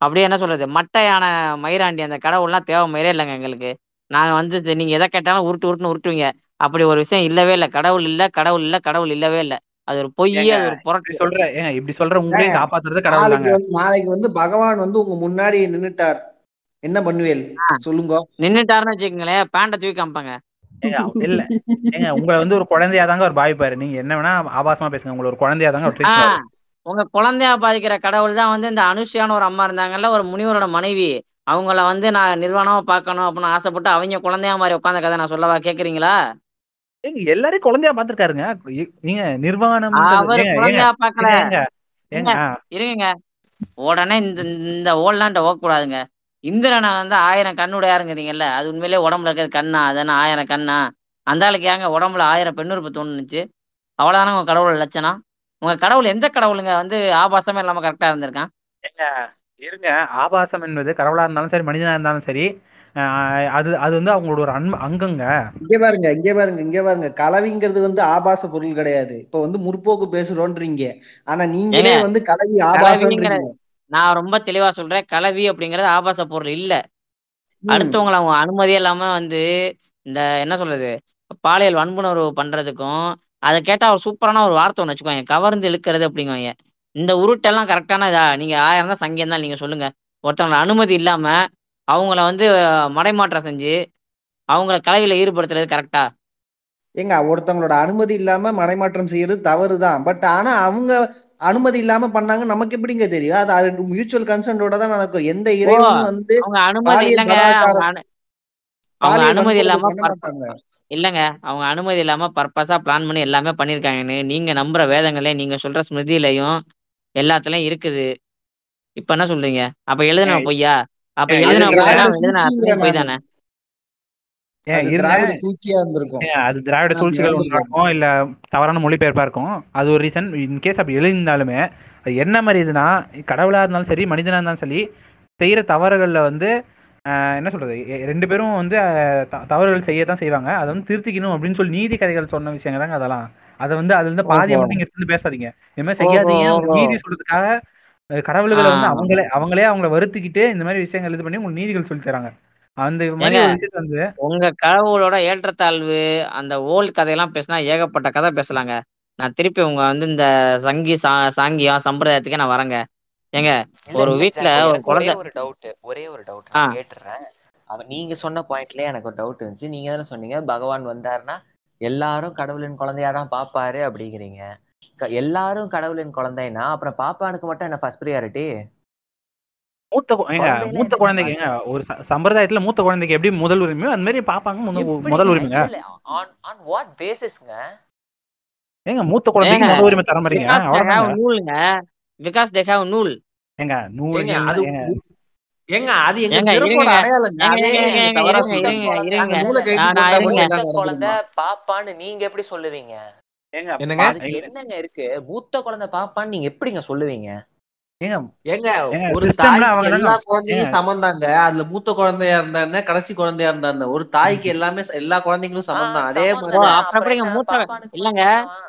அப்படியே என்ன சொல்றது மட்டையான மயிராண்டி அந்த கடவுள்லாம் தேவை மயிரே இல்லைங்க எங்களுக்கு. நாங்க வந்து நீங்க எதை கேட்டாலும் உருட்டு உருட்டுன்னு உருட்டுவீங்க. அப்படி ஒரு விஷயம் இல்லவே இல்லை. கடவுள் இல்ல கடவுள் இல்ல கடவுள் இல்லவே இல்லை. அது ஒரு பொய் ஏங்க அது ஒரு புரட்டு ஏங்க இப்படி சொல்ற உங்களையும் ஏங்க, காப்பாத்துறது கடவுள் நாளைக்கு தாங்க வந்து நாளைக்கு வந்து பகவான் வந்து உங்க முன்னாடி நின்னுட்டார். என்ன பண்ணுவேல்? சொல்லுங்க. நின்னுட்டாருன்னு வச்சுக்கோங்களேன் பேண்ட தூக்கி காமிப்பாங்க. ஏங்க இல்ல. ஏங்க உங்களை வந்து ஒரு குழந்தையா தாங்க அவர் பாவிப்பாரு நீங்க என்ன வேணா ஆபாசமா பேசுங்க. உங்களை ஒரு குழந்தையா தாங்க உங்க குழந்தையா பாதிக்கிற கடவுள் தான் வந்து இந்த அனுஷியான்னு ஒரு அம்மா இருந்தாங்கல்ல ஒரு முனிவரோட மனைவி. அவங்கள வந்து நான் நிர்வாணமா பார்க்கணும் அப்படின்னு ஆசைப்பட்டு அவங்க குழந்தையா மாதிரி உட்காந்த கதை நான் சொல்லவா? கேக்குறீங்களா? ஏங்க எல்லாரையும் குழந்தையா பாத்துருக்காருங்க நீங்க நிர்வாணம் குழந்தையா ஆ. இருங்க உடனே இந்த இந்த ஓல்டாண்ட கூடாதுங்க இந்திரனை வந்து ஆயிரம் கண்ணுடையாருங்கிறீங்கல்ல அது உண்மையிலேயே உடம்புல இருக்கிறது கண்ணா அதானே? ஆயிரம் கண்ணா. அந்த ஆளுக்கு ஏங்க உடம்புல ஆயிரம் பெண்ணுறுப்பு தோணுச்சு? அவ்வளவுதானே உங்க கடவுள் லட்சணம்? உங்க கடவுள் எந்த கடவுளுங்க? வந்து ஆபாசமே இல்லாம கரெக்டா இருந்திருக்கான். இருங்க. ஆபாசம் என்பது கடவுளா இருந்தாலும் சரி மனிதனா இருந்தாலும் சரி ஆஹ் அது அது வந்து அவங்களோட ஒரு அன்பு அங்கங்க. இங்க பாருங்க இங்க பாருங்க இங்க பாருங்க. கலவிங்கிறது வந்து ஆபாச பொருள் கிடையாது. இப்ப வந்து முற்போக்கு பேசுறோன்றீங்க. ஆனா நீங்களே வந்து கலவி ஆபாசன்றீங்க. நான் ரொம்ப தெளிவா சொல்றேன். கலவி அப்படிங்கறது ஆபாச பொருள் இல்ல. அடுத்தவங்களை அவங்க அனுமதி இல்லாம வந்து இந்த என்ன சொல்றது? பாலியல் வன்புணர்வு பண்றதுக்கும் அதை கேட்டா ஒரு சூப்பரான ஒரு வார்த்தை ஒன்று வச்சுக்கோங்க. கவர்ந்து இழுக்கிறது அப்படிங்குவாங்க. இந்த உருட்டெல்லாம் கரெக்டான இதா? நீங்க ஆயிரம் தான் சங்கியம் தான் நீங்க சொல்லுங்க. ஒருத்தவங்களோட அனுமதி இல்லாம அவங்கள வந்து மடைமாற்றம் செஞ்சு அவங்கள கலவியில ஈடுபடுத்துறது கரெக்டா ஏங்க ஒருத்தவங்களோட அனுமதி இல்லாம மடைமாற்றம் செய்யறது தவறுதான். பட் ஆனா அவங்க அனுமதி இல்லாம பண்ணாங்க. நமக்கு எப்படிங்க தெரியும்? அது அது மியூச்சுவல் கன்சென்டோட தான் நடக்கும். எந்த இறைவனும் வந்து அவங்க அனுமதி அவங்க அனுமதி இல்லாம இல்லைங்க. அவங்க அனுமதி இல்லாம பர்பஸா பிளான் பண்ணி எல்லாமே பண்ணிருக்காங்கன்னு நீங்க நம்புற வேதங்களே நீங்க சொல்ற ஸ்மிருதியிலையும் எல்லாத்துலயும் இருக்குது. இப்ப என்ன சொல்றீங்க? அப்ப எழுதுன பொய்யா? அப்ப எழுதுன பொய் தானே? அது திராவிட சூழ்ச்சிகள் இருக்கும் இல்ல தவறான மொழிபெயர்ப்பா இருக்கும். அது ஒரு ரீசன் இன்கேஸ் அப்படி எழுதியிருந்தாலுமே அது என்ன மாதிரி இதுனா கடவுளா இருந்தாலும் சரி மனிதனா இருந்தாலும் சரி செய்யற தவறுகள்ல வந்து ஆஹ் என்ன சொல்றது? ரெண்டு பேரும் வந்து தவறுகள் செய்ய தான் செய்வாங்க. அதை வந்து திருத்திக்கணும் அப்படின்னு சொல்லி நீதி கதைகள் சொன்ன விஷயங்க தாங்க அதெல்லாம். அதை வந்து அதுல இருந்து ஓஹோ. மட்டும் இங்க எடுத்து பேசாதீங்க. இந்த மாதிரி செய்யாதீங்க. நீதி சொல்றதுக்காக கடவுள்களை வந்து அவங்களே அவங்களே அவங்கள வருத்திக்கிட்டு இந்த மாதிரி விஷயங்கள் இது பண்ணி உங்களுக்கு நீதிகள் சொல்லி தராங்க. அந்த மாதிரி ஏங்க ஒரு விஷயத்த வந்து உங்க கடவுளோட ஏற்றத்தாழ்வு அந்த ஓல்ட் கதையெல்லாம் பேசினா ஏகப்பட்ட கதை பேசலாங்க. நான் திருப்பி உங்க வந்து இந்த சங்கி சா சாங்கியம் சம்பிரதாயத்துக்கே நான் வரேங்க. ஏங்க ஒரு வீட்ல ஒரு குழந்தை ஒரு டவுட் ஒரே ஒரு டவுட் நான் கேட்டுறேன். அவன் நீங்க சொன்ன பாயிண்ட்லயே எனக்கு ஒரு டவுட் இருந்துச்சு. நீங்க தானே சொன்னீங்க பகவான் வந்தாருன்னா எல்லாரும் கடவுளின் குழந்தையா தான் பாப்பாரு அப்படிங்கிறீங்க. எல்லாரும் கடவுளின் குழந்தைன்னா அப்புறம் பாப்பானுக்கு மட்டும் என்ன ஃபர்ஸ்ட் ப்ரியாரிட்டி மூத்த ஏங்க மூத்த ஏங்க பாக்குறீங்க ஒரு சம்பிரதாயத்துல மூத்த குழந்தைக்கு எப்படி முதல் உரிமையோ அந்த மாதிரி பாப்பாங்க முத- முதல் உரிமைங்க. ஆன் ஆன் வாட் பேசிஸ்ங்க ஏங்க மூத்த குழந்தைக்கு முதல் உரிமை தர மாதிரிங்க ஹேவ் நூலுங்க. பிகாஸ் தே ஹேவ் நூல் ஏங்க நூல் அது ஏங்க. அது எங்க இருங்க. அடையாளங்க? அதே தவறா சொல்றீங்க. நூலை நான் போட்டா குழந்தை பாப்பான்னு நீங்க எப்படி சொல்லுவீங்க? என்னங்க இருக்கு? மூத்த குழந்தை பாப்பான்னு நீங்க எப்படிங்க சொல்லுவீங்க? ஏங்க ஒரு தாய்க்கு தாங்க எல்லா ஏங்க குழந்தையும் சமந்தாங்க. அதுல மூத்த குழந்தையா இருந்தா என்ன கடைசி குழந்தையா இருந்தா என்ன ஒரு தாய்க்கு எல்லாமே எல்லா குழந்தைங்களும் சமந்தான். அதே மூத்த இல்லங்க. மட்டும் என்னவா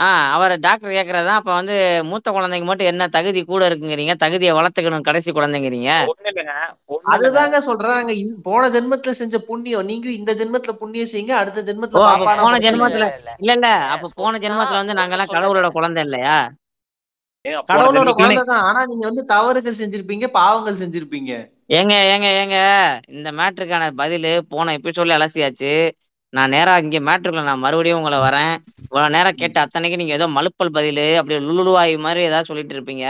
ஆ அவர் டாக்டர் கேக்குறதா அப்ப வந்து மூத்த குழந்தைக்கு மட்டும் என்ன தகுதி கூட இருக்குங்கிறீங்க? தகுதியை வளர்த்துக்கணும் கடைசி குழந்தைங்கிறீங்க? ஒண்ணு இல்லைங்க ஒண்ணு இல்லைங்க. அதுதாங்க சொல்றேன் நாங்க இந்த- போன ஜென்மத்துல செஞ்ச புண்ணியம் நீங்க இந்த ஜென்மத்துல புண்ணியம் செய்யுங்க அடுத்த ஜென்மத்துல போன ஜென்மத்துல இல்ல. இல்ல அப்ப போன ஜென்மத்துல வந்து நாங்கெல்லாம் சொல்ல கடவுளோட குழந்தை இல்லையா? கடவுளோட ஜென்மத்துல குழந்தை தான் ஆனா நீங்க வந்து தவறுகள் செஞ்சிருப்பீங்க பாவங்கள் செஞ்சிருப்பீங்க. ஏங்க ஏங்க ஏங்க இந்த மேட்ருக்கான பதில் போன எபிசோட்ல அலசியாச்சு. நான் நேரா இங்க மேட்ருக்குள்ள நான் மறுபடியும் உங்களை வரேன். இவ்வளவு நேரம் கேட்ட அத்தனைக்கு நீங்க ஏதோ மலுப்பல் பதில் அப்படி லுளுவாய் மாதிரி ஏதாவது சொல்லிட்டு இருப்பீங்க.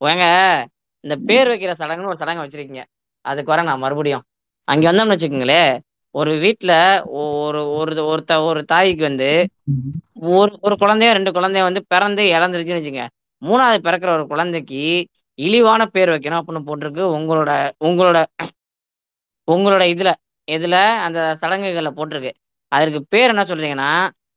ஏங்க இந்த பேர் வைக்கிற சடங்குன்னு ஒரு சடங்கு வச்சிருக்கீங்க. அதுக்கு வரேன் நான் மறுபடியும். அங்க வந்தோம்னு வச்சுக்கோங்களேன் ஒரு வீட்ல ஒரு ஒரு ஒருத்த ஒரு தாய்க்கு வந்து ஒரு ஒரு குழந்தையோ ரெண்டு குழந்தைய வந்து பிறந்து இறந்துருச்சுன்னு வச்சுங்க மூணாவது பிறக்கிற ஒரு குழந்தைக்கு இழிவான பேர் வைக்கணும் அப்படின்னு போட்டிருக்கு. உங்களோட உங்களோட உங்களோட இதுல இதுல அந்த சடங்குகள்ல போட்டிருக்கு. அதற்கு பேர் என்ன சொல்றீங்கன்னா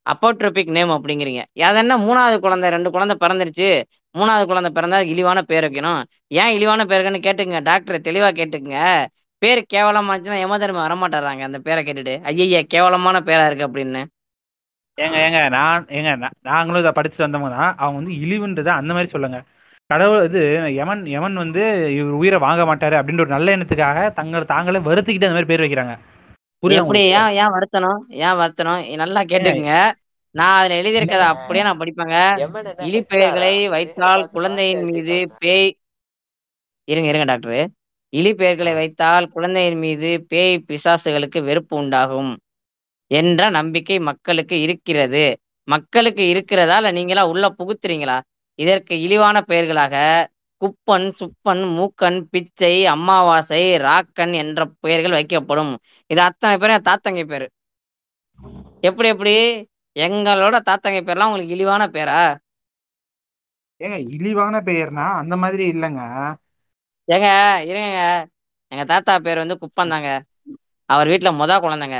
அப்போட்ரோபிக் நேம் அப்படிங்கிறீங்க. அது என்ன? மூணாவது குழந்தை ரெண்டு குழந்தை பிறந்துருச்சு. மூணாவது குழந்தை பிறந்தா இழிவான பேர் வைக்கணும். ஏன் இழிவான பேருக்குன்னு கேட்டுங்க டாக்டர் தெளிவாக கேட்டுக்கங்க. பேர் கேவலமாச்சுன்னா யமதர்ம வரமாட்டாராங்க அந்த பேரை கேட்டுட்டு. ஐயய்யா கேவலமான பேரா இருக்கு அப்படின்னு. ஏங்க ஏங்க நான் ஏங்க நாங்களும் இதை படிச்சுட்டு வந்தவங்க தான். அவங்க வந்து இழிவுன்றதை அந்த மாதிரி சொல்லுங்க. கடவுள் இது யமன் யமன் வந்து இவர் உயிரை வாங்க மாட்டாரு அப்படின்ற ஒரு நல்ல எண்ணத்துக்காக தங்களை தாங்களே வருத்திக்கிட்டு அந்த மாதிரி பேர் வைக்கிறாங்க. எப்படி ஏன் ஏன் வருத்தணும்? ஏன் வருத்தணும்? நல்லா கேட்டுக்குங்க. நான் அதுல எழுதியிருக்கத அப்படியே நான் படிப்பேங்க. ஹெச்ஆரா வைத்தால் குழந்தையின் மீது பேய் இருங்க இருங்க டாக்டர். இலிப்பெயர்களை வைத்தால் குழந்தையின் மீது பேய் பிசாசுகளுக்கு வெறுப்பு உண்டாகும். என்ற நம்பிக்கை மக்களுக்கு இருக்கிறது. மக்களுக்கு இருக்கிறதா இல்ல நீங்களா உள்ள புகுத்துறீங்களா? இதற்கு இழிவான பெயர்களாக குப்பன் சுப்பன் மூக்கன் பிச்சை அமாவாசை ராக்கன் என்ற பெயர்கள் வைக்கப்படும். இது அத்தனை பேரும் என் தாத்தங்க பேரு. எப்படி எப்படி? எங்களோட தாத்தங்க பேர்லாம் உங்களுக்கு இழிவான பேரா? ஏங்க இழிவான பெயர்னா அந்த மாதிரி இல்லைங்க. ஏங்க இருங்க எங்க தாத்தா பேர் வந்து குப்பன் தாங்க அவர் வீட்டுல மொத குழந்தைங்க.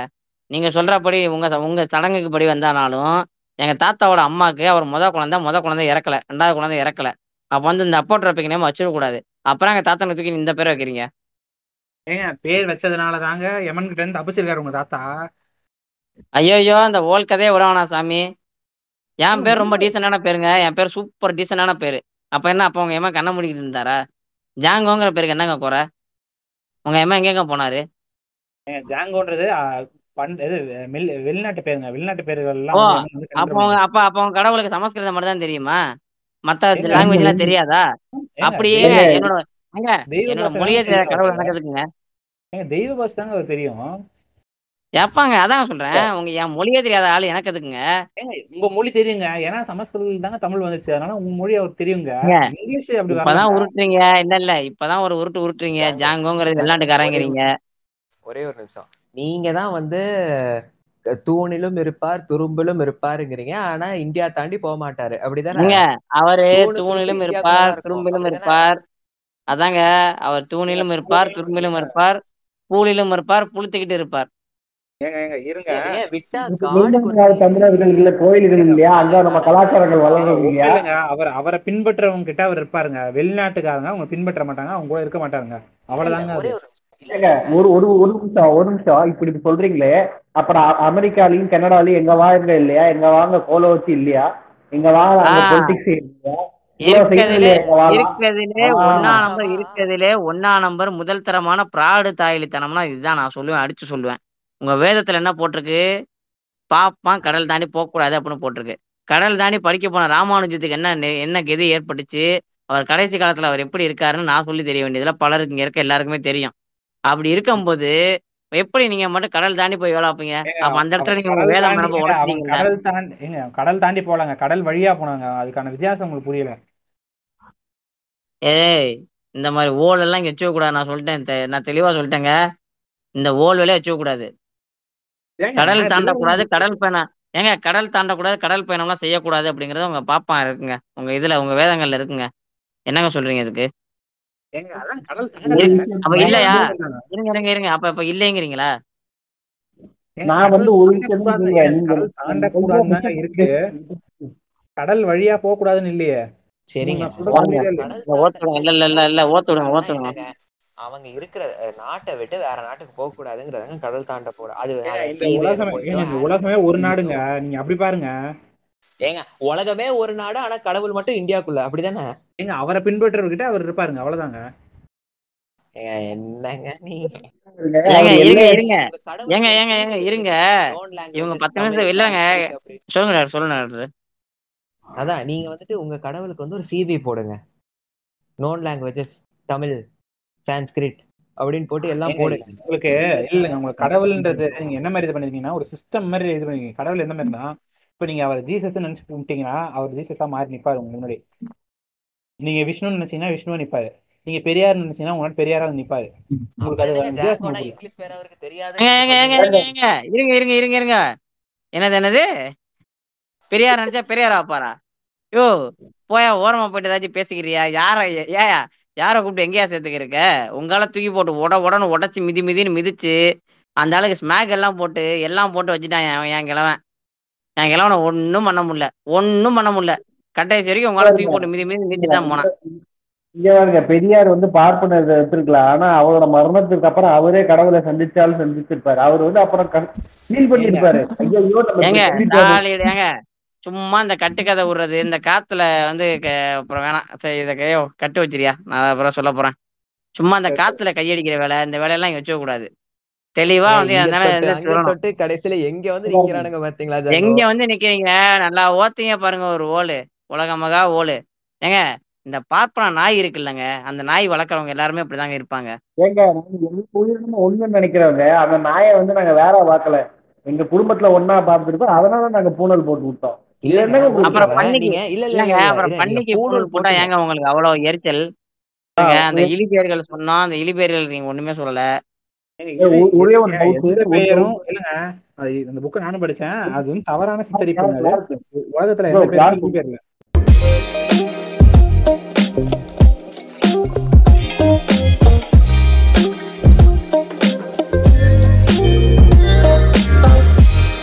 நீங்க சொல்றபடி உங்க உங்க சடங்குக்கு படி வந்தானாலும் எங்க தாத்தாவோட அம்மாக்கு அவர் முத குழந்தை முத குழந்தை இறக்கல. ரெண்டாவது குழந்தை இறக்கல. அப்ப வந்து இந்த அப்போட்ரோபிக் நேம் வச்சிட கூடாது. அப்புறம் எங்க தாத்தா தூக்கி இந்த பேரை வைக்கிறீங்க. ஏங்க பேர் வச்சதுனால தாங்க யமன் கிட்ட இருந்து தப்பிச்சிருக்காரு உங்க தாத்தா. ஐயோ அந்த ஓல் கதையை விட வேணாம் சாமி. என் பேர் ரொம்ப டீசெண்டான பேருங்க. என் பேர் சூப்பர் டீசெண்டான பேரு. அப்ப என்ன அப்ப உங்க எம்மா கண்ண முடிக்கிட்டு இருந்தாரா? ஜாங்கோங்கிற பேருக்கு என்னங்க குறை? உங்க எம்மா எங்கெங்க போனாரு? ஜாங்கோன்றது வெளிநாட்டு பேருங்க. வெளிநாட்டு பேர்கள் ஓ எல்லாம் வந்து யமன் வந்து அப்போ அப்ப அப்ப உங்க கடவுளுக்கு சமஸ்கிருதம் மட்டும் தான் தெரியுமா? மத்த லாங்குவேஜ் எல்லாம் தெரியாதா? அப்படியே என்னோட என்னோட மொழியே தெரியாத கடவுள் நடக்குதுங்க தெய்வ பாஷை தாங்க அவர் தெரியும். ஏப்பாங்க அதான் சொல்றேன். உங்க என் மொழியே தெரியாத ஆள் எனக்கு எதுக்குங்க? ஏங்க உங்க மொழி தெரியுங்க. ஏன்னா சமஸ்கிருதம் தாங்க தமிழ் வந்துச்சு. அதனால உங்க மொழி அவருக்கு தெரியுங்க. இங்கிலீஷ் அப்படி இப்பதான் உருட்டுறீங்க. இல்ல இல்ல இப்பதான் ஒரு உருட்டு உருட்டுறீங்க. ஜாங்கோ ஜாங்கோங்கிறது வெளிநாட்டுக்காரங்கிறீங்க. ஒரே ஒரு நிமிஷம். நீங்க தான் வந்து தூணிலும் இருப்பார் துரும்பிலும் இருப்பாருங்கிறீங்க. ஆனா இந்தியா தாண்டி போக மாட்டாரு. அப்படிதானே? அவரு தூணிலும் இருப்பார் துரும்பிலும் இருப்பார். அதாங்க அவர் தூணிலும் இருப்பார் துரும்பிலும் இருப்பார் பூலிலும் இருப்பார் புளுத்திக்கிட்டு இருப்பார். ஏங்க ஏங்க இருங்க. விட்டா தமிழர்கள் இல்ல கோயில்கள் ஏங்க இல்லையா அங்க நம்ம கலாச்சாரங்கள் அவர் அவரை பின்பற்றவங்க கிட்ட அவர் இருப்பாருங்க. வெளிநாட்டுக்காரங்க அவங்க பின்பற்ற மாட்டாங்க அவங்க கூட இருக்க மாட்டாருங்க. அவ்வளவுதாங்க ஒரே ஒரு ஒரு நிமிஷம் ஒரு நிமிஷம். இப்படி சொல்றீங்களே அப்புறம் அமெரிக்காலையும் கனடாலையும் எங்க வாங்க இல்லையா? எங்க வாங்க கோல வச்சு இல்லையா? எங்க வாங்க பொலிட்டிக்ஸ் இல்லையா? இருக்கிறதுலே ஒன்னா நம்பர் முதல் தரமான பிராடு தாயலித்தனம்னா இதுதான். நான் சொல்லுவேன் அடிச்சு சொல்லுவேன். உங்க வேதத்துல என்ன போட்டிருக்கு? பாப்பான் கடல் தாண்டி போகக்கூடாது அப்படின்னு போட்டிருக்கு. கடல் தாண்டி படிக்க போன ராமானுஜத்துக்கு என்ன என்ன கெதி ஏற்பட்டுச்சு? அவர் கடைசி காலத்துல அவர் எப்படி இருக்காருன்னு நான் சொல்லி தெரிய வேண்டியதுல பலருக்கு இங்க இருக்க எல்லாருக்குமே தெரியும். அப்படி இருக்கும்போது எப்படி நீங்க மட்டும் கடல் தாண்டி போய் வேலை ஏங்க அப்ப அந்த இடத்துல நீங்க உங்க கடல் தாண்டி கடல் தாண்டி ஏங்க கடல் தாண்டி போலாங்க. கடல் வழியா போனாங்க. அதுக்கான வித்தியாசம் உங்களுக்கு புரியல. ஏய் இந்த மாதிரி ஓல் எல்லாம் இங்க வச்சுக்க கூடாது. நான் சொல்லிட்டேன் நான் தெளிவா சொல்லிட்டேங்க. இந்த ஓல் வேலையை வச்சுக்க கூடாது. கடல் தாண்டக்கூடாது கடல் பயணம் ஏங்க கடல் தாண்டக்கூடாது கடல் பயணம்லாம் செய்யக்கூடாது அப்படிங்கறது உங்க பாப்பா இருக்குங்க. உங்க இதுல உங்க வேதங்கள்ல இருக்குங்க. என்னங்க சொல்றீங்க இதுக்கு? அப்ப கடல் இல்லையா? தாண்டலங்க இருங்க இருங்க இருங்க. அப்ப இப்ப இல்லைங்கிறீங்களா? நான் வந்து ஒரு தாண்டக்கூடாதுன்னு இருக்கு. கடல் வழியா போக கூடாதுன்னு இல்லையே? சரிங்க இல்ல இல்ல இல்ல இல்ல. ஓத்துடுங்க ஓத்துடுங்க அவங்க இருக்கிற நாட்டை விட்டு வேற நாட்டுக்கு போக கூடாதுங்கிறதாங்க கடல் தாண்ட போற. அது உலகமே ஒரு நாடுங்க. நீங்க அப்படி பாருங்க. ஏங்க உலகமே ஒரு நாடு ஆனா கடவுள் மட்டும் இந்தியாக்குள்ள அப்படிதானே? ஏங்க அவரை பின்பற்றுறவர்கிட்ட அவர் இருப்பாருங்க அவ்வளவுதாங்க. ஏங்க, என்னங்க நீங்க இருங்க உங்க ஏங்க ஏங்க ஏங்க இருங்க. இவங்க பத்து நிமிஷம் இல்லைங்க. சொல்லுங்க சொல்லுங்க. அதான் நீங்க வந்துட்டு உங்க கடவுளுக்கு வந்து ஒரு சிவி போடுங்க. நோன் லாங்குவேஜஸ் தமிழ் சான்ஸ்கிரிட் அப்படின்னு போட்டு எல்லாம் போடுங்க. உங்களுக்கு இல்லைங்க உங்களுக்கு கடவுள்ன்றது நீங்க என்ன மாதிரி இது பண்ணிருக்கீங்கன்னா ஒரு சிஸ்டம் மாதிரி இது பண்ணிருக்கீங்க. கடவுள் எந்த மாதிரினா இப்ப நீங்க அவர் ஜீசஸ் நினைச்சு கும்பிட்டீங்கன்னா அவர் ஜீசஸா மாறி நிப்பாரு உங்க முன்னாடி. நீங்க விஷ்ணுன்னு நினைச்சீங்கன்னா விஷ்ணுவா நிப்பாரு. நீங்க பெரியார் நினைச்சீங்கன்னா உங்களால பெரியாரா வந்து நிப்பாரு பேர் இருங்க இருங்க இருங்க இருங்க. என்னது என்னது? பெரியார் நினைச்சா பெரியார் வைப்பாரா? யோ போயா ஓரமா போயிட்டு ஏதாச்சும் பேசிக்கிறியா? யார ஏயா யார கூப்பிட்டு எங்கேயா சேர்த்துக்க இருக்க உங்களால தூக்கி போட்டு உட உடனே உடச்சி மிதி மிதின்னு மிதிச்சு அந்த ஆளுக்கு ஸ்மாக் எல்லாம் போட்டு எல்லாம் போட்டு வச்சுட்டான் என் என் கிழவன். என் கிழவனை ஒன்றும் பண்ண முடியல. ஒன்றும் பண்ண முடியல. கடைசி வரைக்கும் உங்களால தூக்கி போட்டு மிதி மிதி மிதிச்சு தான் போனான். இங்க பாருங்க பெரியார் வந்து பார்ப்பனர் எடுத்திருக்கலாம் ஆனா அவரோட மரணத்துக்கு அப்புறம் அவரே கடவுளை சந்திச்சாலும் சந்திச்சிருப்பாரு. அவர் வந்து அப்புறம் ஃபீல் பண்ணிருப்பாரு ஐயோ சும்மா இந்த கட்டுக்கதை விடுறது இந்த காத்துல வந்து அப்புறம் வேணாம். சரி இதை கையோ கட்டு வச்சிரியா? நான் அப்புறம் சொல்ல போறேன். சும்மா இந்த காத்துல கையடிக்கிற வேலை இந்த வேலையெல்லாம் இங்க வச்சுக்க கூடாது. தெளிவா வந்து அதனால தொட்டு கடைசியில எங்க வந்து நிக்கிறானுங்க பாத்தீங்களா எங்க வந்து நிக்கிறீங்க? நல்லா ஓத்தீங்க பாருங்க ஒரு ஓலு. உலக மகா ஓலு. ஏங்க இந்த பார்ப்பன நாய் இருக்கு இல்லைங்க அந்த நாய் வளர்க்குறவங்க எல்லாருமே அப்படிதாங்க இருப்பாங்க. ஏங்க நாங்க ஒண்ணுன்னு நினைக்கிறவங்க அந்த நாயை வந்து நாங்க வேற பார்க்கல. எங்க குடும்பத்துல ஒண்ணா பார்த்துருக்கோம் அதனால நாங்க பூனல் போட்டு விட்டோம். அப்புறம் நீங்க இல்ல இல்ல இல்லங்க இல்ல இல்ல அப்புறம் பூணூல் பூணூல் போட்டா ஏங்க உங்களுக்கு அவ்வளவு எரிச்சல்? அந்த இலிபேர்கள் சொன்னோம் அந்த இலிபேர்கள் நீங்க ஒண்ணுமே சொல்லல. பெயரும் இல்லங்க. அந்த புக்கை நானும் படிச்சேன். அது தவறான சித்தரிப்பு உலகத்துல எந்த பேரும் பேர்